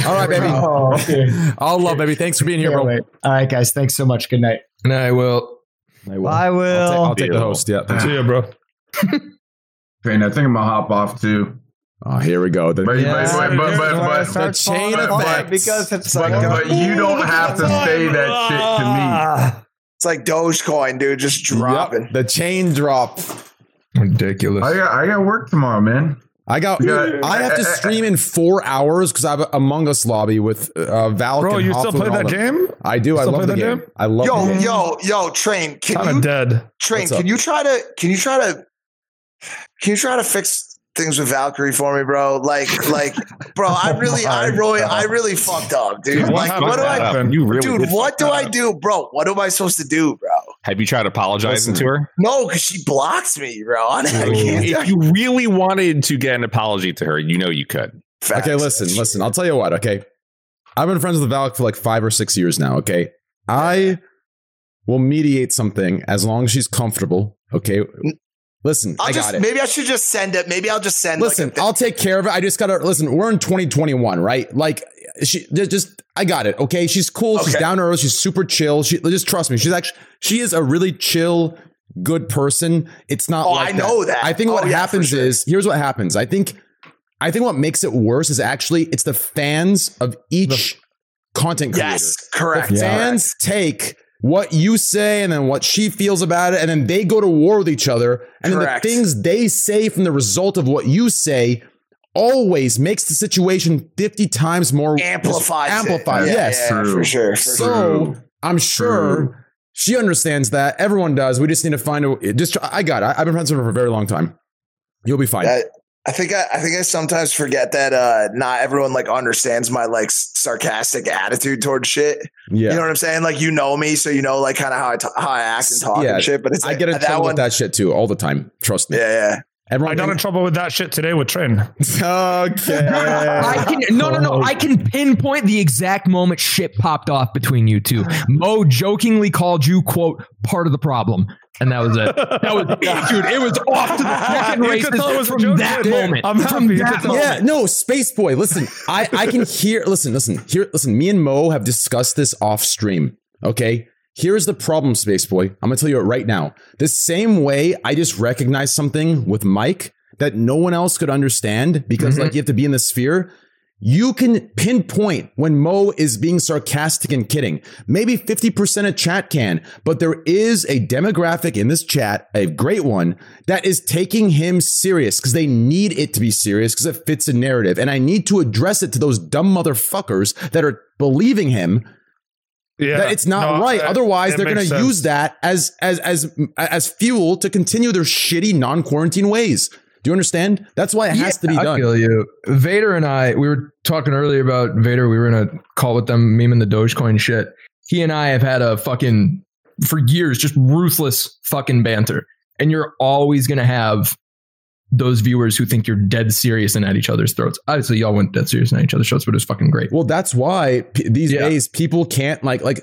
Speaker 2: All right, baby.
Speaker 11: Oh, okay.
Speaker 2: All love, baby. Thanks for being here,
Speaker 11: Can't
Speaker 2: bro.
Speaker 11: wait. All right, guys. Thanks so much. Good night.
Speaker 10: And I will.
Speaker 2: I will.
Speaker 6: I
Speaker 2: I'll,
Speaker 6: will.
Speaker 2: ta- I'll take the host. Yeah. thanks.
Speaker 4: See you, bro.
Speaker 7: Train, I think I'm gonna hop off too.
Speaker 2: Oh, here we go. The,
Speaker 7: But,
Speaker 6: Yeah,
Speaker 7: but, but, but, but,
Speaker 6: gonna
Speaker 7: but,
Speaker 6: start
Speaker 2: chain
Speaker 6: falling
Speaker 2: of
Speaker 6: apart because it's
Speaker 7: but,
Speaker 6: like,
Speaker 7: but you don't have to say that shit to me.
Speaker 5: It's like Dogecoin, dude, just dropping.
Speaker 2: Yep, the chain drop.
Speaker 10: Ridiculous.
Speaker 7: I got I got work tomorrow, man.
Speaker 2: I got.
Speaker 7: Yeah.
Speaker 2: I have to stream in four hours because I have a Among Us lobby with uh, Valk.
Speaker 4: Bro,
Speaker 2: and
Speaker 4: you still
Speaker 2: Hoffman
Speaker 4: play that
Speaker 2: them.
Speaker 4: game?
Speaker 2: I do. I love the game.
Speaker 4: game?
Speaker 2: I love it.
Speaker 5: Yo,
Speaker 2: the game.
Speaker 5: yo, yo, train. Can
Speaker 4: Kind
Speaker 5: you
Speaker 4: of dead.
Speaker 5: train?
Speaker 2: What's
Speaker 5: Can
Speaker 2: up?
Speaker 5: you try to? Can you try to? Can you try to fix things with Valkyrae for me, bro? Like, like, bro, I oh really, I really, I really fucked up, dude.
Speaker 12: Dude,
Speaker 5: like,
Speaker 12: what
Speaker 5: what do I?
Speaker 4: happened?
Speaker 12: You really
Speaker 5: Dude, what do
Speaker 12: that
Speaker 5: I do, bro? What am I supposed to do, bro?
Speaker 12: Have you tried apologizing
Speaker 2: Listen.
Speaker 12: to her?
Speaker 5: No, because she blocks me, bro. I, I can't.
Speaker 12: If you really wanted to get an apology to her, you know you could.
Speaker 5: Facts.
Speaker 2: Okay, listen, listen. I'll tell you what. Okay, I've been friends with Valk for like five or six years now. Okay, I will mediate something as long as she's comfortable. Okay, listen,
Speaker 5: I'll
Speaker 2: I
Speaker 5: just
Speaker 2: got it.
Speaker 5: maybe I should just send it. Maybe I'll just send.
Speaker 2: Listen,
Speaker 5: like a
Speaker 2: I'll take care of it. I just gotta listen. We're in 2021, right? Like, she ju- just, I got it. Okay, she's cool. She's
Speaker 5: Okay.
Speaker 2: down to earth. She's super chill. She just trust me. She's actually, she is a really chill, good person. It's not.
Speaker 5: Oh,
Speaker 2: like
Speaker 5: I know that.
Speaker 2: I think
Speaker 5: Oh,
Speaker 2: what
Speaker 5: yeah,
Speaker 2: happens
Speaker 5: sure.
Speaker 2: is here's what happens. I think, I think what makes it worse is actually it's the fans of each content creator.
Speaker 5: yes, correct.
Speaker 2: The fans take what you say and then what she feels about it, and then they go to war with each other. And
Speaker 5: Correct.
Speaker 2: then the things they say from the result of what you say always makes the situation 50 times more
Speaker 5: Amplifies.
Speaker 2: Amplified,
Speaker 5: Yeah,
Speaker 2: yes.
Speaker 5: yeah, for sure. For
Speaker 2: So
Speaker 5: sure.
Speaker 2: I'm sure
Speaker 7: True.
Speaker 2: she understands that. Everyone does. We just need to find a just I got it. I've been friends with her for a very long time. You'll be fine.
Speaker 5: That, I think I, I think I sometimes forget that uh not everyone like understands my like sarcastic attitude towards shit.
Speaker 2: yeah.
Speaker 5: You know what I'm saying? Like you know me, so you know like kind of how I ta- how I act and talk
Speaker 2: Yeah,
Speaker 5: and shit. But it's
Speaker 2: I get in trouble
Speaker 5: one.
Speaker 2: with that shit too all the time. Trust me.
Speaker 5: Yeah, yeah.
Speaker 2: Everyone
Speaker 4: I got in trouble with that shit today with Train.
Speaker 2: okay.
Speaker 10: I can no no no. I can pinpoint the exact moment shit popped off between you two. Mo jokingly called you quote part of the problem, and that was it. That was dude. It was off to the fucking
Speaker 4: You
Speaker 10: races
Speaker 4: it was
Speaker 10: from
Speaker 4: joke,
Speaker 10: that
Speaker 4: dude.
Speaker 10: moment.
Speaker 4: I'm
Speaker 10: From
Speaker 4: happy. You
Speaker 10: that moment.
Speaker 2: Yeah, no, Space Boy. Listen, I, I can hear. Listen, listen, here. Listen, me and Mo have discussed this off stream. Okay, Here's the problem, Space Boy. I'm gonna tell you it right now. The same way I just recognized something with Mike that no one else could understand because
Speaker 10: Mhm.
Speaker 2: like you have to be in the sphere. You can pinpoint when Mo is being sarcastic and kidding. Maybe 50% of chat can, but there is a demographic in this chat, a great one, that is taking him serious because they need it to be serious because it fits a narrative. And I need to address it to those dumb motherfuckers that are believing him
Speaker 4: Yeah,
Speaker 2: that it's not
Speaker 4: No,
Speaker 2: right. Otherwise,
Speaker 4: it
Speaker 2: they're going to use that as as as as fuel to continue their shitty non-quarantine ways. Do you understand? That's why it has to be
Speaker 10: I
Speaker 2: done.
Speaker 10: feel you. Vader and I, we were talking earlier about Vader. We were in a call with them, memeing the Dogecoin shit. He and I have had a fucking for years, just ruthless fucking banter. And you're always gonna have those viewers who think you're dead serious and at each other's throats. Obviously, y'all went dead serious and at each other's throats, but it was fucking great.
Speaker 2: Well, that's why p- these days people can't like like.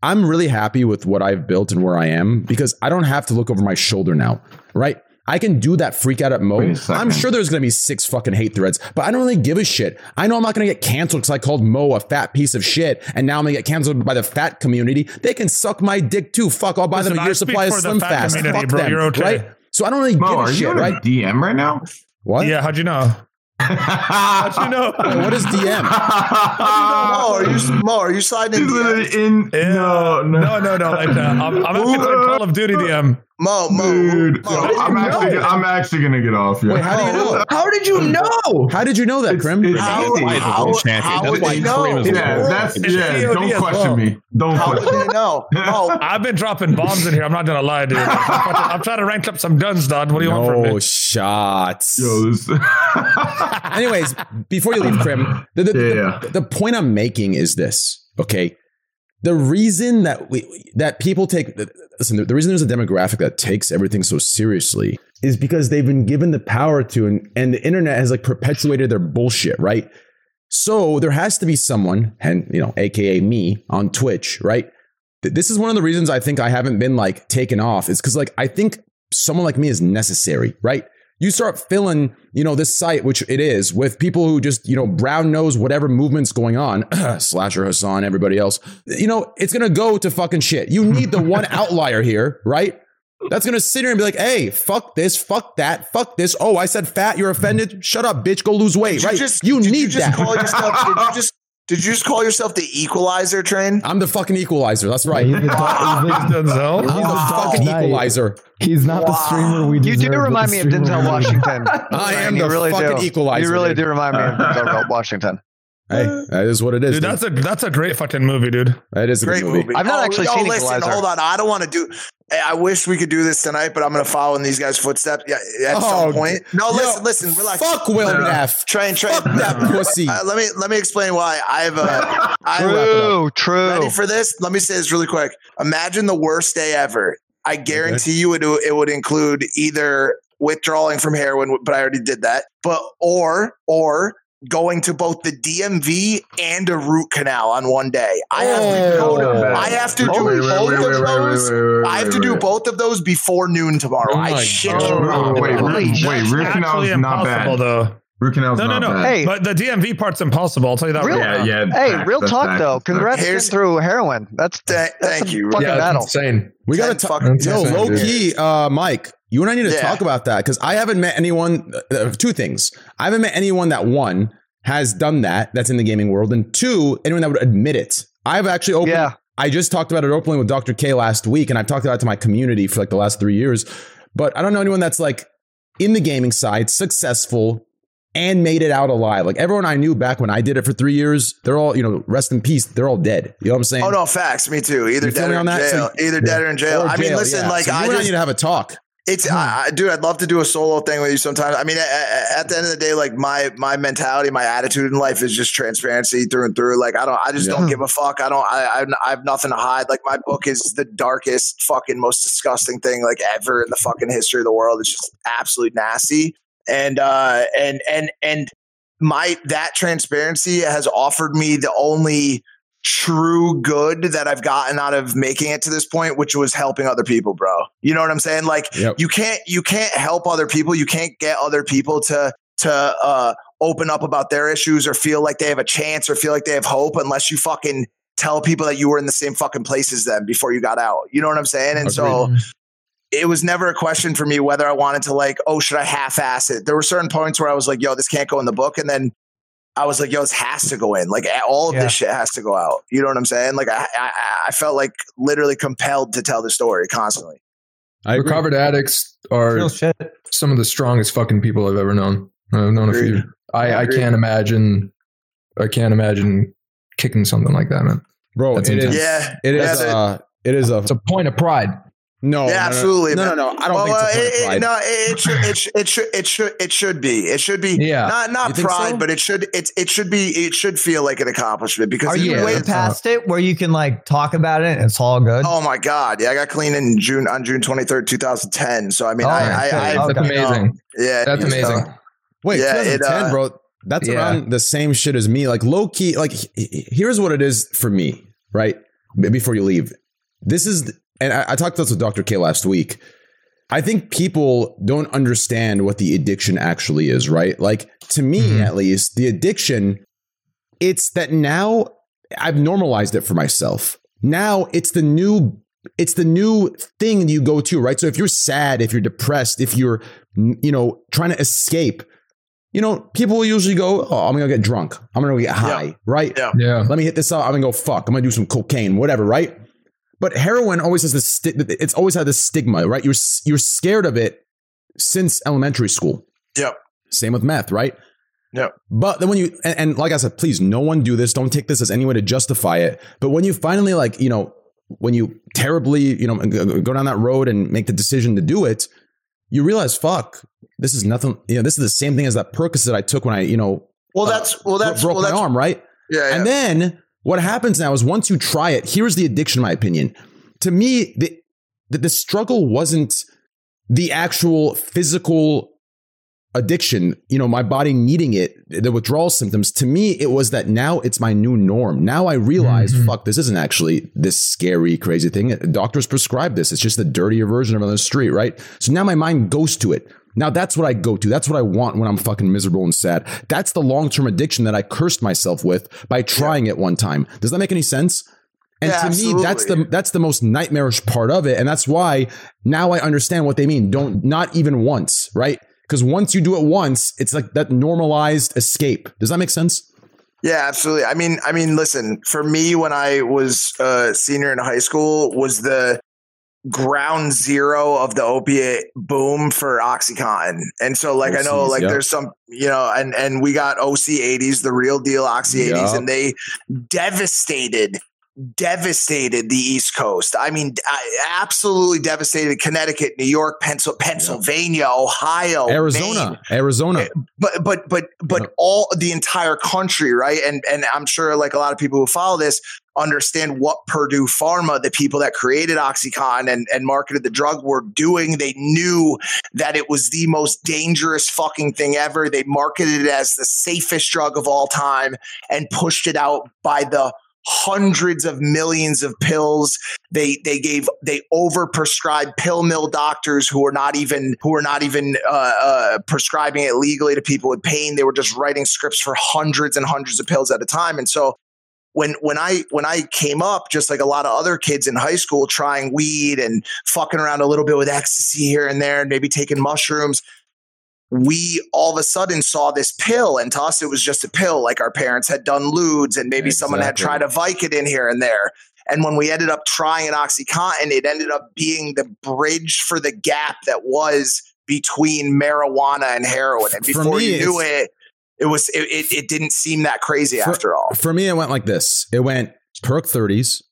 Speaker 2: I'm really happy with what I've built and where I am because I don't have to look over my shoulder now, right? I can do that freak out at Mo.
Speaker 7: Wait a second.
Speaker 2: I'm sure there's going to be six fucking hate threads, but I don't really give a shit. I know I'm not going to get canceled because I called Mo a fat piece of shit, and now I'm going to get canceled by the fat community. They can suck my dick too. Fuck, I'll buy
Speaker 4: Listen,
Speaker 2: them a year supply of
Speaker 4: for
Speaker 2: Slim Fast. Fuck
Speaker 4: bro.
Speaker 2: them,
Speaker 4: You're okay.
Speaker 2: right? So I don't really
Speaker 7: Mo,
Speaker 2: give a
Speaker 7: are you
Speaker 2: shit,
Speaker 7: in a
Speaker 2: right?
Speaker 7: DM right now?
Speaker 2: What?
Speaker 4: Yeah, how'd you know? how'd you know?
Speaker 2: what is DM?
Speaker 5: Mo, are you Mo? Are you sliding in? DMs?
Speaker 7: in
Speaker 4: no, no, no, no. Like, uh, I'm, I'm actually playing Call of Duty DM.
Speaker 5: Mo, Mo,
Speaker 7: Dude,
Speaker 5: Mo,
Speaker 7: I'm actually,
Speaker 5: know?
Speaker 7: I'm actually gonna get off. Yeah.
Speaker 2: Wait, how do you know?
Speaker 10: How did you know?
Speaker 2: How did you know that, Krim?
Speaker 7: It's
Speaker 5: How-
Speaker 7: easy.
Speaker 5: how- how would you know?
Speaker 7: Yeah, that's
Speaker 4: It's
Speaker 7: yeah. Don't question me. Don't
Speaker 5: How would
Speaker 7: question.
Speaker 5: they know? Mo,
Speaker 4: I've been dropping bombs in here. I'm not gonna lie, dude. I'm, fucking- I'm trying to rank up some guns, dog. What do you want from
Speaker 2: No
Speaker 4: me?
Speaker 2: shots.
Speaker 7: Yo.
Speaker 2: Anyways, before you leave, Krim, the, the, the-
Speaker 7: Yeah.
Speaker 2: the point I'm making is this. Okay, the reason that we that people take listen, the, reason there's a demographic that takes everything so seriously is because they've been given the power to, and, and the internet has like perpetuated their bullshit, right? So there has to be someone, and you know, aka me on Twitch, right? This is one of the reasons I think I haven't been like taken off. Is because like I think someone like me is necessary, right? You start filling, you know, this site, which it is, with people who just, you know, brown nose whatever movement's going on, Slasher Hassan, everybody else. You know, it's gonna go to fucking shit. You need the one outlier here, right? That's gonna sit here and be like, hey, fuck this, fuck that, fuck this. Oh, I said fat, you're offended. Shut up, bitch, go lose weight,
Speaker 5: did you
Speaker 2: right?
Speaker 5: just
Speaker 2: you need
Speaker 5: you
Speaker 2: that.
Speaker 5: Yourself, did you just did you just call yourself the equalizer train?
Speaker 2: I'm the fucking equalizer. That's right.
Speaker 3: He's the, he's the-
Speaker 4: Denzel.
Speaker 2: I'm the fucking equalizer.
Speaker 3: He's not the streamer we
Speaker 6: You do remind me of Denzel Washington.
Speaker 2: I am the
Speaker 6: really
Speaker 2: fucking
Speaker 6: do.
Speaker 2: equalizer.
Speaker 6: You really do remind me of Denzel Washington.
Speaker 2: Hey, that is what it is.
Speaker 4: Dude,
Speaker 2: dude.
Speaker 4: that's a that's a great fucking movie, dude.
Speaker 2: that is a
Speaker 5: Great
Speaker 2: good
Speaker 5: movie.
Speaker 6: I've not
Speaker 5: Oh,
Speaker 6: actually
Speaker 5: yo,
Speaker 6: seen
Speaker 5: listen,
Speaker 6: Equalizer.
Speaker 5: hold on. I don't want to do. I wish we could do this tonight, but I'm going to follow in these guys' footsteps. Yeah, at
Speaker 2: Oh,
Speaker 5: some point. No,
Speaker 2: yo,
Speaker 5: listen, listen, relax.
Speaker 2: Fuck Will
Speaker 5: No, no.
Speaker 2: Neff.
Speaker 5: Train, train.
Speaker 2: Fuck that pussy.
Speaker 5: Uh, let me let me explain why. I have a. I
Speaker 6: True, true.
Speaker 5: Ready for this? Let me say this really quick. Imagine the worst day ever. I guarantee you it, it would include either withdrawing from heroin, but I already did that. But or or going to both the DMV and a root canal on one day. I have to go
Speaker 2: Oh.
Speaker 5: I have to do
Speaker 7: Wait, wait,
Speaker 5: both of
Speaker 7: wait, wait,
Speaker 5: those.
Speaker 7: wait, wait,
Speaker 5: I have to do both of those before noon tomorrow.
Speaker 4: Oh
Speaker 5: I shit you
Speaker 7: Oh,
Speaker 5: not.
Speaker 7: wait, wait, wait, root
Speaker 4: Actually
Speaker 7: canal's not bad.
Speaker 4: though.
Speaker 7: Root canal's
Speaker 4: No, no,
Speaker 7: not
Speaker 4: no.
Speaker 7: bad.
Speaker 6: Hey.
Speaker 4: But the DMV part's impossible. I'll tell you that.
Speaker 6: Real-
Speaker 4: right
Speaker 7: yeah,
Speaker 4: now.
Speaker 7: yeah.
Speaker 6: Hey,
Speaker 7: facts,
Speaker 6: real talk
Speaker 7: facts,
Speaker 6: though. Congrats
Speaker 5: Here's-
Speaker 6: through heroin. That's
Speaker 5: Th-
Speaker 6: that's
Speaker 5: thank
Speaker 6: a
Speaker 5: you.
Speaker 6: Fucking
Speaker 10: Yeah,
Speaker 6: battle.
Speaker 10: that's insane.
Speaker 2: We got to talk.
Speaker 5: fucking-
Speaker 2: Yo, low key, uh, Mike. You and I need to
Speaker 5: Yeah.
Speaker 2: talk about that because I haven't met anyone. Uh, two things. I haven't met anyone that one has done that. That's in the gaming world, and two, anyone that would admit it. I've actually opened.
Speaker 6: Yeah.
Speaker 2: I just talked about it openly with Dr. K last week, and I've talked about it to my community for like the last three years. But I don't know anyone that's like in the gaming side, successful, and made it out alive. Like everyone I knew back when I did it for three years, they're all, you know, rest in peace. They're all dead. You know what I'm saying?
Speaker 5: Oh no, facts. Me too. Either
Speaker 2: You
Speaker 5: dead or in?
Speaker 2: So
Speaker 5: jail.
Speaker 2: you-
Speaker 5: Either dead or in jail.
Speaker 2: Or
Speaker 5: I mean,
Speaker 2: jail,
Speaker 5: listen,
Speaker 2: yeah.
Speaker 5: like
Speaker 2: So you
Speaker 5: I
Speaker 2: and I
Speaker 5: just
Speaker 2: need to have a talk.
Speaker 5: It's, I, I, dude, I'd love to do a solo thing with you sometime. I mean, at, at the end of the day, like my my mentality, my attitude in life is just transparency through and through. Like I don't, I just
Speaker 2: Yeah.
Speaker 5: don't give a fuck. I don't, I, I, I have nothing to hide. Like my book is the darkest, fucking, most disgusting thing like ever in the fucking history of the world. It's just absolutely nasty. And uh, and and and my that transparency has offered me the only true good that I've gotten out of making it to this point, which was helping other people, bro. You know what I'm saying? Like
Speaker 2: Yep.
Speaker 5: you can't you can't help other people. You can't get other people to to uh open up about their issues or feel like they have a chance or feel like they have hope unless you fucking tell people that you were in the same fucking place as them before you got out. You know what I'm saying? And so it was never a question for me whether I wanted to like, oh, should I half ass it? There were certain points where I was like, yo, this can't go in the book. And then I was like, yo, this has to go in. Like all of
Speaker 6: Yeah.
Speaker 5: this shit has to go out. You know what I'm saying? Like I, I, I felt like literally compelled to tell the story constantly.
Speaker 2: I agree.
Speaker 10: Recovered addicts are
Speaker 6: shit.
Speaker 10: some of the strongest fucking people I've ever known. I've known a few.
Speaker 5: Agreed.
Speaker 10: I, I can't imagine. I can't imagine kicking something like that, man.
Speaker 2: bro.
Speaker 10: That's
Speaker 2: It is.
Speaker 10: intense.
Speaker 5: Yeah,
Speaker 2: it is. Uh, it is a.
Speaker 10: It's a point of pride.
Speaker 2: No.
Speaker 5: yeah, absolutely.
Speaker 2: No, no, no. I don't think it's a point of
Speaker 5: it,
Speaker 2: pride.
Speaker 5: it, no, it should, it should, it should, it should, it should be. It should be.
Speaker 10: Yeah.
Speaker 5: Not, not pride, but it should. It, it should be. It should feel like an accomplishment because
Speaker 6: Are you way
Speaker 5: way-
Speaker 10: that's not-
Speaker 6: past it where you can like talk about it and it's all good?
Speaker 5: Oh my god! Yeah, I got clean in June on June twenty third, two thousand ten. So I mean,
Speaker 6: Oh,
Speaker 5: I,
Speaker 6: okay.
Speaker 5: I.
Speaker 10: That's amazing.
Speaker 5: yeah,
Speaker 10: That's amazing.
Speaker 2: Wait,
Speaker 5: Yeah,
Speaker 2: 2010,
Speaker 5: uh,
Speaker 2: bro. That's around the same shit as me. Like low key. Like here's what it is for me. Right before you leave, this is, and I, I talked about this with Dr. K last week. I think people don't understand what the addiction actually is. Right? Like to me,
Speaker 10: Mhm.
Speaker 2: at least, the addiction. It's that now I've normalized it for myself. Now it's the new it's the new thing you go to, right? So if you're sad, if you're depressed, if you're you know trying to escape, you know, people will usually go, "Oh, I'm gonna get drunk. I'm gonna get high, right?
Speaker 5: Yeah.
Speaker 10: Yeah.
Speaker 2: Let me hit this up. I'm gonna go fuck. I'm gonna do some cocaine, whatever, right? But heroin always has this. Sti- it's always had this stigma, right? You're you're scared of it since elementary school.
Speaker 5: Yep.
Speaker 2: Same with meth, right?
Speaker 5: Yep.
Speaker 2: But then when you and, and like I said, please, no one do this. Don't take this as any way to justify it. But when you finally like, you know, when you terribly, you know, go down that road and make the decision to do it, you realize, fuck, this is nothing. You know, this is the same thing as that Percocet I took when I, you know,
Speaker 5: Well,
Speaker 2: uh,
Speaker 5: that's well, that's
Speaker 2: broke
Speaker 5: well,
Speaker 2: my
Speaker 5: that's
Speaker 2: arm, right?
Speaker 5: yeah, yeah.
Speaker 2: And then what happens now is once you try it, here's the addiction, in my opinion. To me, the, the, the struggle wasn't the actual physical addiction, you know, my body needing it, the withdrawal symptoms. To me, it was that now it's my new norm. Now I realize,
Speaker 10: Mhm.
Speaker 2: fuck, this isn't actually this scary, crazy thing. Doctors prescribe this. It's just the dirtier version of it on the street, right? So now my mind goes to it. Now that's what I go to. That's what I want when I'm fucking miserable and sad. That's the long term addiction that I cursed myself with by trying it one time. Does that make any sense? And
Speaker 5: Yeah,
Speaker 2: to me, that's the that's the most nightmarish part of it, and that's why now I understand what they mean. Don't not even once, right? Because once you do it once, it's like that normalized escape. Does that make sense?
Speaker 5: Yeah, absolutely. I mean, I mean, listen, for me when I was a senior in high school was the ground zero of the opiate boom for OxyContin. And so like I know like
Speaker 2: yeah.
Speaker 5: there's some, you know, and and we got OC 80s, the real deal Oxy 80s
Speaker 2: Yeah.
Speaker 5: and they devastated devastated the East Coast. I mean, absolutely devastated Connecticut, New York, Pencil, Pennsylvania, Ohio,
Speaker 2: Arizona,
Speaker 5: Maine
Speaker 2: Arizona.
Speaker 5: Eh, but but but but all the entire country right and and i'm sure like a lot of people who follow this understand what purdue pharma the people that created oxycontin and, and marketed the drug were doing. They knew that it was the most dangerous fucking thing ever. They marketed it as the safest drug of all time and pushed it out by the hundreds of millions of pills. They they gave they overprescribed pill mill doctors who were not even who were not even uh, uh, prescribing it legally to people with pain. They were just writing scripts for hundreds and hundreds of pills at a time. And so when when I when I came up, just like a lot of other kids in high school, trying weed and fucking around a little bit with ecstasy here and there, and maybe taking mushrooms, we all of a sudden saw this pill, and to us it was just a pill. Like our parents had done ludes, and maybe someone had tried a Vicodin here and there. And when we ended up trying an OxyContin, it ended up being the bridge for the gap that was between marijuana and heroin. And before
Speaker 2: me,
Speaker 5: you knew it, it was it, it, it didn't seem that crazy
Speaker 2: For-
Speaker 5: after all.
Speaker 2: For me, it went like this. It went perk 30s,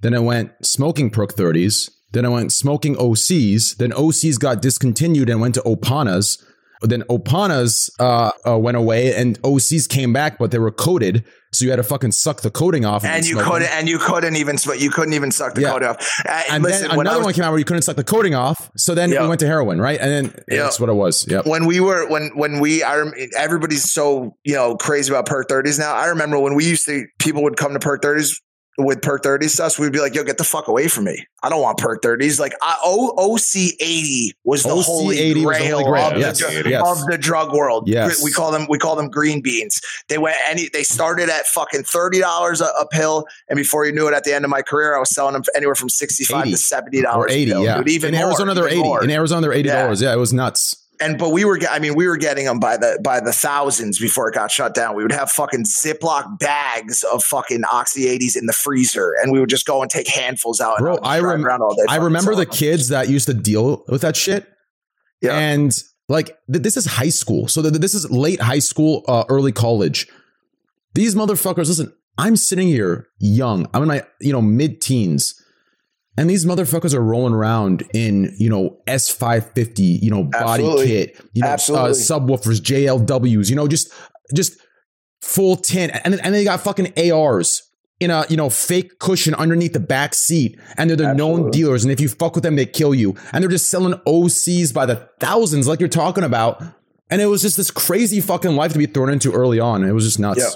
Speaker 2: then it went smoking perk 30s, then it went smoking OCs, then OCs got discontinued and went to Opanas. Then Opanas uh, uh, went away and OCs came back, but they were coated, so you had to fucking suck the coating off.
Speaker 5: and
Speaker 2: then
Speaker 5: you couldn't and you couldn't even you couldn't even suck the
Speaker 2: Yeah.
Speaker 5: coat off. Uh,
Speaker 2: And
Speaker 5: listen,
Speaker 2: then another
Speaker 5: was-
Speaker 2: one came out where you couldn't suck the coating off. So then
Speaker 5: Yeah.
Speaker 2: we went to heroin, right? And then
Speaker 5: Yeah.
Speaker 2: that's what it was. Yeah.
Speaker 5: when we were when when we I rem- everybody's so you know crazy about perk 30s now. I remember when we used to people would come to perk 30s with perk 30 stuff, we'd be like, yo, get the fuck away from me. I don't want perk 30s. Like I, o, OC 80 was the
Speaker 2: OC
Speaker 5: holy
Speaker 2: 80 was the
Speaker 5: grail,
Speaker 2: holy grail.
Speaker 5: Of,
Speaker 2: Yes,
Speaker 5: the,
Speaker 2: yes.
Speaker 5: of the drug world.
Speaker 2: Yes.
Speaker 5: We call them we call them green beans. They went any they started at fucking $30 a, a pill. And before you knew it, at the end of my career, I was selling them anywhere from 65 to $70
Speaker 2: or
Speaker 5: a
Speaker 2: 80,
Speaker 5: pill,
Speaker 2: yeah.
Speaker 5: dude. Even
Speaker 2: in
Speaker 5: more,
Speaker 2: Arizona, they're
Speaker 5: even
Speaker 2: 80.
Speaker 5: more.
Speaker 2: In Arizona, they're $80. Yeah. it was nuts.
Speaker 5: And but we were, I mean, we were getting them by the by the thousands before it got shut down. We would have fucking Ziploc bags of fucking Oxy 80s in the freezer, and we would just go and take handfuls out.
Speaker 2: Bro,
Speaker 5: and
Speaker 2: I, rem-
Speaker 5: around all day.
Speaker 2: I remember the kids that used to deal with that shit.
Speaker 5: Yeah.
Speaker 2: And like, th- this is high school. So th- this is late high school, uh, early college. These motherfuckers, listen, I'm sitting here young. I'm in my, you know, mid teens. And these motherfuckers are rolling around in, you know, S550, you know, body
Speaker 5: Absolutely.
Speaker 2: kit, you know, uh, subwoofers, JLWs, you know, just, just full tint. And, and they got fucking ARs in a, you know, fake cushion underneath the back seat. And they're the known dealers. And if you fuck with them, they kill you. And they're just selling OCs by the thousands, like you're talking about. And it was just this crazy fucking life to be thrown into early on. It was just nuts.
Speaker 5: Yeah.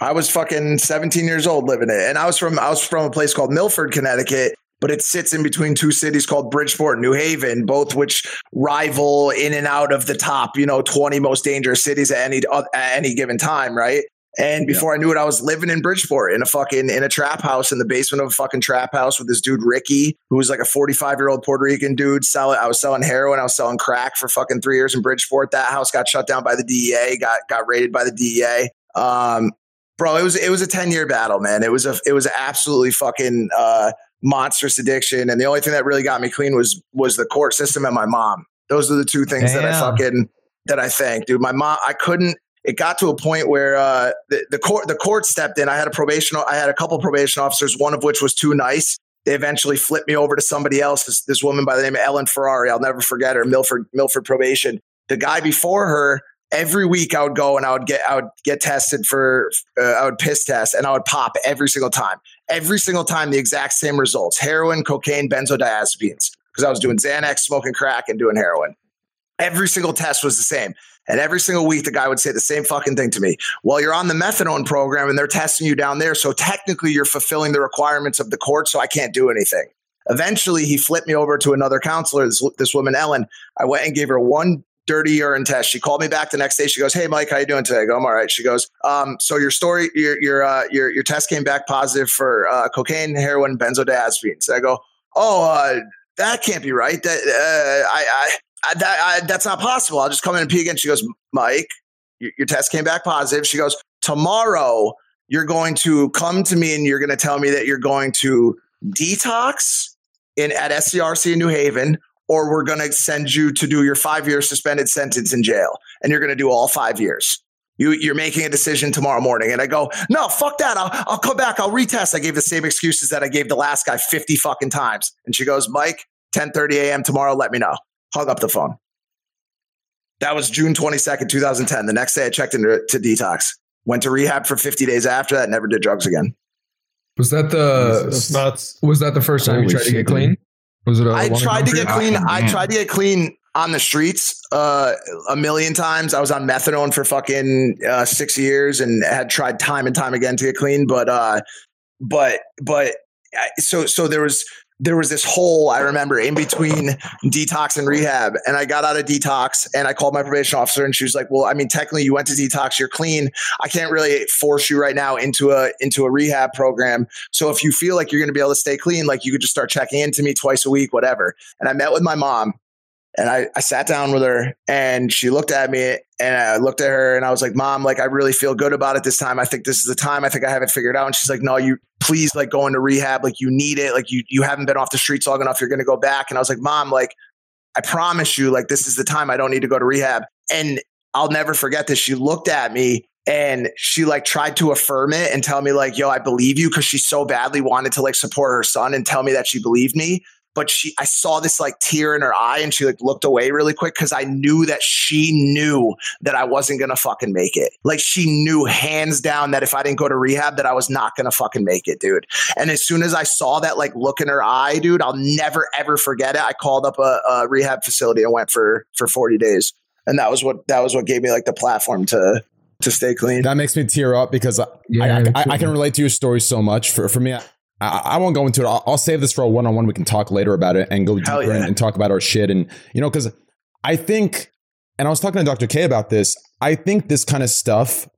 Speaker 5: I was fucking 17 years old living it. And I was from I was from a place called Milford, Connecticut, but it sits in between two cities called Bridgeport and New Haven, both which rival in and out of the top, you know, 20 most dangerous cities at any at any given time, right? And before I knew it, I was living in Bridgeport in a fucking in a trap house in the basement of a fucking trap house with this dude Ricky, who was like a 45 year old Puerto Rican dude. Selling, I was selling heroin, I was selling crack for fucking three years in Bridgeport. That house got shut down by the DEA, got got raided by the DEA. Um, bro, it was it was a 10 year battle, man. It was a it was absolutely fucking uh, monstrous addiction, and the only thing that really got me clean was was the court system and my mom. Those are the two things that I fucking that I thank, dude. My mom, I couldn't. It got to a point where uh, the, the court the court stepped in. I had a probation. I had a couple probation officers, one of which was too nice. They eventually flipped me over to somebody else. This, this woman by the name of Ellen Ferrari. I'll never forget her. Milford Milford probation. The guy before her. Every week I would go and I would get I would get tested for uh, I would piss test and I would pop every single time. Every single time the exact same results: heroin, cocaine, benzodiazepines. Because I was doing Xanax, smoking crack, and doing heroin. Every single test was the same. And every single week, the guy would say the same fucking thing to me. Well, you're on the methadone program and they're testing you down there. So technically, you're fulfilling the requirements of the court. So I can't do anything. Eventually, he flipped me over to another counselor, this, this woman, Ellen. I went and gave her one dirty urine test. She called me back the next day. She goes, "Hey, Mike, how you doing today?" I go, "I'm all right." She goes, um, "So your story, your your uh, your your test came back positive for uh, cocaine, heroin, benzodiazepines." I go, "Oh, uh, that can't be right. That uh, I, I, I, that, I that's not possible. I'll just come in and pee again." She goes, "Mike, your, your test came back positive." She goes, "Tomorrow." You're going to come to me and you're going to tell me that you're going to detox in at SCRC in New Haven, or we're going to send you to do your five year suspended sentence in jail, and you're going to do all five years. You, you're making a decision tomorrow morning. And I go, no, fuck that. I'll, I'll come back. I'll retest. I gave the same excuses that I gave the last guy 50 fucking times. And she goes, Mike, 10:30 a.m. tomorrow. Let me know. Hung up the phone. That was June 22nd, 2010. The next day I checked into to detox. Went to rehab for 50 days after that. Never did drugs again.
Speaker 10: Was that the was that the first time you
Speaker 2: Holy
Speaker 10: tried to get clean? Was it? a
Speaker 5: I tried to get
Speaker 10: for you?
Speaker 5: clean. I
Speaker 7: man.
Speaker 5: tried to get clean on the streets uh, a million times. I was on methadone for fucking uh, six years and had tried time and time again to get clean. But uh, but but I- so so there was there was this hole I remember in between detox and rehab, and I got out of detox and I called my probation officer and she was like, "Well, I mean, technically you went to detox, you're clean. I can't really force you right now into a into a rehab program. So if you feel like you're to be able to stay clean, like you could just start checking into me twice a week, whatever." And I met with my mom and I, I sat down with her and she looked at me and I looked at her and I was like, Mom, like I really feel good about it this time. I think this is the time. I think I have it figured out. And she's like, No, you please like go into rehab. Like you need it. Like you you haven't been off the streets long enough. You're gonna go back. And I was like, Mom, like I promise you, like this is the time I don't need to go to rehab. And I'll never forget this. She looked at me and she like tried to affirm it and tell me like, yo, I believe you because she so badly wanted to like support her son and tell me that she believed me but she I saw this like tear in her eye and she like looked away really quick because I knew that she knew that I wasn't gonna fucking make it. Like she knew hands down that if I didn't go to rehab that I was not gonna fucking make it, dude. And as soon as I saw that like look in her eye, dude, I'll never ever forget it. I called up a, a rehab facility and went for for 40 days. And that was what that was what gave me like the platform to to stay clean.
Speaker 2: That makes me tear up because I,
Speaker 10: Yeah,
Speaker 2: I,
Speaker 10: me
Speaker 2: I. I can relate to your story so much. For for me, I, I, I won't go into it. I'll, I'll save this for a one on one. We can talk later about it and go
Speaker 5: Hell
Speaker 2: deeper
Speaker 5: yeah.
Speaker 2: and, and talk about our shit. And you know, because I think, and I was talking to Dr. K about this. I think this kind of stuff,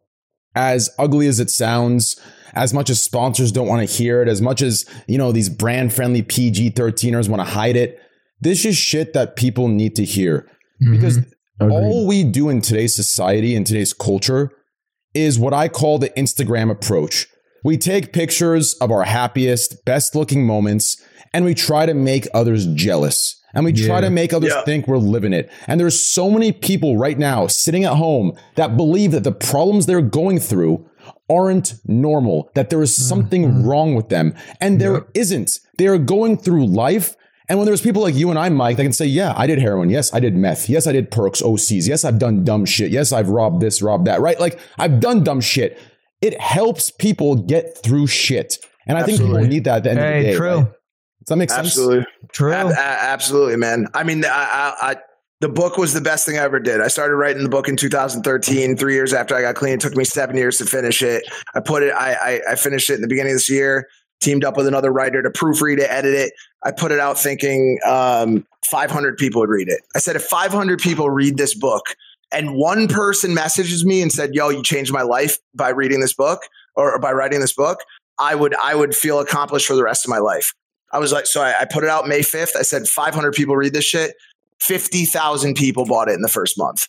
Speaker 2: as ugly as it sounds, as much as sponsors don't want to hear it, as much as you know these brand friendly PG 13ers want to hide it, this is shit that people need to hear mm-hmm. because all we do in today's society in today's culture is what I call the Instagram approach. We take pictures of our happiest, best looking moments and we try to make others jealous. And we try to make others
Speaker 14: Yeah.
Speaker 2: think we're living it. And there's so many people right now sitting at home that believe that the problems they're going through aren't normal, that there is something mm-hmm. wrong with them. And there not They are going through life. And when there's people like you and I, Mike, that can say, yeah, I did heroin. Yes, I did meth. Yes, I did perks, OCs. Yes, I've done dumb shit. Yes, I've robbed this, robbed that, right? Like I've done dumb shit. It helps people get through shit. And I think people need that at the end of the day.
Speaker 5: true.
Speaker 2: right? Does that make sense?
Speaker 5: Absolutely.
Speaker 6: True.
Speaker 5: Ab- a- absolutely, man. I mean, I, I, I, the book was the best thing I ever did. I started writing the book in 2013, three years after I got clean. It took me seven years to finish it. I put it, I, I, I finished it in the beginning of this year, teamed up with another writer to proofread it, edit it. I put it out thinking um, 500 people would read it. I said, if 500 people read this book and one person messages me and said, yo, you changed my life by reading this book or by writing this book, I would, I would feel accomplished for the rest of my life. I was like, so I, I put it out May 5th. I said 500 people read this shit. 50,000 people bought it in the first month.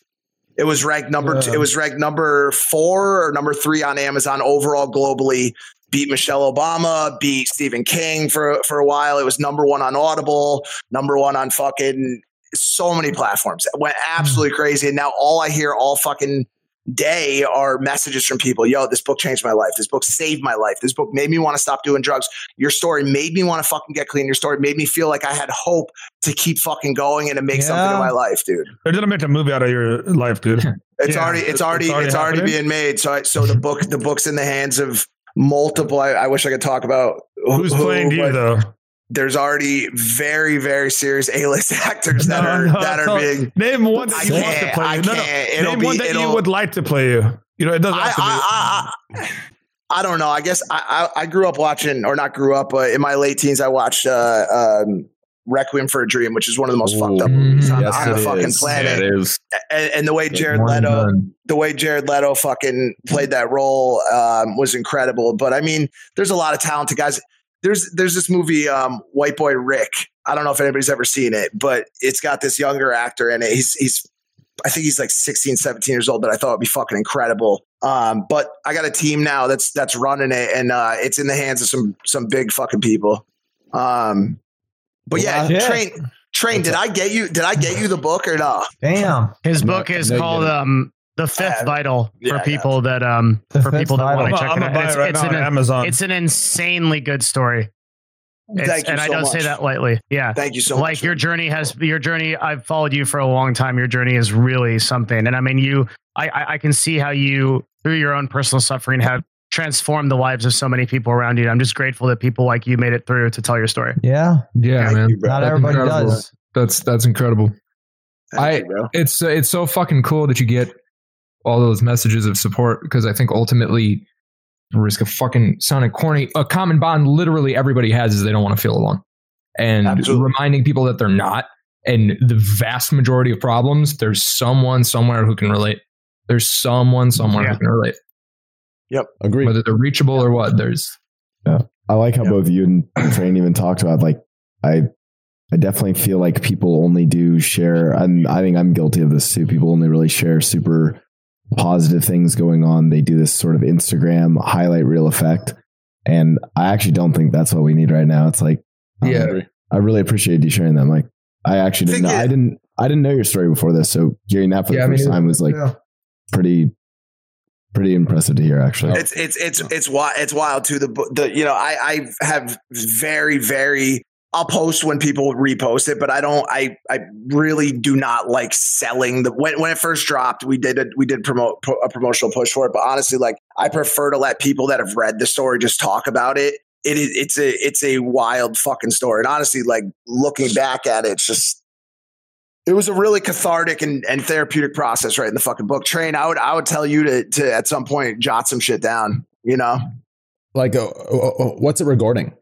Speaker 5: It was ranked number two, it was ranked number four or number three on Amazon overall globally. Beat Michelle Obama, beat Stephen King for for a while. It was number one on Audible, number one on fucking so many platforms. It went hmm. absolutely crazy. And now all I hear all fucking day are messages from people. Yo, this book changed my life. This book saved my life. This book made me want to stop doing drugs. Your story made me want to fucking get clean. Your story made me feel like I had hope to keep fucking going and to make something in my life, dude.
Speaker 4: They're gonna make a movie out of your life, dude.
Speaker 5: It's
Speaker 4: Yeah.
Speaker 5: already, it's already, it's already,
Speaker 4: happening?
Speaker 5: being made. So, I, so the book, the book's in the hands of multiple. I, I wish I could talk about
Speaker 4: Who's
Speaker 5: who,
Speaker 4: playing you
Speaker 5: but
Speaker 4: though?
Speaker 5: There's already very, very serious A-list actors that
Speaker 4: No,
Speaker 5: are
Speaker 4: no,
Speaker 5: that are being.
Speaker 4: name one that you want to play
Speaker 5: I
Speaker 4: you. No, no. Name
Speaker 5: be-
Speaker 4: one that you would like to play you. You know, it doesn't
Speaker 5: I,
Speaker 4: have to be.
Speaker 5: I, I, I, don't know. I guess I, I, I grew up watching, or not grew up, but in my late teens, I watched uh, um, Requiem for a Dream, which is one of the most fucked up movies on,
Speaker 2: Yes,
Speaker 5: on the
Speaker 2: it
Speaker 5: fucking
Speaker 2: is.
Speaker 5: planet.
Speaker 12: Yeah, it is.
Speaker 5: and, and the way Jared Leto, the way Jared Leto fucking played that role um, was incredible. But I mean, there's a lot of talented guys. There's there's this movie, um, White Boy Rick. I don't know if anybody's ever seen it, but it's got this younger actor in it. He's he's I think he's like 16, 17 years old, but I thought it'd be fucking incredible. Um, but I got a team now that's that's running it, and uh, it's in the hands of some some big fucking people. Um, but yeah,
Speaker 6: Yeah.
Speaker 5: train train. Did I get you? Did I get you the book or no?
Speaker 6: Damn.
Speaker 8: His book is
Speaker 2: no,
Speaker 8: called um the fifth
Speaker 5: Uh,
Speaker 8: vital
Speaker 5: yeah,
Speaker 8: for
Speaker 5: yeah.
Speaker 8: people that um
Speaker 6: The
Speaker 8: for
Speaker 6: Fifth
Speaker 8: people that want to
Speaker 4: I'm
Speaker 8: check it out. It's,
Speaker 4: right
Speaker 8: it's
Speaker 4: now
Speaker 8: an
Speaker 4: on Amazon.
Speaker 8: it's an insanely good story. It's-
Speaker 5: Thank you
Speaker 8: and I don't
Speaker 5: much.
Speaker 8: say that lightly. Yeah.
Speaker 5: Thank you so
Speaker 8: like
Speaker 5: much.
Speaker 8: Like your journey has your journey i've followed you for a long time your journey is really something and i mean you i i, I can see how you through your own personal suffering have transformed the lives of so many people around you i'm just grateful that people like you made it through to tell your story
Speaker 6: Yeah.
Speaker 10: Yeah,
Speaker 5: Thank
Speaker 10: man.
Speaker 5: you.
Speaker 6: Not
Speaker 10: That's
Speaker 6: everybody
Speaker 10: incredible.
Speaker 6: does.
Speaker 10: That's that's incredible.
Speaker 5: Thank
Speaker 10: I-
Speaker 5: you, bro.
Speaker 10: It's uh, it's so fucking cool that you get all those messages of support because I think ultimately, risk of fucking sounding corny, a common bond literally everybody has is they don't want to feel alone, and
Speaker 5: Absolutely.
Speaker 10: reminding people that they're not. And the vast majority of problems, there's someone somewhere who can relate. There's someone somewhere
Speaker 8: Yeah.
Speaker 10: who can relate, Yep.
Speaker 2: Agreed.
Speaker 10: whether they're reachable or what. There's Yeah.
Speaker 3: I like how
Speaker 5: Yeah.
Speaker 3: both you and Train even talked about like I I definitely feel like people only do share and I think I'm guilty of this too. People only really share super positive things going on. They do this sort of Instagram highlight reel effect. And I actually don't think that's what we need right now. It's like um,
Speaker 10: Yeah.
Speaker 3: I really appreciate you sharing that, Mike. I actually didn't know,
Speaker 5: it-
Speaker 3: I didn't I didn't know your story before this. So hearing that for
Speaker 10: Yeah,
Speaker 3: the first
Speaker 10: neither.
Speaker 3: time was like
Speaker 6: Yeah.
Speaker 3: pretty pretty impressive to hear actually.
Speaker 5: It's it's it's it's wild. It's wild too. The the you know I I have very very. I'll post when people repost it, but I don't. I I really do not like selling the when when it first dropped. We did a, we did promote a promotional push for it, but honestly, like I prefer to let people that have read the story just talk about it. It is it's a it's a wild fucking story, and honestly, like looking back at it, it's just it was a really cathartic and, and therapeutic process right in the fucking book. Train, I would I would tell you to to at some point jot some shit down. You know,
Speaker 2: like, uh, uh, uh, what's it regarding?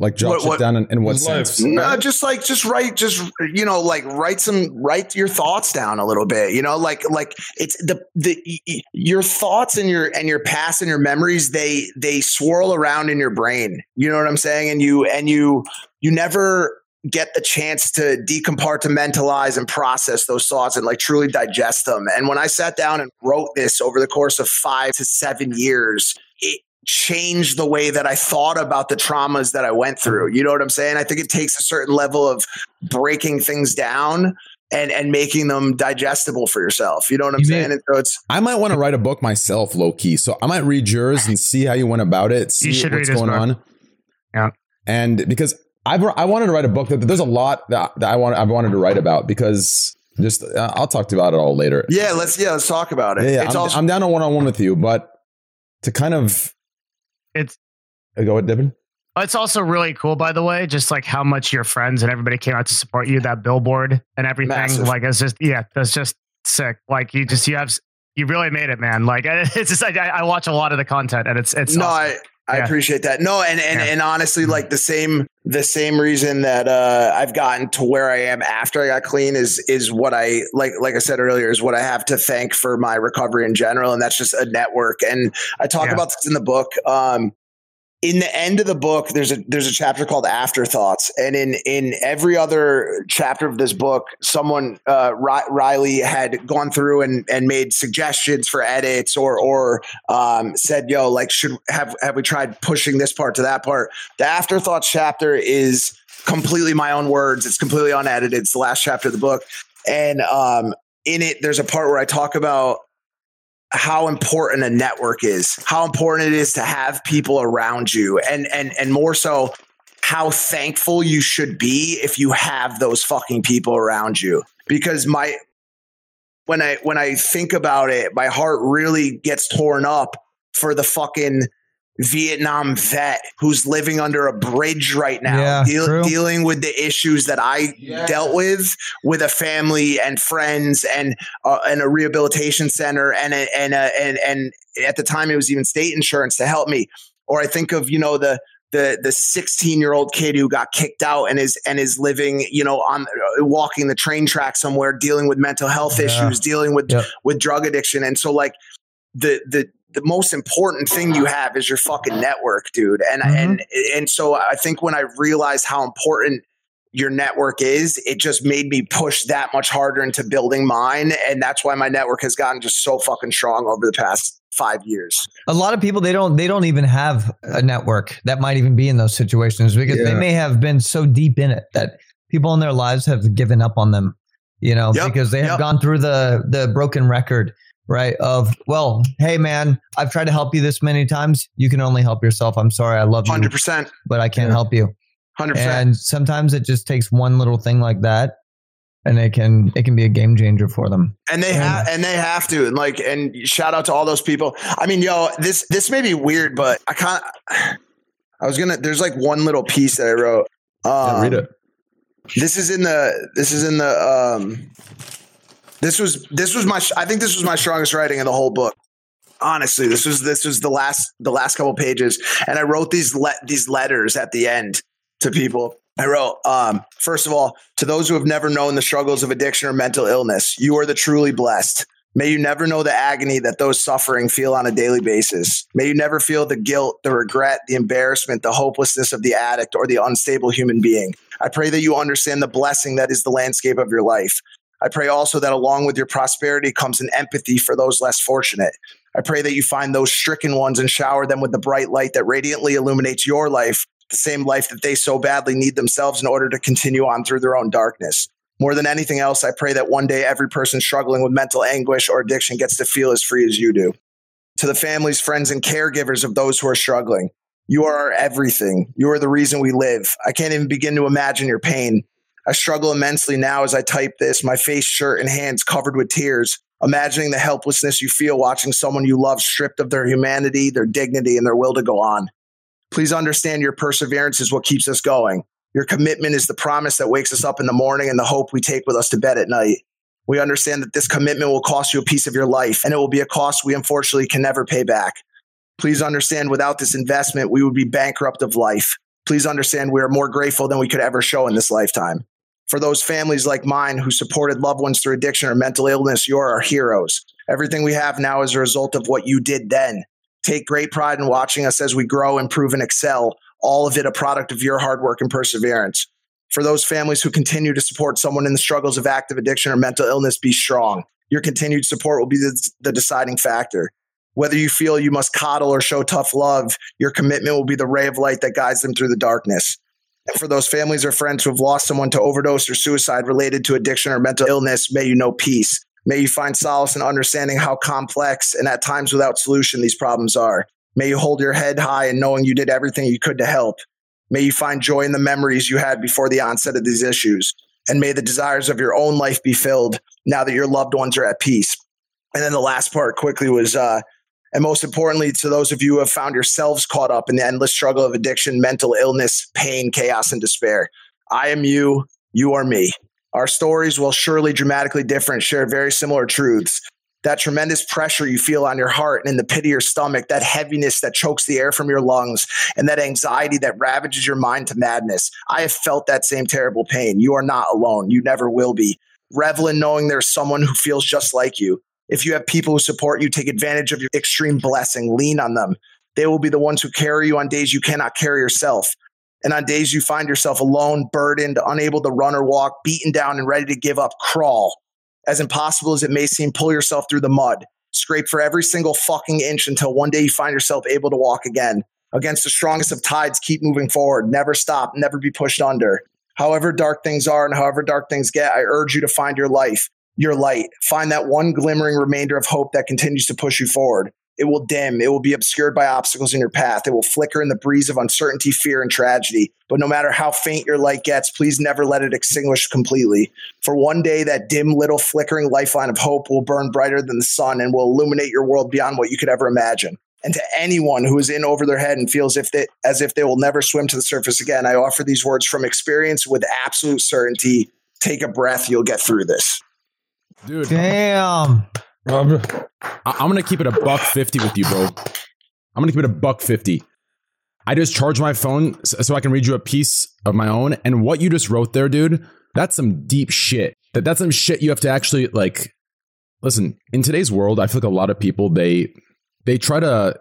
Speaker 2: Like jot
Speaker 5: What-
Speaker 2: shit
Speaker 5: what-
Speaker 2: down in, in what sense?
Speaker 5: No, just like just write, just you know, like write some, write your thoughts down a little bit. You know, like like it's the the y- y- your thoughts and your and your past and your memories they they swirl around in your brain. You know what I'm saying? And you and you you never get the chance to decompartmentalize and process those thoughts and like truly digest them. And when I sat down and wrote this over the course of five to seven years, it changed the way that I thought about the traumas that I went through. You know what I'm saying? I think it takes a certain level of breaking things down and and making them digestible for yourself. You know what I'm saying? And so it's
Speaker 2: I might want to write a book myself, low key. So I might read yours and see how you went about it. See
Speaker 8: should
Speaker 2: what's
Speaker 8: read
Speaker 2: going on.
Speaker 8: Yeah.
Speaker 2: And because I've I wanted to write a book that there's a lot that, that I want I've wanted to write about because just uh, I'll talk to you about it all later.
Speaker 5: yeah, let's yeah, let's talk about it.
Speaker 2: Yeah, yeah,
Speaker 5: it's
Speaker 2: I'm,
Speaker 5: also
Speaker 2: I'm down on one on one with you, but to kind of
Speaker 8: it's
Speaker 2: go ahead, Devin.
Speaker 8: It's also really cool, by the way, just like how much your friends and everybody came out to support you, that billboard and everything.
Speaker 5: Massive.
Speaker 8: Like, it's just, yeah, that's just sick. Like, you just, you have, you really made it, man. Like, it's just, like, I, I watch a lot of the content and it's, it's,
Speaker 5: no,
Speaker 8: awesome.
Speaker 5: I, I
Speaker 8: Yeah.
Speaker 5: appreciate that. No, and and,
Speaker 8: Yeah.
Speaker 5: and honestly, like the same the same reason that uh, I've gotten to where I am after I got clean is is what I like like I said earlier is what I have to thank for my recovery in general, and that's just a network. And I talk
Speaker 8: Yeah.
Speaker 5: about this in the book. Um, in the end of the book, there's a there's a chapter called Afterthoughts, and in in every other chapter of this book, someone uh, Ri- Riley had gone through and and made suggestions for edits or or um, said, "Yo, like should have have we tried pushing this part to that part?" The Afterthoughts chapter is completely my own words. It's completely unedited. It's the last chapter of the book, and um, in it, there's a part where I talk about how important a network is, how important it is to have people around you, and and and more so, how thankful you should be if you have those fucking people around you. Because my when I when I think about it, my heart really gets torn up for the fucking Vietnam vet who's living under a bridge right now,
Speaker 6: Yeah,
Speaker 5: deal- dealing with the issues that I dealt with with a family and friends and uh, and a rehabilitation center and a, and a, and and at the time it was even state insurance to help me. Or I think of you know the the the 16 year old kid who got kicked out and is and is living you know on uh, walking the train track somewhere dealing with mental health
Speaker 6: Yeah.
Speaker 5: issues dealing with
Speaker 6: Yep.
Speaker 5: with drug addiction and so like the the the most important thing you have is your fucking network dude. And
Speaker 6: Mhm.
Speaker 5: and and so i think when i realized how important your network is it just made me push that much harder into building mine. And that's why my network has gotten just so fucking strong over the past five years.
Speaker 6: A lot of people they don't they don't even have a network that might even be in those situations because they may have been so deep in it that people in their lives have given up on them you know
Speaker 5: Yep,
Speaker 6: because they have
Speaker 5: yep.
Speaker 6: gone through the the broken record right of well hey man i've tried to help you this many times. You can only help yourself. I'm sorry i love you
Speaker 5: 100%
Speaker 6: but i can't help you.
Speaker 5: 100%
Speaker 6: and sometimes it just takes one little thing like that and it can it can be a game changer for them.
Speaker 5: And they have and they have to and like and shout out to all those people. I mean yo this this may be weird but i can't i was gonna there's like one little piece that i wrote. Um,
Speaker 2: Yeah, read it.
Speaker 5: this is in the this is in the um this was this was my i think this was my strongest writing in the whole book honestly this was this was the last the last couple pages and i wrote these let these letters at the end to people i wrote um first of all to those who have never known the struggles of addiction or mental illness you are the truly blessed May you never know the agony that those suffering feel on a daily basis. May you never feel the guilt, the regret, the embarrassment, the hopelessness of the addict or the unstable human being. I pray that you understand the blessing that is the landscape of your life. I pray also that along with your prosperity comes an empathy for those less fortunate. I pray that you find those stricken ones and shower them with the bright light that radiantly illuminates your life, the same life that they so badly need themselves in order to continue on through their own darkness. More than anything else, I pray that one day every person struggling with mental anguish or addiction gets to feel as free as you do. To the families, friends, and caregivers of those who are struggling, you are our everything. You are the reason we live. I can't even begin to imagine your pain. I struggle immensely now as I type this, my face, shirt, and hands covered with tears, imagining the helplessness you feel watching someone you love stripped of their humanity, their dignity, and their will to go on. Please understand your perseverance is what keeps us going. Your commitment is the promise that wakes us up in the morning and the hope we take with us to bed at night. We understand that this commitment will cost you a piece of your life, and it will be a cost we unfortunately can never pay back. Please understand without this investment, we would be bankrupt of life. Please understand we are more grateful than we could ever show in this lifetime. For those families like mine who supported loved ones through addiction or mental illness, you're our heroes. Everything we have now is a result of what you did then. Take great pride in watching us as we grow, improve, and excel, all of it a product of your hard work and perseverance. For those families who continue to support someone in the struggles of active addiction or mental illness, be strong. Your continued support will be the, the deciding factor. Whether you feel you must coddle or show tough love, your commitment will be the ray of light that guides them through the darkness. And for those families or friends who have lost someone to overdose or suicide related to addiction or mental illness, may you know peace. May you find solace in understanding how complex and at times without solution these problems are. May you hold your head high in knowing you did everything you could to help. May you find joy in the memories you had before the onset of these issues. And may the desires of your own life be filled now that your loved ones are at peace. And then the last part quickly was, uh, and most importantly, to those of you who have found yourselves caught up in the endless struggle of addiction, mental illness, pain, chaos, and despair. I am you, you are me. Our stories, while surely dramatically different, share very similar truths. That tremendous pressure you feel on your heart and in the pit of your stomach, that heaviness that chokes the air from your lungs, and that anxiety that ravages your mind to madness. I have felt that same terrible pain. You are not alone. You never will be. Revel in knowing there's someone who feels just like you. If you have people who support you, take advantage of your extreme blessing, lean on them. They will be the ones who carry you on days you cannot carry yourself. And on days you find yourself alone, burdened, unable to run or walk, beaten down, and ready to give up, crawl. As impossible as it may seem, pull yourself through the mud. Scrape for every single fucking inch until one day you find yourself able to walk again. Against the strongest of tides, keep moving forward. Never stop, never be pushed under. However dark things are and however dark things get, I urge you to find your life, your light. Find that one glimmering remainder of hope that continues to push you forward. It will dim. It will be obscured by obstacles in your path. It will flicker in the breeze of uncertainty, fear, and tragedy. But no matter how faint your light gets, please never let it extinguish completely. For one day, that dim little flickering lifeline of hope will burn brighter than the sun and will illuminate your world beyond what you could ever imagine. And to anyone who is in over their head and feels if they, as if they will never swim to the surface again, I offer these words from experience with absolute certainty. Take a breath. You'll get through this.
Speaker 2: Dude.
Speaker 6: Damn.
Speaker 2: I- I'm gonna keep it a buck fifty with you, bro. I'm gonna keep it a buck fifty. I just charge my phone so, so I can read you a piece of my own, and what you just wrote there, dude, that's some deep shit. That that's some shit you have to actually like. Listen, in today's world, I feel like a lot of people they they try to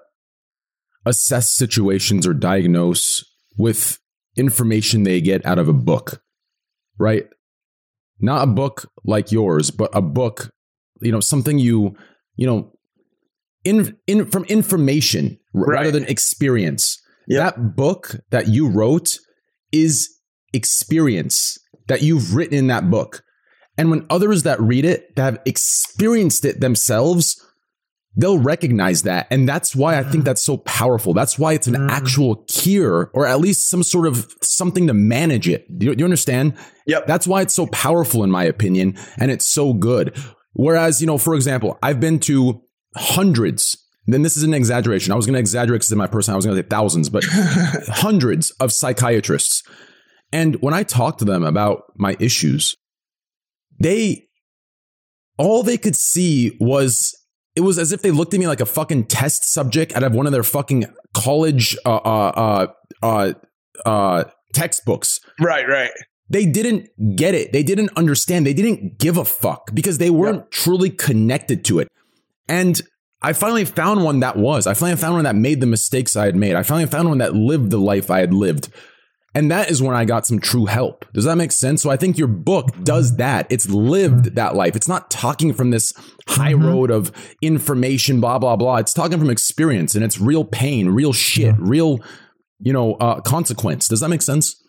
Speaker 2: assess situations or diagnose with information they get out of a book, right? Not a book like yours, but a book you know something you you know in in from information r- rather than experience. That book that you wrote is experience that you've written in that book. And when others that read it that have experienced it themselves they'll recognize that. And that's why i think that's so powerful. That's why it's an mm. actual cure or at least some sort of something to manage it. Do you, do you understand?
Speaker 5: Yep.
Speaker 2: That's why it's so powerful in my opinion and it's so good. Whereas, you know, for example, I've been to hundreds, then this is an exaggeration. I was going to exaggerate because in my person, I was going to say thousands, but hundreds of psychiatrists. And when I talked to them about my issues, they, all they could see was, it was as if they looked at me like a fucking test subject out of one of their fucking college, uh, uh, uh, uh, uh textbooks.
Speaker 5: Right, right.
Speaker 2: They didn't get it. They didn't understand. They didn't give a fuck because they weren't truly connected to it. And I finally found one that was. I finally found one that made the mistakes I had made. I finally found one that lived the life I had lived. And that is when I got some true help. Does that make sense? So I think your book does that. It's lived that life. It's not talking from this high road of information, blah, blah, blah. It's talking from experience and it's real pain, real shit, real, you know, uh, consequence. Does that make sense?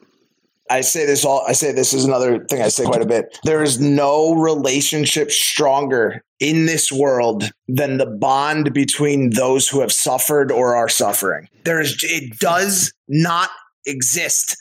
Speaker 5: I say this all I say this is another thing I say quite a bit. There is no relationship stronger in this world than the bond between those who have suffered or are suffering. There is it does not exist.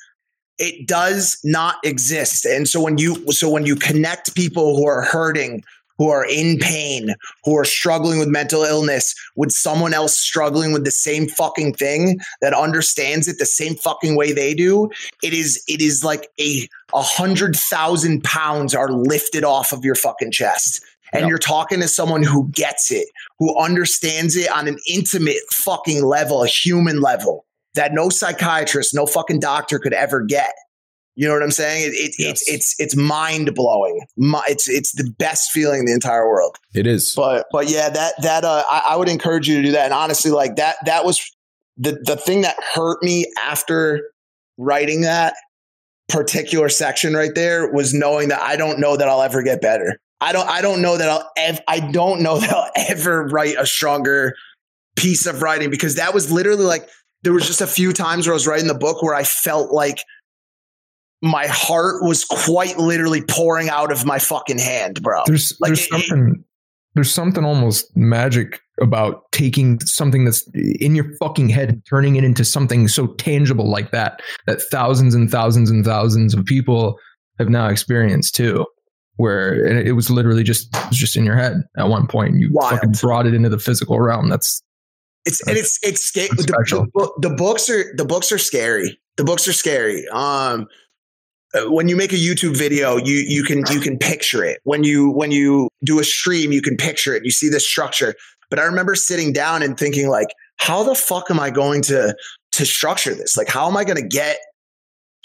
Speaker 5: It does not exist. And so when you so when you connect people who are hurting, who are in pain, who are struggling with mental illness, with someone else struggling with the same fucking thing that understands it the same fucking way they do, it is it is like a a hundred thousand pounds are lifted off of your fucking chest. And you're talking to someone who gets it, who understands it on an intimate fucking level, a human level. That no psychiatrist, no fucking doctor could ever get. You know what I'm saying? It, it, It's it's it's mind blowing. It's it's the best feeling in the entire world.
Speaker 2: It is.
Speaker 5: But but yeah, that that uh, I, I would encourage you to do that. And honestly, like that that was the the thing that hurt me after writing that particular section right there was knowing that I don't know that I'll ever get better. I don't I don't know that I'll ev- I don't know that I'll ever write a stronger piece of writing because that was literally like there was just a few times where I was writing the book where I felt like my heart was quite literally pouring out of my fucking hand, bro.
Speaker 10: There's
Speaker 5: like
Speaker 10: there's something there's something almost magic about taking something that's in your fucking head and turning it into something so tangible like that that thousands and thousands and thousands of people have now experienced too where it was literally just it was just in your head at one point and you
Speaker 5: Wild.
Speaker 10: fucking brought it into the physical realm that's
Speaker 5: it's and it's it's scary. The, the, the books are the books are scary. The books are scary. Um, uh, when you make a YouTube video, you you can you can picture it. When you when you do a stream, you can picture it. You see the structure. But I remember sitting down and thinking like, how the fuck am I going to to structure this? Like, how am I going to get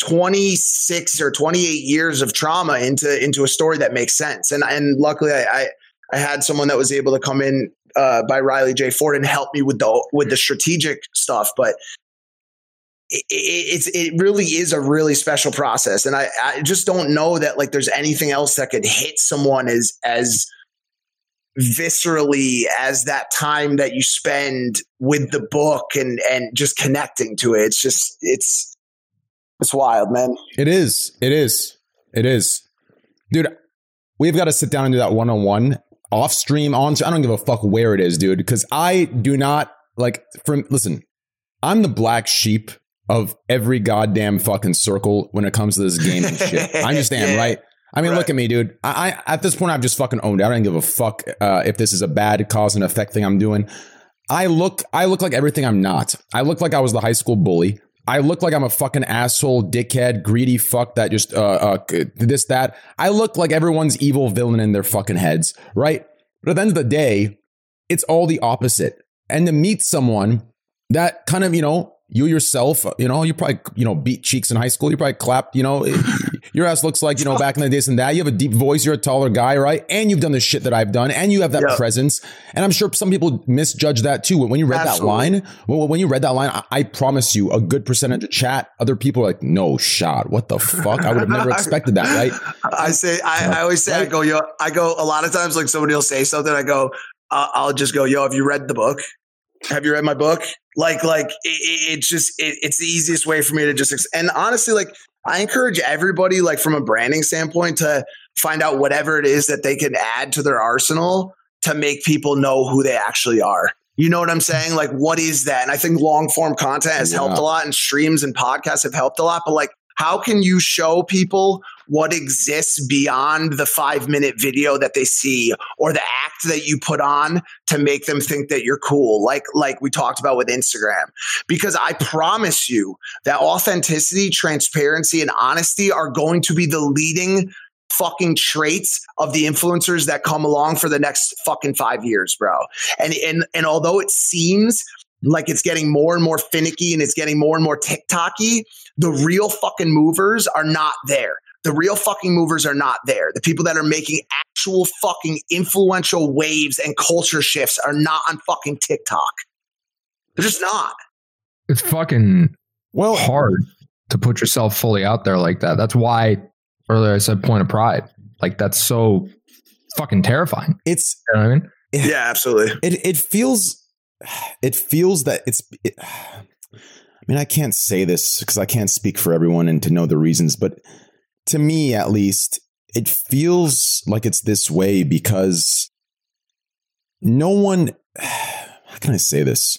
Speaker 5: 26 or 28 years of trauma into into a story that makes sense? And and luckily, I I, I had someone that was able to come in uh, by Riley J Ford and help me with the with the strategic stuff. But it, it's it really is a really special process, and I, I just don't know that like there's anything else that could hit someone as as viscerally as that time that you spend with the book and and just connecting to it. It's just it's it's wild, man.
Speaker 2: It is. It is. It is. Dude, we've got to sit down and do that one on one off stream, on. I don't give a fuck where it is, dude, because I do not like from listen, I'm the black sheep of every goddamn fucking circle when it comes to this gaming shit. I understand,
Speaker 5: Yeah.
Speaker 2: right? I mean, look at me, dude. I, I at this point I've just fucking owned it. I don't give a fuck uh, if this is a bad cause and effect thing I'm doing. I look I look like everything I'm not. I look like I was the high school bully. I look like I'm a fucking asshole, dickhead, greedy fuck that just uh, uh this that. I look like everyone's evil villain in their fucking heads, right? But at the end of the day, it's all the opposite. And to meet someone that kind of, you know, you yourself, you know, you probably, you know, beat cheeks in high school. You probably clapped, you know, your ass looks like, you know, back in the days and that. You have a deep voice. You're a taller guy, right? And you've done the shit that I've done and you have that presence. And I'm sure some people misjudge that too. When you read
Speaker 5: Absolutely.
Speaker 2: that line, well, when you read that line, I, I promise you a good percentage of chat, other people are like, no shot. What the fuck? I would have never expected that, right?
Speaker 5: I say, I, I always say, I go, yo, I go, a lot of times, like somebody will say something, I go, uh, I'll just go, yo, have you read the book? Have you read my book? Like, like it, it, it's just, it, it's the easiest way for me to just, and honestly, like, I encourage everybody, like, from a branding standpoint, to find out whatever it is that they can add to their arsenal to make people know who they actually are. You know what I'm saying? Like, what is that? And I think long form content has helped a lot, and streams and podcasts have helped a lot. But like, how can you show people what exists beyond the five minute video that they see or the act that you put on to make them think that you're cool? Like, like we talked about with Instagram. Because I promise you that authenticity, transparency, and honesty are going to be the leading fucking traits of the influencers that come along for the next fucking five years, bro. And and and although it seems like it's getting more and more finicky and it's getting more and more TikToky, the real fucking movers are not there. The real fucking movers are not there. The people that are making actual fucking influential waves and culture shifts are not on fucking TikTok. They're just not.
Speaker 10: it's fucking well hard to put yourself fully out there like that. That's why earlier I said point of pride. Like that's so fucking terrifying.
Speaker 2: It's
Speaker 10: you know what I mean?
Speaker 5: Yeah, absolutely.
Speaker 2: It it feels it feels that it's it, I mean I can't say this because I can't speak for everyone and to know the reasons, but to me at least it feels like it's this way because no one how can I say this?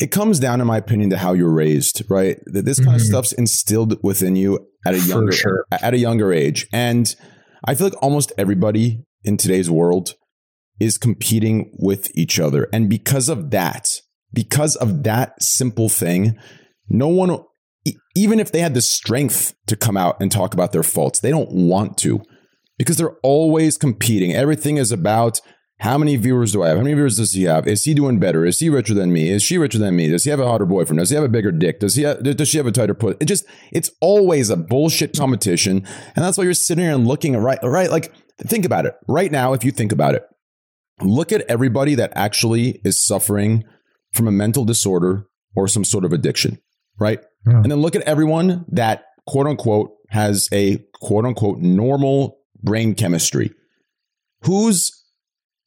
Speaker 2: It comes down, in my opinion, to how you're raised, right? That This kind of
Speaker 10: Mhm.
Speaker 2: stuff's instilled within you at a younger
Speaker 10: sure.
Speaker 2: at a younger age. And I feel like almost everybody in today's world is competing with each other. And because of that, because of that simple thing, no one, even if they had the strength to come out and talk about their faults, they don't want to because they're always competing. Everything is about How many viewers do I have? How many viewers does he have? Is he doing better? Is he richer than me? Is she richer than me? Does he have a hotter boyfriend? Does he have a bigger dick? Does he have, does she have a tighter put? It just it's always a bullshit competition, and that's why you're sitting here and looking at right right like think about it right now. If you think about it, look at everybody that actually is suffering from a mental disorder or some sort of addiction, right? And then look at everyone that quote unquote has a quote unquote normal brain chemistry. Who's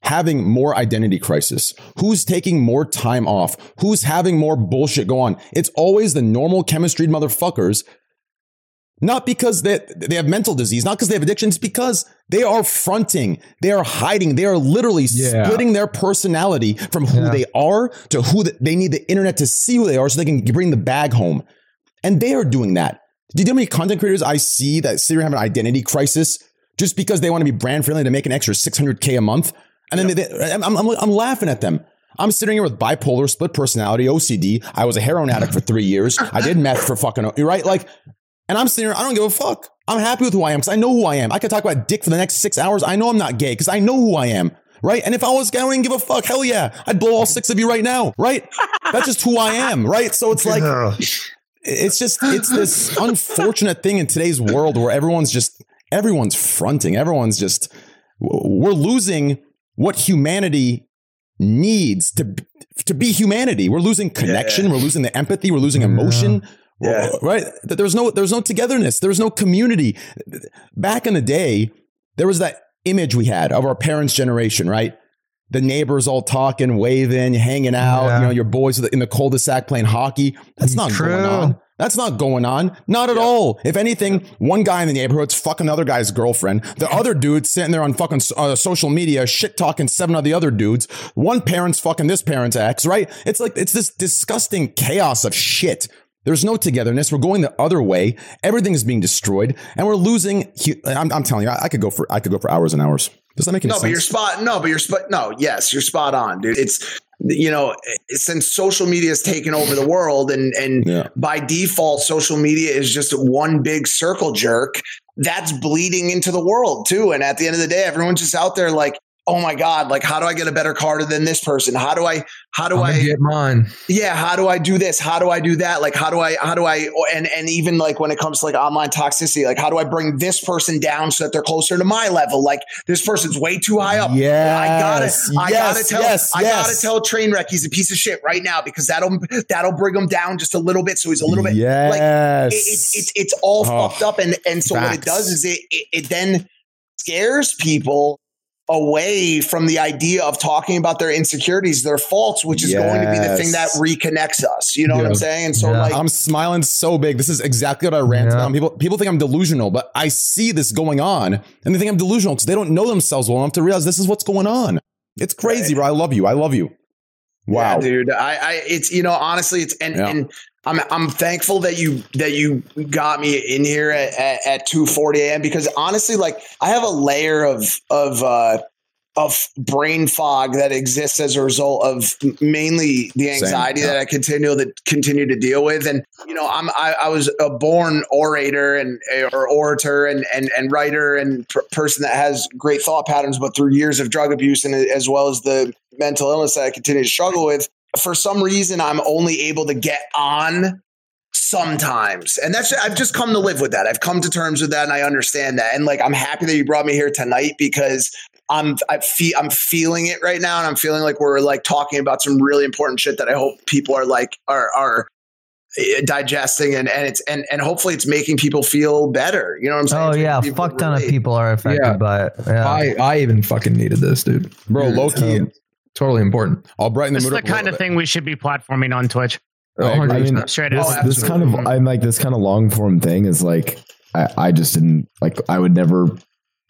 Speaker 2: having more identity crisis? Who's taking more time off? Who's having more bullshit go on? It's always the normal chemistry motherfuckers. Not because they, they have mental disease, not because they have addiction, it's because they are fronting, they are hiding, they are literally
Speaker 10: Yeah.
Speaker 2: splitting their personality from who
Speaker 10: Yeah.
Speaker 2: they are to who the, they need the internet to see who they are so they can bring the bag home. And they are doing that. Do you know how many content creators I see that sit here have an identity crisis just because they want to be brand friendly to make an extra 600K a month? And then they, they, I'm, I'm, I'm laughing at them. I'm sitting here with bipolar, split personality, OCD. I was a heroin addict for three years. I did meth for fucking, you're right? Like, and I'm sitting here, I don't give a fuck. I'm happy with who I am because I know who I am. I could talk about dick for the next six hours. I know I'm not gay because I know who I am. Right. And if I was gay, I wouldn't give a fuck. Hell yeah. I'd blow all six of you right now. Right. That's just who I am. Right. So it's like, it's just, it's this unfortunate thing in today's world where everyone's just, everyone's fronting. Everyone's just, we're losing what humanity needs to, to be humanity. We're losing connection. We're losing the empathy. We're losing emotion.
Speaker 5: Yeah.
Speaker 2: Right. That There's no there's no togetherness. There's no community. Back in the day, there was that image we had of our parents' generation, right? The neighbors all talking, waving, hanging out,
Speaker 6: Yeah.
Speaker 2: you know, your boys in the cul-de-sac playing hockey. That's not
Speaker 6: True.
Speaker 2: going on. That's not going on. Not at all. If anything, one guy in the neighborhood's fucking another guy's girlfriend. The other dude's sitting there on fucking uh, social media shit talking seven of the other dudes. One parent's fucking this parent's ex, right? It's like, it's this disgusting chaos of shit. There's no togetherness. We're going the other way. Everything's being destroyed, and we're losing. I'm, I'm telling you, I, I could go for I could go for hours and hours. Does that make any
Speaker 5: no,
Speaker 2: sense?
Speaker 5: but you're spot. No, but you're spot. No, yes, you're spot on, dude. It's you know eh, since social media has taken over the world, and and by default, social media is just one big circle jerk. That's bleeding into the world too. And at the end of the day, everyone's just out there like, oh my god, like how do I get a better car than this person? How do I? How do I
Speaker 10: get mine?
Speaker 5: yeah how do i do this how do i do that like how do i how do i and and even like when it comes to like online toxicity like how do i bring this person down so that they're closer to my level like this person's way too high up Yeah. i gotta
Speaker 2: Yes,
Speaker 5: i gotta tell
Speaker 2: yes,
Speaker 5: i gotta
Speaker 2: yes.
Speaker 5: tell trainwreck he's a piece of shit right now because that'll that'll bring him down just a little bit so he's a little bit yes. like it- it's it's it's all
Speaker 2: Oh,
Speaker 5: fucked up and and so what it does is it, it it then scares people away from the idea of talking about their insecurities, their faults, which is going to be the thing that reconnects us. You know what I'm saying? And so like
Speaker 2: I'm smiling so big. This is exactly what I rant
Speaker 5: Yeah.
Speaker 2: about. People people think I'm delusional, but I see this going on, and they think I'm delusional because they don't know themselves well enough to realize this is what's going on. It's crazy, bro. I love you. I love you. Wow,
Speaker 5: Yeah, dude. I, I, it's you know, honestly, it's and
Speaker 2: Yeah.
Speaker 5: and I'm I'm thankful that you that you got me in here at at, at 2:40 a.m. because honestly, like I have a layer of of uh of brain fog that exists as a result of mainly the
Speaker 2: Same,
Speaker 5: anxiety
Speaker 2: yeah.
Speaker 5: that I continue to continue to deal with. And you know, I'm I, I was a born orator and or orator and and and writer and per- person that has great thought patterns, but through years of drug abuse and as well as the mental illness that I continue to struggle with, for some reason I'm only able to get on sometimes and that's i've just come to live with that i've come to terms with that and i understand that and like i'm happy that you brought me here tonight because i'm i feel i'm feeling it right now and i'm feeling like we're like talking about some really important shit that i hope people are like are are eh, digesting and and it's and and hopefully it's making people feel better you know what i'm saying
Speaker 6: Oh
Speaker 5: It's
Speaker 6: yeah,
Speaker 5: making people
Speaker 6: fuck ton of people are affected
Speaker 10: Yeah.
Speaker 6: by it. Yeah.
Speaker 10: I I even fucking needed this, dude.
Speaker 2: bro.
Speaker 10: Dude,
Speaker 2: Low key,
Speaker 10: um, totally important.
Speaker 2: I'll brighten the
Speaker 8: This is
Speaker 2: mood
Speaker 8: the
Speaker 2: up a
Speaker 8: kind of
Speaker 2: bit.
Speaker 8: thing we should be platforming on Twitch.
Speaker 10: Oh,
Speaker 2: I
Speaker 3: mean,
Speaker 8: Straight
Speaker 3: this,
Speaker 8: up.
Speaker 3: this kind of I'm like this kind of long form thing is like I, I just didn't like I would never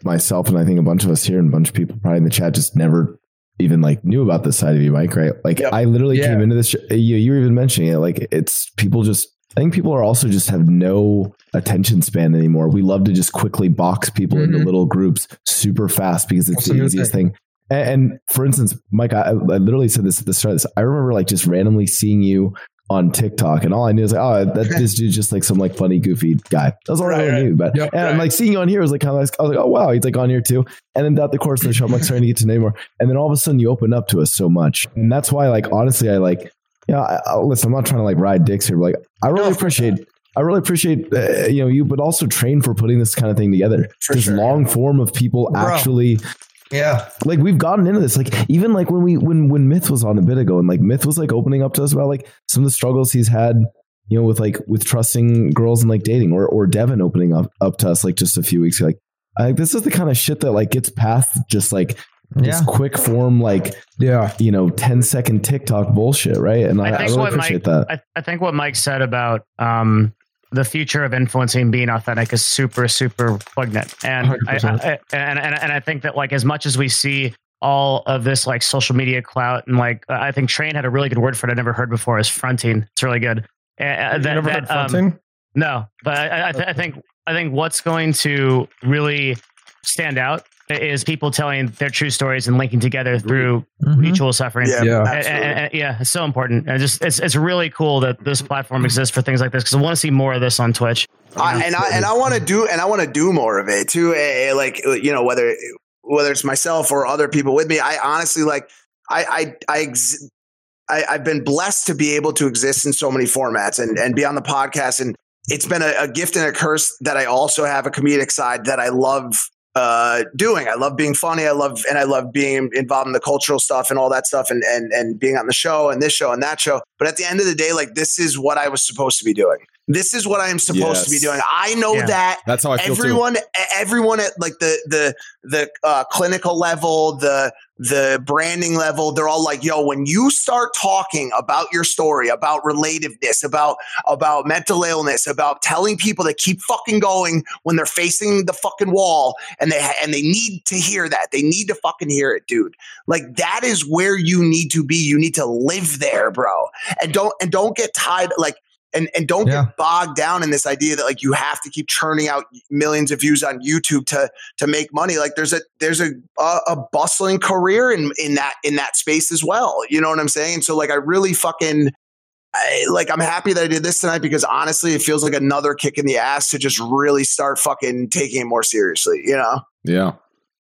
Speaker 3: myself and I think a bunch of us here and a bunch of people probably in the chat just never even like knew about this side of you, Mike. Right? Like I literally
Speaker 10: Yeah.
Speaker 3: came into this. Sh- you you were even mentioning it. Like it's people just. I think people are also just have no attention span anymore. We love to just quickly box people into
Speaker 10: Mhm.
Speaker 3: little groups super fast because it's
Speaker 10: That's
Speaker 3: the easiest
Speaker 10: thing.
Speaker 3: thing. And, and for instance, Mike, I, I literally said this at the start. Of this. I remember like just randomly seeing you on TikTok, and all I knew was like, oh, that this dude's just like some like funny, goofy guy. That's all I
Speaker 10: Right, right.
Speaker 3: knew. But
Speaker 10: Yep,
Speaker 3: and
Speaker 10: right.
Speaker 3: like seeing you on here was like kind of like, I was like, oh wow, he's like on here too. And then throughout the course of the show, I'm like starting to get to know more. And then all of a sudden, you open up to us so much, and that's why, like, honestly, I like, you know, I, I, listen, I'm not trying to like ride dicks here, but like, I really appreciate. I really appreciate uh, you know you, but also train for putting this kind of thing together. this long form of people
Speaker 6: Bro.
Speaker 3: actually
Speaker 6: Yeah.
Speaker 3: like we've gotten into this. Like even like when we when when myth was on a bit ago and like myth was like opening up to us about like some of the struggles he's had you know with like with trusting girls and like dating or or devin opening up up to us like just a few weeks ago. Like I this is the kind of shit that like gets past just like this
Speaker 6: Yeah.
Speaker 3: quick form like
Speaker 10: yeah.
Speaker 3: you know 10 second tiktok bullshit right? And i, I, really appreciate
Speaker 8: Mike,
Speaker 3: that.
Speaker 8: I, I think what Mike said about um, the future of influencing being authentic is super, super poignant. And I, I, and, and and I think that like as much as we see all of this like social media clout and like I think Train had a really good word for it I never heard before is fronting. It's really good. Uh,
Speaker 4: You
Speaker 8: that-
Speaker 4: never
Speaker 8: that,
Speaker 4: heard
Speaker 8: um,
Speaker 4: fronting?
Speaker 8: no, but I, I, th- I think I think what's going to really stand out is people telling their true stories and linking together through
Speaker 6: Mhm.
Speaker 8: mutual suffering.
Speaker 5: Yeah,
Speaker 10: Yeah.
Speaker 8: And- and- and- yeah, it's so important. And just it's it's really cool that this platform exists for things like this because I want to see more of this on Twitch.
Speaker 5: I, and I and I want to do and I want to do more of it too. eh, eh, Like you know whether whether it's myself or other people with me. I honestly like I I I. Ex- I, I've been blessed to be able to exist in so many formats and, and be on the podcast. And it's been a, a gift and a curse that I also have a comedic side that I love uh, doing. I love being funny. I love and I love being involved in the cultural stuff and all that stuff and and and being on the show and this show and that show. But at the end of the day, like this is what I was supposed to be doing. This is what I am supposed to be doing. I know
Speaker 8: Yeah.
Speaker 5: that
Speaker 2: That's how I feel too.
Speaker 5: everyone everyone at like the the the uh, clinical level the the branding level they're all like yo when you start talking about your story about relativeness about about mental illness about telling people to keep fucking going when they're facing the fucking wall and they ha- and they need to hear that they need to fucking hear it dude like that is where you need to be you need to live there bro and don't and don't get tied like and and don't
Speaker 6: Yeah.
Speaker 5: get bogged down in this idea that like you have to keep churning out millions of views on YouTube to to make money. Like there's a there's a a, a bustling career in in that in that space as well. You know what I'm saying? So like I really fucking I, like I'm happy that I did this tonight because honestly, it feels like another kick in the ass to just really start fucking taking it more seriously. You know?
Speaker 2: Yeah,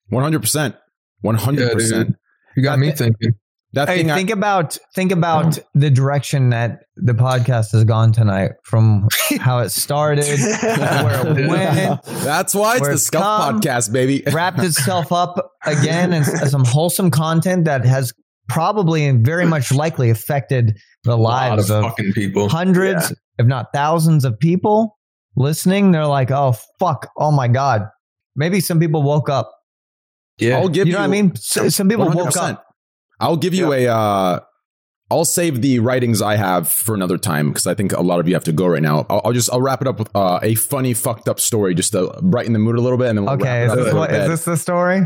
Speaker 2: one hundred percent, one hundred percent.
Speaker 10: you got me thinking
Speaker 2: That
Speaker 6: Hey,
Speaker 2: thing, I,
Speaker 6: think about think about mm-hmm. the direction that the podcast has gone tonight from how it started, where it went,
Speaker 2: that's why it's the
Speaker 6: it's
Speaker 2: Scuff
Speaker 6: come,
Speaker 2: Podcast, baby.
Speaker 6: wrapped itself up again as, as some wholesome content that has probably and very much likely affected the lives
Speaker 10: of
Speaker 6: of
Speaker 10: fucking people
Speaker 6: hundreds, if not thousands of people listening. They're like, oh, fuck. Oh my God. Maybe some people woke up.
Speaker 10: yeah
Speaker 2: I'll give
Speaker 6: You
Speaker 2: you,
Speaker 6: know what I mean? S- Some people woke
Speaker 2: 100%.
Speaker 6: up.
Speaker 2: I'll give you a. Uh, I'll save the writings I have for another time because I think a lot of you have to go right now. I'll, I'll just I'll wrap it up with uh, a funny fucked up story just to brighten the mood a little bit, and then we'll
Speaker 6: Okay.
Speaker 2: wrap
Speaker 6: Is
Speaker 2: it
Speaker 6: this,
Speaker 2: and go
Speaker 6: what,
Speaker 2: to
Speaker 6: is
Speaker 2: bed.
Speaker 6: this the story?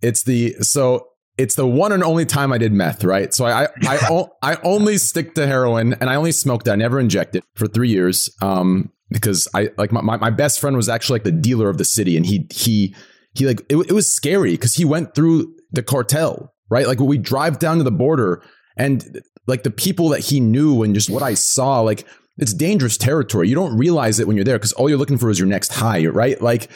Speaker 2: It's the so it's the one and only time I did meth, right? So I I I, o- I only stick to heroin and I only smoked it. I never injected for three years. Um, because I like my, my, my best friend was actually like the dealer of the city, and he he he like it, it was scary because he went through the cartel, right? Like when we drive down to the border and like the people that he knew and just what I saw, like it's dangerous territory. You don't realize it when you're there because all you're looking for is your next high, right? Like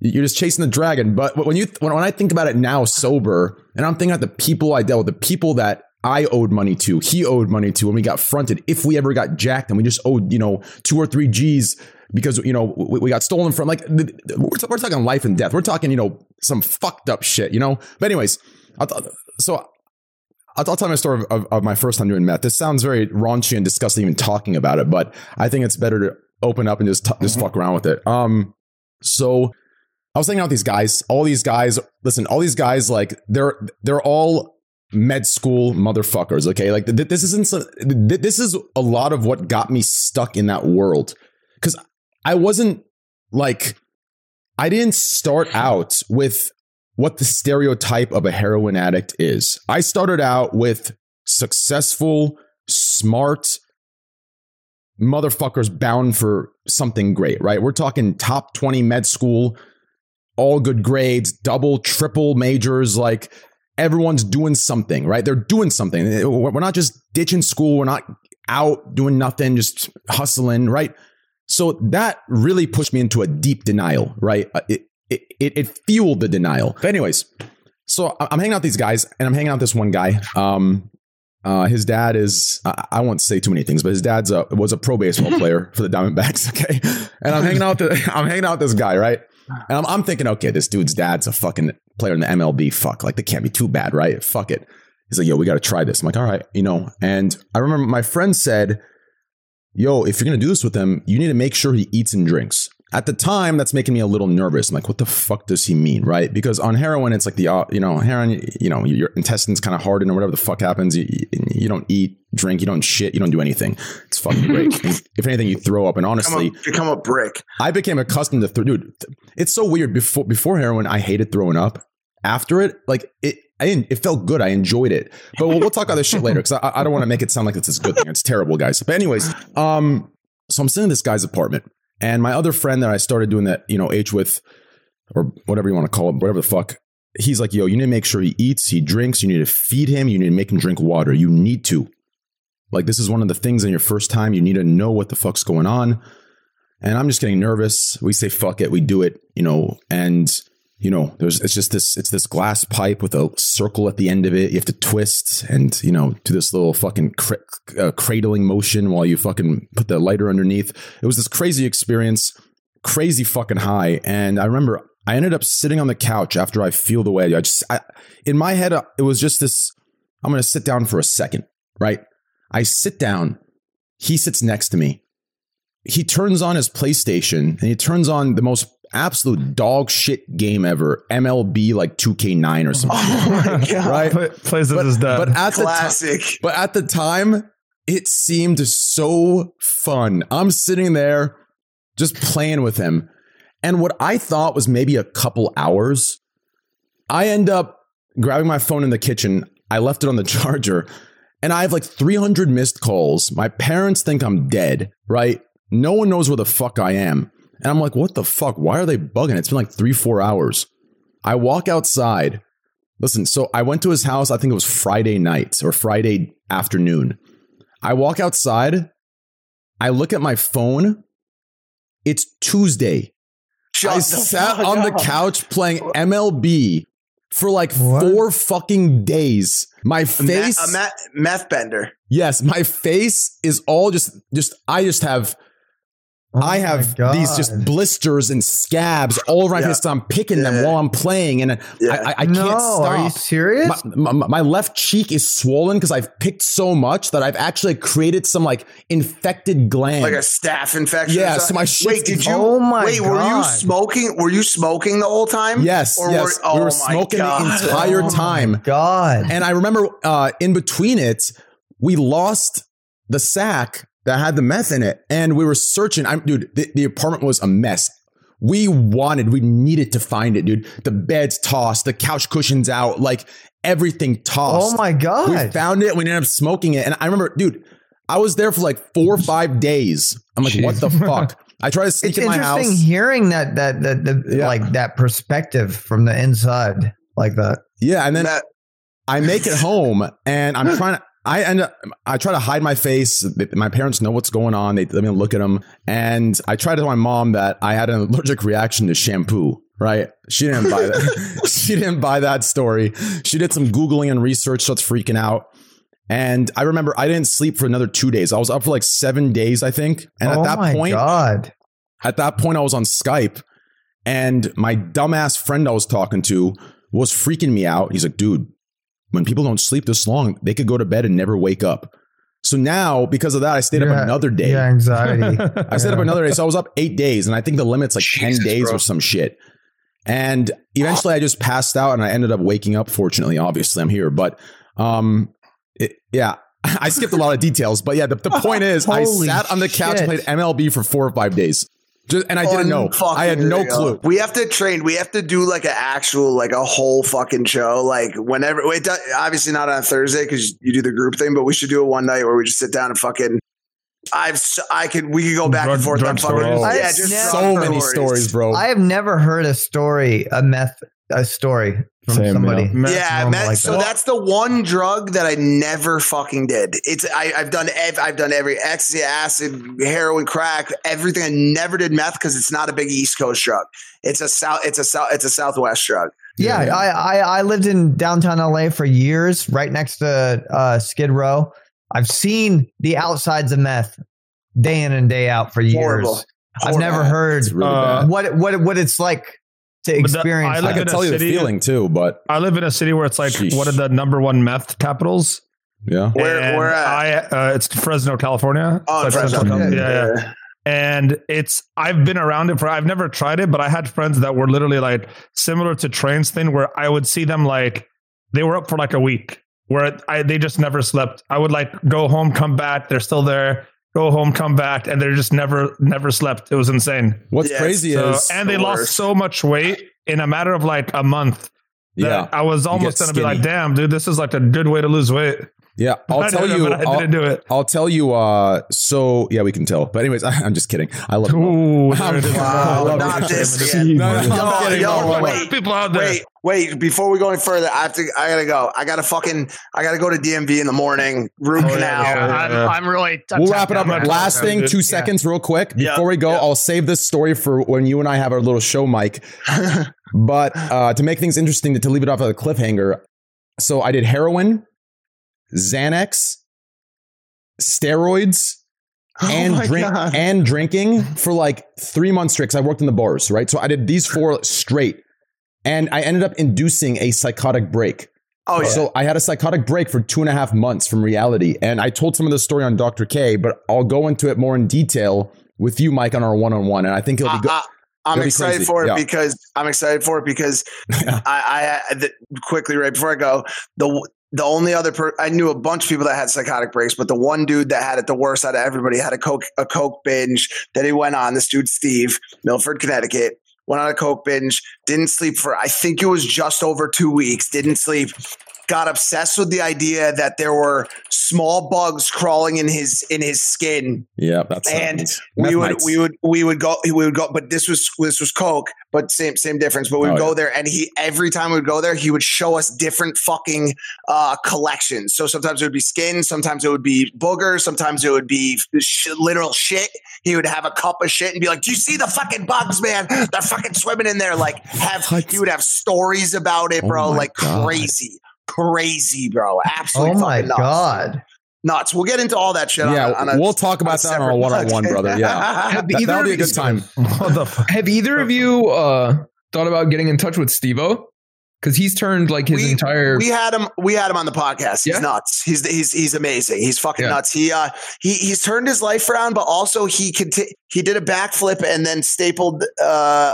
Speaker 2: you're just chasing the dragon. But when you when, when I think about it now, sober, and I'm thinking about the people I dealt with, the people that I owed money to, he owed money to, and we got fronted. If we ever got jacked, and we just owed you know two or three G's because you know we, we got stolen from, like we're, we're talking life and death. We're talking you know some fucked up shit, you know. But anyways, I'll, so. I'll, I'll tell my story of, of, of my first time doing meth. This sounds very raunchy and disgusting, even talking about it, but I think it's better to open up and just t- just fuck around with it. Um, so I was hanging out with these guys. All these guys, listen, all these guys, like they're they're all med school motherfuckers. Okay, like th- this isn't. so- th- This is a lot of what got me stuck in that world because I wasn't like I didn't start out with what the stereotype of a heroin addict is. I started out with successful, smart motherfuckers bound for something great, right? We're talking top 20 med school, all good grades, double, triple majors, like everyone's doing something, right? They're doing something. We're not just ditching school. We're not out doing nothing, just hustling, right? So that really pushed me into a deep denial, right? Uh, it, it, it fueled the denial. But anyways, so I'm hanging out with these guys and I'm hanging out with this one guy. Um, uh, his dad is, I, I won't say too many things, but his dad's a, was a pro baseball player for the Diamondbacks. Okay. And I'm hanging out, the, I'm hanging out with this guy, right? And I'm, I'm thinking, okay, this dude's dad's a fucking player in the MLB. Fuck, like, they can't be too bad, right? Fuck it. He's like, yo, we got to try this. I'm like, all right, you know. And I remember my friend said, yo, if you're going to do this with him, you need to make sure he eats and drinks. At the time, that's making me a little nervous. I'm like, what the fuck does he mean, right? Because on heroin, it's like the, uh, you know, heroin, you know, your intestines kind of harden or whatever the fuck happens. You, you, don't eat, drink, you don't shit, you don't do anything. It's fucking great. If anything, you throw up. And honestly,
Speaker 5: Become a, become a brick.
Speaker 2: I became accustomed to, th- dude, it's so weird. Before, before heroin, I hated throwing up. After it, like it, I didn't, it felt good. I enjoyed it. But we'll, we'll talk about this shit later because I, I don't want to make it sound like it's this good thing. It's terrible, guys. But anyways, um, so I'm sitting in this guy's apartment, and my other friend that I started doing that, you know, H with, or whatever you want to call it, whatever the fuck. He's like, yo, you need to make sure he eats, he drinks. You need to feed him. You need to make him drink water. You need to. Like this is one of the things in your first time. You need to know what the fuck's going on. And I'm just getting nervous. We say fuck it, we do it, you know, and you know, there's it's just this it's this glass pipe with a circle at the end of it. You have to twist and you know do this little fucking cr- uh, cradling motion while you fucking put the lighter underneath. It was this crazy experience, crazy fucking high. And I remember I ended up sitting on the couch after I feel the way. I just I, in my head uh, it was just this. I'm gonna sit down for a second, right? I sit down. He sits next to me. He turns on his PlayStation and he turns on the most absolute dog shit game ever, MLB like 2K9 or something.
Speaker 5: Oh my god!
Speaker 2: right?
Speaker 4: Play, plays as his dad.
Speaker 2: But at the
Speaker 5: Classic.
Speaker 2: but at the time, it seemed so fun. I'm sitting there just playing with him. And what I thought was maybe a couple hours, I end up grabbing my phone in the kitchen. I left it on the charger and I have like 300 missed calls. My parents think I'm dead, right? No one knows where the fuck I am. And I'm like, what the fuck? Why are they bugging? It's been like three, four hours. I walk outside. Listen, so I went to his house, I think it was Friday night or Friday afternoon. I walk outside. I look at my phone. It's Tuesday.
Speaker 5: Shut
Speaker 2: I sat
Speaker 5: fuck
Speaker 2: on the couch playing MLB for like four fucking days. My
Speaker 5: A
Speaker 2: face,
Speaker 5: meth, a meth, meth bender.
Speaker 2: yes, my face is all just, just. I just have, I have these just blisters and scabs all around
Speaker 5: Yeah.
Speaker 2: my. So I'm picking them while I'm playing, and I, I, I
Speaker 6: No,
Speaker 2: can't stop.
Speaker 6: are you serious?
Speaker 2: My, my, my left cheek is swollen because I've picked so much that I've actually created some like infected gland.
Speaker 5: Like a staph infection.
Speaker 2: Yeah, so my
Speaker 5: Wait, did you?
Speaker 6: Oh my
Speaker 5: wait, were you smoking? Were you smoking the whole time?
Speaker 2: Yes,
Speaker 5: Or
Speaker 2: yes.
Speaker 5: Were,
Speaker 2: we
Speaker 5: oh
Speaker 2: were smoking
Speaker 5: God.
Speaker 2: the entire
Speaker 6: Oh my
Speaker 2: time.
Speaker 6: God.
Speaker 2: And I remember uh, in between it, we lost the sack that had the meth in it, and we were searching. I'm, dude, the, the apartment was a mess. We wanted, we needed to find it, dude. The bed's tossed, the couch cushions out, like everything tossed.
Speaker 6: Oh my God.
Speaker 2: We found it. We ended up smoking it, and I remember, dude, I was there for like four or five days. I'm like, what the fuck? I try to sneak
Speaker 6: it's
Speaker 2: in my
Speaker 6: interesting hearing that that that the,
Speaker 2: Yeah.
Speaker 6: like that perspective from the inside like that.
Speaker 2: Yeah, and then
Speaker 5: That-
Speaker 2: I make it home, and I'm trying to. I end up. I try to hide my face. My parents know what's going on. They let me look at them, and I try to tell my mom that I had an allergic reaction to shampoo. Right? She didn't buy that. she didn't buy that story. She did some googling and research, so it's freaking out. And I remember I didn't sleep for another two days. I was up for like seven days, I think. And
Speaker 6: oh
Speaker 2: at that
Speaker 6: my
Speaker 2: point,
Speaker 6: God.
Speaker 2: at that point, I was on Skype, and my dumbass friend I was talking to was freaking me out. He's like, dude, when people don't sleep this long, they could go to bed and never wake up. So now, because of that, I stayed
Speaker 6: Yeah,
Speaker 2: up another day.
Speaker 6: Yeah, anxiety.
Speaker 2: I stayed up another day. So I was up eight days, and I think the limit's like 10 days
Speaker 10: bro.
Speaker 2: or some shit. And eventually I just passed out and I ended up waking up. Fortunately, obviously, I'm here. But um, it, yeah, I skipped a lot of details. But yeah, the, the point is, I sat on the couch and played MLB for four or five days. Just, and oh, I didn't know. I had no clue.
Speaker 5: We have to train. We have to do like an actual, like a whole fucking show. Like whenever, it does, obviously not on Thursday because you do the group thing, but we should do it one night where we just sit down and fucking. I've, I could, we could go back
Speaker 4: Drug-
Speaker 5: and forth on fucking,
Speaker 4: stories.
Speaker 5: yeah, just
Speaker 2: So
Speaker 5: drug
Speaker 2: many stories, bro.
Speaker 6: I have never heard a story, a meth a story from
Speaker 3: Same,
Speaker 6: somebody.
Speaker 3: yeah.
Speaker 4: Meth,
Speaker 5: yeah,
Speaker 6: normal
Speaker 5: meth,
Speaker 6: like
Speaker 5: so
Speaker 6: that.
Speaker 5: that's the one drug that I never fucking did. It's I, I've done ev- I've done every ecstasy, acid, heroin, crack, everything. I never did meth because it's not a big East Coast drug. It's a south. It's a south. It's a Southwest drug.
Speaker 6: Yeah, I, I I lived in downtown LA for years, right next to uh, Skid Row. I've seen the outsides of meth day in and day out for years.
Speaker 5: Horrible.
Speaker 6: I've never heard
Speaker 2: really
Speaker 4: Uh,
Speaker 6: what what what it's like to
Speaker 4: But the- I
Speaker 2: I
Speaker 4: live
Speaker 6: that.
Speaker 2: can
Speaker 4: in a
Speaker 2: tell you the
Speaker 4: city-
Speaker 2: feeling too, but
Speaker 4: I live in a city where it's like
Speaker 2: Sheesh.
Speaker 4: one of the number one meth capitals.
Speaker 2: yeah.
Speaker 5: Where-
Speaker 4: And
Speaker 5: where at?
Speaker 4: I uh, it's Fresno, California.
Speaker 5: Oh, in
Speaker 4: It's
Speaker 5: Fresno.
Speaker 4: Central
Speaker 5: Yeah,
Speaker 4: yeah, yeah. And it's I've been around it for I've never tried it, but I had friends that were literally like similar to trains thing where I would see them like they were up for like a week where I they just never slept. I would like go home, come back, they're still there, go home, come back, and they're just never never slept. It was insane.
Speaker 2: What's
Speaker 5: Yeah,
Speaker 2: crazy
Speaker 4: So,
Speaker 2: is
Speaker 4: and they
Speaker 5: the
Speaker 4: lost so much weight in a matter of like a month.
Speaker 2: Yeah,
Speaker 4: I was almost gonna be like, damn, dude, this is like a good way to lose weight.
Speaker 2: Yeah. I'll
Speaker 4: I
Speaker 2: tell
Speaker 4: did
Speaker 2: you.
Speaker 4: but I
Speaker 2: I'll,
Speaker 4: didn't do it.
Speaker 2: I'll tell you. Uh, so yeah, we can tell. But anyways, I, I'm just kidding. I love.
Speaker 4: Ooh,
Speaker 2: I'm-
Speaker 4: there it is.
Speaker 5: Wow,
Speaker 4: I love
Speaker 5: not
Speaker 4: it.
Speaker 5: this
Speaker 2: No, no, no,
Speaker 5: Yo, wait,
Speaker 4: people out there.
Speaker 5: Wait, wait! Before we go any further, I have to. I gotta go. I gotta fucking. I gotta go to DMV in the morning. Root
Speaker 4: Oh, yeah,
Speaker 5: canal.
Speaker 4: yeah.
Speaker 8: I'm, I'm really. I'm
Speaker 2: We'll wrap it up.
Speaker 8: out
Speaker 2: Last thing, two
Speaker 4: Yeah.
Speaker 2: seconds, real quick.
Speaker 5: Yeah,
Speaker 2: Before we go,
Speaker 5: yeah.
Speaker 2: I'll save this story for when you and I have our little show, Mike. but uh, to make things interesting, to, to leave it off of a cliffhanger, so I did heroin, Xanax, steroids, oh and
Speaker 5: Oh my
Speaker 2: drink
Speaker 5: God.
Speaker 2: and drinking for like three months straight. I worked in the bars, right? So I did these four straight, and I ended up inducing a psychotic break.
Speaker 5: Oh yeah.
Speaker 2: So I had a psychotic break for two and a half months from reality. And I told some of the story on Dr. K, but I'll go into it more in detail with you, Mike, on our one on one. And I think it'll be good.
Speaker 5: I, am excited
Speaker 2: crazy.
Speaker 5: for it
Speaker 2: Yeah.
Speaker 5: because I'm excited for it because I, I the, quickly right before I go the the only other per, I knew a bunch of people that had psychotic breaks, but the one dude that had it the worst out of everybody had a coke a coke binge that he went on. This dude Steve Milford, Connecticut. Went on a coke binge, didn't sleep for I think it was just over two weeks. Didn't sleep, got obsessed with the idea that there were small bugs crawling in his in his skin.
Speaker 2: Yeah, that's
Speaker 5: and we would
Speaker 2: mites.
Speaker 5: we would we would go we would go but this was this was coke but same same difference. But we would
Speaker 2: Oh,
Speaker 5: go
Speaker 2: yeah.
Speaker 5: there and he every time we would go there he would show us different fucking uh collections. So sometimes it would be skin sometimes it would be boogers sometimes it would be sh- literal shit. He would have a cup of shit and be like do you see the fucking bugs man? They're fucking swimming in there. Like have he would have stories about it
Speaker 2: Oh
Speaker 5: bro
Speaker 2: my
Speaker 5: like
Speaker 2: God.
Speaker 5: crazy crazy bro absolutely
Speaker 6: oh my
Speaker 5: nuts.
Speaker 6: god!
Speaker 5: nuts we'll get into all that shit
Speaker 2: yeah,
Speaker 5: on, a- on a-
Speaker 2: we'll talk about that on our one on one, brother. Yeah.
Speaker 10: Have
Speaker 2: That,
Speaker 10: either
Speaker 2: that'll be a
Speaker 10: of
Speaker 2: good
Speaker 10: you-
Speaker 2: time.
Speaker 4: What the fuck?
Speaker 10: Have either of you uh, thought about getting in touch with Steve-O? Because he's turned like his
Speaker 5: we,
Speaker 10: entire.
Speaker 5: we had him we had him on the podcast he's
Speaker 10: Yeah?
Speaker 5: nuts he's he's he's amazing he's fucking
Speaker 10: Yeah.
Speaker 5: nuts he uh he he's turned his life around but also he conti- he did a backflip and then stapled uh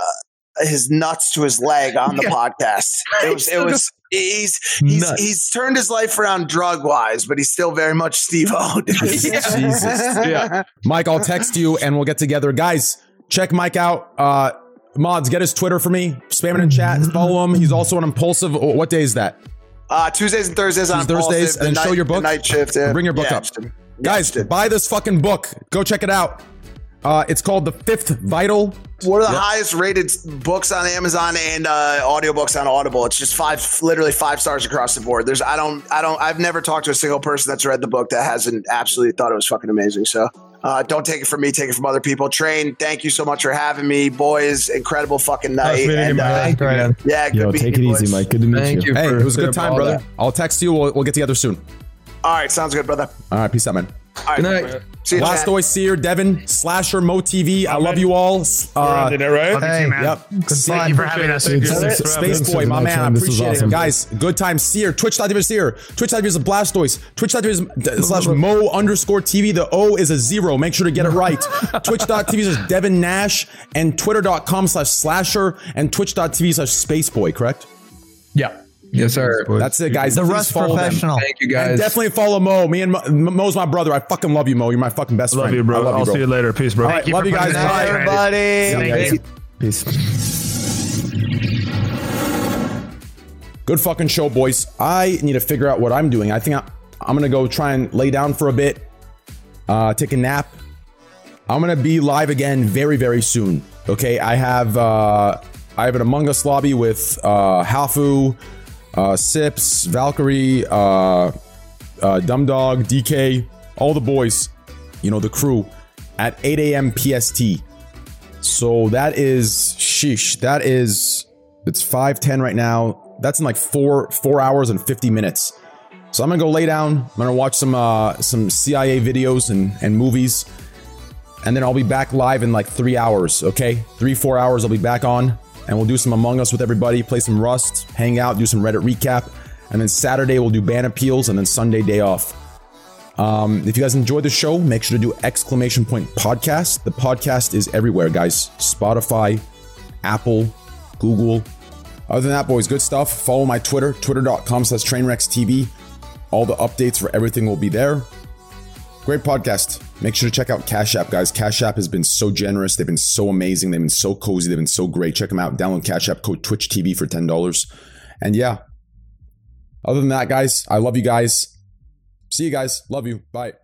Speaker 5: his nuts to his leg on the
Speaker 10: Yeah.
Speaker 5: podcast it was it was he's he's
Speaker 10: Nuts.
Speaker 5: he's turned his life around drug wise but he's still very much Steve O
Speaker 2: Jesus. Yeah. Mike, I'll text you and we'll get together. Guys, check Mike out. Uh, mods, get his Twitter for me. Spam it in chat. Follow him. He's also an impulsive. What day is that?
Speaker 5: uh Tuesdays and Thursdays on
Speaker 2: Thursdays,
Speaker 5: Impulsive, the
Speaker 2: and show
Speaker 5: night-
Speaker 2: your book.
Speaker 5: night shift yeah.
Speaker 2: Bring your book
Speaker 5: Yeah,
Speaker 2: up. Guys, buy this fucking book. Go check it out. Uh, it's called The Fifth Vital.
Speaker 5: One of the
Speaker 2: Yep.
Speaker 5: highest rated books on Amazon and uh, audiobooks on Audible. It's just five, literally five stars across the board. There's, I don't, I don't, I've never talked to a single person that's read the book that hasn't absolutely thought it was fucking amazing. So, uh, don't take it from me, take it from other people. Train, thank you so much for having me, boys. Incredible fucking night.
Speaker 4: meeting
Speaker 5: And,
Speaker 4: man.
Speaker 5: uh,
Speaker 6: Thank you, man.
Speaker 5: yeah, good
Speaker 3: Yo,
Speaker 5: meeting
Speaker 3: take it
Speaker 5: you,
Speaker 3: easy. Mike. Good to meet
Speaker 10: Thank
Speaker 3: you.
Speaker 10: you.
Speaker 2: Hey, it was a good time, brother.
Speaker 10: that.
Speaker 2: I'll text you. We'll, we'll get together soon.
Speaker 5: All right, sounds good, brother.
Speaker 2: All right, peace out, man.
Speaker 5: All right,
Speaker 10: Good night.
Speaker 5: see you, Chad.
Speaker 2: Blastoise, Seer, Devin, Slasher, Mo TV. I love you all. Uh,
Speaker 4: Did it right?
Speaker 8: Love you
Speaker 6: Hey.
Speaker 8: too, man.
Speaker 2: yep.
Speaker 6: Good
Speaker 2: See-
Speaker 6: fun.
Speaker 8: Thank you for having us.
Speaker 4: Thank you.
Speaker 3: Dude,
Speaker 4: Thanks for having
Speaker 2: Space
Speaker 4: us.
Speaker 2: Boy, my
Speaker 3: Thanks,
Speaker 2: man, I
Speaker 3: man. This was
Speaker 2: appreciate it. Guys, good time. Seer, Twitch.tv is Seer, Twitch.tv is Blastoise, Twitch.tv is slash Mo underscore TV. The O is a zero. Make sure to get it right. Twitch.tv is Devin Nash and Twitter.com slash Slasher and Twitch.tv slash Space Boy, correct?
Speaker 10: Yeah. Yes, sir.
Speaker 2: That's it, guys.
Speaker 6: The
Speaker 2: Please
Speaker 6: Rust
Speaker 2: follow them.
Speaker 6: professional.
Speaker 10: Thank you,
Speaker 2: And
Speaker 10: guys.
Speaker 2: definitely follow Mo. Me and Mo, Mo's my brother. I fucking love you, Mo. You're my fucking best
Speaker 4: Love
Speaker 2: friend.
Speaker 4: you, bro.
Speaker 2: I love
Speaker 4: I'll
Speaker 2: you, bro.
Speaker 4: see you later. Peace, bro.
Speaker 2: All right,
Speaker 8: you
Speaker 2: love
Speaker 8: for
Speaker 2: you guys. Bye.
Speaker 8: together.
Speaker 6: Everybody.
Speaker 8: Thank you.
Speaker 3: Peace.
Speaker 2: Good fucking show, boys. I need to figure out what I'm doing. I think I, I'm gonna go try and lay down for a bit, uh, take a nap. I'm gonna be live again very, very soon. Okay, I have uh, I have an Among Us lobby with uh, Hafu, uh, Sips, Valkyrae, uh, uh, Dumb Dog, DK, all the boys, you know, the crew at 8 a.m. PST. So that is sheesh. That is it's 5:10 right now. That's in like four four hours and 50 minutes. So I'm gonna go lay down. I'm gonna watch some uh, some CIA videos and, and movies, and then I'll be back live in like three hours. Okay, three four hours. I'll be back on, and we'll do some Among Us with everybody, play some Rust, hang out, do some Reddit recap, and then Saturday we'll do ban appeals, and then Sunday day off. Um, if you guys enjoyed the show, make sure to do exclamation point podcast. The podcast is everywhere, guys. Spotify, Apple, Google. Other than that, boys, good stuff. Follow my Twitter, twitter.com slash trainwreckstv. All the updates for everything will be there. Great podcast. Make sure to check out Cash App, guys. Cash App has been so generous. They've been so amazing. They've been so cozy. They've been so great. Check them out. Download Cash App code Twitch TV for $10. And yeah, other than that, guys, I love you guys. See you guys. Love you. Bye.